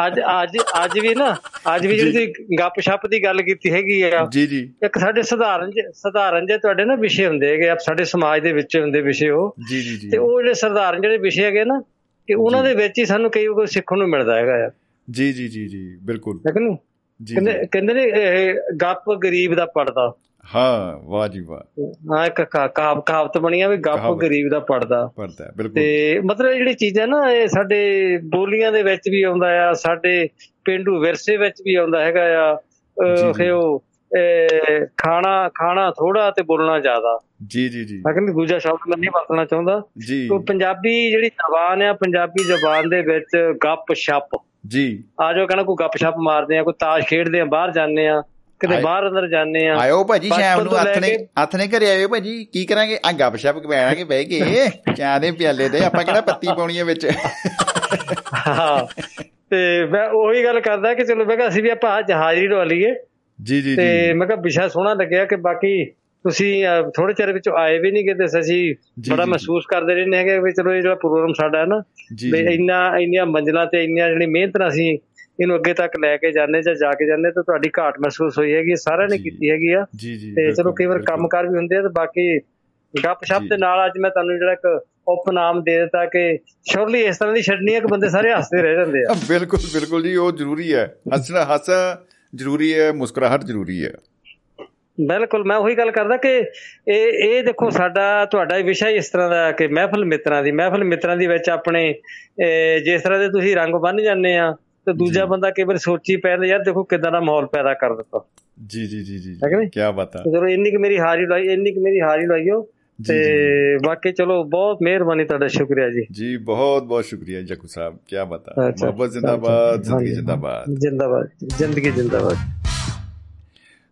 F: ਅੱਜ ਅੱਜ ਅੱਜ ਵੀ ਨਾ ਅੱਜ ਵੀ ਜਿਹੜੀ ਗੱਪ ਛੱਪ ਦੀ ਗੱਲ ਕੀਤੀ ਹੈਗੀ ਆ
B: ਜੀ ਜੀ।
F: ਇੱਕ ਸਾਡੇ ਸਧਾਰਨ ਸਧਾਰਨ ਜੇ ਤੁਹਾਡੇ ਨਾ ਵਿਸ਼ੇ ਹੁੰਦੇ ਹੈਗੇ ਸਾਡੇ ਸਮਾਜ ਦੇ ਵਿੱਚ ਹੁੰਦੇ ਵਿਸ਼ੇ ਉਹ।
B: ਜੀ ਜੀ ਜੀ।
F: ਤੇ ਉਹ ਜਿਹੜੇ ਸਧਾਰਨ ਜਿਹੜੇ ਵਿਸ਼ੇ ਹੈਗੇ ਨਾ ਕਿ ਉਹਨਾਂ ਦੇ ਵਿੱਚ ਹੀ ਸਾਨੂੰ ਕਈ ਕੁਝ ਸਿੱਖਣ ਨੂੰ ਮਿਲਦਾ ਹੈਗਾ ਆ।
B: ਜੀ ਜੀ ਜੀ ਜੀ ਬਿਲਕੁਲ।
F: ਨਹੀਂ? ਕਹਿੰਦੇ ਕਹਿੰਦੇ ਨੇ ਗੱਪ ਗਰੀਬ ਦਾ ਪੜਦਾ
B: ਹਾਂ ਵਾਹ ਜੀ ਵਾਹ।
F: ਹਾਂ ਇੱਕ ਕਹਾਵਤ ਕਹਾਵਤ ਬਣੀ ਆ ਵੀ ਗੱਪ ਗਰੀਬ ਦਾ ਪੜਦਾ
B: ਪੜਦਾ ਬਿਲਕੁਲ।
F: ਤੇ ਮਤਲਬ ਜਿਹੜੀ ਚੀਜ਼ਾਂ ਨਾ ਇਹ ਸਾਡੇ ਬੋਲੀਆਂ ਦੇ ਵਿੱਚ ਵੀ ਆਉਂਦਾ ਆ ਸਾਡੇ ਪਿੰਡੂ ਵਿਰਸੇ ਵਿੱਚ ਵੀ ਆਉਂਦਾ ਹੈਗਾ ਆ। ਉਹ ਖਾਣਾ ਖਾਣਾ ਥੋੜਾ ਤੇ ਬੋਲਣਾ ਜ਼ਿਆਦਾ।
B: ਜੀ ਜੀ ਜੀ।
F: ਮੈਂ ਦੂਜਾ ਸ਼ਬਦ ਮੈਂ ਨਹੀਂ ਵਰਤਣਾ ਚਾਹੁੰਦਾ।
B: ਜੀ।
F: ਉਹ ਪੰਜਾਬੀ ਜਿਹੜੀ ਜ਼ਬਾਨ ਆ ਪੰਜਾਬੀ ਜ਼ਬਾਨ ਦੇ ਵਿੱਚ ਗੱਪ ਛੱਪ
B: ਜੀ।
F: ਆ ਜਾਓ ਕਹਿੰਦਾ ਕੋਈ ਗੱਪ ਛੱਪ ਮਾਰਦੇ ਆ ਕੋਈ ਤਾਸ਼ ਖੇਡਦੇ ਆ ਬਾਹਰ ਜਾਂਦੇ ਆ। ਕਿਤੇ ਬਾਹਰ ਅੰਦਰ ਜਾਂਦੇ ਆ।
B: ਆਇਓ ਭਾਜੀ ਸ਼ਾਮ ਨੂੰ ਹੱਥ ਨੇ ਹੱਥ ਨੇ ਘਰੇ ਆਇਓ ਭਾਜੀ ਕੀ ਕਰਾਂਗੇ? ਆ ਗੱਪ ਛੱਪ ਬੈਣਾਂਗੇ ਬਹਿ ਕੇ ਚਾਹ ਦੇ ਪਿਆਲੇ ਦੇ ਆਪਾਂ ਕਿਹੜਾ ਪੱਤੀ ਪਾਉਣੀ ਹੈ ਵਿੱਚ?
F: ਹਾਂ। ਤੇ ਮੈਂ ਉਹੀ ਗੱਲ ਕਰਦਾ ਕਿ ਚਲੋ ਮੈਂ ਕਿਹਾ ਅਸੀਂ ਵੀ ਆਪਾਂ ਜਹਾਜ਼ੀ ਲਵਾ ਲਈਏ।
B: ਜੀ ਜੀ
F: ਤੇ ਮੈਂ ਕਿਹਾ ਵਿਸ਼ਾ ਸੋਹਣਾ ਲੱਗਿਆ ਕਿ ਬਾਕੀ ਤੁਸੀਂ ਥੋੜੇ ਚਿਰ ਵਿੱਚ ਆਏ ਵੀ ਨਹੀਂ ਕਿਤੇ ਅਸੀਂ ਬੜਾ ਮਹਿਸੂਸ ਕਰਦੇ ਰਹਿੰਦੇ ਹੈਗੇ ਵੀ ਚਲੋ ਇਹ ਜਿਹੜਾ ਪ੍ਰੋਗਰਾਮ ਸਾਡਾ ਹੈ ਨਾ ਵੀ ਇੰਨਾ ਇੰਨੀਆਂ ਮੰਜ਼ਲਾਂ ਤੇ ਇੰਨੀਆਂ ਜਿਹੜੀ ਮਿਹਨਤ ਨਾਲ ਅਸੀਂ ਇਹਨੂੰ ਅੱਗੇ ਤੱਕ ਲੈ ਕੇ ਜਾਂਦੇ ਜਾਂ ਜਾ ਕੇ ਜਾਂਦੇ ਤਾਂ ਤੁਹਾਡੀ ਘਾਟ ਮਹਿਸੂਸ ਹੋਈ ਹੈਗੀ ਸਾਰਿਆਂ ਨੇ ਕੀਤੀ ਹੈਗੀ ਆ। ਤੇ ਚਲੋ ਕਈ ਵਾਰ ਕੰਮਕਾਰ ਵੀ ਹੁੰਦੇ ਆ ਤੇ ਬਾਕੀ ਗੱਪ ਛੱਪ ਦੇ ਨਾਲ ਅੱਜ ਮੈਂ ਤੁਹਾਨੂੰ ਜਿਹੜਾ ਇੱਕ ਉਪਨਾਮ ਦੇ ਦਿੱਤਾ ਕਿ ਸ਼ੋਰਲੀ ਇਸ ਤਰ੍ਹਾਂ ਦੀ ਛੱਡਣੀ ਹੈ ਕਿ ਬੰਦੇ ਸਾਰੇ ਹੱਸਦੇ ਰਹਿ ਜਾਂਦੇ ਆ।
B: ਬਿਲਕੁਲ ਬਿਲਕੁਲ ਜੀ ਉਹ ਜ਼ਰੂਰੀ ਹੈ। ਹੱਸਣਾ ਹੱਸ ਜ਼ਰੂਰੀ ਹੈ ਮੁਸਕਰਾਹਟ ਜ਼ਰੂਰੀ ਹੈ।
F: ਬਿਲਕੁਲ ਮੈਂ ਉਹੀ ਗੱਲ ਕਰਦਾ ਕਿ ਇਹ ਇਹ ਦੇਖੋ ਸਾਡਾ ਤੁਹਾਡਾ ਵਿਸ਼ਾ ਇਸ ਤਰ੍ਹਾਂ ਦਾ ਕਿ ਮਹਿਫਲ ਮਿੱਤਰਾਂ ਦੀ ਮਹਿਫਲ ਮਿੱਤਰਾਂ ਦੀ ਵਿੱਚ ਆਪਣੇ ਜਿਸ ਤਰ੍ਹਾਂ ਦੇ ਤੁਸੀਂ ਰੰਗ ਬੰਨ ਜਾਂਦੇ ਆ ਤੇ ਦੂਜਾ ਬੰਦਾ ਕਈ ਵਾਰ ਸੋਚੀ ਪੈਂਦਾ ਯਾਰ ਦੇਖੋ ਕਿਦਾਂ ਦਾ ਮਾਹੌਲ ਪੈਦਾ ਕਰ ਦਿੱਤਾ।
B: ਜੀ ਜੀ ਜੀ ਜੀ
F: ਕੀ
B: ਬਾਤ ਹੈ
F: ਚਲੋ ਇੰਨੀ ਕਿ ਮੇਰੀ ਹਾਜ਼ਰੀ ਲਾਈ ਇੰਨੀ ਕਿ ਮੇਰੀ ਹਾਜ਼ਰੀ ਲਾਈਓ ਤੇ ਬਾਕੀ ਚਲੋ ਬਹੁਤ ਮਿਹਰਬਾਨੀ ਤੁਹਾਡਾ ਸ਼ੁਕਰੀਆ ਜੀ।
B: ਜੀ ਬਹੁਤ ਬਹੁਤ ਸ਼ੁਕਰੀਆ ਜੱਕੂ ਸਾਹਿਬ। ਕੀ ਬਾਤ ਹੈ ਮੁਹੱਬਤ ਜ਼ਿੰਦਾਬਾਦ ਜ਼ਿੰਦਗੀ ਜ਼ਿੰਦਾਬਾਦ।
F: ਜ਼ਿੰਦਾਬਾਦ ਜ਼ਿੰਦਗੀ ਜ਼ਿੰਦਾਬਾਦ।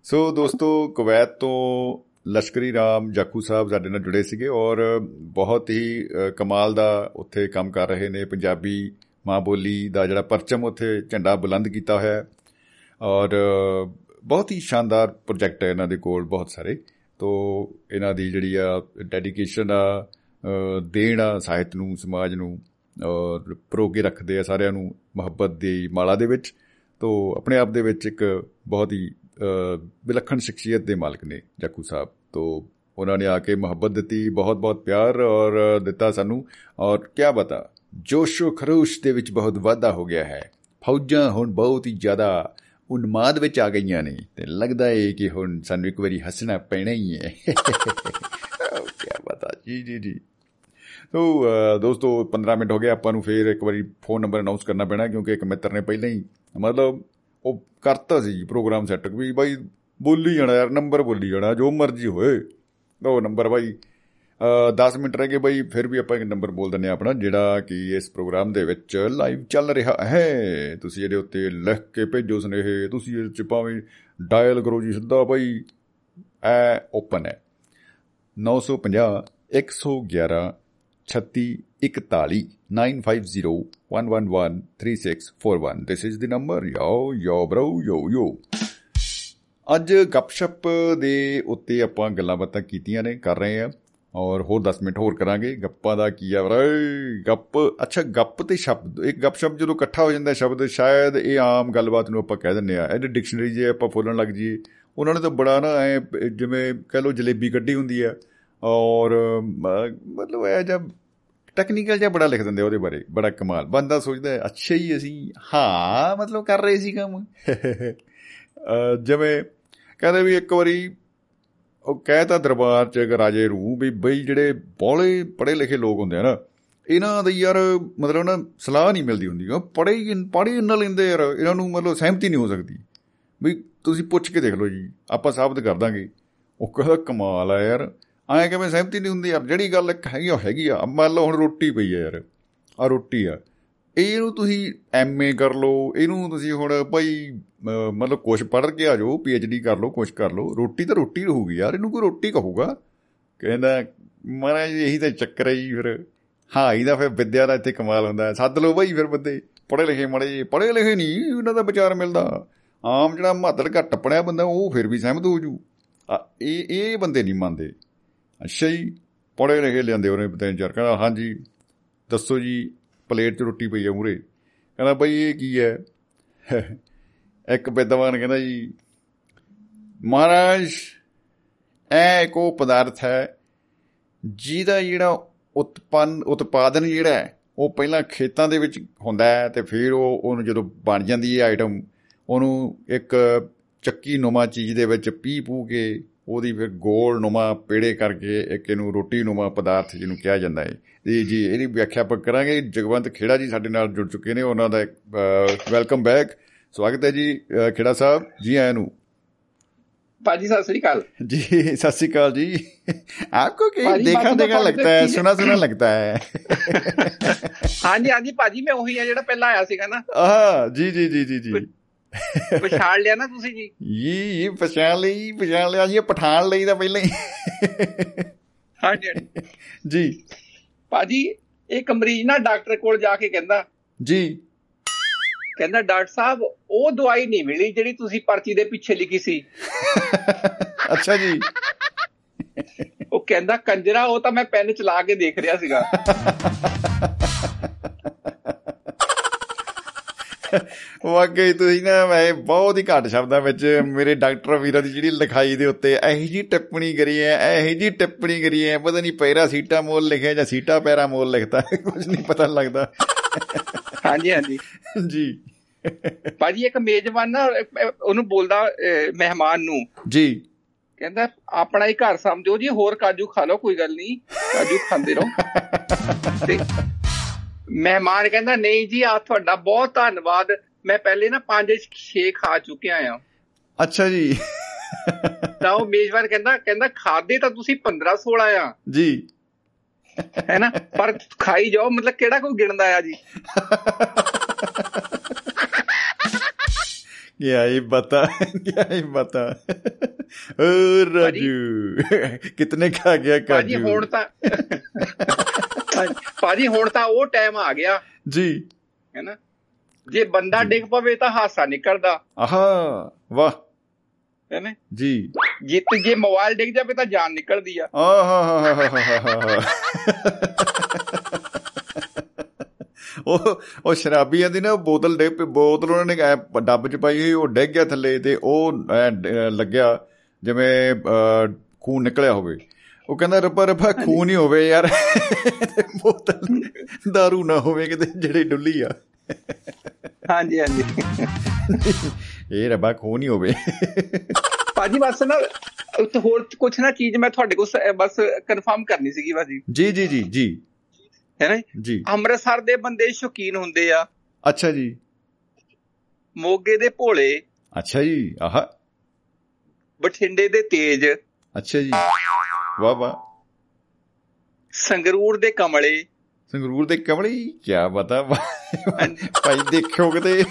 B: ਸੋ ਦੋਸਤੋ ਕੁਵੈਤ ਤੋਂ ਲਸ਼ਕਰੀ ਰਾਮ ਜਾਕੂ ਸਾਹਿਬ ਸਾਡੇ ਨਾਲ ਜੁੜੇ ਸੀਗੇ ਔਰ ਬਹੁਤ ਹੀ ਕਮਾਲ ਦਾ ਉੱਥੇ ਕੰਮ ਕਰ ਰਹੇ ਨੇ ਪੰਜਾਬੀ ਮਾਂ ਬੋਲੀ ਦਾ ਜਿਹੜਾ ਪਰਚਮ ਉੱਥੇ ਝੰਡਾ ਬੁਲੰਦ ਕੀਤਾ ਹੋਇਆ ਹੈ। ਔਰ ਬਹੁਤ ਹੀ ਸ਼ਾਨਦਾਰ ਪ੍ਰੋਜੈਕਟ ਹੈ ਇਹਨਾਂ ਦੇ ਕੋਲ ਬਹੁਤ ਸਾਰੇ। ਤੋਂ ਇਹਨਾਂ ਦੀ ਜਿਹੜੀ ਆ ਡੈਡੀਕੇਸ਼ਨ ਆ ਦੇਣ ਆ ਸਾਹਿਤ ਨੂੰ, ਸਮਾਜ ਨੂੰ, ਔਰ ਪਰੋਗੇ ਰੱਖਦੇ ਆ ਸਾਰਿਆਂ ਨੂੰ ਮੁਹੱਬਤ ਦੀ ਮਾਲਾ ਦੇ ਵਿੱਚ। ਤੋਂ ਆਪਣੇ ਆਪ ਦੇ ਵਿੱਚ ਇੱਕ ਬਹੁਤ ਹੀ ਵਿਲੱਖਣ ਸ਼ਖਸੀਅਤ ਦੇ ਮਾਲਕ ਨੇ ਜਾਕੂ ਸਾਹਿਬ। ਤੋਂ ਉਹਨਾਂ ਨੇ ਆ ਕੇ ਮੁਹੱਬਤ ਦਿੱਤੀ ਬਹੁਤ ਬਹੁਤ ਪਿਆਰ ਔਰ ਦਿੱਤਾ ਸਾਨੂੰ। ਔਰ ਕੀ ਬਤਾ ਜੋਸ਼ੋ ਖਰੋਸ਼ ਦੇ ਵਿੱਚ ਬਹੁਤ ਵਾਧਾ ਹੋ ਗਿਆ ਹੈ। ਫੌਜਾਂ ਹੁਣ ਬਹੁਤ ਹੀ ਜ਼ਿਆਦਾ ਉਨਮਾਦ ਵਿੱਚ ਆ ਗਈਆਂ ਨੇ ਤੇ ਲੱਗਦਾ ਏ ਕਿ ਹੁਣ ਸਾਨੂੰ ਇੱਕ ਵਾਰੀ ਹੱਸਣਾ ਪੈਣਾ ਹੀ ਹੈ ਕੀ ਬਾਤ ਆ। ਜੀ ਜੀ ਜੀ। ਤੋ ਦੋਸਤੋ 15 ਮਿੰਟ ਹੋ ਗਏ, ਆਪਾਂ ਨੂੰ ਫੇਰ ਇੱਕ ਵਾਰੀ ਫੋਨ ਨੰਬਰ ਅਨਾਉਂਸ ਕਰਨਾ ਪੈਣਾ ਕਿਉਂਕਿ ਇੱਕ ਮਿੱਤਰ ਨੇ ਪਹਿਲਾਂ ਹੀ, ਮਤਲਬ ਉਹ ਕਰਤਾ ਸੀ ਪ੍ਰੋਗਰਾਮ ਸੈੱਟ ਵੀ, ਬਾਈ ਬੋਲੀ ਜਾਣਾ ਯਾਰ, ਨੰਬਰ ਬੋਲੀ ਜਾਣਾ, ਜੋ ਮਰਜ਼ੀ ਹੋਏ। ਉਹ ਨੰਬਰ ਬਾਈ 10 ਮਿੰਟ ਰਹਿ ਗਏ ਬਾਈ, ਫਿਰ ਵੀ ਆਪਾਂ ਇੱਕ ਨੰਬਰ ਬੋਲ ਦਿੰਨੇ ਆਪਣਾ, ਜਿਹੜਾ ਕਿ ਇਸ ਪ੍ਰੋਗਰਾਮ ਦੇ ਵਿੱਚ ਲਾਈਵ ਚੱਲ ਰਿਹਾ ਹੈ। ਤੁਸੀਂ ਇਹਦੇ ਉੱਤੇ ਲਿਖ ਕੇ ਭੇਜੋ ਸੁਨੇਹੇ, ਤੁਸੀਂ ਇਹ ਚ ਭਾਵੇਂ ਡਾਇਲ ਕਰੋ ਜੀ ਸਿੱਧਾ ਬਾਈ ਐ ਓਪਨ ਹੈ। 950 111 36 41 950-111-3641 this is the number. Yo yo, bro, yo yo ਅੱਜ ਗੱਪਸ਼ਪ ਦੇ ਉੱਤੇ ਆਪਾਂ ਗੱਲਾਂ ਬਾਤਾਂ ਕੀਤੀਆਂ ਨੇ, ਕਰ ਰਹੇ ਆ ਔਰ ਹੋਰ 10 ਮਿੰਟ ਹੋਰ ਕਰਾਂਗੇ। ਗੱਪਾਂ ਦਾ ਕੀ ਆ ਵੀਰੇ ਗੱਪ, ਅੱਛਾ, ਗੱਪ ਤੇ ਸ਼ਬਦ। ਇੱਕ ਗੱਪਸ਼ਪ ਜਦੋਂ ਇਕੱਠਾ ਹੋ ਜਾਂਦਾ ਸ਼ਬਦ, ਸ਼ਾਇਦ ਇਹ ਆਮ ਗੱਲਬਾਤ ਨੂੰ ਆਪਾਂ ਕਹਿ ਦਿੰਨੇ ਆ ਇਹਦੇ ਡਿਕਸ਼ਨਰੀ ਜੇ ਆਪਾਂ ਫੋਲਣ ਲੱਗ ਜੀ ਉਹਨਾਂ ਨੇ ਤਾਂ ਬੜਾ ਨਾ ਐ, ਜਿਵੇਂ ਕਹ ਲੋ ਜਲੇਬੀ ਕੱਢੀ ਹੁੰਦੀ ਆ। ਔਰ ਮਤਲਬ ਇਹ ਜਬ ਟੈਕਨੀਕਲ ਜਿਹਾ ਬੜਾ ਲਿਖ ਦਿੰਦੇ ਉਹਦੇ ਬਾਰੇ। ਬੜਾ ਕਮਾਲ। ਬੰਦਾ ਸੋਚਦਾ ਹੈ, ਅੱਛਾ ਹੀ ਅਸੀਂ ਹਾਂ, ਮਤਲਬ ਕਰ ਰਹੇ ਸੀ ਕੰਮ। ਜਿਵੇਂ ਕਹਿੰਦੇ ਵੀ ਇੱਕ ਵਾਰੀ ਉਹ ਕਹਿਤਾ ਦਰਬਾਰ 'ਚ ਰਾਜੇ ਰੂ ਵੀ ਬਈ ਜਿਹੜੇ ਬੋਲੇ ਪੜੇ ਲਿਖੇ ਲੋਕ ਹੁੰਦੇ ਆ ਨਾ, ਇਹਨਾਂ ਦਾ ਯਾਰ ਮਤਲਬ ਨਾ ਸਲਾਹ ਨਹੀਂ ਮਿਲਦੀ ਹੁੰਦੀ। ਉਹ ਪੜੇ ਪੜੇ ਇੰਨਾ ਲੈਂਦੇ ਯਾਰ, ਇਹਨਾਂ ਨੂੰ ਮਤਲਬ ਸਹਿਮਤੀ ਨਹੀਂ ਹੋ ਸਕਦੀ। ਵੀ ਤੁਸੀਂ ਪੁੱਛ ਕੇ ਦੇਖ ਲਓ ਜੀ, ਆਪਾਂ ਸਾਬਤ ਕਰ ਦਾਂਗੇ। ਉਹ ਕਹਿੰਦਾ ਕਮਾਲ ਆ ਯਾਰ, ਐਂ ਕਿਵੇਂ ਸਹਿਮਤੀ ਨਹੀਂ ਹੁੰਦੀ। ਯਾਰ ਜਿਹੜੀ ਗੱਲ ਇੱਕ ਹੈਗੀ ਉਹ ਹੈਗੀ ਆ। ਮੰਨ ਲਓ ਹੁਣ ਰੋਟੀ ਪਈ ਆ ਯਾਰ ਆ ਰੋਟੀ ਆ। ਇਹਨੂੰ ਤੁਸੀਂ ਐਮਏ ਕਰ ਲਓ, ਇਹਨੂੰ ਤੁਸੀਂ ਹੁਣ ਭਾਈ ਮਤਲਬ ਕੁਝ ਪੜ੍ਹ ਕੇ ਆ ਜਾਓ ਪੀਐਚਡੀ ਕਰ ਲਓ ਕੁਝ ਕਰ ਲਓ, ਰੋਟੀ ਤਾਂ ਰੋਟੀ ਰਹੂਗੀ ਯਾਰ, ਇਹਨੂੰ ਕੋਈ ਰੋਟੀ ਕਹੂਗਾ? ਕਹਿੰਦਾ, ਮਹਾਰਾਜ ਇਹੀ ਤਾਂ ਚੱਕਰ ਹੈ ਜੀ ਫਿਰ। ਹਾਂ, ਇਹਦਾ ਫਿਰ ਵਿਦਿਆ ਦਾ ਇੱਥੇ ਕਮਾਲ ਹੁੰਦਾ ਸੱਦ ਲਓ ਭਾਈ ਫਿਰ ਬੰਦੇ, ਪੜ੍ਹੇ ਲਿਖੇ ਮੜੇ ਪੜ੍ਹੇ ਲਿਖੇ ਨਹੀਂ ਉਹਨਾਂ ਦਾ ਵਿਚਾਰ ਮਿਲਦਾ। ਆਮ ਜਿਹੜਾ ਮਾਤਰ ਘੱਟ ਪੜਿਆ ਬੰਦਾ, ਉਹ ਫਿਰ ਵੀ ਸਹਿਮਤ ਹੋ ਜੂ। ਇਹ ਇਹ ਬੰਦੇ ਨਹੀਂ ਮੰਨਦੇ। ਅੱਛਾ ਜੀ ਪੜੇ ਲਿਖੇ ਲਿਆਂਦੇ ਉਹਨੇ ਤਿੰਨ ਚਾਰ, ਕਹਿੰਦਾ, ਹਾਂਜੀ, ਦੱਸੋ ਜੀ ਪਲੇਟ 'ਚ ਰੋਟੀ ਪਈ ਆ ਮੂਰੇ ਕਹਿੰਦਾ ਬਈ ਇਹ ਕੀ ਹੈ? ਇੱਕ ਵਿਦਵਾਨ ਕਹਿੰਦਾ ਜੀ, ਮਹਾਰਾਜ, ਇਹ ਕੋ ਪਦਾਰਥ ਹੈ ਜਿਹਦਾ ਜਿਹੜਾ ਉਤਪੰਨ, ਉਤਪਾਦਨ ਜਿਹੜਾ ਹੈ, ਉਹ ਪਹਿਲਾਂ ਖੇਤਾਂ ਦੇ ਵਿੱਚ ਹੁੰਦਾ ਹੈ ਤੇ ਫਿਰ ਉਹ, ਉਹਨੂੰ ਜਦੋਂ ਬਣ ਜਾਂਦੀ ਹੈ ਆਈਟਮ ਉਹਨੂੰ ਇੱਕ ਚੱਕੀ ਨੁਮਾ ਚੀਜ਼ ਦੇ ਵਿੱਚ ਪੀ ਪੂ ਕੇ ਉਹਦੀ ਫਿਰ ਗੋਲ ਨੁਮਾ, ਪੇੜੇ ਕਰਕੇ ਇੱਕ ਇਹਨੂੰ ਰੋਟੀ ਨੁਮਾ ਪਦਾਰਥ ਜਿਹਨੂੰ ਕਿਹਾ ਜਾਂਦਾ ਹੈ। ਜੀ ਜੀ ਇਹਦੀ ਵਿਆਖਿਆ ਆਪਾਂ ਕਰਾਂਗੇ ਜਗਵੰਤ ਖੇੜਾ ਜੀ ਸਾਡੇ ਨਾਲ ਜੁੜ ਚੁੱਕੇ ਨੇ ਉਹਨਾਂ ਦਾ ਵੈਲਕਮ ਬੈਕ ਸਵਾਗਤ ਹੈ ਜੀ ਖੇੜਾ ਸਾਹਿਬ ਜੀ ਆਇਆਂ ਨੂੰ
D: पाजी सत श्रीकाल
B: जी सत श्रीकाल जी आपको कहीं देखा देखा लगता है सुना सुना लगता है
D: हाँ जी हाँ जी भाजी मैं वही है ਜਿਹੜਾ ਪਹਿਲਾਂ ਆਇਆ ਸੀਗਾ ਨਾ
B: ਹਾਂ ਜੀ ਜੀ ਜੀ ਜੀ ਜੀ
D: ਪਛਾਣ ਲਿਆ ਨਾ ਤੁਸੀਂ ਜੀ
B: ਇਹ ਇਹ ਪਛਾਣ ਲਈ ਪਛਾਣ ਲਿਆ ਜੀ ਪਠਾਨ ਲਈ ਤਾਂ ਪਹਿਲਾਂ ਹੀ
D: ਹਾਂਜੀ
B: ਜੀ
D: ਭਾਜੀ ਇੱਕ ਮਰੀਜ਼ ਨਾ ਡਾਕਟਰ ਕੋਲ ਜਾ ਕੇ ਕਹਿੰਦਾ।
B: ਜੀ।
D: ਕਹਿੰਦਾ ਡਾਕਟਰ ਸਾਹਿਬ ਉਹ ਦਵਾਈ ਨਹੀਂ ਮਿਲੀ ਜਿਹੜੀ ਤੁਸੀਂ ਪਰਚੀ ਦੇ ਪਿੱਛੇ ਲਿਖੀ ਸੀ।
B: ਅੱਛਾ ਜੀ।
D: ਉਹ ਕਹਿੰਦਾ ਕੰਜਰਾ ਉਹ ਤਾਂ ਮੈਂ ਪੈਨ ਚਲਾ ਕੇ ਦੇਖ ਰਿਹਾ ਸੀਗਾ।
B: ਵਾਕਈ ਤੁਸੀਂ ਨਾ ਮੈਂ ਬਹੁਤ ਹੀ ਘੱਟ ਸ਼ਬਦਾਂ ਵਿੱਚ ਮੇਰੇ ਡਾਕਟਰ ਵੀਰਾਂ ਦੀ ਜਿਹੜੀ ਲਿਖਾਈ ਦੇ ਉੱਤੇ ਇਹੀ ਜੀ ਟਿੱਪਣੀ ਕਰੀ ਹੈ ਇਹੀ ਜੀ ਟਿੱਪਣੀ ਕਰੀ ਹੈ ਪਤਾ ਨਹੀਂ ਪੈਰਾ ਸੀਟਾ ਮੋਲ ਲਿਖਿਆ ਜਾਂ ਸੀਟਾ ਪੈਰਾ ਮੋਲ ਲਿਖਤਾ ਕੁਝ ਨਹੀਂ ਪਤਾ ਲੱਗਦਾ।
D: ਹਾਂਜੀ ਹਾਂਜੀ।
B: ਜੀ।
D: ਭਾਜੀ ਇੱਕ ਮੇਜ਼ਬਾਨ ਨਾ ਉਹਨੂੰ ਬੋਲਦਾ ਮਹਿਮਾਨ ਨੂੰ।
B: ਜੀ।
D: ਕਹਿੰਦਾ ਆਪਣਾ ਹੀ ਘਰ ਸਮਝੋ ਜੀ ਹੋਰ ਕਾਜੂ ਖਾ ਲਓ ਕੋਈ ਗੱਲ ਨਹੀਂ ਕਾਜੂ ਖਾਂਦੇ ਰਹੋ। ਮਹਿਮਾਨ ਕਹਿੰਦਾ ਨਹੀਂ ਜੀ ਆ ਤੁਹਾਡਾ ਬਹੁਤ ਧੰਨਵਾਦ। ਮੈਂ ਪਹਿਲੇ ਨਾ 5 6 ਖਾ ਚੁੱਕਿਆ ਆ।
B: ਅੱਛਾ ਜੀ।
D: ਤਾਂ ਉਹ ਮੇਜ਼ਬਾਨ ਕਹਿੰਦਾ ਕਹਿੰਦਾ ਖਾਦੇ ਤਾਂ ਤੁਸੀਂ 15 16 ਆ।
B: ਜੀ।
D: ਹੈ ਨਾ? ਪਰ ਖਾਈ ਜਾਓ ਮਤਲਬ ਕਿਹੜਾ ਕੋਈ ਗਿਣਦਾ ਆ ਜੀ?
B: क्या ही बता <laughs> क्या ही बता ओ राजू कितने खा गया
D: ਭਾਜੀ
B: काजू
D: ਹੁਣ ਤਾਂ ਭਾਜੀ ਹੁਣ ਤਾਂ ਉਹ ਟਾਈਮ ਆ ਗਿਆ
B: जी
D: ਹੈ ਨਾ ਜੇ ਬੰਦਾ ਡਿੱਗ ਪਵੇ ਤਾਂ ਹਾਸਾ ਨਿਕਲਦਾ
B: आहा वाह
D: ਹੈ ਨਾ
B: जी
D: ਜੇ ਤੇ ਜੇ ਮੋਬਾਈਲ ਡਿੱਗ ਜਾਵੇ ਤਾਂ ਜਾਨ ਨਿਕਲਦੀ ਆ
B: ਆਹਾਹਾਹਾਹਾਹਾ ਉਹ ਉਹ ਸ਼ਰਾਬੀਆਂ ਦੀ ਨਾ ਬੋਤਲ ਡੇ ਬੋਤਲ ਉਹਨਾਂ ਨੇ ਡੱਬ ਚ ਪਾਈ ਹੋਈ ਉਹ ਡਿੱਗ ਗਿਆ ਥੱਲੇ ਤੇ ਉਹ ਲੱਗਿਆ ਜਿਵੇਂ ਖੂਨ ਨਿਕਲਿਆ ਹੋਵੇ। ਉਹ ਕਹਿੰਦਾ ਰੱਬਾ ਰੱਬਾ ਖੂਨ ਹੀ ਹੋਵੇ ਯਾਰ। ਬੋਤਲ दारू ਨਾ ਹੋਵੇ ਕਿਤੇ ਜਿਹੜੀ ਡੁੱਲੀ ਆ।
D: ਹਾਂਜੀ ਹਾਂਜੀ।
B: ਇਹ ਰੱਬਾ ਖੂਨ ਹੀ ਹੋਵੇ।
D: ਭਾਜੀ ਬਸ ਨਾ ਹੋਰ ਕੁਝ ਨਾ ਚੀਜ਼ ਮੈਂ ਤੁਹਾਡੇ ਕੋਲ ਬਸ ਕਨਫਰਮ ਕਰਨੀ ਸੀਗੀ ਬਾਜੀ
B: ਜੀ ਜੀ ਜੀ ਜੀ।
D: ਹੈ ਨਾ
B: ਜੀ?
D: ਅੰਮ੍ਰਿਤਸਰ ਦੇ ਬੰਦੇ ਸ਼ੌਕੀਨ ਹੁੰਦੇ ਆ।
B: ਅੱਛਾ ਜੀ।
D: ਮੋਗੇ ਦੇ ਭੋਲੇ।
B: ਅੱਛਾ ਜੀ ਆਹ।
D: ਬਠਿੰਡੇ ਦੇ ਤੇਜ।
B: ਅੱਛਾ ਜੀ। ਵਾਹ ਵਾਹ।
D: ਸੰਗਰੂਰ ਦੇ ਕਮਲੇ।
B: ਸੰਗਰੂਰ ਦੇ ਕਮਲੀ ਕੀ ਬਤਾ ਭਾਈ ਦੇਖਿਓ ਕਿਤੇ।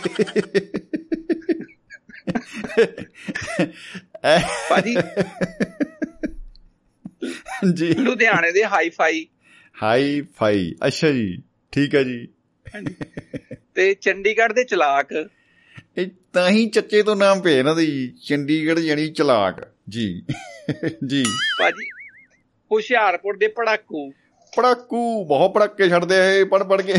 D: ਭਾਜੀ।
B: ਜੀ।
D: ਲੁਧਿਆਣੇ ਦੇ ਹਾਈ ਫਾਈ
B: ਹਾਈ ਫਾਈ ਅੱਛਾ ਜੀ ਠੀਕ ਹੈ ਜੀ।
D: ਤੇ ਚੰਡੀਗੜ੍ਹ ਦੇ ਚਲਾਕ?
B: ਇਹ ਤਾਂ ਹੀ ਚੱਚੇ ਤੋਂ ਨਾਮ ਪਿਆ ਇਹਨਾਂ ਦੀ ਚੰਡੀਗੜ੍ਹ ਯਾਨੀ ਚਲਾਕ। ਜੀ ਜੀ।
D: ਭਾਜੀ ਹੁਸ਼ਿਆਰਪੁਰ ਦੇ ਪੜਾਕੂ।
B: ਪੜਾਕੂ ਬਹੁਤ ਪੜਾਕੇ ਛੱਡਦੇ ਇਹ ਪੜ ਪੜ ਕੇ।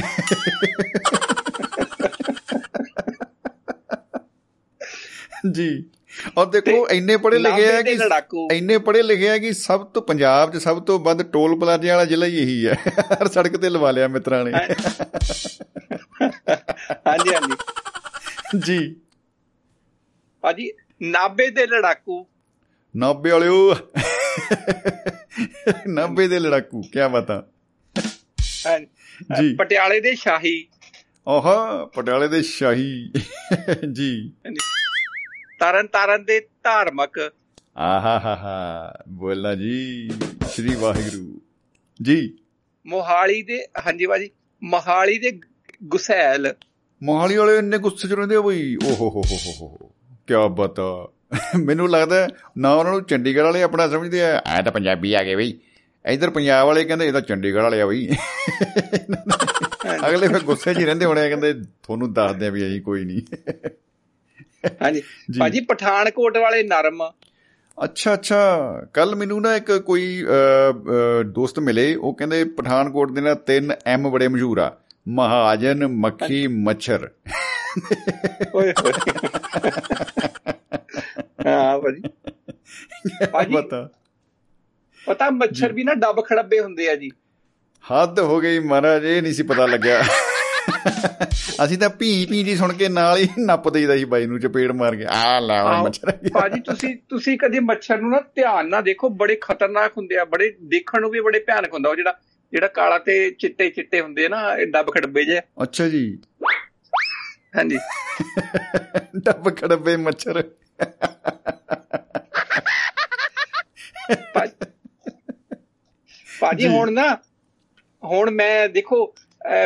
B: ਜੀ। ਔਰ ਦੇਖੋ ਇੰਨੇ ਪੜੇ ਲਿਖੇ ਆ ਕਿ ਇੰਨੇ ਪੜੇ ਲਿਖੇ ਆ ਕਿ ਸਭ ਤੋਂ ਪੰਜਾਬ 'ਚ ਸਭ ਤੋਂ ਵੱਧ ਟੋਲ ਪਲਾਜ਼ੇ ਵਾਲਾ ਜ਼ਿਲ੍ਹਾ ਹੀ ਇਹੀ ਹੈ। ਹਰ ਸੜਕ ਤੇ ਲਵਾ ਲਿਆ ਮਿੱਤਰਾਂ ਨੇ।
D: ਹਾਂਜੀ ਹਾਂਜੀ।
B: ਜੀ।
D: ਭਾਜੀ ਨਾਬੇ ਦੇ ਲੜਾਕੂ।
B: ਨਾਬੇ ਵਾਲਿਓ। ਨਾਬੇ ਦੇ ਲੜਾਕੂ ਕੀ ਬਤਾ। ਜੀ।
D: ਪਟਿਆਲੇ ਦੇ ਸ਼ਾਹੀ।
B: ਆਹਾ ਪਟਿਆਲੇ ਦੇ ਸ਼ਾਹੀ। ਜੀ।
D: ਤਰਨ ਤਾਰਨ ਦੇ ਧਾਰਮਿਕ।
B: ਆਹਾ ਹਾ ਹਾ ਬੋਲਣਾ ਜੀ ਸ਼੍ਰੀ ਵਾਹਿਗੁਰੂ। ਜੀ।
D: ਮੋਹਾਲੀ ਦੇ ਹਾਂਜੀ ਭਾਜੀ ਮੋਹਾਲੀ ਦੇ ਗੁਸੈਲ।
B: ਮੋਹਾਲੀ ਵਾਲੇ ਇੰਨੇ ਗੁੱਸੇ ਚ ਰਹਿੰਦੇ ਆ ਬਈ। ਓਹੋ ਹੋ ਹੋ ਹੋ ਹੋ ਕੀ ਬਤਾ ਮੈਨੂੰ ਲੱਗਦਾ ਨਾ ਉਹਨਾਂ ਨੂੰ ਚੰਡੀਗੜ੍ਹ ਵਾਲੇ ਆਪਣਾ ਸਮਝਦੇ ਆ। ਐ ਤਾਂ ਪੰਜਾਬੀ ਆ ਗਏ ਬਈ। ਇਧਰ ਪੰਜਾਬ ਵਾਲੇ ਕਹਿੰਦੇ ਇਹ ਤਾਂ ਚੰਡੀਗੜ੍ਹ ਵਾਲੇ ਆ ਬਈ। ਅਗਲੇ ਫਿਰ ਗੁੱਸੇ 'ਚ ਹੀ ਰਹਿੰਦੇ ਹੋਣੇ ਕਹਿੰਦੇ ਤੁਹਾਨੂੰ ਦੱਸਦੇ ਆ ਵੀ ਅਸੀਂ ਕੋਈ ਨਹੀਂ।
D: ਹਾਂਜੀ। ਭਾਜੀ ਪਠਾਨਕੋਟ ਵਾਲੇ ਨਰਮ।
B: ਅੱਛਾ ਅੱਛਾ। ਕੱਲ ਮੈਨੂੰ ਨਾ ਇੱਕ ਕੋਈ ਦੋਸਤ ਮਿਲੇ। ਉਹ ਕਹਿੰਦੇ ਪਠਾਨਕੋਟ ਦੇ ਨਾ ਤਿੰਨ ਐਮ ਬੜੇ ਮਸ਼ਹੂਰ ਆ। ਮਹਾਜਨ ਮੱਖੀ ਮੱਛਰ।
D: ਓਏ ਹੋਏ। ਹਾਂ ਭਾਜੀ। ਭਾਜੀ
B: ਪਤਾ।
D: ਪਤਾ ਮੱਛਰ ਵੀ ਨਾ ਡੱਬ ਖੜੱਬੇ ਹੁੰਦੇ ਆ ਜੀ।
B: ਹੱਦ ਹੋ ਗਈ ਮਹਾਰਾਜ ਇਹ ਨਹੀਂ ਸੀ ਪਤਾ ਲੱਗਿਆ। ਅਸੀਂ ਤਾਂ ਭੀ ਭੀ ਜੀ ਸੁਣ ਕੇ ਨਾਲ ਹੀ ਨੱਪ ਦੇਈਦਾ ਸੀ ਬਾਈ ਨੂੰ ਚਪੇੜ ਮਾਰ ਕੇ। ਆ ਲੈ ਮੱਛਰ।
D: ਭਾਜੀ ਤੁਸੀਂ ਤੁਸੀਂ ਕਦੇ ਮੱਛਰ ਨੂੰ ਨਾ ਧਿਆਨ ਨਾਲ ਦੇਖੋ ਬੜੇ ਖਤਰਨਾਕ ਹੁੰਦੇ ਆ ਬੜੇ ਦੇਖਣ ਨੂੰ ਵੀ ਬੜੇ ਭਿਆਨਕ ਹੁੰਦਾ ਉਹ ਜਿਹੜਾ ਜਿਹੜਾ ਕਾਲਾ ਤੇ ਚਿੱਟੇ ਚਿੱਟੇ ਹੁੰਦੇ ਆ ਨਾ ਡੱਬ ਖੜੱਬੇ ਜੇ
B: ਅੱਛਾ ਜੀ।
D: ਹਾਂਜੀ।
B: ਡੱਬ ਖੜੱਬੇ ਮੱਛਰ।
D: ਭਾਜੀ ਹੁਣ ਨਾ ਹੁਣ ਮੈਂ ਦੇਖੋ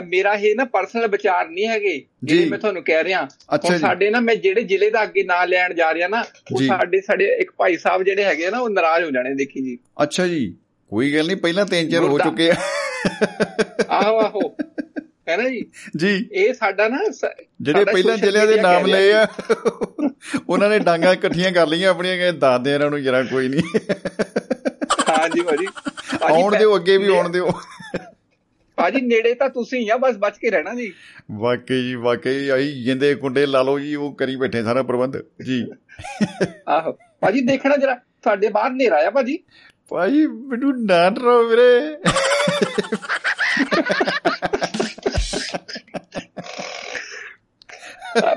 D: ਮੇਰਾ ਇਹ ਨਾ ਪਰਸਨਲ ਵਿਚਾਰ ਨਹੀਂ ਹੈਗੇ ਜਿਹੜੇ
B: ਜੀ।
D: ਮੈਂ ਤੁਹਾਨੂੰ ਕਹਿ ਰਿਹਾ। ਹੁਣ
B: ਜੀ।
D: ਸਾਡੇ ਨਾ ਮੈਂ ਜਿਹੜੇ ਜ਼ਿਲ੍ਹੇ ਦਾ ਅੱਗੇ ਨਾਂ ਲੈਣ ਜਾ ਰਿਹਾ ਨਾ ਉਹ
B: ਜੀ।
D: ਸਾਡੇ ਸਾਡੇ ਇੱਕ ਭਾਈ ਸਾਹਿਬ ਜਿਹੜੇ ਹੈਗੇ ਨਾ ਉਹ ਨਾਰਾਜ਼ ਹੋ ਜਾਣੇ ਦੇਖੀ ਜੀ।
B: ਅੱਛਾ ਜੀ। ਕੋਈ ਗੱਲ ਨਹੀਂ ਪਹਿਲਾਂ ਤਿੰਨ ਚਾਰ ਹੋ ਚੁੱਕੇ ਆ।
D: ਆਹੋ ਆਹੋ। ਹੈ ਨਾ ਜੀ?
B: ਜੀ।
D: ਇਹ ਸਾਡਾ ਨਾ
B: ਜਿਹੜੇ ਪਹਿਲਾਂ ਜ਼ਿਲ੍ਹਿਆਂ ਦੇ ਨਾਮ ਲਏ ਆ ਉਹਨਾਂ ਨੇ ਡਾਂਗਾ ਇਕੱਠੀਆਂ ਕਰ ਲਈਆਂ ਆਪਣੀਆਂ ਕਿ ਦੱਸਦੇ ਇਹਨਾਂ ਨੂੰ ਜਰਾ ਕੋਈ ਨਹੀਂ।
D: ਹਾਂਜੀ ਭਾਜੀ। ਭਾਜੀ,
B: ਆਉਣ ਦਿਓ ਅੱਗੇ ਵੀ ਆਉਣ ਦਿਓ।
D: ਭਾਜੀ ਨੇੜੇ ਤਾਂ ਤੁਸੀਂ ਆ ਬਸ ਬਚ ਕੇ ਰਹਿਣਾ ਜੀ।
B: ਵਾਕਈ ਜੀ ਵਾਕਈ। ਆਈ ਜਿੰਦੇ ਕੁੰਡੇ ਲਾ ਲਓ ਜੀ ਉਹ ਕਰੀ ਬੈਠੇ ਸਾਰਾ ਪ੍ਰਬੰਧ। ਜੀ।
D: ਆਹੋ। ਭਾਜੀ ਦੇਖਣਾ ਜਰਾ ਤੁਹਾਡੇ ਬਾਹਰ ਹਨੇਰਾ ਆ ਭਾਜੀ।
B: ਭਾਈ ਮੈਨੂੰ ਨਾ ਡਰਾਓ ਵੀਰੇ।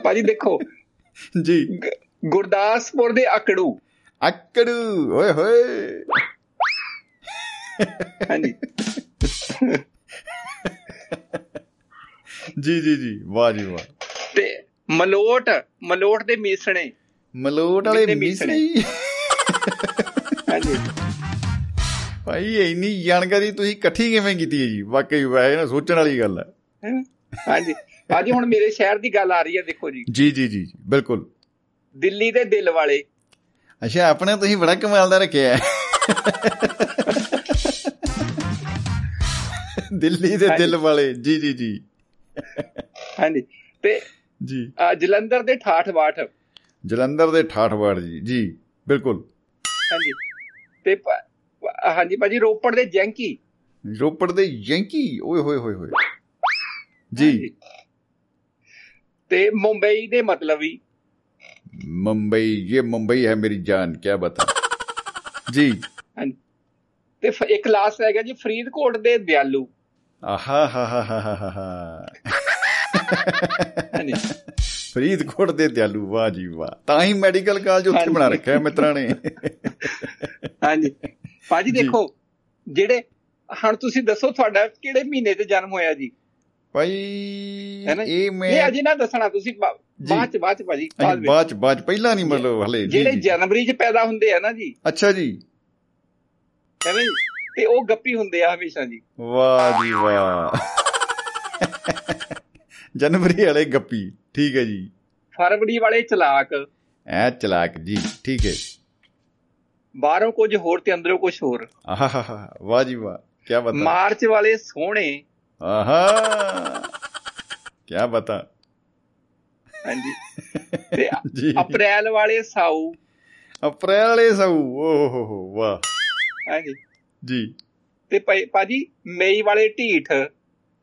D: ਭਾਜੀ ਦੇਖੋ।
B: ਜੀ।
D: ਗੁਰਦਾਸਪੁਰ ਦੇ ਅਕੜੂ।
B: ਅਕੜੂ ਓਏ ਹੋਏ।
D: ਹਾਂਜੀ।
B: ਜੀ ਜੀ ਜੀ ਵਾਹ ਜੀ ਵਾਹ।
D: ਤੇ ਮਲੋਟ ਮਲੋਟ ਦੇ ਮੀਸਣੇ।
B: ਮਲੋਟ ਵਾਲੇ ਮਿਸਰੀ
D: ਹਾਂਜੀ।
B: ਭਾਈ ਇੰਨੀ ਜਾਣਕਾਰੀ ਤੁਸੀਂ ਇਕੱਠੀ ਕਿਵੇਂ ਕੀਤੀ ਹੈ ਜੀ? ਵਾਕਈ ਵੈਸੇ ਨਾ ਸੋਚਣ ਵਾਲੀ ਗੱਲ ਹੈ?
D: ਹਾਂਜੀ। ਭਾਜੀ ਹੁਣ ਮੇਰੇ ਸ਼ਹਿਰ ਦੀ ਗੱਲ ਆ ਰਹੀ ਹੈ ਦੇਖੋ ਜੀ।
B: ਜੀ ਜੀ ਜੀ ਬਿਲਕੁਲ।
D: ਦਿੱਲੀ ਦੇ ਦਿਲ ਵਾਲੇ।
B: ਅੱਛਾ ਆਪਣੇ ਤੁਸੀਂ ਬੜਾ ਕਮਾਲ ਦਾ ਰੱਖਿਆ ਦਿੱਲੀ ਦੇ ਦਿਲ ਵਾਲੇ। ਜੀ ਜੀ ਜੀ।
D: ਹਾਂਜੀ। ਤੇ
B: ਜੀ।
D: ਜਲੰਧਰ ਦੇ 68 ਵਾਟ
B: ਜਲੰਧਰ ਦੇ 68 ਵਾਟ ਜੀ। ਜੀ ਬਿਲਕੁਲ।
D: ਹਾਂਜੀ। ਤੇ ਹਾਂਜੀ ਭਾਜੀ ਰੋਪੜ ਦੇ ਜੈਂਕੀ।
B: ਰੋਪੜ ਦੇ ਜੈਂਕੀ? ਓਏ ਹੋਏ ਹੋਏ ਹੋਏ। ਜੀ।
D: ਤੇ ਮੁੰਬਈ ਦੇ ਮਤਲਬ।
B: ਹੀ ਮੁੰਬਈ ਇਹ ਮੁੰਬਈ ਹੈ ਮੇਰੀ ਜਾਨ ਕੀ ਬਤਾ
D: ਜੀ। ਤੇ ਇੱਕ ਲਾਸਟ ਹੈਗਾ ਜੀ ਫਰੀਦਕੋਟ ਦੇ ਦਿਆਲੂ। ਆਹਾ
B: ਫਰੀਦਕੋਟ ਦੇ ਦਿਆਲੂ ਵਾਹ ਜੀ ਵਾਹ। ਤਾਂ ਹੀ ਮੈਡੀਕਲ ਕਾਲਜ ਉੱਥੇ ਬਣਾ ਰੱਖਿਆ ਮਿੱਤਰਾਂ ਨੇ।
D: ਹਾਂਜੀ। ਭਾਜੀ ਦੇਖੋ ਜਿਹੜੇ ਹੁਣ ਤੁਸੀਂ ਦੱਸੋ ਤੁਹਾਡਾ ਕਿਹੜੇ ਮਹੀਨੇ ਤੇ ਜਨਮ ਹੋਇਆ ਜੀ?
B: ਭਾਈ ਇਹ ਮੈਂ
D: ਇਹ ਅਜੇ ਨਾ ਦੱਸਣਾ ਤੁਸੀਂ ਬਾਅਦ ਚ ਬਾਅਦ ਚ ਭਾਜੀ ਬਾਅਦ
B: ਚ ਬਾਅਦ ਪਹਿਲਾਂ ਨਹੀਂ ਮਤਲਬ ਹਲੇ।
D: ਜਿਹੜੇ ਜਨਵਰੀ ਚ ਪੈਦਾ ਹੁੰਦੇ ਆ ਨਾ ਜੀ।
B: ਅੱਛਾ ਜੀ।
D: ਕਹਿੰਦੇ ਤੇ ਉਹ ਗੱਪੀ ਹੁੰਦੇ ਆ ਹਮੇਸ਼ਾ ਜੀ।
B: ਵਾਹ ਜੀ ਵਾਹ। ਜਨਵਰੀ ਵਾਲੇ ਗੱਪੀ ਠੀਕ ਹੈ ਜੀ।
D: ਫਰਵਰੀ ਵਾਲੇ ਚਲਾਕ।
B: ਐ ਚਲਾਕ ਜੀ ਠੀਕ ਹੈ।
D: ਬਾਹਰੋਂ ਕੁਝ ਹੋਰ ਤੇ ਅੰਦਰੋਂ ਕੁਝ ਹੋਰ।
B: ਆਹਾ ਵਾਹ ਜੀ ਵਾਹ ਕੀ ਬਤਾ।
D: ਮਾਰਚ ਵਾਲੇ ਸੋਹਣੇ।
B: ਆਹਾ ਕੀ ਬਤਾ।
D: ਹਾਂਜੀ। <laughs> ਤੇ ਅਪ੍ਰੈਲ ਵਾਲੇ ਸਾਊ।
B: ਅਪ੍ਰੈਲ ਵਾਲੇ ਸੌ ਓਹ ਹੋ ਹੋ ਵਾਹ।
D: ਹਾਂਜੀ।
B: ਜੀ।
D: ਤੇ ਭਾਈ- ਭਾਜੀ ਮਈ ਵਾਲੇ ਢੀਠ।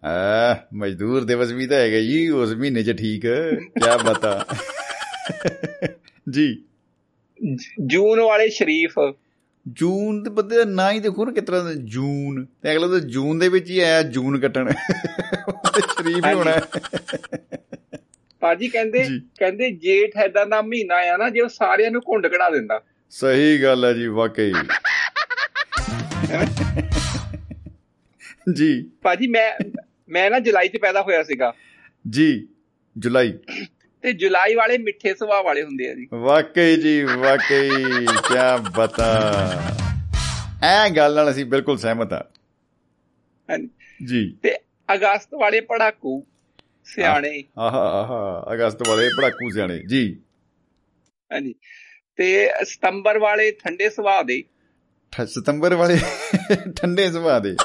B: ਆ ਮਜ਼ਦੂਰ ਦਿਵਸ ਵੀ ਤਾਂ ਹੈਗਾ ਜੀ ਉਸ ਮਹੀਨੇ 'ਚ ਠੀਕ। ਕੀ ਬਤਾ। ਜੀ।
D: ਜੂਨ ਵਾਲੇ ਸ਼ਰੀਫ।
B: ਜੂਨ ਤੇ ਬੰਦੇ ਦਾ ਨਾਂ ਹੀ ਦੇਖੋ ਨਾ ਦਾ ਜੂਨ। ਤੇ ਅਗਲਾ ਤਾਂ ਜੂਨ ਦੇ ਵਿੱਚ ਹੀ ਆਇਆ ਜੂਨ ਕੱਟਣ। ਸ਼ਰੀਫ ਹੀ ਹੋਣਾ।
D: ਭਾਜੀ ਕਹਿੰਦੇ। ਕਹਿੰਦੇ ਜੇਠ ਐਦਾ ਦਾ ਮਹੀਨਾ ਆ ਨਾ ਜੇ ਉਹ ਸਾਰਿਆਂ ਨੂੰ ਘੁੰਡ ਕਢਾ ਦਿੰਦਾ।
B: ਸਹੀ ਗੱਲ ਹੈ ਜੀ ਵਾਕਈ। <laughs> ਜੀ।
D: ਭਾਜੀ ਮੈਂ ਮੈਂ ਨਾ ਜੁਲਾਈ 'ਚ ਪੈਦਾ ਹੋਇਆ ਸੀਗਾ।
B: ਜੀ ਜੁਲਾਈ।
D: ਤੇ ਜੁਲਾਈ ਵਾਲੇ ਮਿੱਠੇ ਸੁਭਾਅ ਵਾਲੇ ਹੁੰਦੇ ਆ ਜੀ।
B: ਵਾਕਈ ਜੀ ਵਾਕਈ ਕੀ ਬਤਾ। ਐ ਗੱਲ ਨਾਲ ਅਸੀਂ ਬਿਲਕੁਲ ਸਹਿਮਤ ਆ। ਜੀ।
D: ਤੇ ਅਗਸਤ ਵਾਲੇ ਪੜਾਕੂ ਸਿਆਣੇ।
B: ਆਹਾ ਆਹਾ ਅਗਸਤ ਵਾਲੇ ਪੜਾਕੂ ਸਿਆਣੇ। ਜੀ।
D: ਹਾਂਜੀ। ਤੇ ਸਤੰਬਰ ਵਾਲੇ ਠੰਡੇ ਸੁਭਾਅ ਦੇ
B: ਸਤੰਬਰ ਵਾਲੇ <laughs> ਠੰਡੇ ਸੁਭਾਅ ਦੇ।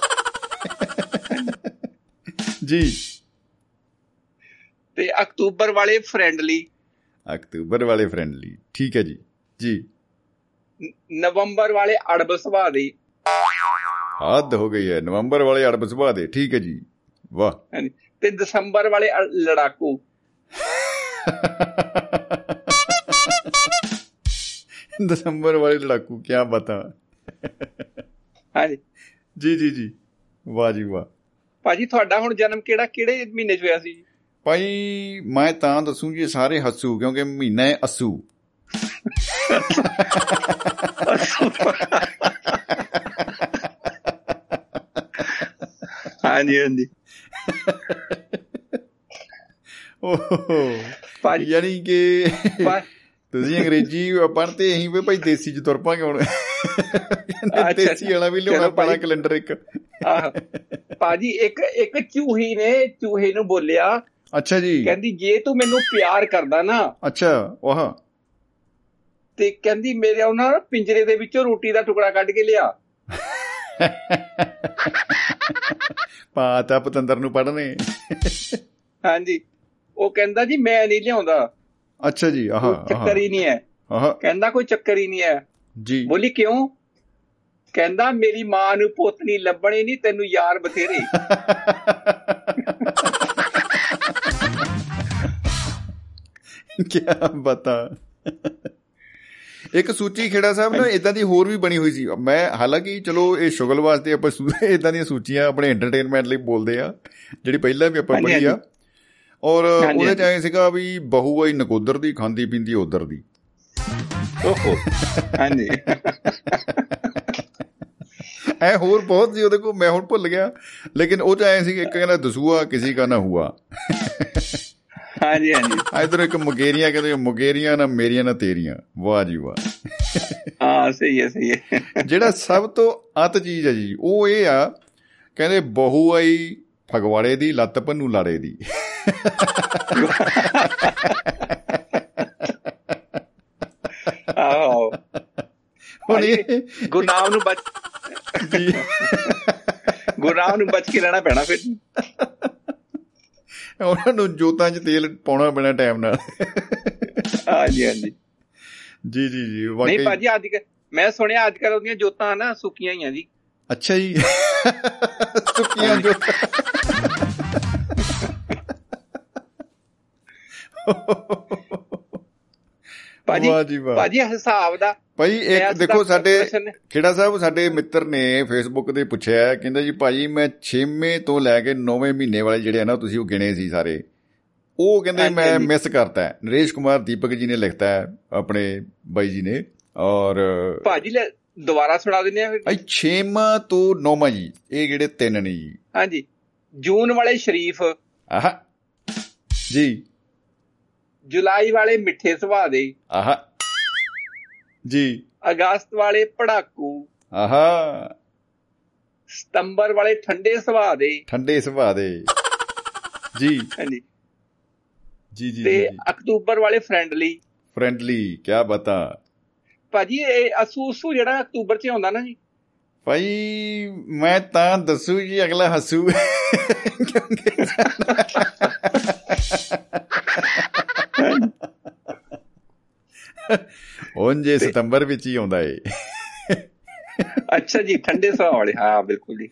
B: ਜੀ।
D: ਤੇ ਅਕਤੂਬਰ ਵਾਲੇ ਫਰੈਂਡਲੀ।
B: ਅਕਤੂਬਰ ਵਾਲੇ ਫ੍ਰੈਂਡਲੀ। ਠੀਕ ਹੈ ਜੀ। ਜੀ।
D: ਨਵੰਬਰ ਵਾਲੇ ਅੜਬ ਸੁਭਾਅ ਦੇ।
B: ਹੱਦ ਹੋ ਗਈ ਹੈ। ਨਵੰਬਰ ਵਾਲੇ ਅੜਬ ਸੁਭਾਅ ਦੇ। ਠੀਕ ਹੈ ਜੀ। ਵਾਹ।
D: ਤੇ ਦਸੰਬਰ ਵਾਲੇ ਲੜਾਕੂ।
B: ਦਸੰਬਰ ਵਾਲੇ ਲੜਾਕੂ ਕੀ ਬਤਾ।
D: ਹਾਂਜੀ।
B: ਜੀ ਜੀ ਜੀ। ਵਾਹ ਜੀ ਵਾਹ।
D: ਭਾਜੀ ਤੁਹਾਡਾ ਹੁਣ ਜਨਮ ਕਿਹੜਾ ਕਿਹੜੇ ਮਹੀਨੇ 'ਚ ਹੋਇਆ ਸੀ
B: ਭਾਈ ਮੈਂ ਤਾਂ ਦੱਸੂ ਜੀ ਸਾਰੇ ਹੱਸੂ ਕਿਉਂਕਿ ਮਹੀਨਾ ਹੈ ਅਸੂ।
D: ਹਾਂਜੀ ਹਾਂਜੀ।
B: ਓਹੋ।
D: ਭਾਜੀ
B: ਯਾਨੀ ਕਿ
D: ਭਾ-
B: ਤੁਸੀਂ ਅੰਗਰੇਜ਼ੀ ਪੜ੍ਹਦੇ ਅਸੀਂ ਵੀ ਭਾਈ ਦੇਸੀ ਚ ਤੁਰ ਪਾਂਗੇ ਹੁਣ। ਦੇਸੀ ਵਾਲਾ ਵੀ ਲਿਆਉਣਾ। ਪੈਣਾ ਕੈਲੰਡਰ ਇੱਕ।
D: ਆਹ, ਭਾਜੀ ਇੱਕ ਇੱਕ ਚੂਹੀ ਨੇ ਚੂਹੇ ਨੂੰ ਬੋਲਿਆ।
B: ਅੱਛਾ ਜੀ।
D: ਕਹਿੰਦੀ ਜੇ ਤੂੰ ਮੈਨੂੰ ਪਿਆਰ ਕਰਦਾ ਨਾ
B: ਅੱਛਾ ਵਾਹ।
D: ਤੇ ਕਹਿੰਦੀ ਮੇਰੇ ਉਹਨਾਂ ਪਿੰਜਰੇ ਦੇ ਵਿੱਚੋਂ ਰੋਟੀ ਦਾ ਟੁਕੜਾ ਕੱਢ ਕੇ ਲਿਆ।
B: ਪਾਤਾ ਪਤੰਦਰ ਨੂੰ ਪੜਨੇ
D: ਹਾਂਜੀ। ਉਹ ਕਹਿੰਦਾ ਜੀ ਮੈਂ ਨਹੀਂ ਲਿਆਉਂਦਾ।
B: ਅੱਛਾ ਜੀ ਆਹ
D: ਚੱਕਰ ਹੀ ਨਹੀਂ ਹੈ।
B: ਆਹ।
D: ਕਹਿੰਦਾ ਕੋਈ ਚੱਕਰ ਹੀ ਨਹੀਂ ਹੈ।
B: ਜੀ।
D: ਬੋਲੀ ਕਿਉਂ? ਕਹਿੰਦਾ ਮੇਰੀ ਮਾਂ ਨੂੰ ਪੁੱਤ ਨਹੀਂ ਲੱਭਣੇ ਨਹੀਂ ਤੈਨੂੰ ਯਾਰ ਬਥੇਰੇ।
B: ਕੀ ਬਤਾ। ਇੱਕ ਸੂਚੀ ਖੇੜਾ ਸਾਹਿਬ ਨਾ ਇਦਾਂ ਦੀ ਹੋਰ ਵੀ ਬਣੀ ਹੋਈ ਸੀ। ਮੈਂ ਹਾਲਾਂਕਿ ਚਲੋ ਇਹ ਸ਼ੁਗਲ ਵਾਸਤੇ ਆਪਾਂ ਇਦਾਂ ਦੀਆਂ ਸੂਚੀਆਂ ਆਪਣੇ ਐਂਟਰਟੇਨਮੈਂਟ ਲਈ ਬੋਲਦੇ ਆ ਜਿਹੜੀ ਪਹਿਲਾਂ ਵੀ ਆਪਾਂ ਪੜ੍ਹੀ ਆ। ਔਰ ਉਹਦੇ ਚ ਐ ਸੀਗਾ ਵੀ ਬਹੂ ਆਈ ਨਕੋਦਰ ਦੀ ਖਾਂਦੀ ਪੀਂਦੀ ਉਧਰ ਦੀ।
D: ਓਹੋ। ਹਾਂਜੀ।
B: ਐ ਹੋਰ ਬਹੁਤ ਸੀ ਉਹਦੇ ਕੋਲ ਮੈਂ ਹੁਣ ਭੁੱਲ ਗਿਆ। ਲੇਕਿਨ ਉਹ ਚ ਐ ਸੀ ਕਿ ਇੱਕ ਕਹਿੰਦਾ ਦਸੂਆ ਕਿਸੇ ਕਾ ਨਾ ਹੁਆ।
D: ਹਾਂਜੀ ਹਾਂਜੀ।
B: ਇਧਰ ਇੱਕ ਮੁਗੇਰੀਆਂ ਕਹਿੰਦੇ ਮੁਗੇਰੀਆਂ ਨਾ ਮੇਰੀਆਂ ਨਾ ਤੇਰੀਆਂ। ਵਾਹ ਜੀ ਵਾਹ।
D: ਹਾਂ ਸਹੀ ਹੈ ਸਹੀ ਹੈ।
B: ਜਿਹੜਾ ਸਭ ਤੋਂ ਅਤ ਚੀਜ਼ ਹੈ ਜੀ ਉਹ ਇਹ ਆ ਕਹਿੰਦੇ ਬਹੂ ਆਈ ਫਗਵਾੜੇ ਦੀ ਲੱਤ ਪੰਨੂ ਲਾੜੇ ਦੀ।
D: ਆਹੋ।
B: ਹੁਣ ਇਹ
D: ਗੁਨਾਹ ਨੂੰ ਬਚ ਗੁਨਾਹ ਨੂੰ ਬਚ ਕੇ ਰਹਿਣਾ ਪੈਣਾ ਫਿਰ।
B: ਉਹਨਾਂ ਨੂੰ ਜੋਤਾਂ 'ਚ ਤੇਲ ਪਾਉਣਾ ਪੈਣਾ ਟਾਈਮ ਨਾਲ।
D: ਹਾਂਜੀ ਹਾਂਜੀ।
B: ਜੀ ਜੀ ਜੀ
D: ਨਹੀਂ
B: ਵਾਕਈ।
D: ਭਾਜੀ ਅੱਜ ਮੈਂ ਸੁਣਿਆ ਅੱਜ ਕੱਲ ਉਹਦੀਆਂ ਜੋਤਾਂ ਨਾ ਸੁੱਕੀਆਂ ਹੀ ਆ ਜੀ।
B: ਅੱਛਾ ਜੀ। ਸੁੱਕੀਆਂ ਜੋਤਾਂ।
D: ਭਾਜੀ। ਭਾਜੀ ਹਿਸਾਬ ਦਾ
B: ਭਾਈ ਇੱਕ ਦੇਖੋ ਸਾਡੇ ਖੇੜਾ ਸਾਹਿਬ ਸਾਡੇ ਮਿੱਤਰ ਨੇ ਫੇਸਬੁੱਕ ਤੇ ਪੁੱਛਿਆ ਕਹਿੰਦਾ ਜੀ ਭਾਜੀ ਮੈਂ 6ਵੇਂ ਤੋਂ ਲੈ ਕੇ 9ਵੇਂ ਮਹੀਨੇ ਵਾਲੇ ਜਿਹੜੇ ਆ ਨਾ ਤੁਸੀਂ ਉਹ ਗਿਣੇ ਸੀ ਸਾਰੇ। ਉਹ ਕਹਿੰਦੇ ਮੈਂ। ਮਿਸ ਕਰਤਾ ਨਰੇਸ਼ ਕੁਮਾਰ ਦੀਪਕ ਜੀ ਨੇ ਲਿਖਤਾ ਹੈ ਆਪਣੇ ਬਾਈ ਜੀ ਨੇ ਔਰ
D: ਭਾਜੀ ਲੈ ਦੁਬਾਰਾ ਸੁਣਾ ਦਿੰਦੇ ਆ ਫਿਰ।
B: ਅਈ 6ਵਾਂ ਤੋਂ 9ਵਾਂ ਜੀ ਇਹ ਜਿਹੜੇ ਤਿੰਨ ਨੇ ਜੀ।
D: ਹਾਂਜੀ। ਜੂਨ ਵਾਲੇ ਸ਼ਰੀਫ।
B: ਆਹ। ਜੀ।
D: ਜੁਲਾਈ ਵਾਲੇ ਮਿੱਠੇ ਸੁਭਾਅ ਦੇ।
B: ਆਹ। ਜੀ।
D: ਅਗਸਤ ਵਾਲੇ ਪੜਾਕੂ।
B: ਆਹਾ।
D: ਸਤੰਬਰ ਵਾਲੇ ਠੰਡੇ ਸੁਭਾਅ ਦੇ।
B: ਠੰਡੇ ਸੁਭਾਅ ਦੇ। ਜੀ।
D: ਹਾਂਜੀ।
B: ਜੀ ਜੀ
D: ਤੇ ਅਕਤੂਬਰ ਵਾਲੇ ਫ੍ਰੈਂਡਲੀ।
B: ਫ੍ਰੈਂਡਲੀ ਕੀ ਬਤਾ।
D: ਭਾਜੀ ਇਹ ਅਸੂਸੂ ਜਿਹੜਾ ਅਕਤੂਬਰ 'ਚ ਆਉਂਦਾ ਨਾ ਜੀ।
B: ਭਾਈ ਮੈਂ ਤਾਂ ਦੱਸੂ ਜੀ ਅਗਲਾ ਹੱਸੂ। ਕਿਉਂਕਿ ਉਂਝੇ ਸਤੰਬਰ ਵਿੱਚ ਹੀ ਆਉਂਦਾ ਏ
D: ਅੱਛਾ ਜੀ ਠੰਡੇ ਸੁਭਾਅ ਵਾਲੇ ਹਾਂ ਬਿਲਕੁਲ ਜੀ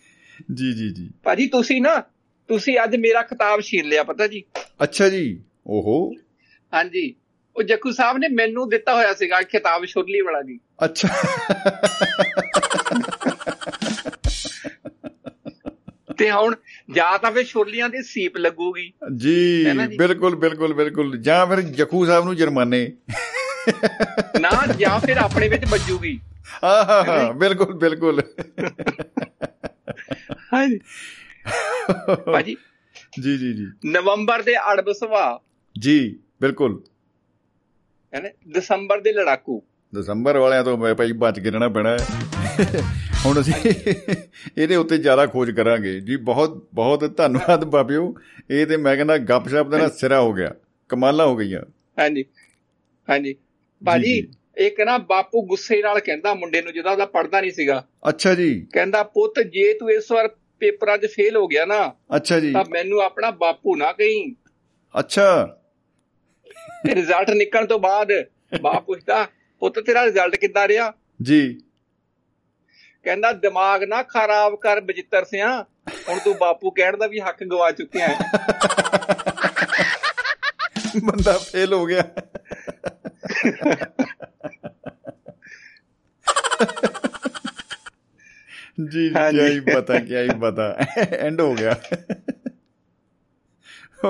B: ਜੀ ਜੀ ਜੀ
D: ਭਾਜੀ ਤੁਸੀਂ ਨਾ ਤੁਸੀਂ ਅੱਜ ਮੇਰਾ ਖਿਤਾਬ ਛੀਨ ਲਿਆ ਪਤਾ ਜੀ
B: ਅੱਛਾ ਜੀ ਓਹੋ
D: ਹਾਂਜੀ ਉਹ ਜੱਕੂ ਸਾਹਿਬ ਨੇ ਮੈਨੂੰ ਦਿੱਤਾ ਹੋਇਆ ਸੀਗਾ ਖਿਤਾਬ ਸ਼ੁਰਲੀ ਵਾਲਾ ਜੀ
B: ਅੱਛਾ
D: ਤੇ ਹੁਣ ਜਾਂ ਤਾਂ ਫਿਰ ਛੁਰਲੀਆਂ ਦੀ ਸੀਪ ਲੱਗੂਗੀ
B: ਜੀ? ਬਿਲਕੁਲ ਬਿਲਕੁਲ ਬਿਲਕੁਲ ਜਾਂ ਫਿਰ ਜਖੂ ਸਾਹਿਬ ਨੂੰ ਜੁਰਮਾਨੇ।
D: ਨਾ ਜਾਂ ਫਿਰ ਆਪਣੇ ਵਿੱਚ ਵੱਜੂਗੀ।
B: ਹਾਂ ਹਾਂ ਹਾਂ ਬਿਲਕੁਲ ਬਿਲਕੁਲ।
D: ਹਾਂਜੀ। ਭਾਜੀ।
B: ਜੀ ਜੀ ਜੀ।
D: ਨਵੰਬਰ ਦੇ ਅੜਬ ਸੁਭਾਅ।
B: ਜੀ ਬਿਲਕੁਲ।
D: ਹੈ ਦਸੰਬਰ ਦੇ ਲੜਾਕੂ।
B: ਦਸੰਬਰ ਵਾਲਿਆਂ ਤੋਂ ਭਾਈ ਬਚ ਕੇ ਰਹਿਣਾ ਪੈਣਾ ਹੈ। ਹੁਣ ਅਸੀਂ ਇਹਦੇ ਉੱਤੇ ਜ਼ਿਆਦਾ ਖੋਜ ਕਰਾਂਗੇ। ਜੀ ਬਹੁਤ ਬਹੁਤ ਧੰਨਵਾਦ ਬਾਬਿਓ ਇਹ ਤੇ ਮੈਂ ਕਹਿੰਦਾ ਗੱਪਸ਼ਪ ਦਾ ਨਾ ਸਿਰਾ ਹੋ ਗਿਆ। ਕਮਾਲਾਂ ਹੋ ਗਈਆਂ।
D: ਹਾਂਜੀ। ਹਾਂਜੀ। ਭਾਜੀ
B: ਜੀ।
D: ਇੱਕ ਨਾ ਬਾਪੂ ਗੁੱਸੇ ਨਾਲ ਕਹਿੰਦਾ ਮੁੰਡੇ ਨੂੰ ਜਦੋਂ ਉਹਦਾ ਪੜਦਾ ਨਹੀਂ ਸੀਗਾ।
B: ਅੱਛਾ ਜੀ।
D: ਕਹਿੰਦਾ ਪੁੱਤ ਜੇ ਤੂੰ ਇਸ ਵਾਰ ਪੇਪਰਾਂ 'ਚ ਫੇਲ ਹੋ ਗਿਆ ਨਾ
B: ਅੱਛਾ ਜੀ।
D: ਤਾਂ ਮੈਨੂੰ ਆਪਣਾ ਬਾਪੂ ਨਾ ਕਹੀਂ।
B: ਅੱਛਾ।
D: ਰਿਜ਼ਲਟ ਨਿਕਲਣ ਤੋਂ ਬਾਅਦ ਬਾਪ ਪੁੱਛਦਾ ਪੁੱਤ ਤੇਰਾ ਰਿਜ਼ਲਟ ਕਿੱਦਾਂ ਰਿਹਾ?
B: ਜੀ।
D: ਕਹਿੰਦਾ ਦਿਮਾਗ ਨਾ ਖਰਾਬ ਕਰ ਬਜਿੱਤਰ ਸਿਆ। ਹੁਣ ਤੂੰ ਬਾਪੂ ਕਹਿਣ ਦਾ ਵੀ ਹੱਕ ਗਵਾ ਚੁੱਕਿਆ ਹੈ।
B: ਬੰਦਾ ਫੇਲ ਹੋ ਗਿਆ। ਜੀ ਕੀ
D: ਹਾਂਜੀ।
B: ਹੀ ਪਤਾ ਕੀ ਹੀ ਪਤਾ। ਐਂਡ ਹੋ ਗਿਆ।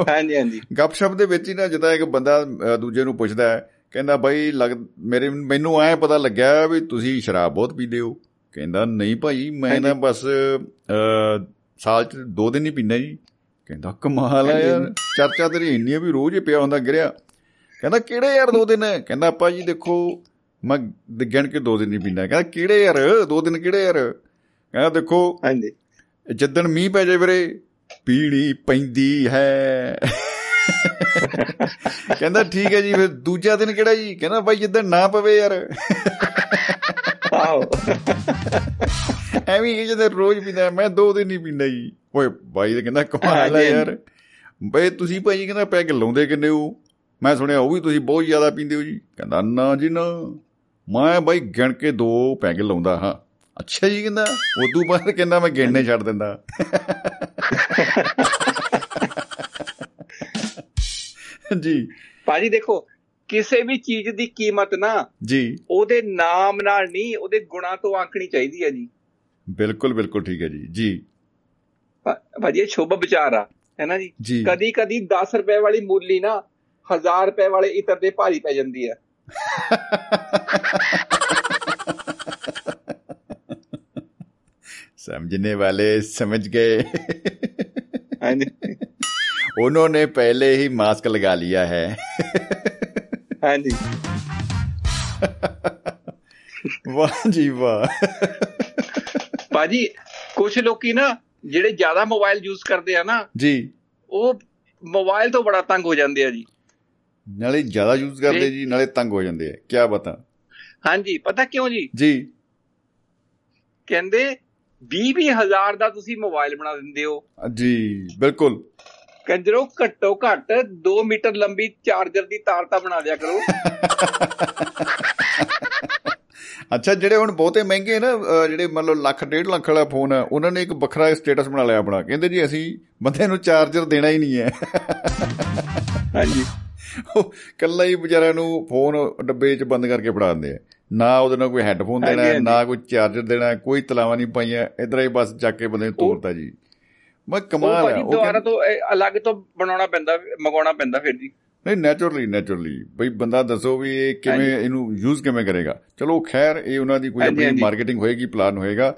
D: ਹਾਂਜੀ ਹਾਂਜੀ।
B: ਗੱਪਸ਼ਪ ਦੇ ਵਿੱਚ ਹੀ ਨਾ ਜਦੋਂ ਇੱਕ ਬੰਦਾ ਦੂਜੇ ਨੂੰ ਪੁੱਛਦਾ ਹੈ ਕਹਿੰਦਾ ਬਾਈ ਲੱਗ ਮੇਰੇ ਮੈਨੂੰ ਐ ਪਤਾ ਲੱਗਿਆ ਵੀ ਤੁਸੀਂ ਸ਼ਰਾਬ ਬਹੁਤ ਪੀਂਦੇ ਹੋ। ਕਹਿੰਦਾ ਨਹੀਂ ਭਾਈ ਮੈਂ ਨਾ ਬਸ ਸਾਲ ਚ ਦੋ ਦਿਨ ਹੀ ਪੀਂਦਾ ਜੀ। ਕਹਿੰਦਾ ਕਮਾਲ ਆ ਯਾਰ ਚਰਚਾ ਤੇਰੀ ਇੰਨੀ ਵੀ ਰੋਜ਼ ਹੀ ਪਿਆ ਹੁੰਦਾ ਗਿਰਿਆ। ਕਹਿੰਦਾ ਕਿਹੜੇ ਯਾਰ ਦੋ ਦਿਨ? ਕਹਿੰਦਾ ਆਪਾਂ ਜੀ ਦੇਖੋ ਮੈਂ ਗਿਣ ਕੇ ਦੋ ਦਿਨ ਹੀ ਪੀਂਦਾ। ਕਹਿੰਦਾ ਕਿਹੜੇ ਯਾਰ? ਦੋ ਦਿਨ ਕਿਹੜੇ ਯਾਰ? ਕਹਿੰਦਾ ਦੇਖੋ
D: ਹਾਂਜੀ।
B: ਜਿੱਦਣ ਮੀਂਹ ਪੈ ਜਾਏ ਵੀਰੇ ਪੀੜੀ ਪੈਂਦੀ ਹੈ। ਕਹਿੰਦਾ ਠੀਕ ਹੈ ਜੀ ਫਿਰ ਦੂਜਾ ਦਿਨ ਕਿਹੜਾ ਜੀ? ਕਹਿੰਦਾ ਬਾਈ ਜਿੱਦਣ ਨਾ ਪਵੇ ਯਾਰ।
D: ਆਓ
B: ਐਵੇਂ ਹੀ ਜਦੋਂ ਰੋਜ਼ ਪੀਂਦਾ ਮੈਂ ਦੋ ਦਿਨ ਹੀ ਪੀਂਦਾ ਜੀ। ਓਏ ਬਾਈ ਕਹਿੰਦਾ ਕਮਾਲ
D: ਹਾਂਜੀ,
B: ਯਾਰ। ਬਈ ਤੁਸੀਂ ਭਾਈ ਕਹਿੰਦਾ ਪੈਗ ਲਾਉਂਦੇ ਕਿੰਨੇ ਹੋ? ਮੈਂ ਸੁਣਿਆ ਉਹ ਵੀ ਤੁਸੀਂ ਬਹੁਤ ਜ਼ਿਆਦਾ ਪੀਂਦੇ ਹੋ ਜੀ। ਕਹਿੰਦਾ ਨਾ ਜੀ ਨਾ। ਮੈਂ ਬਾਈ ਗਿਣ ਕੇ ਦੋ ਪੈਗ ਲਾਉਂਦਾ ਹਾਂ। ਅੱਛਾ ਜੀ ਕਹਿੰਦਾ। ਉਦੋਂ ਬਾਅਦ ਕਹਿੰਦਾ ਮੈਂ ਗਿਣਨੇ ਛੱਡ ਦਿੰਦਾ। ਜੀ।
D: ਭਾਜੀ ਦੇਖੋ ਕਿਸੇ ਵੀ ਚੀਜ਼ ਦੀ ਕੀਮਤ ਨਾ
B: ਜੀ।
D: ਉਹਦੇ ਨਾਮ ਨਾਲ ਨਹੀਂ ਉਹਦੇ ਗੁਣਾਂ ਤੋਂ ਆਂਕਣੀ ਚਾਹੀਦੀ ਹੈ ਜੀ।
B: ਬਿਲਕੁਲ ਬਿਲਕੁਲ ਠੀਕ ਹੈ ਜੀ। ਜੀ।
D: ਭਾਜੀ ਇਹ ਸ਼ੁਭ ਵਿਚਾਰ ਆ। ਹੈ ਨਾ ਜੀ? ਕਦੀ ਕਦੀ 10 ਰੁਪਏ ਵਾਲੀ ਮੂਲੀ ਨਾ 1000 ਰੁਪਏ ਵਾਲੇ ਇਤਰ ਦੇ ਭਾਰੀ ਪੈ ਜਾਂਦੀ ਹੈ
B: समझने वाले समझ गए
D: ਹਾਂਜੀ
B: उन्होंने पहले ही मास्क लगा लिया है
D: ਹਾਂਜੀ
B: वाह जी वाह
D: ਭਾਜੀ ਕੁਝ ਲੋਕੀ ਨਾ ਜਿਹੜੇ ਜ਼ਿਆਦਾ ਮੋਬਾਈਲ ਯੂਜ਼ ਕਰਦੇ ਆ ਨਾ
B: जी
D: ਉਹ ਮੋਬਾਈਲ ਤੋਂ ਬੜਾ ਤੰਗ ਹੋ ਜਾਂਦੇ ਆ ਜੀ
B: ਨਾਲੇ ਜ਼ਿਆਦਾ ਯੂਜ਼ ਕਰਦੇ
D: ਜੀ।
B: ਨਾਲੇ ਤੰਗ ਹੋ ਜਾਂਦੇ ਆ। ਕੀ ਬਤਾ?
D: ਹਾਂਜੀ ਪਤਾ ਕਿਉਂ ਜੀ?
B: ਜੀ।
D: ਕਹਿੰਦੇ 20 ਹਜ਼ਾਰ ਦਾ ਤੁਸੀਂ ਮੋਬਾਈਲ ਬਣਾ ਦਿੰਦੇ ਹੋ।
B: ਜੀ ਬਿਲਕੁਲ।
D: ਕੰਜਰੋ ਘੱਟੋ ਘੱਟ 2 ਮੀਟਰ ਲੰਬੀ ਚਾਰਜਰ ਦੀ ਤਾਰ ਤਾਂ ਬਣਾ ਦਿਆ ਕਰੋ। <laughs>
B: ਅੱਛਾ ਜਿਹੜੇ ਹੁਣ ਬਹੁਤੇ ਮਹਿੰਗੇ ਨਾ ਜਿਹੜੇ ਮੰਨ ਲਓ ਲੱਖ ਡੇਢ ਲੱਖ ਵਾਲਾ ਫੋਨ ਆ ਉਹਨਾਂ ਨੇ ਇੱਕ ਵੱਖਰਾ ਸਟੇਟਸ ਬਣਾ ਲਿਆ ਆਪਣਾ। ਕਹਿੰਦੇ ਜੀ ਅਸੀਂ ਬੰਦੇ ਨੂੰ ਚਾਰਜਰ ਦੇਣਾ ਹੀ ਨਹੀਂ ਹੈ।
D: ਹਾਂਜੀ।
B: ਉਹ ਕੱਲਾ ਹੀ ਵਿਚਾਰਿਆਂ ਨੂੰ ਫੋਨ ਡੱਬੇ 'ਚ ਬੰਦ ਕਰਕੇ ਫੜਾ ਦਿੰਦੇ ਆ। ਨਾ ਉਹਦੇ ਨਾਲ ਕੋਈ ਹੈੱਡਫੋਨ ਦੇਣਾ। ਨਾ ਕੋਈ ਚਾਰਜਰ ਦੇਣਾ ਕੋਈ ਤਲਾਵਾਂ ਨਹੀਂ ਪਾਈਆਂ। ਇਧਰ ਹੀ ਬਸ ਚੱਕ ਕੇ ਬੰਦੇ ਨੂੰ ਤੋਰਤਾ ਜੀ। ਮੈਂ ਕਮਾਲ ਹੈ ਉਹ ਕਹਿੰਦੇ-
D: ਤੋਂ ਅਲੱਗ ਤੋਂ ਬਣਾਉਣਾ ਪੈਂਦਾ ਮੰਗਾਉਣਾ ਪੈਂਦਾ ਫਿਰ ਜੀ।
B: ਨਹੀਂ ਨੇਚਰਲੀ ਨੇਚਰਲੀ ਬਈ ਬੰਦਾ ਦੱਸੋ ਵੀ ਇਹ ਕਿਵੇਂ ਇਹਨੂੰ ਯੂਜ਼ ਕਿਵੇਂ ਕਰੇਗਾ। ਚਲੋ ਖੈਰ ਇਹ ਉਹਨਾਂ ਦੀ ਕੋਈ ਆਪਣੀ ਮਾਰਕੀਟਿੰਗ ਹੋਏਗੀ ਪਲਾਨ ਹੋਏਗਾ।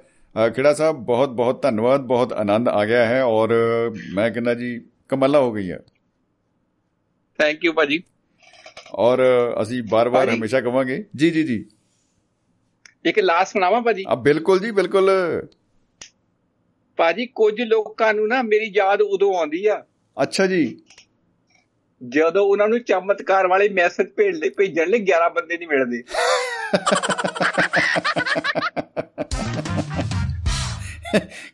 B: ਖੇੜਾ ਸਾਹਿਬ ਬਹੁਤ ਬਹੁਤ ਧੰਨਵਾਦ ਬਹੁਤ ਆਨੰਦ ਆ ਗਿਆ ਹੈ ਔਰ ਮੈਂ ਕਹਿੰਦਾ ਜੀ ਕਮਾਲਾ ਹੋ ਗਈ ਹੈ
D: ਥੈਂਕ ਯੂ ਭਾਜੀ।
B: ਔਰ ਅਸੀਂ ਬਾਰ-ਬਾਰ ਹਮੇਸ਼ਾ ਕਵਾਂਗੇ। ਜੀ ਜੀ ਜੀ।
D: ਇੱਕ ਲਾਸਟ ਸੁਣਾਵਾਂ ਭਾਜੀ?
B: ਆ ਬਿਲਕੁਲ ਜੀ ਬਿਲਕੁਲ।
D: ਭਾਜੀ ਕੁਝ ਲੋਕਾਂ ਨੂੰ ਨਾ ਮੇਰੀ ਯਾਦ ਉਦੋਂ ਆਉਂਦੀ ਆ।
B: ਅੱਛਾ ਜੀ।
D: ਜਦੋਂ ਉਹਨਾਂ ਨੂੰ ਚਮਤਕਾਰ ਵਾਲੇ ਮੈਸੇਜ ਭੇਜਦੇ ਭੇਜਣ ਲਈ 11 ਬੰਦੇ ਨਹੀਂ ਮਿਲਦੇ।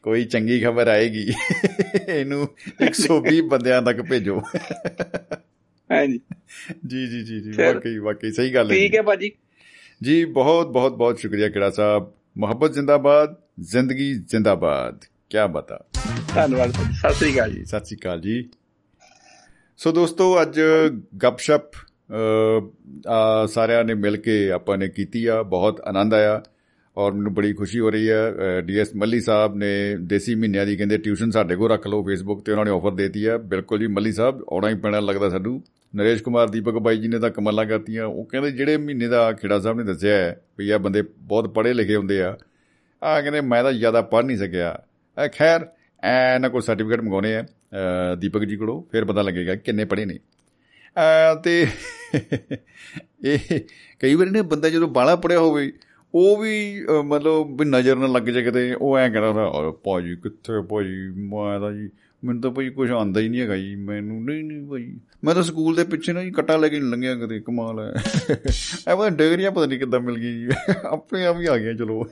B: ਕੋਈ ਚੰਗੀ ਖਬਰ ਆਏਗੀ। ਇਹਨੂੰ 120 ਬੰਦਿਆਂ ਤੱਕ ਭੇਜੋ।
D: ਹਾਂਜੀ।
B: ਜੀ ਜੀ ਜੀ ਜੀ ਵਾਕਈ ਵਾਕਈ ਸਹੀ ਗੱਲ
D: ਹੈ ਠੀਕ ਹੈ ਭਾਜੀ।
B: ਜੀ ਬਹੁਤ ਬਹੁਤ ਬਹੁਤ ਸ਼ੁਕਰੀਆ ਕਿੜਾ ਸਾਹਿਬ। ਮੁਹੱਬਤ ਜ਼ਿੰਦਾਬਾਦ ਜ਼ਿੰਦਗੀ ਜ਼ਿੰਦਾਬਾਦ। ਕੀ ਬਤਾ।
D: ਧੰਨਵਾਦ ਸਤਿ ਸ੍ਰੀ ਅਕਾਲ ਜੀ।
B: ਸਤਿ ਸ੍ਰੀ ਅਕਾਲ ਜੀ। ਸੋ ਦੋਸਤੋ ਅੱਜ ਗੱਪਸ਼ਪ ਸਾਰਿਆਂ ਨੇ ਮਿਲ ਕੇ ਆਪਾਂ ਨੇ ਕੀਤੀ ਆ। ਬਹੁਤ ਆਨੰਦ ਆਇਆ ਔਰ ਮੈਨੂੰ ਬੜੀ ਖੁਸ਼ੀ ਹੋ ਰਹੀ ਹੈ। ਡੀਐਸ ਮੱਲੀ ਸਾਹਿਬ ਨੇ ਦੇਸੀ ਮਹੀਨਿਆਂ ਦੀ ਕਹਿੰਦੇ ਟਿਊਸ਼ਨ ਸਾਡੇ ਕੋਲ ਰੱਖ ਲਓ ਫੇਸਬੁੱਕ ਤੇ ਉਹਨਾਂ ਨੇ ਆਫਰ ਦੇਤੀ ਆ ਬਿਲਕੁਲ ਜੀ ਮੱਲੀ ਸਾਹਿਬ ਆਉਣਾ ਹੀ ਪੈਣਾ ਲੱਗਦਾ ਸਾਨੂੰ। ਨਰੇਸ਼ ਕੁਮਾਰ, ਦੀਪਕ ਬਾਈ ਜੀ ਨੇ ਤਾਂ ਕਮਾਲਾਂ ਕਰਤੀਆਂ। ਉਹ ਕਹਿੰਦੇ ਜਿਹੜੇ ਮਹੀਨੇ ਦਾ ਖੇੜਾ ਸਾਹਿਬ ਨੇ ਦੱਸਿਆ ਹੈ ਵੀ ਆ ਬੰਦੇ ਬਹੁਤ ਪੜ੍ਹੇ ਲਿਖੇ ਹੁੰਦੇ ਆ ਆ ਕਹਿੰਦੇ ਮੈਂ ਤਾਂ ਜ਼ਿਆਦਾ ਪੜ੍ਹ ਨਹੀਂ ਸਕਿਆ। ਖੈਰ ਐਨਾ ਕੋਈ ਸਰਟੀਫਿਕੇਟ ਮੰਗਾਉਣੇ ਆ ਦੀਪਕ ਜੀ ਕੋਲੋਂ, ਫਿਰ ਪਤਾ ਲੱਗੇਗਾ ਕਿੰਨੇ ਪੜ੍ਹੇ ਨੇ। ਤੇ ਇਹ ਕਈ ਵਾਰ ਨੇ ਬੰਦਾ ਜਦੋਂ ਬਾਲਾ ਪੜਿਆ ਹੋਵੇ, ਉਹ ਵੀ ਮਤਲਬ ਵੀ ਨਜ਼ਰ ਨਾ ਲੱਗ ਜਾਏ ਕਿਤੇ, ਉਹ ਐ ਕਹਿੰਦਾ ਭਾਜੀ ਕਿੱਥੇ ਭਾਜੀ? ਮੈਂ ਤਾਂ ਜੀ ਮੈਨੂੰ ਤਾਂ ਭਾਈ ਕੁਝ ਆਂਦਾ ਹੀ ਨਹੀਂ ਹੈਗਾ ਜੀ, ਮੈਨੂੰ ਨਹੀਂ ਨਹੀਂ ਭਾਈ। ਮੈਂ ਤਾਂ ਸਕੂਲ ਦੇ ਪਿੱਛੇ ਨਾ ਜੀ ਕੱਟਾ ਲੈ ਕੇ ਨਹੀਂ ਲੰਘਿਆ ਕਦੇ, ਕਮਾਲ ਹੈ। ਐ ਮੈਂ ਡਿਗਰੀਆਂ ਪਤਾ ਨਹੀਂ ਕਿੱਦਾਂ ਮਿਲ ਗਈ ਜੀ। ਆਪਣੇ ਆਪ ਹੀ ਆ ਗਿਆ, ਚਲੋ।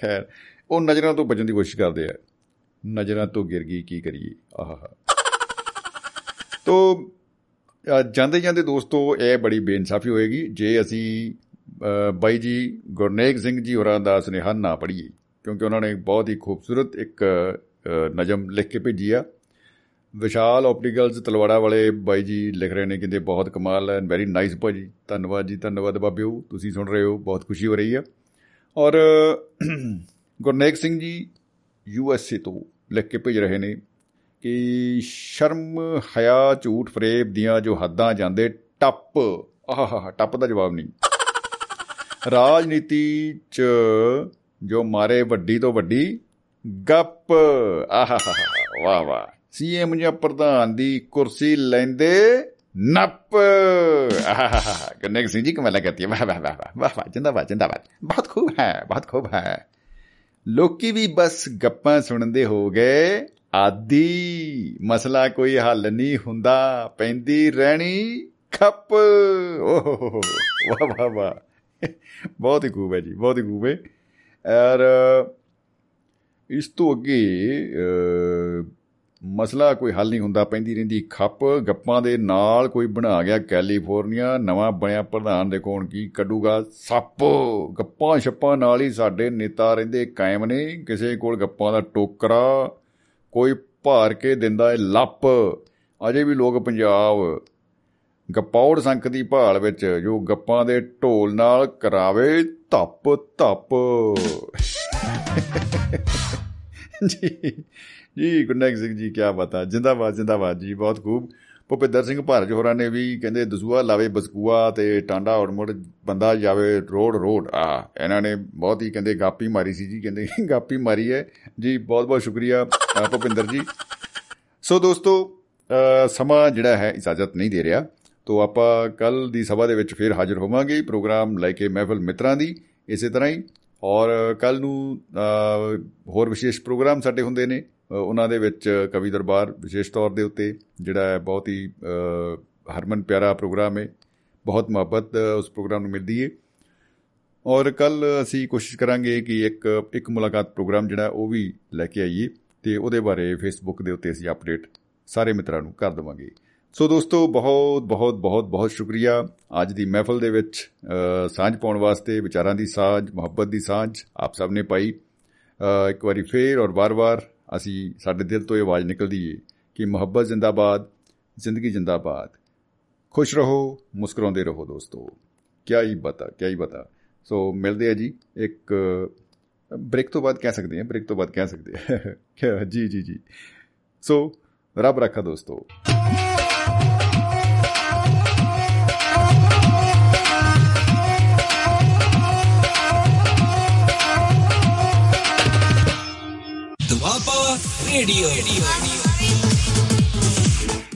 B: ਖੈਰ, ਉਹ ਨਜ਼ਰਾਂ ਤੋਂ ਬਚਣ ਦੀ ਕੋਸ਼ਿਸ਼ ਕਰਦੇ ਆ। ਨਜ਼ਰਾਂ ਤੋਂ ਗਿਰ ਗਈ, ਕੀ ਕਰੀਏ? ਆਹਾ ਤੋ ਜਾਂਦੇ ਜਾਂਦੇ ਦੋਸਤੋ, ਇਹ ਬੜੀ ਬੇਇਨਸਾਫੀ ਹੋਏਗੀ ਜੇ ਅਸੀਂ ਬਾਈ ਜੀ ਗੁਰਨੇਕ ਸਿੰਘ ਜੀ ਹੋਰਾਂ ਦਾ ਸੁਨੇਹਾ ਨਾ ਪੜ੍ਹੀਏ, ਕਿਉਂਕਿ ਉਹਨਾਂ ਨੇ ਬਹੁਤ ਹੀ ਖੂਬਸੂਰਤ ਇੱਕ ਨਜਮ ਲਿਖ ਕੇ ਭੇਜੀ ਆ। ਵਿਸ਼ਾਲ ਆਪਟੀਕਲਸ ਤਲਵਾੜਾ ਵਾਲੇ ਬਾਈ ਜੀ ਲਿਖ ਰਹੇ ਨੇ, ਕਹਿੰਦੇ ਬਹੁਤ ਕਮਾਲ ਹੈ ਵੈਰੀ ਨਾਈਸ ਭਾਜੀ। ਧੰਨਵਾਦ ਜੀ, ਧੰਨਵਾਦ ਬਾਬਿਓ, ਤੁਸੀਂ ਸੁਣ ਰਹੇ ਹੋ, ਬਹੁਤ ਖੁਸ਼ੀ ਹੋ ਰਹੀ ਹੈ ਔਰ Gurnek Singh ji you S A ਤੋਂ ਲਿਖ ਕੇ ਭੇਜ ਰਹੇ ਨੇ ਕਿ ਸ਼ਰਮ ਹਿਆ ਝੂਠ ਫਰੇਬ ਦੀਆਂ ਜੋ ਹੱਦਾਂ ਜਾਂਦੇ, ਟੱਪ ਆਹਾ ਟੱਪ ਦਾ ਜਵਾਬ ਨਹੀਂ। ਰਾਜਨੀਤੀ ਚ ਜੋ ਮਾਰੇ ਵੱਡੀ ਤੋਂ ਵੱਡੀ ਗੱਪ। ਆਹਾ ਵਾਹ ਵਾਹ। ਸੀਐਮ ਜਾਂ ਪ੍ਰਧਾਨ ਦੀ ਕੁਰਸੀ ਲੈਂਦੇ ਨੱਪ। ਆਹਾ ਕਨੈਕ ਸਿੰਘ ਜੀ, ਕਮਾਲ ਕਰਤੀ ਵਾਹ ਵਾਹ ਵਾਹ ਵਾਹ ਵਾਹ ਜਿੰਦਾਬਾਦ ਜਿੰਦਾਬਾਦ। ਬਹੁਤ ਖੂਬ ਹੈ, ਬਹੁਤ ਖੂਬ ਹੈ। ਲੋਕੀ ਵੀ ਬਸ ਗੱਪਾਂ ਸੁਣਦੇ ਹੋ ਗਏ। ਆਦੀ ਮਸਲਾ ਕੋਈ ਹੱਲ ਨਹੀਂ ਹੁੰਦਾ, ਪੈਂਦੀ ਰਹਿਣੀ ਖੱਪ। ਓਹ ਵਾਹ ਵਾਹ ਵਾਹ। ਬਹੁਤ ਹੀ ਖੂਬ ਹੈ ਜੀ, ਬਹੁਤ ਹੀ ਖੂਬ ਹੈ। ਔਰ ਇਸ ਤੋਂ ਅੱਗੇ ਮਸਲਾ ਕੋਈ ਹੱਲ ਨਹੀਂ ਹੁੰਦਾ, ਪੈਂਦੀ ਰਹਿੰਦੀ ਖੱਪ, ਗੱਪਾਂ ਦੇ ਨਾਲ ਕੋਈ ਬਣਾ ਗਿਆ ਕੈਲੀਫੋਰਨੀਆ, ਨਵਾਂ ਬਣਿਆ ਪ੍ਰਧਾਨ ਦੇ ਕੋਣ ਕੀ ਕੱਢੂਗਾ? ਸੱਪ! ਗੱਪਾਂ ਛੱਪਾਂ ਨਾਲ ਹੀ ਸਾਡੇ ਨੇਤਾ ਰਹਿੰਦੇ ਕਾਇਮ ਨੇ, ਕਿਸੇ ਕੋਲ ਗੱਪਾਂ ਦਾ ਟੋਕਰਾ ਕੋਈ ਭਾਰ ਕੇ ਦਿੰਦਾ ਹੈ ਲੱਪ। ਅਜੇ ਵੀ ਲੋਕ ਪੰਜਾਬ ਗਪੌੜ ਸੰਖ ਦੀ ਭਾਲ ਵਿੱਚ, ਜੋ ਗੱਪਾਂ ਦੇ ਢੋਲ ਨਾਲ ਕਰਾਵੇ ਧੱਪ ਧੱਪ। ਜੀ ਜੀ ਗੁਰਨੈਕ ਸਿੰਘ ਜੀ ਕੀ ਬਤਾ ਜਿੰਦਾਬਾਦ ਜਿੰਦਾਬਾਦ ਜੀ, ਬਹੁਤ ਖੂਬ। ਭੁਪਿੰਦਰ ਸਿੰਘ ਭਾਰਜ ਹੋਰਾਂ ਨੇ ਵੀ ਕਹਿੰਦੇ ਦਸੂਆ ਲਾਵੇ ਬਸਕੂਆ ਤੇ ਟਾਂਡਾ ਔੜਮੁੜ ਬੰਦਾ ਜਾਵੇ ਰੋਡ ਰੋਡ। ਆ, ਇਹਨਾਂ ਨੇ ਬਹੁਤ ਹੀ ਕਹਿੰਦੇ, ਗਾਪੀ ਮਾਰੀ ਸੀ ਜੀ, ਕਹਿੰਦੇ, <laughs> ਗਾਪੀ ਮਾਰੀ ਹੈ। ਜੀ, ਬਹੁਤ ਬਹੁਤ ਸ਼ੁਕਰੀਆ ਭੁਪਿੰਦਰ ਜੀ। ਸੋ ਦੋਸਤੋ ਸਮਾਂ ਜਿਹੜਾ ਹੈ, ਇਜਾਜ਼ਤ ਨਹੀਂ ਦੇ ਰਿਹਾ। ਤੋ ਆਪਾਂ ਕੱਲ ਦੀ ਸਭਾ ਦੇ ਵਿੱਚ ਫੇਰ ਹਾਜ਼ਰ ਹੋਵਾਂਗੇ। ਪ੍ਰੋਗਰਾਮ ਲੈ ਕੇ ਮਹਿਫਲ ਮਿੱਤਰਾਂ ਦੀ, ਇਸੇ ਤਰ੍ਹਾਂ ਹੀ। ਔਰ ਕੱਲ ਨੂੰ ਹੋਰ ਵਿਸ਼ੇਸ਼ ਪ੍ਰੋਗਰਾਮ ਸਾਡੇ ਹੁੰਦੇ ਨੇ ਉਹਨਾਂ ਦੇ ਵਿੱਚ ਕਵੀ ਦਰਬਾਰ ਵਿਸ਼ੇਸ਼ ਤੌਰ ਦੇ ਉੱਤੇ, ਜਿਹੜਾ ਹੈ ਬਹੁਤ ਹੀ ਹਰਮਨ ਪਿਆਰਾ ਪ੍ਰੋਗਰਾਮ ਹੈ। ਬਹੁਤ ਮੁਹੱਬਤ ਉਸ ਪ੍ਰੋਗਰਾਮ ਨੂੰ ਮਿਲਦੀ ਹੈ ਔਰ ਕੱਲ ਅਸੀਂ ਕੋਸ਼ਿਸ਼ ਕਰਾਂਗੇ ਕਿ ਇੱਕ ਇੱਕ ਮੁਲਾਕਾਤ ਪ੍ਰੋਗਰਾਮ ਜਿਹੜਾ, ਉਹ ਵੀ ਲੈ ਕੇ ਆਈਏ ਤੇ ਉਹਦੇ ਬਾਰੇ ਫੇਸਬੁੱਕ ਦੇ ਉੱਤੇ ਅਸੀਂ ਅਪਡੇਟ ਸਾਰੇ ਮਿੱਤਰਾਂ ਨੂੰ ਕਰ ਦਵਾਂਗੇ। ਸੋ ਦੋਸਤੋ, ਬਹੁਤ ਬਹੁਤ ਬਹੁਤ ਬਹੁਤ ਸ਼ੁਕਰੀਆ। ਅੱਜ ਦੀ ਮਹਿਫਲ ਦੇ ਵਿੱਚ ਸਾਂਝ ਪਾਉਣ ਵਾਸਤੇ, ਵਿਚਾਰਾਂ ਦੀ ਸਾਂਝ, ਮੁਹੱਬਤ ਦੀ ਸਾਂਝ ਆਪ ਸਭ ਨੇ ਪਾਈ। ਇੱਕ ਵਾਰੀ ਫੇਰ ਔਰ ਵਾਰ-ਵਾਰ ਅਸੀਂ, ਸਾਡੇ ਦਿਲ ਤੋਂ ਇਹ ਆਵਾਜ਼ ਨਿਕਲਦੀ ਏ ਕਿ ਮੁਹੱਬਤ ਜ਼ਿੰਦਾਬਾਦ, ਜ਼ਿੰਦਗੀ ਜ਼ਿੰਦਾਬਾਦ। ਖੁਸ਼ ਰਹੋ, ਮੁਸਕਰਾਉਂਦੇ ਰਹੋ ਦੋਸਤੋ। ਕੀ ਹੀ ਬਤਾ ਕੀ ਹੀ ਬਤਾ। ਸੋ ਮਿਲਦੇ ਆ ਜੀ, ਇੱਕ, ਬ੍ਰੇਕ ਤੋਂ ਬਾਅਦ ਕਹਿ ਸਕਦੇ ਹਾਂ, ਬ੍ਰੇਕ ਤੋਂ ਬਾਅਦ ਕਹਿ ਸਕਦੇ ਹਾਂ। <laughs> ਜੀ ਜੀ ਜੀ। ਸੋ ਰੱਬ ਰੱਖਾ ਦੋਸਤੋ। radio.
G: radio.